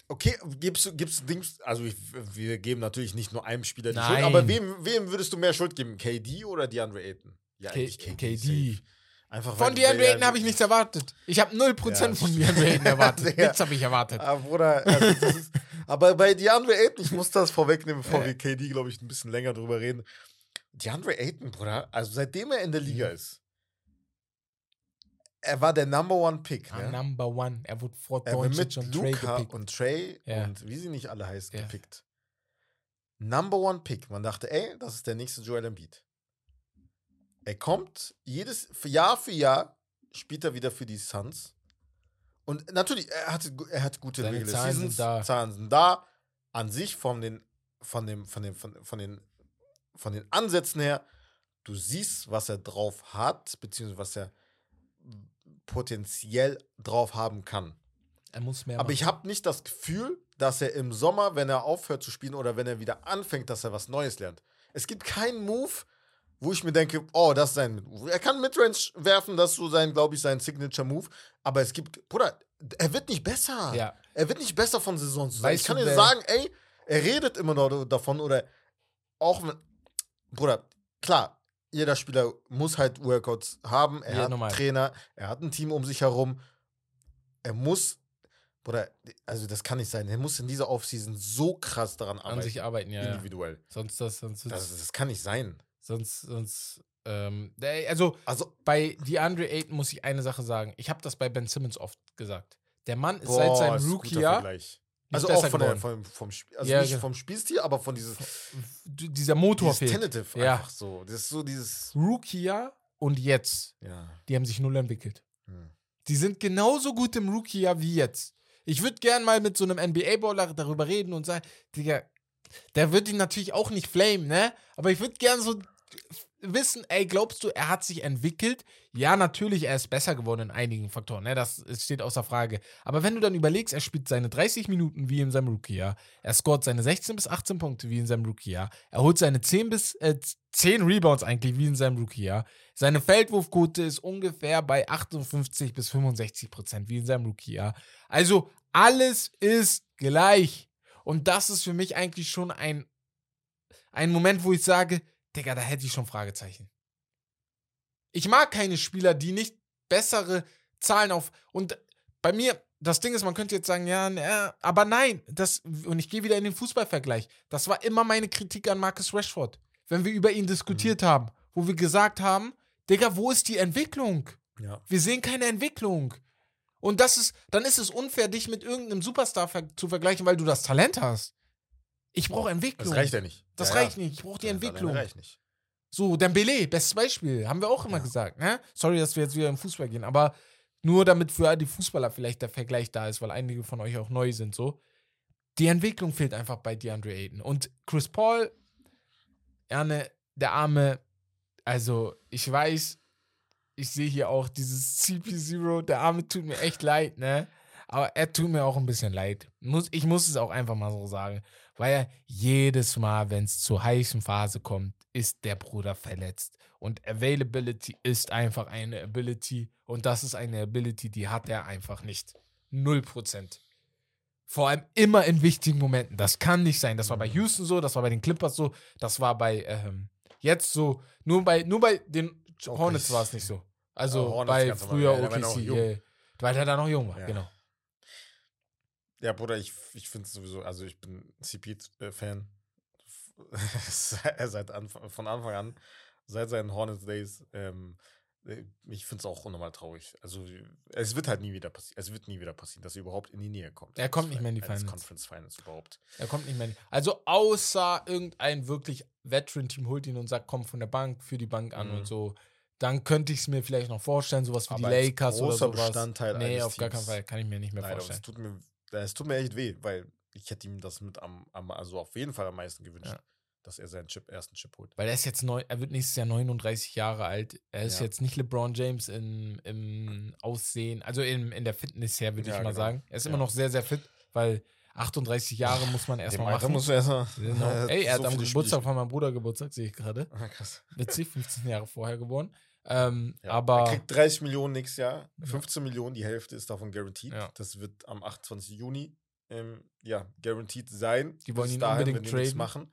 Speaker 2: Okay, gibst du, gibst Dings, also ich, wir geben natürlich nicht nur einem Spieler die
Speaker 1: Nein.
Speaker 2: Schuld, aber wem, wem würdest du mehr Schuld geben? KD oder DeAndre Ayton? Ja,
Speaker 1: K
Speaker 2: eigentlich
Speaker 1: KD.
Speaker 2: safe. Einfach
Speaker 1: Von DeAndre Ayton habe ich nichts erwartet. Ich habe 0%
Speaker 2: Ja,
Speaker 1: von. DeAndre Ayton erwartet.
Speaker 2: Ja.
Speaker 1: Nichts habe ich erwartet.
Speaker 2: Ah, Bruder, also ist, aber bei DeAndre Ayton, ich muss das vorwegnehmen, bevor
Speaker 1: Ja.
Speaker 2: wir KD, glaube ich, ein bisschen länger drüber reden. DeAndre Ayton, Bruder, also seitdem er in der Liga
Speaker 1: Mhm.
Speaker 2: ist, er war der Number One Pick.
Speaker 1: Ah,
Speaker 2: Ne?
Speaker 1: Number one. Er wurde vor
Speaker 2: Er
Speaker 1: Doncic
Speaker 2: mit
Speaker 1: und Trey
Speaker 2: Luca
Speaker 1: gepickt.
Speaker 2: und Trey
Speaker 1: Ja.
Speaker 2: und wie sie nicht alle heißen,
Speaker 1: Ja.
Speaker 2: gepickt. Number One Pick. Man dachte, ey, das ist der nächste Joel Embiid. Er kommt jedes Jahr für Jahr spielt er wieder für die Suns. Und natürlich, er hat, er hat gute
Speaker 1: Seine
Speaker 2: Regular
Speaker 1: Zahlen sind
Speaker 2: Seasons,
Speaker 1: da.
Speaker 2: Zahlen sind da. An sich von den, von dem, von dem, von, von den, von den Ansätzen her, du siehst, was er drauf hat, beziehungsweise was er potenziell drauf haben kann.
Speaker 1: Er muss mehr
Speaker 2: Aber
Speaker 1: machen.
Speaker 2: ich habe nicht das Gefühl, dass er im Sommer, wenn er aufhört zu spielen oder wenn er wieder anfängt, dass er was Neues lernt. Es gibt keinen Move, wo ich mir denke, oh, das ist sein Move. Er kann Midrange werfen, das ist so sein, glaube ich, sein Signature-Move. Aber es gibt, Bruder, er wird nicht besser.
Speaker 1: Ja.
Speaker 2: Er wird nicht besser von Saison zu Saison. Ich kann dir sagen, ey, er redet immer noch davon oder auch wenn, Bruder, klar, jeder Spieler muss halt Workouts haben. Er
Speaker 1: Ja,
Speaker 2: hat
Speaker 1: normal.
Speaker 2: einen Trainer, er hat ein Team um sich herum. Er muss, Bruder, also das kann nicht sein. Er muss in dieser Offseason so krass daran
Speaker 1: an
Speaker 2: arbeiten.
Speaker 1: sich arbeiten, ja. ja.
Speaker 2: individuell.
Speaker 1: Sonst das, sonst,
Speaker 2: Das, das kann nicht sein.
Speaker 1: sonst, sonst, ähm, also
Speaker 2: Also,
Speaker 1: bei DeAndre Ayton muss ich eine Sache sagen. Ich habe das bei Ben Simmons oft gesagt. Der Mann ist
Speaker 2: boah,
Speaker 1: seit seinem Rookie-Jahr
Speaker 2: Also auch von der, vom, vom also
Speaker 1: Ja,
Speaker 2: nicht
Speaker 1: genau.
Speaker 2: vom Spielstil, aber von dieses,
Speaker 1: dieser Motor
Speaker 2: dieses
Speaker 1: fehlt.
Speaker 2: Tentative
Speaker 1: Ja.
Speaker 2: einfach so. Das ist so dieses,
Speaker 1: Rookie-Jahr und jetzt,
Speaker 2: ja.
Speaker 1: die haben sich null entwickelt.
Speaker 2: Hm.
Speaker 1: Die sind genauso gut im Rookie-Jahr wie jetzt. Ich würde gern mal mit so einem NBA-Baller darüber reden und sagen, Digga, der wird ihn natürlich auch nicht flamen, ne? Aber ich würde gern so wissen, ey, glaubst du, er hat sich entwickelt? Ja, natürlich, er ist besser geworden in einigen Faktoren, ne? Das steht außer Frage. Aber wenn du dann überlegst, er spielt seine 30 Minuten wie in seinem Rookie-Jahr, er scoret seine 16 bis 18 Punkte wie in seinem Rookie-Jahr, er holt seine 10 bis äh, 10 Rebounds eigentlich wie in seinem Rookie-Jahr, seine Feldwurfquote ist ungefähr bei 58 bis 65 Prozent wie in seinem Rookie-Jahr. Also alles ist gleich. Und das ist für mich eigentlich schon ein, ein Moment, wo ich sage, Digga, da hätte ich schon Fragezeichen. Ich mag keine Spieler, die nicht bessere Zahlen auf. Und bei mir, das Ding ist, man könnte jetzt sagen, ja, na, aber nein, das, und ich gehe wieder in den Fußballvergleich. Das war immer meine Kritik an Marcus Rashford, wenn wir über ihn diskutiert haben, wo wir gesagt haben, Digga, wo ist die Entwicklung?
Speaker 2: Ja.
Speaker 1: Wir sehen keine Entwicklung. Und das ist, dann ist es unfair, dich mit irgendeinem Superstar ver zu vergleichen, weil du das Talent hast. Ich brauche Entwicklung.
Speaker 2: Das reicht ja nicht.
Speaker 1: Das
Speaker 2: ja, ja.
Speaker 1: reicht nicht. Ich brauche die
Speaker 2: Das
Speaker 1: Entwicklung.
Speaker 2: reicht nicht.
Speaker 1: So, Dembele, bestes Beispiel, haben wir auch immer
Speaker 2: Ja.
Speaker 1: gesagt. Ne? Sorry, dass wir jetzt wieder im Fußball gehen, aber nur damit für die Fußballer vielleicht der Vergleich da ist, weil einige von euch auch neu sind, so. Die Entwicklung fehlt einfach bei DeAndre Ayton. Und Chris Paul, ja, ne, der Arme, also ich weiß, ich sehe hier auch dieses CP0, der Arme tut mir echt leid, ne? Aber er tut mir auch ein bisschen leid. Muss, ich muss es auch einfach mal so sagen. Weil er jedes Mal, wenn es zur heißen Phase kommt, ist der Bruder verletzt. Und Availability ist einfach eine Ability. Und das ist eine Ability, die hat er einfach nicht. Null Prozent. Vor allem immer in wichtigen Momenten. Das kann nicht sein. Das war bei Houston so, das war bei den Clippers so, das war bei ähm, jetzt so. Nur bei, nur bei den Hornets war es nicht so. Also
Speaker 2: Ja, Hornets
Speaker 1: bei früher OKC, äh, weil er da noch jung war,
Speaker 2: Ja.
Speaker 1: genau.
Speaker 2: Ja, Bruder, ich, ich finde es sowieso, also ich bin CP-Fan. seit Anfang, von Anfang an, seit seinen Hornets Days, ähm, äh, ich finde es auch unnormal traurig. Also, es wird halt nie wieder passieren. Es wird nie wieder passieren, dass er überhaupt in die Nähe kommt.
Speaker 1: Er kommt nicht mehr in die Finals.
Speaker 2: Conference Finals überhaupt.
Speaker 1: Er kommt nicht mehr. in- Also außer irgendein wirklich Veteran-Team holt ihn und sagt, komm von der Bank für die Bank an
Speaker 2: Mhm.
Speaker 1: und so. Dann könnte ich es mir vielleicht noch vorstellen, sowas wie die
Speaker 2: Aber als
Speaker 1: Lakers oder sowas.
Speaker 2: Bestandteil
Speaker 1: nee, auf gar keinen
Speaker 2: Teams.
Speaker 1: Fall. Kann ich mir nicht mehr
Speaker 2: Nein, aber es
Speaker 1: vorstellen.
Speaker 2: tut mir, es tut mir echt weh, weil ich hätte ihm das mit am, am also auf jeden Fall am meisten gewünscht,
Speaker 1: Ja.
Speaker 2: dass er seinen Chip, ersten Chip holt.
Speaker 1: Weil er ist jetzt neu, er wird nächstes Jahr 39 Jahre alt. Er ist
Speaker 2: Ja.
Speaker 1: jetzt nicht LeBron James im, im Aussehen, also in, in der Fitness her, würde
Speaker 2: Ja,
Speaker 1: ich mal
Speaker 2: genau.
Speaker 1: sagen. Er ist immer noch sehr, sehr fit, weil 38 Jahre muss man erstmal machen.
Speaker 2: musst du erstmal.
Speaker 1: Genau. Ey, er hat
Speaker 2: so
Speaker 1: am
Speaker 2: viele
Speaker 1: Geburtstag
Speaker 2: Spiele-
Speaker 1: von meinem Bruder Geburtstag, sehe ich gerade.
Speaker 2: Ah, krass.
Speaker 1: Witzig, 15 Jahre vorher geboren. Ähm,
Speaker 2: Ja,
Speaker 1: aber
Speaker 2: er kriegt 30 Millionen nächstes Jahr,
Speaker 1: Ja.
Speaker 2: 15 Millionen, die Hälfte ist davon guaranteed.
Speaker 1: Ja.
Speaker 2: Das wird am 28. Juni ähm, ja, guaranteed sein.
Speaker 1: Die wollen
Speaker 2: Bis
Speaker 1: ihn
Speaker 2: dahin,
Speaker 1: unbedingt traden.
Speaker 2: machen.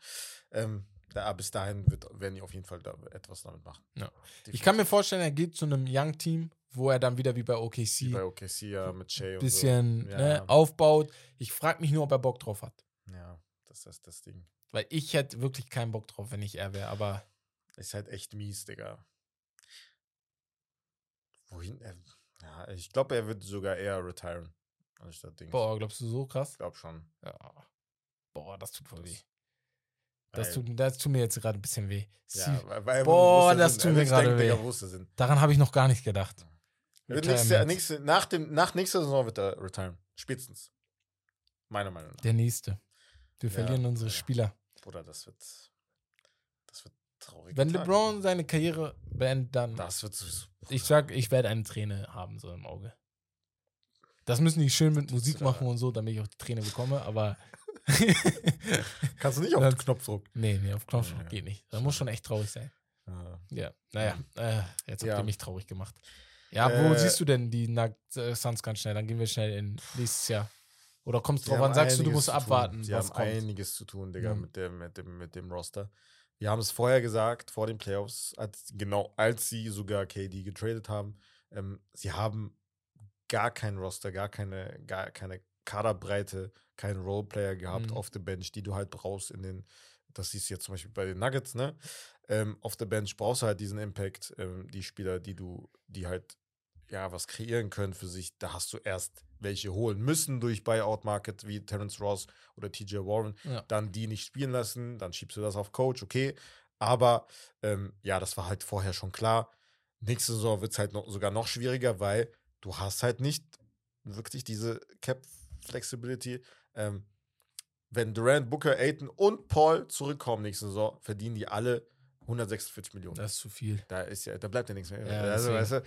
Speaker 2: Ähm, da, bis dahin wird, werden die auf jeden Fall da etwas damit machen.
Speaker 1: Ja. Ich kann mir vorstellen, er geht zu einem Young-Team, wo er dann wieder wie bei
Speaker 2: Wie
Speaker 1: OKC
Speaker 2: bei OKC ja mit und
Speaker 1: bisschen
Speaker 2: so. Ja,
Speaker 1: ne, aufbaut. Ich frage mich nur, ob er Bock drauf hat.
Speaker 2: ja, das ist das Ding.
Speaker 1: Weil ich hätte wirklich keinen Bock drauf, wenn ich er wäre. Aber
Speaker 2: Ist halt echt mies, Digga. Wohin? Er, ja, ich glaube, er wird sogar eher retiren. Anstatt Dings.
Speaker 1: boah, glaubst du so krass?
Speaker 2: Ich glaube schon.
Speaker 1: Ja. Boah, das tut voll
Speaker 2: Das-
Speaker 1: weh. Das tut, das tut mir jetzt gerade ein bisschen weh.
Speaker 2: Ja, weil,
Speaker 1: Boah, das
Speaker 2: Sinn?
Speaker 1: tut mir gerade
Speaker 2: Digga,
Speaker 1: weh.
Speaker 2: Sinn?
Speaker 1: Daran habe ich noch gar nicht gedacht. Retirement.
Speaker 2: nächste, nach, dem, nach nächster Saison wird er retiren. Spätestens. Meiner Meinung nach.
Speaker 1: Der nächste. Wir
Speaker 2: Ja,
Speaker 1: verlieren unsere
Speaker 2: ja.
Speaker 1: Spieler.
Speaker 2: Bruder, das wird. Traurig.
Speaker 1: Wenn LeBron seine Karriere beendet, dann.
Speaker 2: Das wird sowieso.
Speaker 1: Ich sag, ich werde eine Träne haben, so im Auge. Das müssen die schön mit Musik
Speaker 2: da-
Speaker 1: machen und so, damit ich auch die Träne bekomme, aber.
Speaker 2: Kannst du nicht auf den Knopfdruck.
Speaker 1: nee, nee, auf Knopfdruck
Speaker 2: Ja.
Speaker 1: geht nicht. Das muss schon echt traurig sein.
Speaker 2: Ja.
Speaker 1: Ja, naja, äh, jetzt habt
Speaker 2: Ja.
Speaker 1: ihr mich traurig gemacht. Ja, wo
Speaker 2: Äh,
Speaker 1: siehst du denn die Nug- äh, Suns ganz schnell? Dann gehen wir schnell in nächstes Jahr. Oder kommst drauf an, sagst du, du musst abwarten,
Speaker 2: Sie haben
Speaker 1: kommt?
Speaker 2: einiges zu tun, Digga,
Speaker 1: Ja.
Speaker 2: mit, dem, mit, dem, mit dem Roster. Wir haben es vorher gesagt, vor den Playoffs, als, genau als sie sogar KD getradet haben. Ähm, sie haben gar kein Roster, gar keine, gar keine Kaderbreite, keinen Roleplayer gehabt
Speaker 1: Mhm.
Speaker 2: auf der Bench, die du halt brauchst in den, das siehst du jetzt zum Beispiel bei den Nuggets, ne? Ähm, auf der Bench brauchst du halt diesen Impact, ähm, die Spieler, die du, die halt ja was kreieren können für sich. Da hast du erst welche holen müssen durch Buyout Market wie Terrence Ross oder TJ Warren,
Speaker 1: Ja.
Speaker 2: dann die nicht spielen lassen, dann schiebst du das auf Coach, okay. Aber ähm, ja, das war halt vorher schon klar. Nächste Saison wird es halt noch, sogar noch schwieriger, weil du hast halt nicht wirklich diese Cap Flexibility. Ähm, wenn Durant, Booker, Aiton und Paul zurückkommen nächste Saison, verdienen die alle 146 Millionen.
Speaker 1: Das ist zu viel.
Speaker 2: da ist ja, da bleibt ja nichts mehr.
Speaker 1: Ja,
Speaker 2: also, weißt du,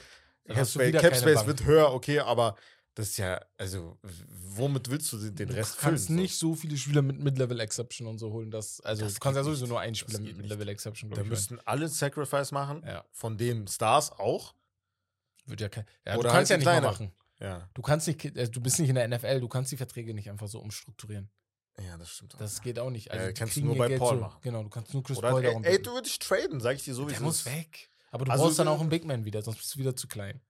Speaker 1: wieder keine
Speaker 2: Capspace
Speaker 1: Bank.
Speaker 2: wird höher, okay, aber das ist ja, also, womit willst du den den
Speaker 1: Du
Speaker 2: Rest
Speaker 1: kannst
Speaker 2: füllen? so?
Speaker 1: nicht so viele Spieler mit Mid-Level Exception und so holen. Das, also
Speaker 2: Das
Speaker 1: du kannst ja sowieso
Speaker 2: nicht.
Speaker 1: nur einen Spieler mit
Speaker 2: geht nicht.
Speaker 1: Mid-Level Exception,
Speaker 2: Da müssten alle Sacrifice machen.
Speaker 1: Ja,
Speaker 2: von den Stars auch.
Speaker 1: wird ja kein. Ja, du
Speaker 2: Oder
Speaker 1: kannst ja
Speaker 2: halt
Speaker 1: nicht mal
Speaker 2: kleiner.
Speaker 1: machen.
Speaker 2: Ja,
Speaker 1: Du kannst nicht, äh, du bist nicht in der NFL, du kannst die Verträge nicht einfach so umstrukturieren.
Speaker 2: ja das stimmt. auch.
Speaker 1: Das geht auch nicht. Also
Speaker 2: Ja, kannst du nur bei
Speaker 1: Geld
Speaker 2: Paul
Speaker 1: so,
Speaker 2: machen.
Speaker 1: Genau, du kannst nur Chris
Speaker 2: Oder,
Speaker 1: Paul
Speaker 2: ey,
Speaker 1: darum
Speaker 2: ey, du würdest traden, sag ich dir so, wie
Speaker 1: Der muss weg. Aber du
Speaker 2: Also,
Speaker 1: brauchst dann
Speaker 2: äh,
Speaker 1: auch einen Big Man wieder, sonst bist du wieder zu klein.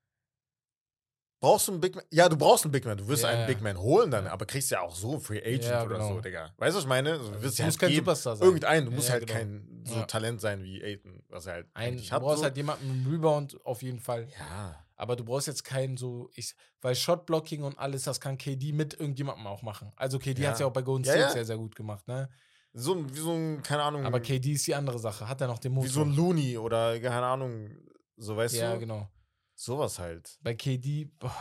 Speaker 2: Brauchst du einen Big Man? Ja, du brauchst einen Big Man. Du wirst
Speaker 1: Ja,
Speaker 2: einen
Speaker 1: ja.
Speaker 2: Big Man holen dann,
Speaker 1: Ja.
Speaker 2: aber kriegst ja auch so einen Free Agent
Speaker 1: Ja,
Speaker 2: oder
Speaker 1: genau.
Speaker 2: so, Digga. Weißt du, was ich meine? Du wirst ja
Speaker 1: musst
Speaker 2: halt
Speaker 1: kein. Superstar sein.
Speaker 2: Irgendeinen, du musst
Speaker 1: Ja,
Speaker 2: halt
Speaker 1: genau.
Speaker 2: kein so
Speaker 1: Ja.
Speaker 2: Talent sein wie Aiden, was er halt
Speaker 1: Ein, du brauchst
Speaker 2: so.
Speaker 1: halt jemanden mit einem Rebound auf jeden Fall.
Speaker 2: ja,
Speaker 1: Aber du brauchst jetzt keinen so, ich, weil Shotblocking und alles, das kann KD mit irgendjemandem auch machen. Also KD
Speaker 2: Ja.
Speaker 1: hat es ja auch bei Golden
Speaker 2: Ja,
Speaker 1: State
Speaker 2: ja.
Speaker 1: sehr, sehr gut gemacht, ne?
Speaker 2: so ein- wie so ein, keine Ahnung,
Speaker 1: Aber KD ist die andere Sache. Hat er noch den
Speaker 2: wie
Speaker 1: Motor?
Speaker 2: so ein Looney oder keine Ahnung, so weißt
Speaker 1: ja,
Speaker 2: du?
Speaker 1: genau.
Speaker 2: Sowas halt.
Speaker 1: Bei KD, boah,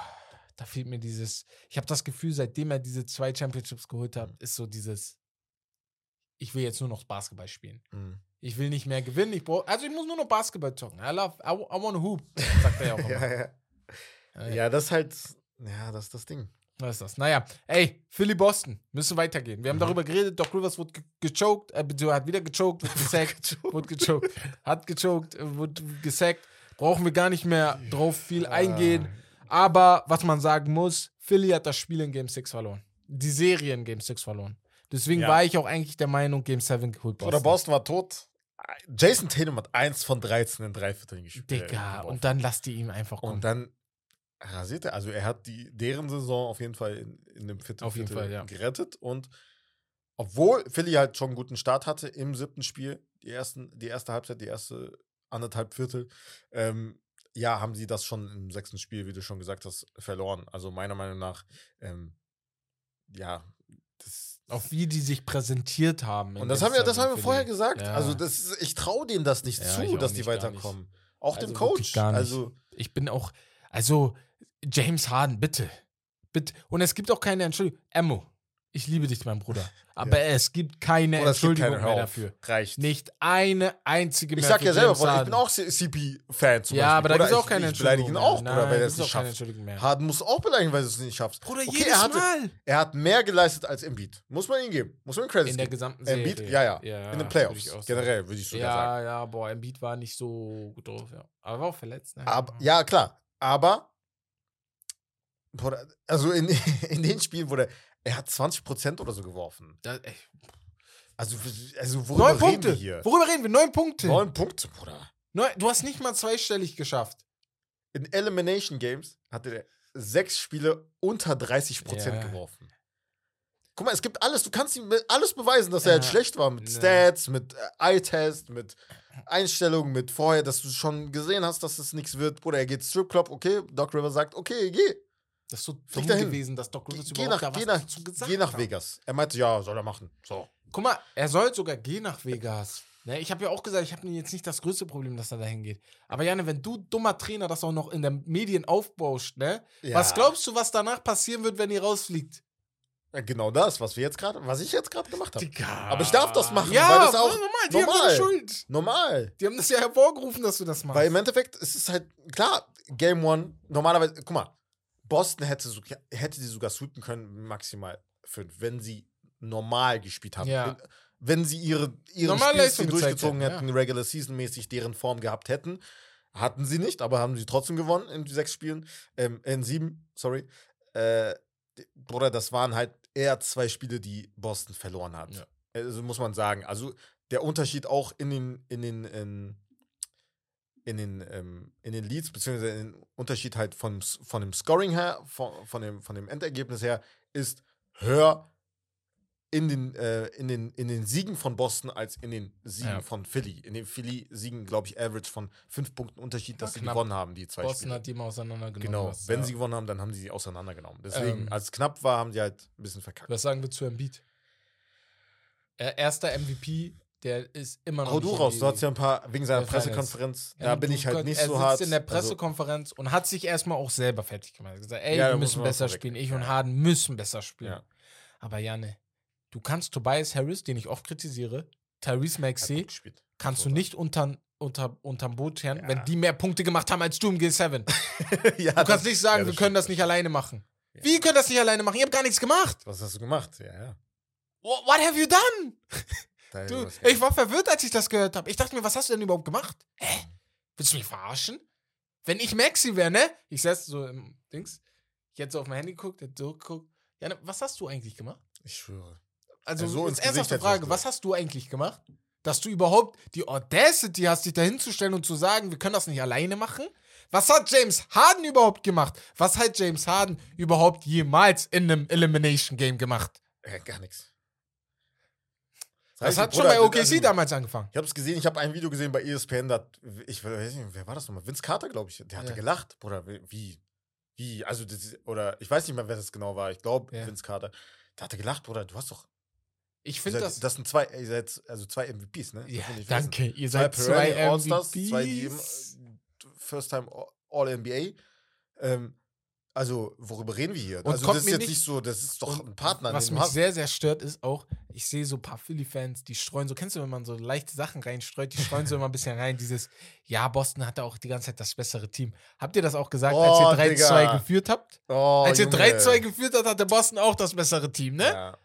Speaker 1: da fehlt mir dieses. Ich habe das Gefühl, seitdem er diese zwei Championships geholt hat, ist so dieses. Ich will jetzt nur noch Basketball spielen.
Speaker 2: Mhm.
Speaker 1: Ich will nicht mehr gewinnen. Ich brauch, also ich muss nur noch Basketball zocken. I love, I, I want to hoop, sagt er ja auch immer.
Speaker 2: ja, ja.
Speaker 1: Ja,
Speaker 2: ja, das ist halt, ja, das ist das Ding.
Speaker 1: Was ist das? Naja, ey, Philly Boston, müssen weitergehen. Wir haben
Speaker 2: Mhm.
Speaker 1: darüber geredet, Doc Rivers wurde ge gechoked, äh, hat wieder gechoked, wird gesackt, wurde gechoked, hat gechoked, äh, wurde gesackt. Brauchen wir gar nicht mehr drauf viel eingehen. Aber was man sagen muss, Philly hat das Spiel in Game 6 verloren. Die Serie in Game 6 verloren. Deswegen
Speaker 2: Ja.
Speaker 1: war ich auch eigentlich der Meinung, Game 7 geholt
Speaker 2: Oder Boston war tot. Jason Tatum hat eins von 13 in drei Vierteln gespielt. äh,
Speaker 1: Digga,
Speaker 2: geworfen.
Speaker 1: und dann lasst ihr ihm einfach kommen.
Speaker 2: Und dann rasiert er. Also er hat die, deren Saison auf jeden Fall in, in dem vierten
Speaker 1: Auf jeden
Speaker 2: Viertel
Speaker 1: Fall, ja.
Speaker 2: gerettet und obwohl Philly halt schon einen guten Start hatte im siebten Spiel, die, ersten, die erste Halbzeit, die erste anderthalb Viertel, ähm, ja, haben sie das schon im sechsten Spiel, wie du schon gesagt hast, verloren. Also meiner Meinung nach, ähm, ja, das.
Speaker 1: Auch wie die sich präsentiert haben.
Speaker 2: Und das
Speaker 1: dem
Speaker 2: haben wir, das haben wir vorher gesagt.
Speaker 1: Ja.
Speaker 2: Also das, ich traue denen das nicht
Speaker 1: Ja,
Speaker 2: zu, dass die
Speaker 1: nicht, nicht.
Speaker 2: weiterkommen. Auch dem
Speaker 1: Also
Speaker 2: Coach.
Speaker 1: wirklich gar nicht.
Speaker 2: Also
Speaker 1: Ich bin auch, also James Harden, bitte. Bitte. Und es gibt auch keine Entschuldigung. Emmo, ich liebe dich, mein Bruder. Aber es gibt keine
Speaker 2: oder es gibt
Speaker 1: Entschuldigung
Speaker 2: keine,
Speaker 1: mehr dafür.
Speaker 2: Reicht.
Speaker 1: Nicht eine einzige
Speaker 2: Ich
Speaker 1: mehr.
Speaker 2: sag
Speaker 1: für
Speaker 2: ja selber, Bruder, ich bin auch CP-Fan zum
Speaker 1: Ja,
Speaker 2: Beispiel.
Speaker 1: aber da gibt es auch
Speaker 2: ich-
Speaker 1: keine
Speaker 2: Ich beleidige ihn
Speaker 1: Entschuldigung.
Speaker 2: auch. Bruder, weil er es nicht schafft.
Speaker 1: Entschuldigung.
Speaker 2: Harden muss auch beleidigen, weil er es nicht schafft.
Speaker 1: Bruder,
Speaker 2: okay,
Speaker 1: jedes
Speaker 2: er, hatte,
Speaker 1: Mal.
Speaker 2: er hat mehr geleistet als Embiid. Muss man ihm geben. Muss man ihm Credits
Speaker 1: In der
Speaker 2: geben.
Speaker 1: gesamten Serie.
Speaker 2: Embiid, ja, ja.
Speaker 1: ja
Speaker 2: In den
Speaker 1: ich
Speaker 2: Playoffs.
Speaker 1: sagen.
Speaker 2: Generell, würde ich sogar sagen.
Speaker 1: Ja, ja, boah, Embiid war nicht so gut drauf, ja. Aber war auch verletzt, ne?
Speaker 2: Aber, ja, klar. Aber, Bruder, also in, in den Spielen wurde er hat 20% oder so geworfen.
Speaker 1: Da, ey,
Speaker 2: Also, also worüber
Speaker 1: neun
Speaker 2: reden
Speaker 1: Punkte.
Speaker 2: wir hier?
Speaker 1: Worüber reden wir? Neun Punkte.
Speaker 2: Neun Punkte, Bruder.
Speaker 1: Neun, du hast nicht mal zweistellig geschafft.
Speaker 2: In Elimination Games hatte der sechs Spiele unter 30%
Speaker 1: Ja.
Speaker 2: geworfen. Guck mal, es gibt alles, du kannst ihm alles beweisen, dass er halt
Speaker 1: Ja.
Speaker 2: schlecht war. Mit
Speaker 1: Ja.
Speaker 2: Stats, mit äh, Eye-Test, mit Einstellungen, mit vorher, dass du schon gesehen hast, dass es nichts wird. Bruder, er geht Strip-Club, okay. Doc River sagt, okay, geh.
Speaker 1: Das ist so dumm gewesen, dass Doc Rivers
Speaker 2: Geh
Speaker 1: überhaupt
Speaker 2: nach,
Speaker 1: da
Speaker 2: geh
Speaker 1: was
Speaker 2: nach,
Speaker 1: dazu gesagt
Speaker 2: geh nach
Speaker 1: hat.
Speaker 2: Vegas. Er meinte, ja, soll er machen. So.
Speaker 1: Guck mal, er soll sogar gehen nach Vegas. Ne, ich habe ja auch gesagt, ich habe jetzt nicht das größte Problem, dass er dahin geht. Aber Janne, wenn du dummer Trainer das auch noch in den Medien aufbaust, ne?
Speaker 2: Ja.
Speaker 1: Was glaubst du, was danach passieren wird, wenn ihr rausfliegt?
Speaker 2: Ja, Genau das, was wir jetzt gerade, was ich jetzt gerade gemacht habe. Aber ich darf das machen,
Speaker 1: ja,
Speaker 2: weil das auch
Speaker 1: normal, die haben
Speaker 2: normal.
Speaker 1: keine Schuld.
Speaker 2: Normal.
Speaker 1: Die haben das ja hervorgerufen, dass du das machst.
Speaker 2: Weil im Endeffekt ist es halt, klar, Game One, normalerweise, guck mal, Boston hätte, hätte sie sogar sweepen können, maximal fünf, wenn sie normal gespielt haben.
Speaker 1: Ja.
Speaker 2: Wenn, sie ihre,
Speaker 1: Leistung gezeigt
Speaker 2: durchgezogen
Speaker 1: hätten,
Speaker 2: hätten, Regular Season mäßig deren Form gehabt hätten. Hatten sie nicht, aber haben sie trotzdem gewonnen in sechs Spielen, ähm, in sieben, sorry. Äh, Bruder, das waren halt eher zwei Spiele, die Boston verloren hat.
Speaker 1: Ja.
Speaker 2: Also muss man sagen. Also der Unterschied auch in den, in den, in, in den, ähm, in den Leads, beziehungsweise den Unterschied halt von, von dem Scoring her, von, von, dem, von dem Endergebnis her, ist höher in den, äh, in, den, in den Siegen von Boston als in den Siegen
Speaker 1: Ja.
Speaker 2: von Philly. In den Philly-Siegen, glaube ich, Average von fünf Punkten Unterschied, dass
Speaker 1: Ja,
Speaker 2: sie gewonnen haben, die zwei
Speaker 1: Boston
Speaker 2: Spiele.
Speaker 1: hat die immer auseinandergenommen.
Speaker 2: Genau,
Speaker 1: was,
Speaker 2: wenn
Speaker 1: ja.
Speaker 2: sie gewonnen haben, dann haben sie sie auseinandergenommen. Deswegen,
Speaker 1: Ähm,
Speaker 2: als es knapp war, haben sie halt ein bisschen verkackt.
Speaker 1: Was sagen wir zu Embiid? Er, erster MVP, der ist immer noch
Speaker 2: Hau du raus, du hast ja ein paar, wegen seiner. Pressekonferenz,
Speaker 1: Ja,
Speaker 2: da bin ich halt nicht
Speaker 1: er
Speaker 2: so
Speaker 1: sitzt
Speaker 2: hart.
Speaker 1: in der
Speaker 2: also-
Speaker 1: Pressekonferenz und hat sich erstmal auch selber fertig gemacht. Er hat gesagt, ey,
Speaker 2: Ja,
Speaker 1: wir müssen besser spielen. Ich
Speaker 2: ja.
Speaker 1: und Harden müssen besser spielen.
Speaker 2: Ja.
Speaker 1: Aber Janne, du kannst Tobias Harris, den ich oft kritisiere, Tyrese Maxey, kannst du nicht unter, unter, unterm Boot scheren,
Speaker 2: Ja.
Speaker 1: wenn die mehr Punkte gemacht haben als du im G7.
Speaker 2: ja,
Speaker 1: Du kannst nicht sagen,
Speaker 2: ja,
Speaker 1: wir können das nicht alleine machen. Wie können das nicht alleine machen? Ihr habt gar nichts gemacht.
Speaker 2: Was hast du gemacht? Ja, ja.
Speaker 1: What, what have you done? Du, ich war verwirrt, als ich das gehört habe. Ich dachte mir, was hast du denn überhaupt gemacht? Hä? Willst du mich verarschen? Wenn ich Maxi wäre, ne? Ich saß so im Dings. Ich hätte so auf mein Handy geguckt, hätte so geguckt. Ja, ne, was hast du eigentlich gemacht?
Speaker 2: Ich schwöre.
Speaker 1: Also,
Speaker 2: Ja, so ins
Speaker 1: jetzt ernsthafte Frage, was hast du eigentlich gemacht? Dass du überhaupt die Audacity hast, dich da hinzustellen und zu sagen, wir können das nicht alleine machen? Was hat James Harden überhaupt gemacht? Was hat James Harden überhaupt jemals in einem Elimination Game gemacht?
Speaker 2: Ja, gar nichts.
Speaker 1: Das
Speaker 2: heißt,
Speaker 1: hat schon
Speaker 2: Bruder,
Speaker 1: bei OKC
Speaker 2: also-
Speaker 1: damals angefangen.
Speaker 2: Ich habe es gesehen, ich habe ein Video gesehen bei ESPN, da, ich weiß nicht, wer war das nochmal? Vince Carter, glaube ich. Der hatte
Speaker 1: Ja.
Speaker 2: gelacht. Bruder, wie? Wie? Also, das, oder ich weiß nicht mehr, wer das genau war. Ich glaube,
Speaker 1: Ja.
Speaker 2: Vince Carter. Der hatte gelacht, Bruder, du hast doch.
Speaker 1: Ich finde das.
Speaker 2: das sind zwei, ihr seid also zwei MVPs, ne? Das
Speaker 1: ja, danke. Ihr seid zwei
Speaker 2: All-Stars, zwei,
Speaker 1: MVPs.
Speaker 2: äh, First Time All-NBA. Ähm, also, worüber reden wir hier?
Speaker 1: Und
Speaker 2: also,
Speaker 1: kommt
Speaker 2: das ist
Speaker 1: mir
Speaker 2: jetzt
Speaker 1: nicht-
Speaker 2: nicht so, das ist doch ein Partner,
Speaker 1: Was mich
Speaker 2: hast.
Speaker 1: sehr, sehr stört, ist auch, ich sehe so ein paar Philly-Fans, die streuen so, kennst du, wenn man so leichte Sachen reinstreut, die streuen so immer ein bisschen rein, dieses, ja, Boston hatte auch die ganze Zeit das bessere Team. Habt ihr das auch gesagt, als
Speaker 2: Oh,
Speaker 1: ihr 3-2
Speaker 2: Digga.
Speaker 1: geführt habt?
Speaker 2: Oh,
Speaker 1: als ihr
Speaker 2: Junge.
Speaker 1: 3-2 geführt habt, hatte Boston auch das bessere Team, ne?
Speaker 2: Ja.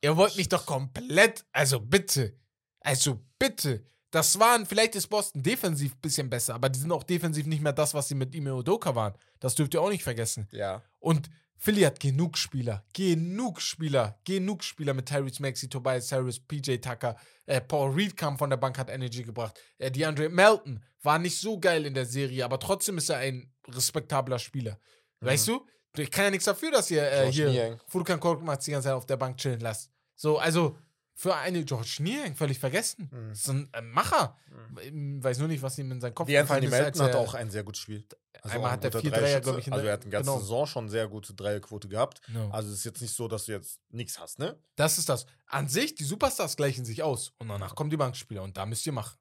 Speaker 1: Ihr wollt mich doch komplett, also bitte, also bitte. Das waren, vielleicht ist Boston defensiv ein bisschen besser, aber die sind auch defensiv nicht mehr das, was sie mit Ime Udoka waren. Das dürft ihr auch nicht vergessen.
Speaker 2: ja.
Speaker 1: Und Philly hat genug Spieler, genug Spieler, genug Spieler mit Tyrese Maxey, Tobias Harris, PJ Tucker, äh, Paul Reed kam von der Bank, hat Energy gebracht. Äh, DeAndre Melton war nicht so geil in der Serie, aber trotzdem ist er ein respektabler Spieler. Weißt du? Ich kann ja nichts dafür, dass ihr äh, hier. Furkan Korkmaz die ganze Zeit auf der Bank chillen lasst. So, also für eine George Niang völlig vergessen.
Speaker 2: Mhm.
Speaker 1: Das ist ein äh, Macher. Ich Weiß nur nicht, was ihm in seinen Kopf
Speaker 2: Wie
Speaker 1: gefallen ist,
Speaker 2: Melton hat auch ein sehr gutes Spiel.
Speaker 1: Einmal
Speaker 2: auch
Speaker 1: hat er vier Dreier,
Speaker 2: Dreierschütze.
Speaker 1: glaub ich, in
Speaker 2: Also er hat die ganze
Speaker 1: genau.
Speaker 2: Saison schon sehr gute Dreierquote gehabt.
Speaker 1: No.
Speaker 2: Also es ist jetzt nicht so, dass du jetzt nichts hast, ne?
Speaker 1: Das ist das. An sich, die Superstars gleichen sich aus. Und danach kommen die Bankspieler und da müsst ihr machen.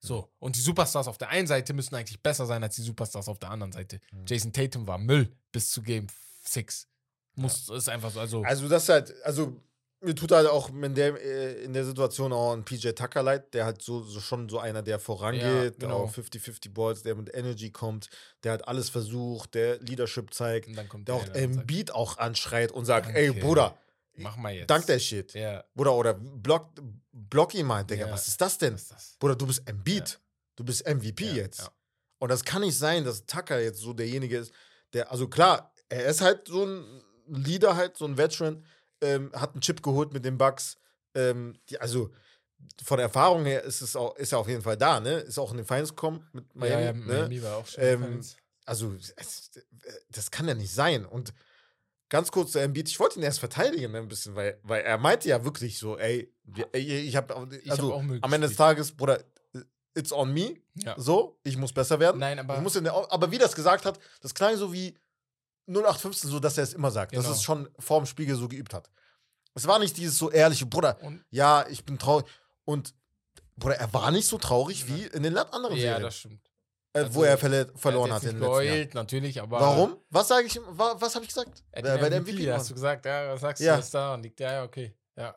Speaker 1: So. Und die Superstars auf der einen Seite müssen eigentlich besser sein als die Superstars auf der anderen Seite.
Speaker 2: Mhm.
Speaker 1: Jason Tatum war Müll bis zu Game 6. Muss, ist einfach so. Also,
Speaker 2: Also das ist halt, also mir tut halt auch in der, äh, in der Situation auch ein PJ Tucker leid, der halt so, so schon so einer, der vorangeht,
Speaker 1: Ja, genau.
Speaker 2: auch 50-50 Balls, der mit Energy kommt, der hat alles versucht, der Leadership zeigt,
Speaker 1: und dann kommt
Speaker 2: der auch Embiid auch anschreit und sagt, ey
Speaker 1: Danke.
Speaker 2: Bruder,
Speaker 1: Mach mal jetzt.
Speaker 2: dank der Shit.
Speaker 1: Ja,
Speaker 2: Bruder, oder block, block ihn mal, Digga,
Speaker 1: Ja.
Speaker 2: was ist das denn?
Speaker 1: was ist das?
Speaker 2: Bruder, du bist Embiid. Du bist MVP
Speaker 1: Ja,
Speaker 2: jetzt.
Speaker 1: ja.
Speaker 2: Und das kann nicht sein, dass Tucker jetzt so derjenige ist, der, also klar, er ist halt so ein Leader, halt, so ein Veteran, ähm, hat einen Chip geholt mit den Bucks. Ähm, die, also von der Erfahrung her ist es auch, ist er auf jeden Fall da, ne? Ist auch in den Finals gekommen mit Miami.
Speaker 1: ja, ja,
Speaker 2: ne?
Speaker 1: Miami war auch schon.
Speaker 2: Ähm. Also, es, das kann ja nicht sein. Und ganz kurz zu Embiid, ich wollte ihn erst verteidigen ne, ein bisschen, weil, weil er meinte ja wirklich so, ey, ich habe
Speaker 1: Ich
Speaker 2: also
Speaker 1: hab auch
Speaker 2: am Ende des. Tages, Bruder, it's on me,
Speaker 1: ja.
Speaker 2: so, ich muss besser werden.
Speaker 1: Nein, aber
Speaker 2: ich muss in der, aber wie das gesagt hat, das klang so wie 0815, so dass er es immer sagt, dass
Speaker 1: Genau.
Speaker 2: es schon vorm Spiegel so geübt hat. Es war nicht dieses so ehrliche, Bruder,
Speaker 1: und,
Speaker 2: ja, ich bin traurig. Und Bruder, er war nicht so traurig wie in den anderen
Speaker 1: ja,
Speaker 2: Serien,
Speaker 1: das stimmt.
Speaker 2: äh,
Speaker 1: also,
Speaker 2: wo er verle- verloren
Speaker 1: er
Speaker 2: hat
Speaker 1: jetzt
Speaker 2: in den letzten Jahren.
Speaker 1: natürlich, aber.
Speaker 2: Warum? Was sage ich? wa- Was habe ich gesagt?
Speaker 1: Hat
Speaker 2: wer
Speaker 1: den
Speaker 2: der
Speaker 1: MVP,
Speaker 2: MVP
Speaker 1: hast du gesagt, ja, was sagst
Speaker 2: Ja.
Speaker 1: du, ist da und liegt, ja, ja, okay. Ja.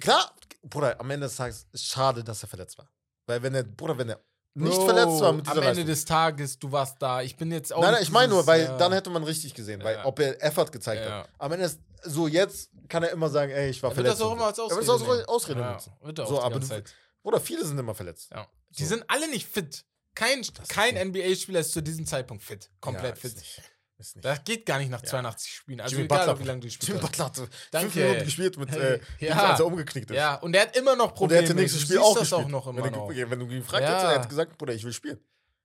Speaker 2: Klar, Bruder, am Ende des Tages ist schade, dass er verletzt war. Weil wenn er, Bruder, wenn er nicht verletzt war mit dieser
Speaker 1: Am Ende
Speaker 2: Leistung.
Speaker 1: des Tages, du warst da. Ich bin jetzt auch.
Speaker 2: Nein, nein, ich meine nur, weil
Speaker 1: ja.
Speaker 2: dann hätte man richtig gesehen, weil
Speaker 1: Ja.
Speaker 2: ob er Effort gezeigt
Speaker 1: Ja.
Speaker 2: hat. Am Ende ist so jetzt kann er immer sagen, ey, ich war
Speaker 1: Er wird
Speaker 2: verletzt.
Speaker 1: das auch immer als. Ausrede.
Speaker 2: Er wird das auch Ausrede
Speaker 1: ja. Wird er auch
Speaker 2: So, aber du-. Bruder, viele sind immer verletzt.
Speaker 1: Ja. Die
Speaker 2: So.
Speaker 1: sind alle nicht fit. Kein, kein NBA-Spieler ist zu diesem Zeitpunkt fit. Komplett fit.
Speaker 2: Nicht. Ist nicht.
Speaker 1: Das geht gar nicht nach
Speaker 2: Ja.
Speaker 1: 82 Spielen. Also
Speaker 2: Jimmy
Speaker 1: egal,
Speaker 2: Butler-
Speaker 1: wie lange du spielst.
Speaker 2: Jimmy Butler hat
Speaker 1: Danke.
Speaker 2: fünf Minuten gespielt, mit, äh,
Speaker 1: Ja.
Speaker 2: als er umgeknickt ist.
Speaker 1: Ja, und der hat immer noch
Speaker 2: Und er
Speaker 1: Probleme.
Speaker 2: hätte nächstes
Speaker 1: Du
Speaker 2: Spiel auch
Speaker 1: das
Speaker 2: gespielt.
Speaker 1: auch noch immer
Speaker 2: wenn,
Speaker 1: noch.
Speaker 2: Du, wenn du ihn gefragt
Speaker 1: Ja.
Speaker 2: hättest, er hätte gesagt, Bruder, ich will spielen.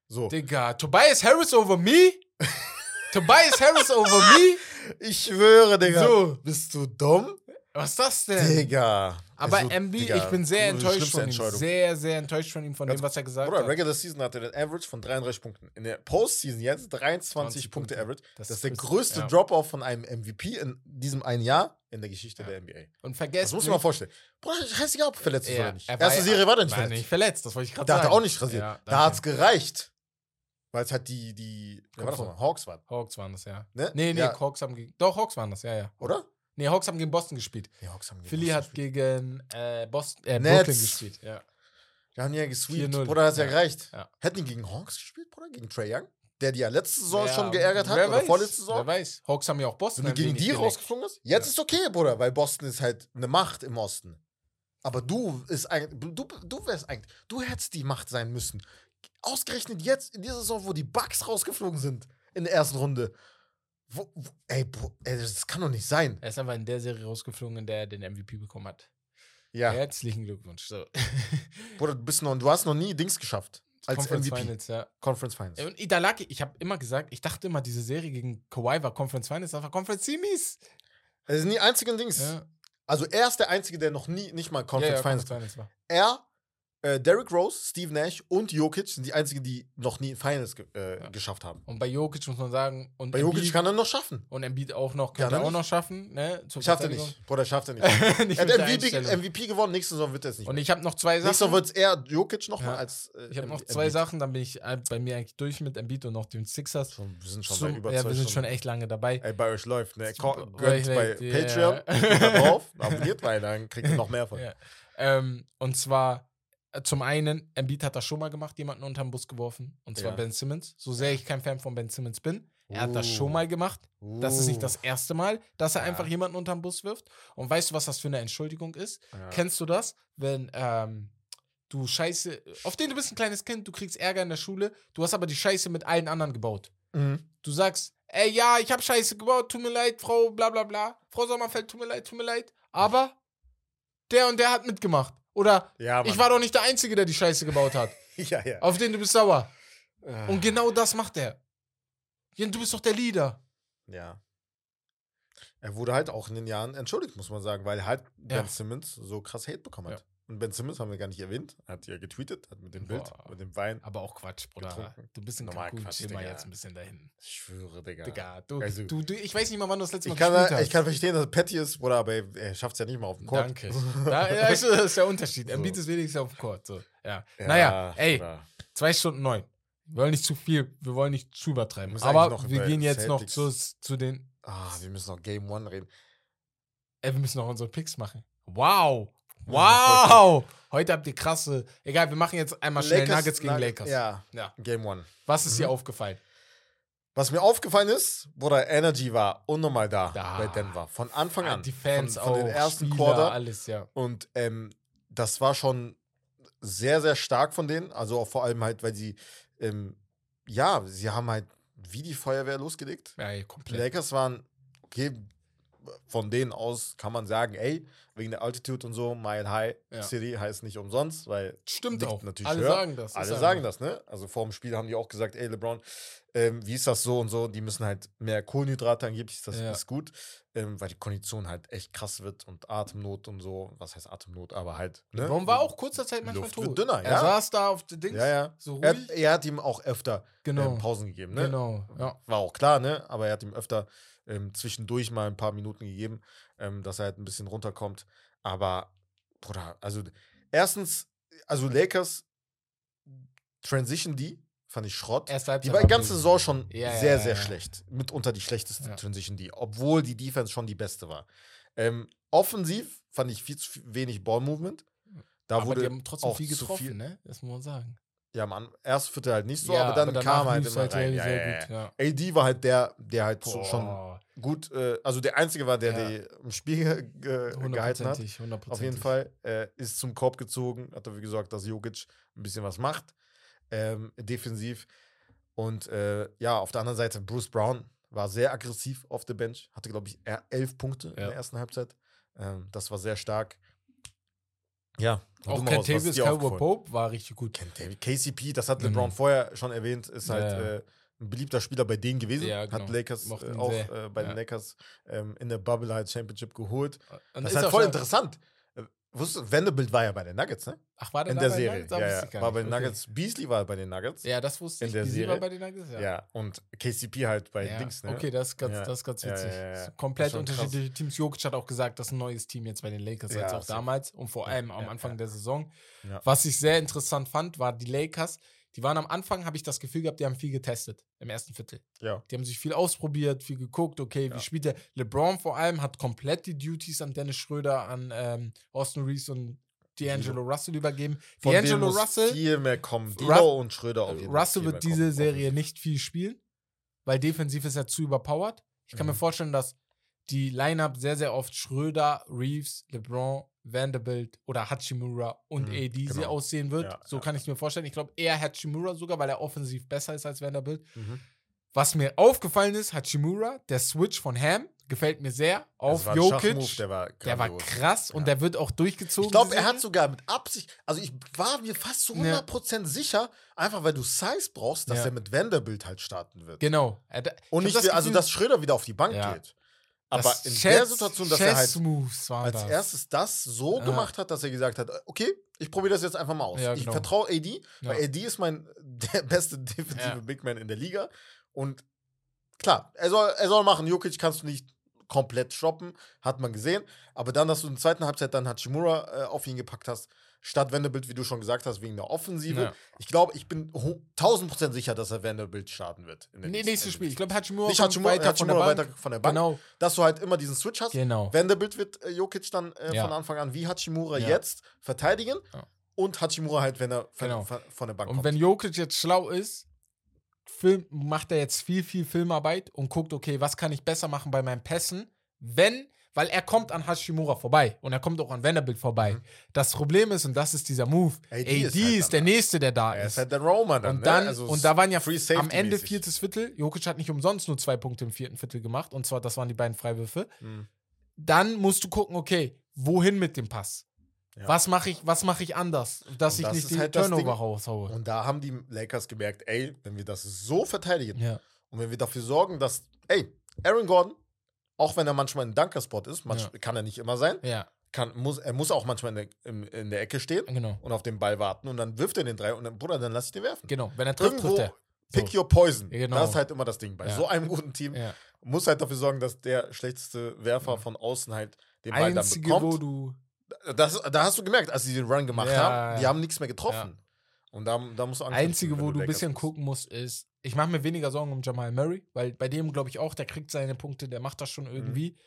Speaker 2: So.
Speaker 1: Digga, Tobias Harris over me? Tobias Harris over me?
Speaker 2: Ich schwöre, Digga.
Speaker 1: So.
Speaker 2: Bist du dumm?
Speaker 1: Was ist das denn?
Speaker 2: Digga.
Speaker 1: Aber
Speaker 2: Also,
Speaker 1: MB,
Speaker 2: Digga,
Speaker 1: ich bin sehr enttäuscht von ihm. Sehr, sehr enttäuscht von ihm, von
Speaker 2: Ganz-
Speaker 1: dem, was er gesagt
Speaker 2: Bruder,
Speaker 1: hat.
Speaker 2: Regular Season hatte den Average von 33 Punkten. In der Postseason jetzt 23
Speaker 1: 20
Speaker 2: Punkte
Speaker 1: Punkte.
Speaker 2: Average.
Speaker 1: Das
Speaker 2: Das, ist der größte
Speaker 1: ja.
Speaker 2: Drop-Off von einem MVP in diesem einen Jahr in der Geschichte
Speaker 1: Ja.
Speaker 2: der NBA.
Speaker 1: Und
Speaker 2: Das
Speaker 1: vergesst
Speaker 2: muss man mal vorstellen. Bruder, scheißegal, ob er verletzt ist
Speaker 1: Ja,
Speaker 2: oder nicht.
Speaker 1: er
Speaker 2: Erste
Speaker 1: ja-
Speaker 2: Serie war der nicht verletzt.
Speaker 1: nicht verletzt, das wollte ich gerade
Speaker 2: Da
Speaker 1: sagen.
Speaker 2: hat er auch nicht rasiert.
Speaker 1: Ja,
Speaker 2: da es gereicht. Weil es halt die, die wer war das nochmal? Hawks waren,
Speaker 1: Hawks waren das, ja.
Speaker 2: ne?
Speaker 1: Nee, nee,
Speaker 2: Ja,
Speaker 1: Hawks haben gegen. Doch, Hawks waren das, ja, ja.
Speaker 2: oder?
Speaker 1: Nee, Hawks haben gegen Boston gespielt.
Speaker 2: Nee, Hawks haben gegen
Speaker 1: Philly
Speaker 2: Boston
Speaker 1: hat
Speaker 2: gespielt.
Speaker 1: gegen äh, Boston, äh,
Speaker 2: Nets.
Speaker 1: Brooklyn gespielt, ja.
Speaker 2: Die haben ja gesweept.
Speaker 1: 4-0.
Speaker 2: Bruder, hat ja
Speaker 1: Ja.
Speaker 2: gereicht.
Speaker 1: Ja.
Speaker 2: Hätten die gegen Hawks gespielt, Bruder? Gegen Trey Young? Der die ja letzte Saison
Speaker 1: Ja,
Speaker 2: schon geärgert hat. Oder vorletzte Saison.
Speaker 1: Wer weiß. Hawks haben ja auch Boston
Speaker 2: Wenn du gegen die
Speaker 1: geleckt.
Speaker 2: rausgeflogen bist, jetzt
Speaker 1: Ja.
Speaker 2: ist okay, Bruder, weil Boston ist halt eine Macht im Osten. Aber du ist eigentlich, du, du wärst eigentlich, du hättest die Macht sein müssen. Ausgerechnet jetzt in dieser Saison, wo die Bucks rausgeflogen sind in der ersten Runde. Wo, wo, ey, Bro, ey, das kann doch nicht sein.
Speaker 1: Er ist einfach in der Serie rausgeflogen, in der er den MVP bekommen hat.
Speaker 2: Ja,
Speaker 1: Herzlichen Glückwunsch. So.
Speaker 2: Bruder, du, bist noch, du hast noch nie Dings geschafft. Als
Speaker 1: Conference
Speaker 2: MVP.
Speaker 1: Finals, ja.
Speaker 2: Conference Finals.
Speaker 1: Und Idalaki, ich habe immer gesagt, ich dachte immer, diese Serie gegen Kawhi war Conference Finals, das war Conference Semis.
Speaker 2: Das sind die einzigen Dings.
Speaker 1: Ja.
Speaker 2: Also er ist der Einzige, der noch nie, nicht mal Conference
Speaker 1: ja, ja,
Speaker 2: Finals
Speaker 1: war.
Speaker 2: Er, äh, Derrick Rose, Steve Nash und Jokic sind die einzigen, die noch nie Finals ge äh,
Speaker 1: Ja.
Speaker 2: geschafft haben.
Speaker 1: Und bei Jokic muss man sagen, und
Speaker 2: Bei Jokic
Speaker 1: Embiid,
Speaker 2: kann er noch schaffen.
Speaker 1: und Embiid auch noch, könnte er auch
Speaker 2: nicht.
Speaker 1: noch schaffen. Ne,
Speaker 2: Schafft er nicht. Bruder, schafft er nicht.
Speaker 1: nicht
Speaker 2: er hat MVP. MVP gewonnen, nächste Saison wird er es nicht.
Speaker 1: Und
Speaker 2: mehr.
Speaker 1: ich habe noch zwei
Speaker 2: nächste Saison
Speaker 1: Sachen.
Speaker 2: wird es eher Jokic nochmal
Speaker 1: Ja.
Speaker 2: als. Äh,
Speaker 1: Ich habe noch
Speaker 2: Embiid.
Speaker 1: zwei Sachen, dann bin ich äh, bei mir eigentlich durch mit Embiid und noch den Sixers.
Speaker 2: Schon, wir sind schon
Speaker 1: Zum-
Speaker 2: bei über
Speaker 1: ja, wir sind schon echt lange dabei.
Speaker 2: Ey, bei euch läuft, ne? Gönnt bei. Patreon, drauf, abonniert, weil dann kriegt ihr noch mehr von.
Speaker 1: Ähm, und zwar zum einen, Embiid hat das schon mal gemacht, jemanden unterm Bus geworfen. Und zwar
Speaker 2: Ja.
Speaker 1: Ben Simmons. So sehr ich kein Fan von Ben Simmons bin. Er hat das
Speaker 2: Uh.
Speaker 1: schon mal gemacht. Das ist nicht das erste Mal, dass er
Speaker 2: Ja.
Speaker 1: einfach jemanden unterm Bus wirft. Und weißt du, was das für eine Entschuldigung ist?
Speaker 2: Ja.
Speaker 1: Kennst du das? Wenn ähm, du Scheiße, auf den du bist ein kleines Kind, du kriegst Ärger in der Schule, du hast aber die Scheiße mit allen anderen gebaut.
Speaker 2: Mhm.
Speaker 1: Du sagst, ey, ja, ich hab Scheiße gebaut, tut mir leid, Frau, bla bla bla. Frau Sommerfeld, tut mir leid, tut mir leid. Aber der und der hat mitgemacht. Oder
Speaker 2: Ja,
Speaker 1: ich war doch nicht der Einzige, der die Scheiße gebaut hat.
Speaker 2: ja, ja.
Speaker 1: Auf den du bist sauer.
Speaker 2: Ah.
Speaker 1: Und genau das macht er. Du bist doch der Leader.
Speaker 2: Ja. er wurde halt auch in den Jahren entschuldigt, muss man sagen, weil halt Ben
Speaker 1: Ja.
Speaker 2: Simmons so krass Hate bekommen hat.
Speaker 1: Ja.
Speaker 2: Und Ben Simmons haben wir gar nicht erwähnt. Er hat ja getweetet, hat mit dem Bild,
Speaker 1: Boah.
Speaker 2: mit dem Wein.
Speaker 1: Aber auch Quatsch, Bruder.
Speaker 2: Getrunken.
Speaker 1: Du bist in
Speaker 2: Normal Quatsch, Digga.
Speaker 1: jetzt ein bisschen dahin.
Speaker 2: Ich schwöre, Digga.
Speaker 1: Digga, du,
Speaker 2: Also-
Speaker 1: du, du, ich weiß nicht mal, wann du das letzte Mal
Speaker 2: Ich kann,
Speaker 1: hast.
Speaker 2: ich kann verstehen, dass er petty ist, Bruder, aber er, er schafft es ja nicht mal auf dem Court.
Speaker 1: Danke. Da, ja, ist, das ist der Unterschied.
Speaker 2: So.
Speaker 1: Embiid ist wenigstens auf dem Court. So. Ja.
Speaker 2: Ja,
Speaker 1: naja, ey,
Speaker 2: Bruder.
Speaker 1: zwei Stunden neun. Wir wollen nicht zu viel, wir wollen nicht zu übertreiben. Aber
Speaker 2: noch
Speaker 1: wir gehen jetzt noch
Speaker 2: Celtics-
Speaker 1: zu, zu den.
Speaker 2: Ah, wir müssen noch Game One reden.
Speaker 1: Ey, wir müssen noch unsere Picks machen. Wow! Wow! Heute habt ihr krasse. Egal, wir machen jetzt einmal schnell
Speaker 2: Lakers-
Speaker 1: Nuggets gegen
Speaker 2: Nug-
Speaker 1: Lakers.
Speaker 2: Ja,
Speaker 1: Ja.
Speaker 2: Game One.
Speaker 1: Was ist dir
Speaker 2: Mhm.
Speaker 1: aufgefallen?
Speaker 2: Was mir aufgefallen ist, Bruder, Energy war unnormal da
Speaker 1: Da.
Speaker 2: bei Denver. Von Anfang
Speaker 1: Ja,
Speaker 2: an.
Speaker 1: die Fans
Speaker 2: von,
Speaker 1: auch.
Speaker 2: von den ersten
Speaker 1: Spieler,
Speaker 2: Quarter.
Speaker 1: alles, ja.
Speaker 2: Und ähm, das war schon sehr, sehr stark von denen. Also auch vor allem halt, weil sie, ähm, ja, sie haben halt wie die Feuerwehr losgelegt.
Speaker 1: Ja, ey,
Speaker 2: Die
Speaker 1: komplett.
Speaker 2: Lakers waren, okay, von denen aus kann man sagen, ey, wegen der Altitude und so, Mile High
Speaker 1: Ja.
Speaker 2: City heißt nicht umsonst, weil
Speaker 1: Stimmt auch.
Speaker 2: natürlich
Speaker 1: Alle
Speaker 2: höher.
Speaker 1: sagen das.
Speaker 2: alle sagen das, ne? Also vor dem Spiel haben die auch gesagt, ey, LeBron, ähm, wie ist das so und so? Die müssen halt mehr Kohlenhydrate angeblich, das
Speaker 1: Ja.
Speaker 2: ist gut, ähm, weil die Kondition halt echt krass wird und Atemnot und so. Was heißt Atemnot? Aber halt, ne?
Speaker 1: LeBron war auch kurzer Zeit manchmal
Speaker 2: Luft
Speaker 1: tot.
Speaker 2: wird dünner,
Speaker 1: er
Speaker 2: ja.
Speaker 1: saß da auf den Dings.
Speaker 2: Ja, ja.
Speaker 1: So
Speaker 2: Er,
Speaker 1: ruhig.
Speaker 2: er hat ihm auch öfter
Speaker 1: genau.
Speaker 2: ähm, Pausen gegeben, ne?
Speaker 1: Genau. Ja.
Speaker 2: War auch klar, ne? Aber er hat ihm öfter ähm, zwischendurch mal ein paar Minuten gegeben, ähm, dass er halt ein bisschen runterkommt. Aber, Bruder, also erstens, also Lakers Transition D fand ich Schrott. Die war die ganze. Saison schon
Speaker 1: Ja,
Speaker 2: sehr,
Speaker 1: ja,
Speaker 2: sehr
Speaker 1: ja.
Speaker 2: schlecht. Mitunter die schlechteste. Transition D, obwohl die Defense schon die beste war. Ähm, offensiv fand ich viel zu wenig Ball-Movement. Da
Speaker 1: aber
Speaker 2: wurde
Speaker 1: die haben trotzdem
Speaker 2: auch
Speaker 1: viel
Speaker 2: zu
Speaker 1: getroffen,
Speaker 2: viel-
Speaker 1: ne? Das muss man sagen.
Speaker 2: Ja, am erst Viertel halt nicht so,
Speaker 1: ja,
Speaker 2: aber dann
Speaker 1: danach
Speaker 2: kam halt immer rein.
Speaker 1: sehr,
Speaker 2: Ja,
Speaker 1: sehr
Speaker 2: ja,
Speaker 1: gut.
Speaker 2: ja. AD war halt der, der halt so schon
Speaker 1: Boah,
Speaker 2: gut, äh, also der Einzige war, der
Speaker 1: Ja.
Speaker 2: die im Spiel ge ge gehalten hat.
Speaker 1: hundertprozentig, hundertprozentig.
Speaker 2: Auf jeden Fall. Äh, ist zum Korb gezogen, hat dafür gesorgt, dass Jokic ein bisschen was macht. Ähm, defensiv. Und äh, ja, auf der anderen Seite, Bruce Brown war sehr aggressiv auf der Bench. Hatte, glaube ich, elf Punkte in der ersten Halbzeit. Ähm, das war sehr stark. Ja.
Speaker 1: Auch Caldwell
Speaker 2: aufgefallen?
Speaker 1: Pope war richtig gut.
Speaker 2: KCP, das hat
Speaker 1: Mhm.
Speaker 2: LeBron vorher schon erwähnt, ist halt
Speaker 1: Ja, ja.
Speaker 2: äh, ein beliebter Spieler bei denen gewesen.
Speaker 1: Ja,
Speaker 2: Hat
Speaker 1: genau.
Speaker 2: Lakers
Speaker 1: Mochten
Speaker 2: äh, auch äh, bei den. Lakers ähm, in der Bubble halt Championship geholt.
Speaker 1: Und
Speaker 2: Das
Speaker 1: ist
Speaker 2: halt voll interessant. Wusstest Vanderbilt war ja bei den Nuggets, ne?
Speaker 1: Ach, war der
Speaker 2: In der
Speaker 1: bei den
Speaker 2: Serie.
Speaker 1: Nuggets? Ah,
Speaker 2: Ja, ja. War bei den
Speaker 1: Okay.
Speaker 2: Nuggets. Beasley war bei den Nuggets.
Speaker 1: Ja, das wusste
Speaker 2: In
Speaker 1: ich.
Speaker 2: der
Speaker 1: Die
Speaker 2: Serie.
Speaker 1: war bei den Nuggets, ja.
Speaker 2: Ja, und KCP halt bei
Speaker 1: Ja,
Speaker 2: Dings, ne?
Speaker 1: Okay, das ist ganz,
Speaker 2: Ja.
Speaker 1: das ist ganz witzig.
Speaker 2: ja,
Speaker 1: Komplett
Speaker 2: schon krass.
Speaker 1: unterschiedliche Teams. Jokic hat auch gesagt, das ist ein neues Team jetzt bei den Lakers als auch damals und vor allem am Anfang der Saison. Was ich sehr interessant fand, war die Lakers. Die waren am Anfang, habe ich das Gefühl gehabt, die haben viel getestet im ersten Viertel.
Speaker 2: Ja.
Speaker 1: Die haben sich viel ausprobiert, viel geguckt, okay, wie
Speaker 2: Ja.
Speaker 1: spielt der? LeBron vor allem hat komplett die Duties an Dennis Schröder, an ähm, Austin Reeves und D'Angelo Russell übergeben.
Speaker 2: Von
Speaker 1: D'Angelo Russell,
Speaker 2: viel mehr kommen. Dilo und Schröder auf jeden
Speaker 1: Russell wird diese
Speaker 2: kommen.
Speaker 1: Serie nicht viel spielen, weil defensiv ist er zu überpowered. Ich kann
Speaker 2: Mhm.
Speaker 1: mir vorstellen, dass die Lineup sehr, sehr oft Schröder, Reeves, LeBron, Vanderbilt oder Hachimura und
Speaker 2: Mhm,
Speaker 1: AD
Speaker 2: genau.
Speaker 1: aussehen wird.
Speaker 2: Ja,
Speaker 1: so
Speaker 2: ja.
Speaker 1: kann ich es mir vorstellen. Ich glaube eher Hachimura sogar, weil er offensiv besser ist als Vanderbilt.
Speaker 2: Mhm.
Speaker 1: Was mir aufgefallen ist, Hachimura, der Switch von Ham, gefällt mir sehr auf Jokic.
Speaker 2: Der war,
Speaker 1: Der war krass und
Speaker 2: Ja.
Speaker 1: der wird auch durchgezogen.
Speaker 2: Ich glaube, er hat sogar mit Absicht, also ich war mir fast zu
Speaker 1: Ja.
Speaker 2: 100% sicher, einfach weil du Size brauchst, dass
Speaker 1: Ja.
Speaker 2: er mit Vanderbilt halt starten wird.
Speaker 1: Genau.
Speaker 2: Und
Speaker 1: ich
Speaker 2: nicht,
Speaker 1: das
Speaker 2: also dass Schröder wieder auf die Bank
Speaker 1: Ja.
Speaker 2: geht. Aber
Speaker 1: das
Speaker 2: in
Speaker 1: Chess-
Speaker 2: der Situation, dass er halt als
Speaker 1: das.
Speaker 2: erstes das so
Speaker 1: Ja.
Speaker 2: gemacht hat, dass er gesagt hat, okay, ich probiere das jetzt einfach mal aus.
Speaker 1: Ja,
Speaker 2: Ich
Speaker 1: genau.
Speaker 2: vertraue AD, weil AD ist mein der beste defensive. Big Man in der Liga. Und klar, er soll, er soll machen. Jokic kannst du nicht komplett shoppen, hat man gesehen. Aber dann, dass du in der zweiten Halbzeit dann Hachimura äh, auf ihn gepackt hast, statt Vanderbilt, wie du schon gesagt hast, wegen der Offensive.
Speaker 1: Ja.
Speaker 2: Ich glaube, ich bin hu- 1000% sicher, dass er Vanderbilt starten wird. in
Speaker 1: Nee, nächstes Spiel. Ich glaube, Hachimura
Speaker 2: Nicht Hachimura,
Speaker 1: weiter von der
Speaker 2: Hachimura
Speaker 1: Bank.
Speaker 2: weiter von der Bank.
Speaker 1: Genau,
Speaker 2: Dass du halt immer diesen Switch hast.
Speaker 1: genau.
Speaker 2: Vanderbilt wird äh, Jokic dann äh,
Speaker 1: Ja.
Speaker 2: von Anfang an wie Hachimura
Speaker 1: Ja.
Speaker 2: jetzt verteidigen. Und Hachimura halt, wenn er von,
Speaker 1: Genau.
Speaker 2: von, der Bank
Speaker 1: Und
Speaker 2: kommt.
Speaker 1: wenn Jokic jetzt schlau ist, Film, macht er jetzt viel, viel Filmarbeit und guckt, okay, was kann ich besser machen bei meinen Pässen, wenn, weil er kommt an Hashimura vorbei und er kommt auch an Vanderbilt vorbei.
Speaker 2: Mhm.
Speaker 1: Das Problem ist, und das ist dieser Move, AD,
Speaker 2: AD ist
Speaker 1: ist,
Speaker 2: halt
Speaker 1: der
Speaker 2: dann-
Speaker 1: Nächste, der da
Speaker 2: er
Speaker 1: ist.
Speaker 2: ist halt der Roma dann.
Speaker 1: und
Speaker 2: ne?
Speaker 1: dann,
Speaker 2: Also
Speaker 1: und da waren ja am Ende viertes Viertel, Jokic hat nicht umsonst nur zwei Punkte im vierten Viertel gemacht, und zwar, das waren die beiden Freiwürfe.
Speaker 2: Mhm.
Speaker 1: Dann musst du gucken, okay, wohin mit dem Pass?
Speaker 2: Ja.
Speaker 1: Was mache ich, was mache ich anders, dass
Speaker 2: Und
Speaker 1: ich
Speaker 2: das
Speaker 1: nicht
Speaker 2: ist
Speaker 1: die
Speaker 2: halt
Speaker 1: Turnover raushaue?
Speaker 2: Und da haben die Lakers gemerkt, ey, wenn wir das so verteidigen
Speaker 1: Ja.
Speaker 2: und wenn wir dafür sorgen, dass, ey, Aaron Gordon auch wenn er manchmal ein Dunkerspot ist, manch,
Speaker 1: Ja.
Speaker 2: kann er nicht immer sein,
Speaker 1: Ja,
Speaker 2: kann, muss, er muss auch manchmal in der, im, in der Ecke stehen
Speaker 1: genau.
Speaker 2: und auf den Ball warten und dann wirft er den drei und dann, Bruder, dann lass ich den werfen.
Speaker 1: Genau. Wenn er trifft,
Speaker 2: Irgendwo
Speaker 1: trifft er.
Speaker 2: pick
Speaker 1: So.
Speaker 2: your poison.
Speaker 1: Genau.
Speaker 2: Das ist halt immer das Ding. Bei
Speaker 1: Ja.
Speaker 2: so einem guten Team
Speaker 1: Ja.
Speaker 2: muss halt dafür sorgen, dass der schlechteste Werfer
Speaker 1: Ja.
Speaker 2: von außen halt den Ball dann
Speaker 1: Einzige, wo
Speaker 2: bekommt.
Speaker 1: du.
Speaker 2: Das, da hast du gemerkt, als sie den Run gemacht haben, die haben nichts mehr getroffen. Und da, da musst du Angst
Speaker 1: Einzige,
Speaker 2: haben,
Speaker 1: wo
Speaker 2: wenn
Speaker 1: du ein bisschen
Speaker 2: bist.
Speaker 1: gucken musst, ist, ich mache mir weniger Sorgen um Jamal Murray, weil bei dem glaube ich auch, der kriegt seine Punkte, der macht das
Speaker 2: Mhm.
Speaker 1: schon irgendwie.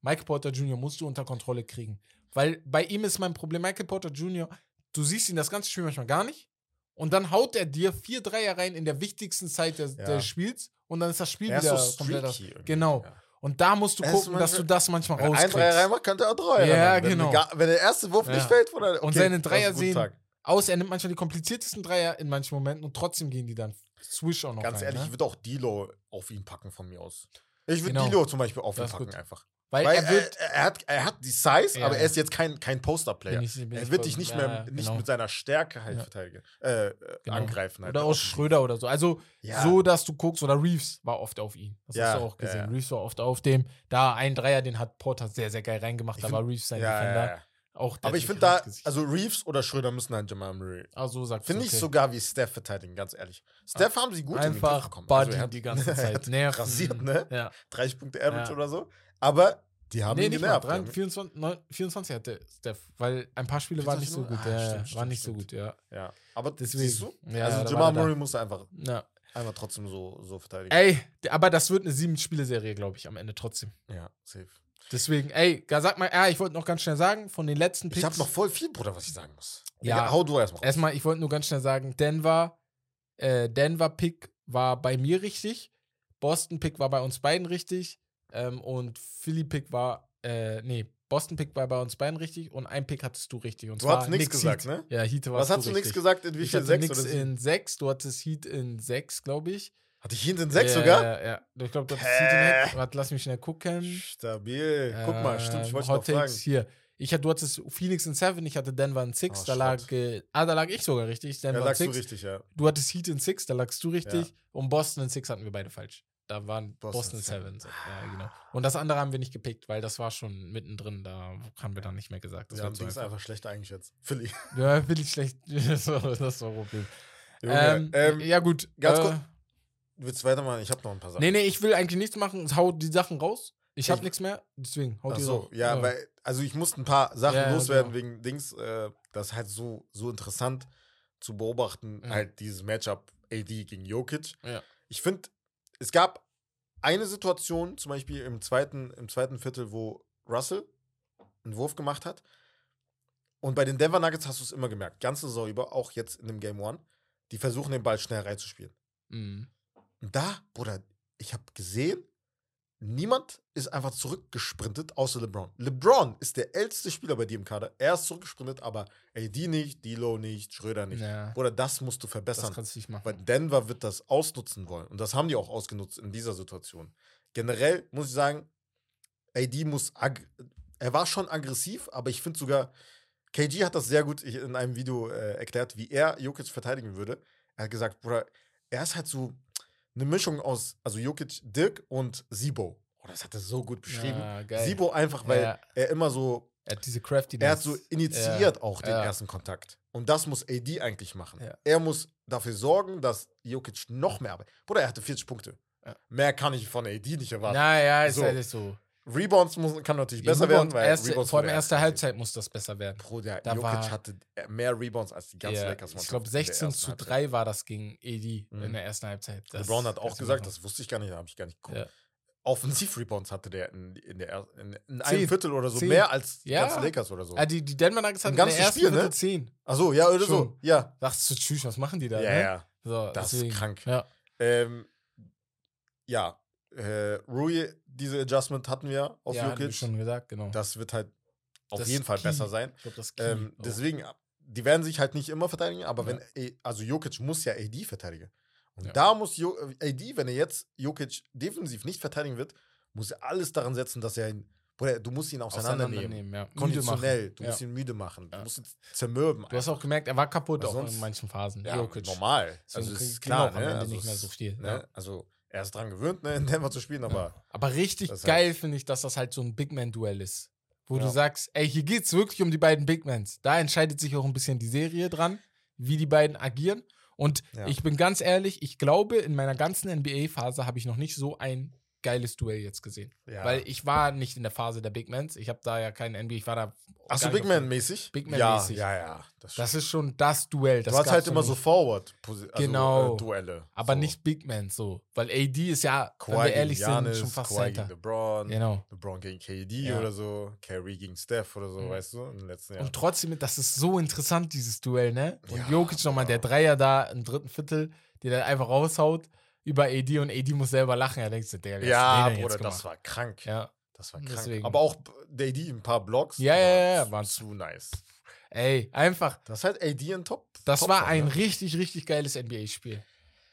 Speaker 1: Michael Porter Jr. musst du unter Kontrolle kriegen. Weil bei ihm ist mein Problem, Michael Porter Jr., du siehst ihn das ganze Spiel manchmal gar nicht. Und dann haut er dir vier Dreier rein in der wichtigsten Zeit des,
Speaker 2: Ja.
Speaker 1: des Spiels und dann ist das Spiel
Speaker 2: Er
Speaker 1: wieder
Speaker 2: so
Speaker 1: komplett. Genau.
Speaker 2: ja.
Speaker 1: Und da musst du gucken, dass du das manchmal
Speaker 2: Wenn er ein Dreier
Speaker 1: rauskriegst.
Speaker 2: reinmacht, könnte er drei.
Speaker 1: Ja,
Speaker 2: wenn,
Speaker 1: genau.
Speaker 2: Wenn der erste Wurf
Speaker 1: Ja.
Speaker 2: nicht fällt, oder?
Speaker 1: Und seine
Speaker 2: das ist
Speaker 1: Dreier sehen
Speaker 2: Tag.
Speaker 1: Aus, er nimmt manchmal die kompliziertesten Dreier in manchen Momenten und trotzdem gehen die dann Swish auch noch
Speaker 2: Ganz
Speaker 1: rein.
Speaker 2: ehrlich,
Speaker 1: ne?
Speaker 2: ich würde auch Dilo auf ihn packen von mir aus. Ich würde
Speaker 1: Genau.
Speaker 2: Dilo zum Beispiel auf ihn packen
Speaker 1: gut.
Speaker 2: einfach.
Speaker 1: Weil,
Speaker 2: Weil
Speaker 1: er wird.
Speaker 2: er, er, hat, er hat die Size,
Speaker 1: Ja,
Speaker 2: aber
Speaker 1: ja.
Speaker 2: er ist jetzt kein, kein Poster-Player. Er wird dich nicht
Speaker 1: ja,
Speaker 2: mehr
Speaker 1: ja,
Speaker 2: nicht
Speaker 1: genau.
Speaker 2: mit seiner Stärke halt
Speaker 1: Ja.
Speaker 2: verteidigen, äh,
Speaker 1: Genau.
Speaker 2: angreifen. Halt
Speaker 1: Oder aus. Schröder oder so. Also
Speaker 2: Ja.
Speaker 1: so, dass du guckst, oder Reeves war oft auf ihn. Das
Speaker 2: Ja,
Speaker 1: hast du auch
Speaker 2: ja,
Speaker 1: gesehen.
Speaker 2: ja.
Speaker 1: Reeves war oft auf dem. Da ein Dreier, den hat Porter sehr, sehr geil reingemacht.
Speaker 2: Ich
Speaker 1: da war Reeves sein
Speaker 2: Ja,
Speaker 1: Defender. Auch
Speaker 2: Aber ich finde da,
Speaker 1: Gesicht-
Speaker 2: also Reeves oder Schröder müssen halt Jamal Murray.
Speaker 1: Ah, so sagst
Speaker 2: Finde
Speaker 1: du,
Speaker 2: ich
Speaker 1: okay.
Speaker 2: sogar wie Steph verteidigen, ganz ehrlich. Steph haben sie gut in den
Speaker 1: Einfach
Speaker 2: bekommen.
Speaker 1: Buddy
Speaker 2: er hat-
Speaker 1: die ganze Zeit. Nerven.
Speaker 2: rasiert, ne?
Speaker 1: Ja.
Speaker 2: 30 Punkte Average
Speaker 1: Ja.
Speaker 2: oder so. Aber die haben
Speaker 1: Nee,
Speaker 2: ihn
Speaker 1: nicht mal.
Speaker 2: genervt.
Speaker 1: 3,
Speaker 2: ja.
Speaker 1: 24, neun- 24 hatte Steph, weil ein paar Spiele waren nicht so
Speaker 2: 24
Speaker 1: gut.
Speaker 2: Ah,
Speaker 1: ja,
Speaker 2: stimmt, stimmt,
Speaker 1: waren nicht so
Speaker 2: stimmt.
Speaker 1: gut, ja.
Speaker 2: Ja, aber
Speaker 1: Deswegen.
Speaker 2: siehst du?
Speaker 1: Ja,
Speaker 2: also Jamal
Speaker 1: war
Speaker 2: Murray
Speaker 1: da.
Speaker 2: muss einfach,
Speaker 1: ja.
Speaker 2: einfach trotzdem so, so verteidigen.
Speaker 1: Ey, aber das wird eine sieben-Spiele-Serie, glaube ich, am Ende trotzdem.
Speaker 2: Ja, safe.
Speaker 1: Deswegen, ey, sag mal, ja, ich wollte noch ganz schnell sagen, von den letzten Picks.
Speaker 2: Ich habe noch voll viel, Bruder, was ich sagen muss.
Speaker 1: Ja.
Speaker 2: Egal, hau du erstmal.
Speaker 1: Erstmal, ich wollte nur ganz schnell sagen, Denver, äh, Denver-Pick war bei mir richtig, Boston-Pick war bei uns beiden richtig ähm, und Philly-Pick war, äh, nee, Boston-Pick war bei uns beiden richtig und ein Pick hattest du richtig. Und
Speaker 2: Du
Speaker 1: zwar
Speaker 2: hattest nix
Speaker 1: Knicks
Speaker 2: gesagt,
Speaker 1: Heat.
Speaker 2: ne?
Speaker 1: Ja, Heat war
Speaker 2: Was hast du nichts gesagt? In wie
Speaker 1: Ich
Speaker 2: viel? Sechs
Speaker 1: Nix in sechs, du hattest Heat in sechs, glaube ich.
Speaker 2: Hatte ich ihn in sechs
Speaker 1: ja,
Speaker 2: sogar?
Speaker 1: Ja, ja. Ich glaube, du? Heat in sechs. Warte, lass mich schnell gucken.
Speaker 2: Stabil. Guck mal, stimmt, ich
Speaker 1: Ähm,
Speaker 2: wollte
Speaker 1: Hot
Speaker 2: noch fragen.
Speaker 1: Takes hier. Ich hatte, du hattest Phoenix in 7, ich hatte Denver in 6,
Speaker 2: Oh,
Speaker 1: da lag, äh, ah, da lag ich sogar richtig.
Speaker 2: Ja,
Speaker 1: Denver in
Speaker 2: lagst du
Speaker 1: 6.
Speaker 2: richtig, ja.
Speaker 1: Du hattest Heat in 6, da lagst du richtig. Und Boston in 6 hatten wir beide falsch. Da waren
Speaker 2: Boston
Speaker 1: Boston, in
Speaker 2: Seven.
Speaker 1: 7. Ja, genau. Und das andere haben wir nicht gepickt, weil das war schon mittendrin. Da haben wir dann nicht mehr gesagt. Das
Speaker 2: Wir haben Dings
Speaker 1: einfach.
Speaker 2: einfach schlecht eingeschätzt. Philly.
Speaker 1: Ja, ich schlecht. das war das war ein Problem.
Speaker 2: Junge,
Speaker 1: Ähm,
Speaker 2: ähm,
Speaker 1: ja, gut.
Speaker 2: ganz
Speaker 1: äh,
Speaker 2: kurz- Willst du weitermachen? Ich habe noch ein paar Sachen.
Speaker 1: Nee, nee, ich will eigentlich nichts machen. Hau die Sachen raus. Ich habe
Speaker 2: Ich-
Speaker 1: nichts mehr. Deswegen, hau
Speaker 2: Ach
Speaker 1: die
Speaker 2: so,
Speaker 1: raus.
Speaker 2: ja, weil, also ich musste ein paar Sachen
Speaker 1: Ja, ja,
Speaker 2: loswerden
Speaker 1: genau.
Speaker 2: wegen Dings. Äh, das ist halt so, so interessant zu beobachten,
Speaker 1: Ja.
Speaker 2: halt dieses Matchup AD gegen Jokic.
Speaker 1: Ja.
Speaker 2: Ich finde, es gab eine Situation, zum Beispiel im zweiten, im zweiten Viertel, wo Russell einen Wurf gemacht hat. Und bei den Denver Nuggets hast du es immer gemerkt, ganze Saison über, auch jetzt in dem Game One, die versuchen den Ball schnell reinzuspielen.
Speaker 1: Mhm.
Speaker 2: Und da, Bruder, ich habe gesehen, niemand ist einfach zurückgesprintet, außer LeBron. LeBron ist der älteste Spieler bei dir im Kader. Er ist zurückgesprintet, aber AD nicht, D'Lo nicht, Schröder nicht.
Speaker 1: Ja,
Speaker 2: Bruder, das musst du
Speaker 1: das
Speaker 2: verbessern.
Speaker 1: kannst du nicht machen.
Speaker 2: Weil Denver wird das ausnutzen wollen. Und das haben die auch ausgenutzt in dieser Situation. Generell muss ich sagen, AD muss. Er war schon aggressiv, aber ich finde sogar, KG hat das sehr gut in einem Video äh, erklärt, wie er Jokic verteidigen würde. Er hat gesagt, Bruder, er ist halt so eine Mischung aus, also Jokic, Dirk und Sibo. Oh, das hat er so gut beschrieben.
Speaker 1: Ja, geil.
Speaker 2: Sibo einfach, weil
Speaker 1: Ja.
Speaker 2: er immer so,
Speaker 1: Er hat diese Craftiness.
Speaker 2: er hat so initiiert auch den
Speaker 1: ja.
Speaker 2: ersten Kontakt. Und das muss AD eigentlich machen.
Speaker 1: Ja.
Speaker 2: Er muss dafür sorgen, dass Jokic noch mehr arbeitet. Bruder, er hatte 40 Punkte.
Speaker 1: Ja.
Speaker 2: Mehr kann ich von AD nicht erwarten.
Speaker 1: Ja, ja, ist
Speaker 2: So.
Speaker 1: halt so.
Speaker 2: Rebounds muss, kann natürlich besser
Speaker 1: Rebound-
Speaker 2: werden, weil
Speaker 1: erste,
Speaker 2: Rebounds
Speaker 1: vor allem erste
Speaker 2: erst-
Speaker 1: Halbzeit muss das besser werden.
Speaker 2: Bruder,
Speaker 1: Da
Speaker 2: Jokic
Speaker 1: war-
Speaker 2: hatte mehr Rebounds als die ganze
Speaker 1: Ja,
Speaker 2: Lakers
Speaker 1: ich glaube, 16 zu 3 war das gegen AD
Speaker 2: Mhm.
Speaker 1: in der ersten Halbzeit. Das
Speaker 2: LeBron hat auch gesagt, das wusste ich gar nicht, da habe ich gar nicht geguckt.
Speaker 1: Ja.
Speaker 2: Offensiv-Rebounds hatte der in, in, der, er- in, in einem. Viertel oder so
Speaker 1: Zehn.
Speaker 2: mehr als die
Speaker 1: Ja.
Speaker 2: ganzen Lakers oder so.
Speaker 1: Ah, die, die Denver Nuggets hatten
Speaker 2: Im ganzen
Speaker 1: ersten
Speaker 2: Spiel, ne?
Speaker 1: Viertel 10.
Speaker 2: Achso, ja, oder so.
Speaker 1: Schon.
Speaker 2: Ja.
Speaker 1: Dachtest du, tschüss, was machen die da?
Speaker 2: Ja,
Speaker 1: ne?
Speaker 2: ja.
Speaker 1: So,
Speaker 2: Das
Speaker 1: deswegen,
Speaker 2: ist krank.
Speaker 1: Ja.
Speaker 2: Ähm, ja, äh, Rui, diese Adjustment hatten wir auf
Speaker 1: ja,
Speaker 2: Jokic.
Speaker 1: schon gesagt, genau.
Speaker 2: Das wird halt auf
Speaker 1: Das
Speaker 2: jeden Fall
Speaker 1: Key.
Speaker 2: besser sein.
Speaker 1: Ich glaube, das Key
Speaker 2: Ähm,
Speaker 1: auch.
Speaker 2: deswegen, die werden sich halt nicht immer verteidigen, aber
Speaker 1: Ja.
Speaker 2: wenn, also Jokic muss ja AD verteidigen. Und
Speaker 1: Ja.
Speaker 2: da muss jo äh, AD, wenn er jetzt Jokic defensiv nicht verteidigen wird, muss er alles daran setzen, dass er ihn, Bruder, du musst ihn auseinandernehmen.
Speaker 1: auseinandernehmen. Ja.
Speaker 2: Konditionell, du musst ihn müde machen, du musst ihn zermürben.
Speaker 1: Du hast auch gemerkt, er war kaputt auch in manchen Phasen.
Speaker 2: ja,
Speaker 1: Jokic.
Speaker 2: normal. Also
Speaker 1: krieg-
Speaker 2: ist klar, ne?
Speaker 1: Ende
Speaker 2: Also
Speaker 1: nicht mehr so viel,
Speaker 2: Ne? Also Er ist dran gewöhnt, ne, in Denver zu spielen, aber
Speaker 1: Aber richtig geil finde ich, dass das halt so ein Big Man-Duell ist. Wo du
Speaker 2: Ja.
Speaker 1: sagst, ey, hier geht's wirklich um die beiden Big Mans. Da entscheidet sich auch ein bisschen die Serie dran, wie die beiden agieren. Und
Speaker 2: Ja.
Speaker 1: ich bin ganz ehrlich, ich glaube, in meiner ganzen NBA-Phase habe ich noch nicht so ein geiles Duell jetzt gesehen.
Speaker 2: ja.
Speaker 1: Weil ich war nicht in der Phase der Big Mans. Ich habe da ja keinen NBA, ich war da.
Speaker 2: Ach so,
Speaker 1: gar nicht
Speaker 2: Big Man-mäßig?
Speaker 1: Big
Speaker 2: Ja,
Speaker 1: Man-mäßig.
Speaker 2: ja, ja. Das,
Speaker 1: Das ist schon das Duell. Das
Speaker 2: du hast halt immer so
Speaker 1: nicht.
Speaker 2: Forward, also,
Speaker 1: Genau.
Speaker 2: äh, Duelle.
Speaker 1: Aber
Speaker 2: so.
Speaker 1: nicht Big Man so. Weil AD ist ja,
Speaker 2: Kawhi
Speaker 1: wenn wir ehrlich
Speaker 2: Giannis,
Speaker 1: sind, schon fast
Speaker 2: Kawhi
Speaker 1: Center.
Speaker 2: gegen LeBron,
Speaker 1: Genau.
Speaker 2: LeBron gegen KD
Speaker 1: Ja.
Speaker 2: oder so, Kyrie gegen Steph oder so,
Speaker 1: Mhm.
Speaker 2: weißt du, in den letzten Jahren.
Speaker 1: Und trotzdem, das ist so interessant, dieses Duell, ne? Und
Speaker 2: Ja,
Speaker 1: Jokic nochmal der. Dreier da im dritten Viertel, der dann einfach raushaut über AD und AD muss selber lachen. Er denkt sich, der
Speaker 2: ja,
Speaker 1: den
Speaker 2: Bruder, das war krank.
Speaker 1: Ja.
Speaker 2: Das war krank.
Speaker 1: Deswegen.
Speaker 2: Aber auch der AD ein paar Blocks.
Speaker 1: Ja, ja, ja, ja,
Speaker 2: war
Speaker 1: waren-
Speaker 2: zu nice.
Speaker 1: Ey, einfach.
Speaker 2: Das ist halt AD ein Top.
Speaker 1: Das
Speaker 2: Top
Speaker 1: war ein
Speaker 2: ne?
Speaker 1: richtig, richtig geiles NBA-Spiel.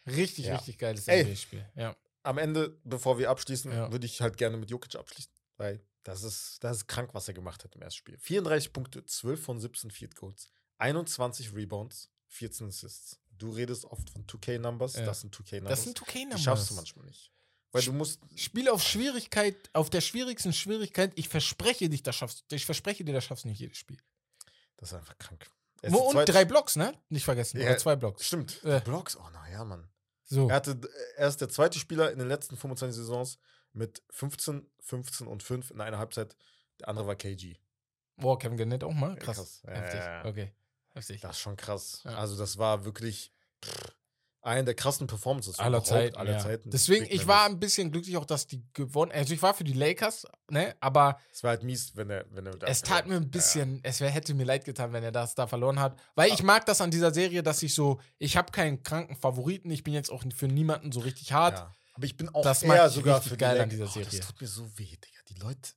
Speaker 1: Richtig,
Speaker 2: Ja.
Speaker 1: richtig geiles. NBA-Spiel. Ja.
Speaker 2: Am Ende, bevor wir abschließen,
Speaker 1: Ja.
Speaker 2: würde ich halt gerne mit Jokic abschließen. Weil das ist, das ist krank, was er gemacht hat im ersten Spiel. 34 Punkte, 12 von 17 Field Goals, 21 Rebounds, 14 Assists. Du redest oft von 2K-Numbers.
Speaker 1: Ja.
Speaker 2: Das sind 2K-Numbers.
Speaker 1: Das sind 2K-Numbers.
Speaker 2: Die schaffst du manchmal nicht. Weil du musst.
Speaker 1: Spiel auf Schwierigkeit, auf der schwierigsten Schwierigkeit. Ich verspreche dich, das schaffst Ich verspreche dir, das schaffst du nicht jedes Spiel.
Speaker 2: Das ist einfach krank. Der
Speaker 1: Und drei Blocks, ne? Nicht vergessen.
Speaker 2: Ja.
Speaker 1: Oder zwei Blocks.
Speaker 2: Stimmt.
Speaker 1: Äh.
Speaker 2: Blocks. Oh, naja, Mann.
Speaker 1: So.
Speaker 2: Er, hatte, er ist der zweite Spieler in den letzten 25 Saisons mit 15, 15 und 5 in einer Halbzeit. Der andere war KG.
Speaker 1: Boah, Kevin Garnett auch mal? Krass.
Speaker 2: krass. Ja, ja.
Speaker 1: Okay. Heftig.
Speaker 2: Das ist schon krass.
Speaker 1: Ja.
Speaker 2: Also, das war wirklich pff, eine der krassen Performances
Speaker 1: aller Zeiten.
Speaker 2: aller
Speaker 1: ja.
Speaker 2: Zeiten.
Speaker 1: Deswegen, ich war ein bisschen glücklich auch, dass die gewonnen Also ich war für die Lakers, ne? Aber
Speaker 2: Es war halt mies, wenn er. Wenn er da
Speaker 1: es tat mir ein
Speaker 2: Ja.
Speaker 1: bisschen, es wär, hätte mir leid getan, wenn er das da verloren hat. Weil ich mag das an dieser Serie, dass ich so, ich habe keinen kranken Favoriten, ich bin jetzt auch für niemanden so richtig hart.
Speaker 2: Ja. Aber ich bin auch
Speaker 1: Das
Speaker 2: eher sogar für die
Speaker 1: geil an dieser
Speaker 2: Oh,
Speaker 1: Serie.
Speaker 2: das tut mir so weh, Digga. Die Leute.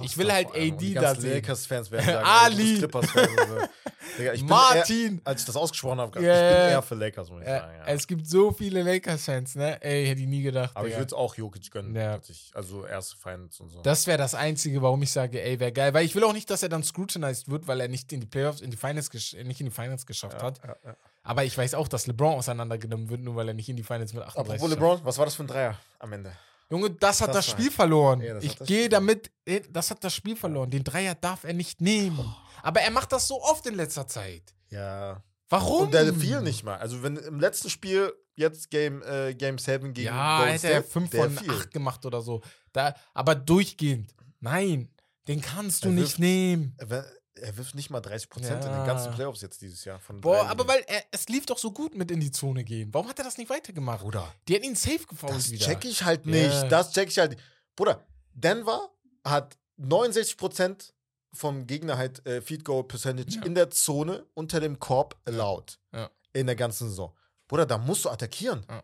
Speaker 1: Ich will halt AD da sehen.
Speaker 2: Lakers-Fans werden sagen,
Speaker 1: Ali.
Speaker 2: ey, du bist Clippers-Fan. und so. Digga, ich bin eher,
Speaker 1: Martin!
Speaker 2: als ich das ausgesprochen habe,
Speaker 1: Ja,
Speaker 2: ich bin eher für Lakers, muss ich
Speaker 1: Ja,
Speaker 2: sagen. Ja.
Speaker 1: Es gibt so viele Lakers-Fans, ne? Ey, hätte ich nie gedacht.
Speaker 2: Aber ich
Speaker 1: Digga.
Speaker 2: würde es auch Jokic gönnen.
Speaker 1: Ja.
Speaker 2: Also erste Finals und so.
Speaker 1: Das wäre das Einzige, warum ich sage, ey, wäre geil. Weil ich will auch nicht, dass er dann scrutinized wird, weil er nicht in die Playoffs, in die Finals, nicht in die Finals geschafft hat. Aber ich weiß auch, dass LeBron auseinandergenommen wird, nur weil er nicht in die Finals mit 38
Speaker 2: Apropos
Speaker 1: schafft.
Speaker 2: LeBron, was war das für ein Dreier am Ende?
Speaker 1: Junge, das hat
Speaker 2: Das
Speaker 1: das, Spiel verloren.
Speaker 2: Ja, das
Speaker 1: ich gehe damit, das hat das Spiel verloren. Den Dreier darf er nicht nehmen. Aber er macht das so oft in letzter Zeit.
Speaker 2: Ja.
Speaker 1: Warum?
Speaker 2: Und der fiel nicht mal. Also wenn im letzten Spiel jetzt Game, äh, Game 7 gegen
Speaker 1: Ja,
Speaker 2: Golden
Speaker 1: hätte er
Speaker 2: State,
Speaker 1: 5
Speaker 2: der
Speaker 1: von
Speaker 2: fiel.
Speaker 1: 8 gemacht oder so. Da, aber durchgehend. Nein, den kannst du
Speaker 2: Er
Speaker 1: nicht
Speaker 2: wirft-
Speaker 1: nehmen.
Speaker 2: Er, wirft nicht mal 30 Prozent in
Speaker 1: Ja.
Speaker 2: den ganzen Playoffs jetzt dieses Jahr. Von
Speaker 1: Boah, aber weil er, es lief doch so gut mit in die Zone gehen. Warum hat er das nicht weitergemacht?
Speaker 2: Bruder,
Speaker 1: Die hätten ihn safe gefault
Speaker 2: das
Speaker 1: wieder.
Speaker 2: check ich halt nicht.
Speaker 1: Ja.
Speaker 2: Das check ich halt nicht. Bruder, Denver hat 69 Prozent vom Gegner halt äh, Feed Goal Percentage
Speaker 1: Ja.
Speaker 2: in der Zone unter dem Korb allowed.
Speaker 1: Ja.
Speaker 2: In der ganzen Saison. Bruder, da musst du attackieren.
Speaker 1: Ja.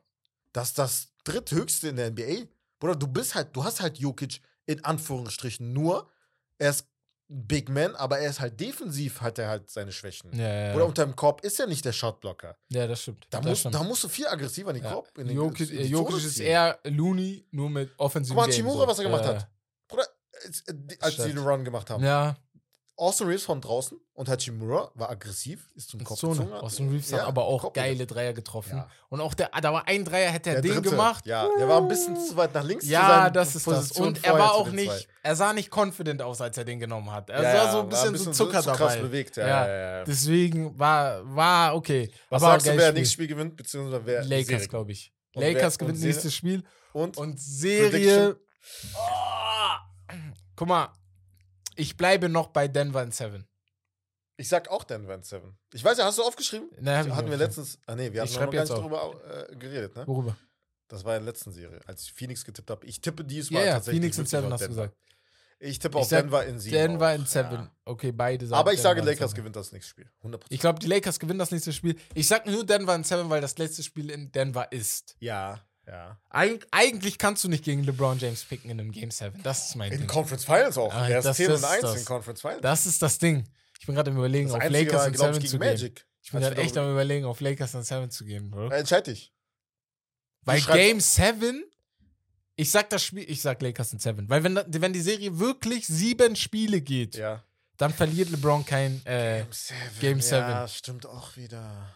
Speaker 2: Das ist das dritthöchste in der NBA. Bruder, du bist halt, du hast halt Jokic in Anführungsstrichen nur. Er ist Big Man, aber er ist halt defensiv, hat er halt seine Schwächen.
Speaker 1: Ja, ja,
Speaker 2: Oder
Speaker 1: ja.
Speaker 2: unter dem Korb ist er nicht der Shotblocker.
Speaker 1: ja, das stimmt.
Speaker 2: Da,
Speaker 1: das
Speaker 2: musst,
Speaker 1: stimmt.
Speaker 2: da musst du viel aggressiver in den. Korb. In den,
Speaker 1: Jokic,
Speaker 2: in
Speaker 1: äh, Jokic ist eher Looney, nur mit offensiven
Speaker 2: Guck mal,
Speaker 1: Game,
Speaker 2: Timura,
Speaker 1: so.
Speaker 2: was er gemacht hat. Bruder, als, äh, als sie den Run gemacht haben.
Speaker 1: Ja,
Speaker 2: Austin Reeves von draußen und Hachimura war aggressiv, ist zum Kopf
Speaker 1: Zone.
Speaker 2: gezogen. hat.
Speaker 1: Austin Reeves
Speaker 2: Ja,
Speaker 1: hat aber auch
Speaker 2: Kopf
Speaker 1: geile Dreier getroffen.
Speaker 2: Ja.
Speaker 1: Und auch der, da war ein Dreier, hätte er
Speaker 2: Der
Speaker 1: den
Speaker 2: dritte,
Speaker 1: gemacht.
Speaker 2: Ja, der war ein bisschen zu weit nach links.
Speaker 1: Ja, das ist das.
Speaker 2: Positionen
Speaker 1: Und er war auch nicht,
Speaker 2: zwei.
Speaker 1: er sah nicht confident aus, als er den genommen hat. Er
Speaker 2: Ja,
Speaker 1: sah so ein
Speaker 2: war
Speaker 1: bisschen, so Zucker
Speaker 2: zu krass
Speaker 1: dabei.
Speaker 2: bewegt. Ja,
Speaker 1: Ja,
Speaker 2: ja.
Speaker 1: Deswegen war, war okay.
Speaker 2: Was
Speaker 1: Aber
Speaker 2: sagst du, wer
Speaker 1: Spiel.
Speaker 2: nächstes Spiel gewinnt, beziehungsweise wer
Speaker 1: Lakers, glaube ich.
Speaker 2: Und
Speaker 1: Lakers gewinnt nächstes Spiel.
Speaker 2: Und?
Speaker 1: Und Serie. Oh. Guck mal, ich bleibe noch bei Denver in Seven.
Speaker 2: Ich sag auch Denver in 7. Ich weiß ja, hast du aufgeschrieben?
Speaker 1: Ne, ich
Speaker 2: hatten wir letztens. Ah, nee, wir hatten
Speaker 1: schreib
Speaker 2: noch gar nicht darüber äh, geredet, ne?
Speaker 1: Worüber?
Speaker 2: Das war in der letzten Serie, als ich Phoenix getippt habe. Ich tippe diesmal
Speaker 1: ja,
Speaker 2: tatsächlich.
Speaker 1: Phoenix in Seven hast du gesagt.
Speaker 2: Ich tippe
Speaker 1: Ich
Speaker 2: auf Denver in 7.
Speaker 1: Denver
Speaker 2: auch.
Speaker 1: in Seven.
Speaker 2: Ja.
Speaker 1: Okay, beide sagen.
Speaker 2: Aber ich sage,
Speaker 1: Denver in
Speaker 2: Lakers
Speaker 1: Seven.
Speaker 2: gewinnt das nächste Spiel. 100%.
Speaker 1: Ich glaube, die Lakers gewinnen das nächste Spiel. Ich sag nur Denver in Seven, weil das letzte Spiel in Denver ist.
Speaker 2: ja, ja.
Speaker 1: Eig eigentlich kannst du nicht gegen LeBron James picken in einem Game 7. Das ist mein
Speaker 2: In
Speaker 1: Ding.
Speaker 2: Conference Finals auch.
Speaker 1: Ah,
Speaker 2: er ist
Speaker 1: das
Speaker 2: 10 und
Speaker 1: ist
Speaker 2: 1
Speaker 1: das.
Speaker 2: in Conference Finals.
Speaker 1: Das ist das Ding. Ich bin gerade im Überlegen, auf
Speaker 2: Einzige
Speaker 1: Lakers in Seven
Speaker 2: gegen
Speaker 1: zu gehen.
Speaker 2: Magic.
Speaker 1: Ich bin gerade echt am Überlegen, auf Lakers in Seven zu gehen, Bro.
Speaker 2: Entscheid dich.
Speaker 1: Weil Game 7, ich sag das Spiel, ich sag Lakers in 7. Weil wenn, wenn die Serie wirklich sieben Spiele geht,
Speaker 2: Ja.
Speaker 1: dann verliert LeBron kein. Äh, Game
Speaker 2: Ja,
Speaker 1: seven.
Speaker 2: stimmt auch wieder.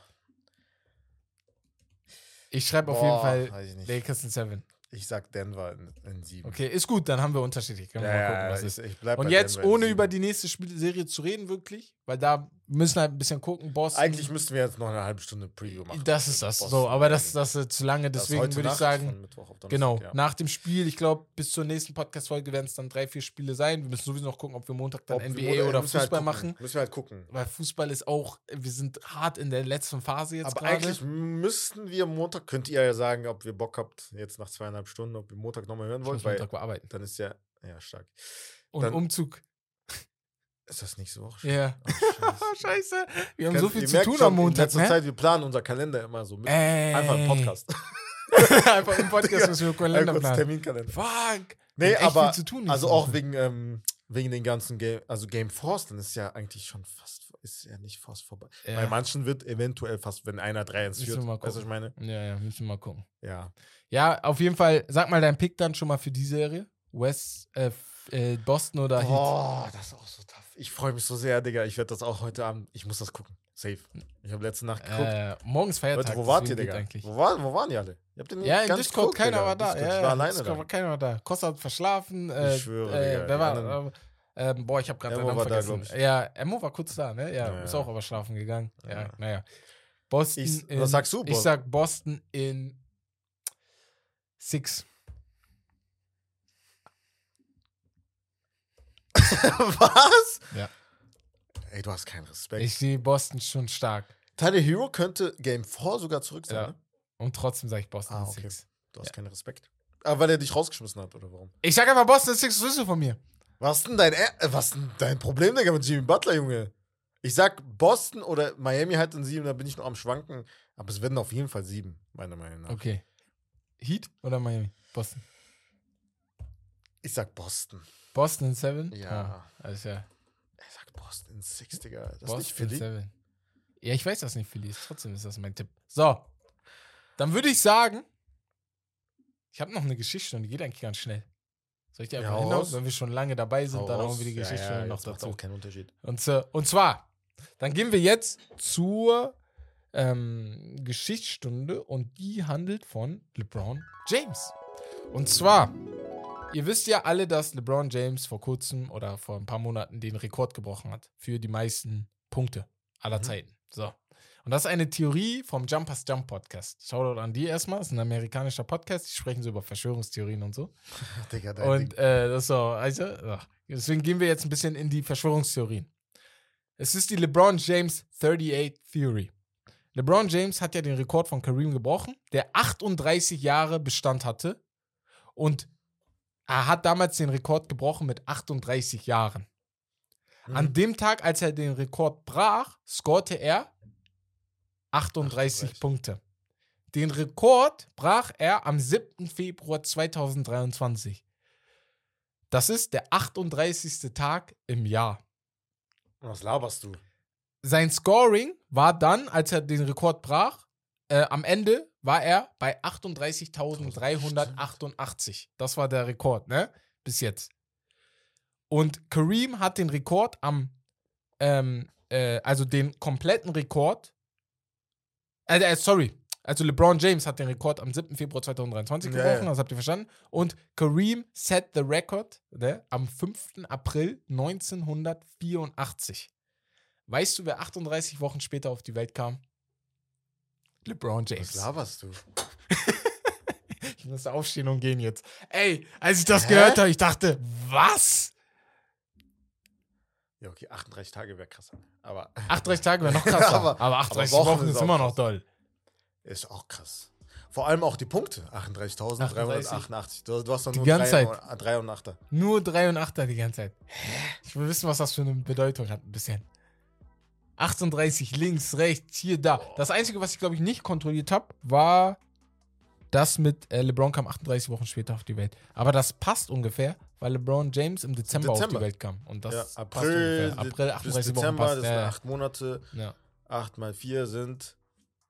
Speaker 1: Ich schreibe auf jeden Fall
Speaker 2: ich.
Speaker 1: Lakers in 7.
Speaker 2: Ich sag Denver in, in sieben.
Speaker 1: Okay, ist gut, dann haben wir unterschiedlich. Können wir mal gucken, was ist.
Speaker 2: ich, ich bleib
Speaker 1: Und jetzt,
Speaker 2: Denver
Speaker 1: ohne über die nächste Spielserie zu reden, wirklich, weil da müssen wir halt ein bisschen gucken. Boston.
Speaker 2: Eigentlich müssten wir jetzt noch eine halbe Stunde Preview machen.
Speaker 1: das ist das.
Speaker 2: Boston
Speaker 1: So, aber das, das ist zu lange, deswegen würde ich
Speaker 2: Nacht
Speaker 1: sagen.
Speaker 2: Donnerstag,
Speaker 1: Genau,
Speaker 2: ja.
Speaker 1: nach dem Spiel, ich glaube, bis zur nächsten Podcast-Folge werden es dann drei, vier Spiele sein. Wir müssen sowieso noch gucken, ob wir Montag dann
Speaker 2: Ob wir-
Speaker 1: NBA oder
Speaker 2: müssen wir halt
Speaker 1: Fußball
Speaker 2: gucken.
Speaker 1: machen.
Speaker 2: Müssen wir halt gucken.
Speaker 1: Weil Fußball ist auch, wir sind hart in der letzten Phase jetzt
Speaker 2: Aber eigentlich müssten wir Montag, könnt ihr ja sagen, ob wir Bock habt, jetzt nach zweieinhalb Stunden, ob ihr Montag nochmal hören wollt,
Speaker 1: muss
Speaker 2: weil
Speaker 1: Montag bearbeiten.
Speaker 2: dann ist ja, ja, stark.
Speaker 1: Und
Speaker 2: dann-
Speaker 1: Umzug.
Speaker 2: Ist das nächste Woche?
Speaker 1: Ja.
Speaker 2: Oh, scheiße.
Speaker 1: Wir haben so viel zu tun
Speaker 2: schon,
Speaker 1: am Montag.
Speaker 2: In letzter
Speaker 1: Ne?
Speaker 2: Zeit, wir planen unser Kalender immer so mit.
Speaker 1: Ey.
Speaker 2: Einfach im Podcast.
Speaker 1: Einfach im Podcast müssen wir Kalender
Speaker 2: kurz
Speaker 1: planen.
Speaker 2: Terminkalender.
Speaker 1: Fuck.
Speaker 2: Nee, aber also auch wegen, ähm, wegen den ganzen Game, also Game Force, dann ist ja eigentlich schon fast, ist ja nicht fast vorbei.
Speaker 1: Ja.
Speaker 2: Bei manchen wird eventuell fast, wenn einer 3-1
Speaker 1: Müssen
Speaker 2: führt, weißt du, was ich meine?
Speaker 1: Ja, ja, müssen wir mal gucken.
Speaker 2: Ja.
Speaker 1: Ja, auf jeden Fall, sag mal deinen Pick dann schon mal für die Serie. West, äh, f- äh, Boston oder Heat.
Speaker 2: Boah, das ist auch so tough. Ich freue mich so sehr, Digga. Ich werde das auch heute Abend, ich muss das gucken. Safe. Ich habe letzte Nacht geguckt.
Speaker 1: Äh, morgens Feiertag.
Speaker 2: Leute, wo wart ihr, Digga?
Speaker 1: Eigentlich.
Speaker 2: Wo, war, wo waren die alle? Ihr habt den
Speaker 1: Ja, in Discord,
Speaker 2: geguckt,
Speaker 1: keiner
Speaker 2: Digga.
Speaker 1: war da.
Speaker 2: Discord,
Speaker 1: Ja,
Speaker 2: ich war
Speaker 1: in
Speaker 2: alleine
Speaker 1: Discord
Speaker 2: da.
Speaker 1: war keiner war da. Costa hat verschlafen. Äh,
Speaker 2: schwöre,
Speaker 1: äh,
Speaker 2: Digga,
Speaker 1: wer war,
Speaker 2: anderen-
Speaker 1: äh, ähm, boah, ich habe gerade den Namen
Speaker 2: war da,
Speaker 1: vergessen.
Speaker 2: ich.
Speaker 1: ja, Emo war kurz da, ne? Ja,
Speaker 2: Ja,
Speaker 1: ist
Speaker 2: ja.
Speaker 1: auch aber schlafen gegangen. Ja,
Speaker 2: Ja.
Speaker 1: naja. Boston
Speaker 2: Ich-
Speaker 1: in,
Speaker 2: was sagst du,
Speaker 1: Ich
Speaker 2: Boston?
Speaker 1: sag Boston in Six.
Speaker 2: Was?
Speaker 1: Ja.
Speaker 2: Ey, du hast keinen Respekt.
Speaker 1: Ich sehe Boston schon stark.
Speaker 2: Tyler Hero könnte Game 4 sogar zurück sein,
Speaker 1: Ja.
Speaker 2: ne?
Speaker 1: Und trotzdem sage ich Boston
Speaker 2: Ah, okay.
Speaker 1: Six.
Speaker 2: Du hast
Speaker 1: Ja.
Speaker 2: keinen Respekt. Aber weil er dich rausgeschmissen hat, oder warum?
Speaker 1: Ich sag einfach Boston Six, was ist von mir?
Speaker 2: Was denn dein, äh, was denn dein Problem, Digga, mit Jimmy Butler, Junge? Ich sag Boston oder Miami halt in sieben, da bin ich noch am Schwanken. Aber es werden auf jeden Fall sieben, meiner Meinung nach.
Speaker 1: Okay. Heat oder Miami? Boston.
Speaker 2: Ich sag Boston.
Speaker 1: Boston in Seven?
Speaker 2: Ja.
Speaker 1: Oh, also ja.
Speaker 2: Ich sag Boston in six, Digga. Das ist
Speaker 1: Boston
Speaker 2: nicht Philly.
Speaker 1: Seven. Ja, ich weiß, dass nicht Philly ist. Trotzdem ist das mein Tipp. So. Dann würde ich sagen, ich habe noch eine Geschichte und die geht eigentlich ganz schnell. Soll ich dir
Speaker 2: Ja,
Speaker 1: einfach hinhauen?
Speaker 2: raus.
Speaker 1: Wenn wir schon lange dabei sind, dann hauen wir die
Speaker 2: Ja,
Speaker 1: Geschichte
Speaker 2: ja,
Speaker 1: noch
Speaker 2: jetzt macht
Speaker 1: dazu.
Speaker 2: auch keinen Unterschied.
Speaker 1: Und, äh, und zwar, dann gehen wir jetzt zur ähm, Geschichtsstunde und die handelt von LeBron James. Und zwar, ihr wisst ja alle, dass LeBron James vor kurzem oder vor ein paar Monaten den Rekord gebrochen hat für die meisten Punkte aller
Speaker 2: Mhm.
Speaker 1: Zeiten. So. Und das ist eine Theorie vom Jumpers Jump Podcast. Shoutout an die erstmal. Das ist ein amerikanischer Podcast. Die sprechen so über Verschwörungstheorien und so.
Speaker 2: Digga, dein
Speaker 1: Und äh, das so, also, deswegen gehen wir jetzt ein bisschen in die Verschwörungstheorien. Es ist die LeBron James 38 Theory. LeBron James hat ja den Rekord von Kareem gebrochen, der 38 Jahre Bestand hatte. Und er hat damals den Rekord gebrochen mit 38 Jahren. An
Speaker 2: Mhm.
Speaker 1: dem Tag, als er den Rekord brach, scorte er 38,
Speaker 2: 38.
Speaker 1: Punkte. Den Rekord brach er am 7. Februar 2023. Das ist der 38. Tag im Jahr.
Speaker 2: Was laberst du?
Speaker 1: Sein Scoring war dann, als er den Rekord brach, äh, am Ende war er bei 38.388. Das war der Rekord, ne? Bis jetzt. Und Kareem hat den Rekord am, ähm, äh, also den kompletten Rekord, äh, äh, sorry, also LeBron James hat den Rekord am 7. Februar 2023
Speaker 2: Ja,
Speaker 1: gebrochen,
Speaker 2: ja.
Speaker 1: das habt ihr verstanden. Und Kareem set the record ne, am 5. April 1984. Weißt du, wer 38 Wochen später auf die Welt kam? LeBron
Speaker 2: Was
Speaker 1: James.
Speaker 2: laberst du?
Speaker 1: Ich muss aufstehen und gehen jetzt. Ey, als ich das
Speaker 2: Hä?
Speaker 1: gehört habe, ich dachte, was?
Speaker 2: Ja, okay, 38 Tage wäre krass. Aber
Speaker 1: 38 Tage wäre noch krasser.
Speaker 2: Aber-
Speaker 1: aber, 38
Speaker 2: aber Wochen
Speaker 1: Wochen
Speaker 2: ist
Speaker 1: immer noch doll.
Speaker 2: ist auch krass. Vor allem auch die Punkte. 38.388. Du, du hast
Speaker 1: Die
Speaker 2: nur
Speaker 1: ganze
Speaker 2: 3
Speaker 1: Zeit.
Speaker 2: und- 3 und 8.
Speaker 1: Nur 3 und 8 die ganze Zeit. Ich will wissen, was das für eine Bedeutung hat, ein bisschen. 38 links, rechts, hier, da. Das Einzige, was ich, glaube ich, nicht kontrolliert habe, war das mit äh, LeBron kam 38 Wochen später auf die Welt. Aber das passt ungefähr, weil LeBron James im Dezember, auf
Speaker 2: Dezember.
Speaker 1: die Welt kam. Und das
Speaker 2: Ja,
Speaker 1: passt
Speaker 2: April,
Speaker 1: ungefähr. April,
Speaker 2: bis
Speaker 1: 38 Wochen
Speaker 2: Dezember,
Speaker 1: passt.
Speaker 2: das
Speaker 1: Ja,
Speaker 2: sind
Speaker 1: ja.
Speaker 2: 8 Monate.
Speaker 1: ja,
Speaker 2: 8 mal 4 sind,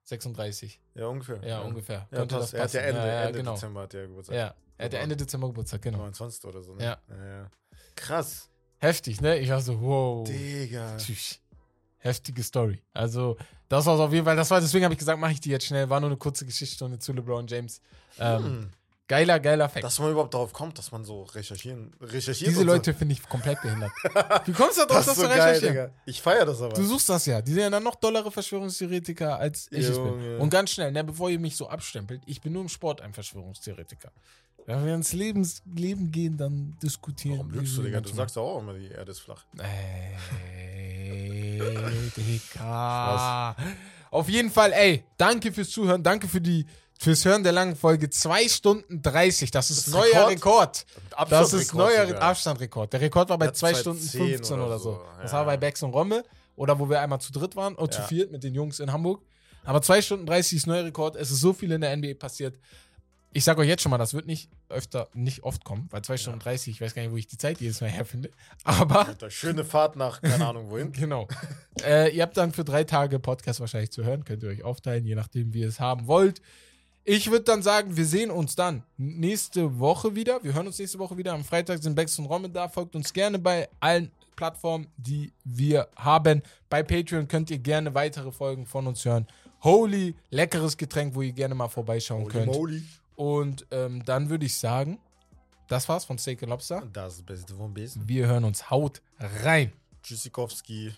Speaker 1: 36.
Speaker 2: ja, ungefähr.
Speaker 1: Ja, ungefähr.
Speaker 2: Ja,
Speaker 1: Könnte
Speaker 2: passt.
Speaker 1: das
Speaker 2: Er hat ja. Ende,
Speaker 1: ja, ja,
Speaker 2: Ende
Speaker 1: genau.
Speaker 2: Dezember hat er Geburtstag.
Speaker 1: Ja, er hat ja Ende Dezember Geburtstag, genau.
Speaker 2: 29. oder so, ne?
Speaker 1: Ja.
Speaker 2: ja, ja. Krass.
Speaker 1: Heftig, ne? Ich war so, wow.
Speaker 2: Digga.
Speaker 1: Tschüss. Heftige Story. Also, das war auf jeden Fall, das war, deswegen habe ich gesagt, mache ich die jetzt schnell. War nur eine kurze Geschichtsstunde zu LeBron James. Ähm,
Speaker 2: Hm.
Speaker 1: Geiler, geiler Fact.
Speaker 2: Dass man überhaupt darauf kommt, dass man so recherchieren, recherchiert.
Speaker 1: Diese
Speaker 2: so.
Speaker 1: Leute finde ich komplett behindert. Wie kommst du darauf,
Speaker 2: das
Speaker 1: das
Speaker 2: ist
Speaker 1: zu
Speaker 2: so geil,
Speaker 1: recherchieren?
Speaker 2: Digga. Ich feiere das aber.
Speaker 1: Du suchst das ja. Die sind ja dann noch dollere Verschwörungstheoretiker, als ich es bin.
Speaker 2: Junge.
Speaker 1: Und ganz schnell, ne, bevor ihr mich so abstempelt, ich bin nur im Sport ein Verschwörungstheoretiker. Wenn wir ins Lebens Leben gehen, dann diskutieren
Speaker 2: Warum lügst du, Digga? Du sagst doch auch immer, die Erde ist flach.
Speaker 1: Ey, Digga. Auf jeden Fall, ey, danke fürs Zuhören, danke für die fürs Hören der langen Folge. 2 Stunden 30, das ist
Speaker 2: Das ist
Speaker 1: neuer
Speaker 2: Rekord?
Speaker 1: Rekord. Das ist
Speaker 2: Abstandsrekord
Speaker 1: neuer
Speaker 2: sogar.
Speaker 1: Abstandrekord. Der Rekord war bei
Speaker 2: Ja,
Speaker 1: 2 Stunden
Speaker 2: 2010
Speaker 1: 15 oder so.
Speaker 2: oder so,
Speaker 1: Das
Speaker 2: ja.
Speaker 1: war bei Bex und Rommel oder wo wir einmal zu dritt waren oder zu
Speaker 2: Ja.
Speaker 1: viert mit den Jungs in Hamburg. Aber 2 Stunden 30 ist neuer Rekord. Es ist so viel in der NBA passiert. Ich sage euch jetzt schon mal, das wird nicht öfter, nicht oft kommen, weil 2 Stunden 30, ich weiß gar nicht, wo ich die Zeit jedes Mal herfinde. Aber
Speaker 2: Alter, schöne Fahrt nach, keine Ahnung wohin.
Speaker 1: Genau. äh, ihr habt dann für drei Tage Podcast wahrscheinlich zu hören. Könnt ihr euch aufteilen, je nachdem, wie ihr es haben wollt. Ich würde dann sagen, wir sehen uns dann nächste Woche wieder. Wir hören uns nächste Woche wieder. Am Freitag sind Bex und Rommel da. Folgt uns gerne bei allen Plattformen, die wir haben. Bei Patreon könnt ihr gerne weitere Folgen von uns hören. Holy, leckeres Getränk, wo ihr gerne mal vorbeischauen
Speaker 2: Holy
Speaker 1: könnt.
Speaker 2: moly.
Speaker 1: Und ähm, dann würde ich sagen, das war's von Steak Lobster.
Speaker 2: Das Beste vom Besten.
Speaker 1: Wir hören uns. Haut rein.
Speaker 2: Tschüssikowski.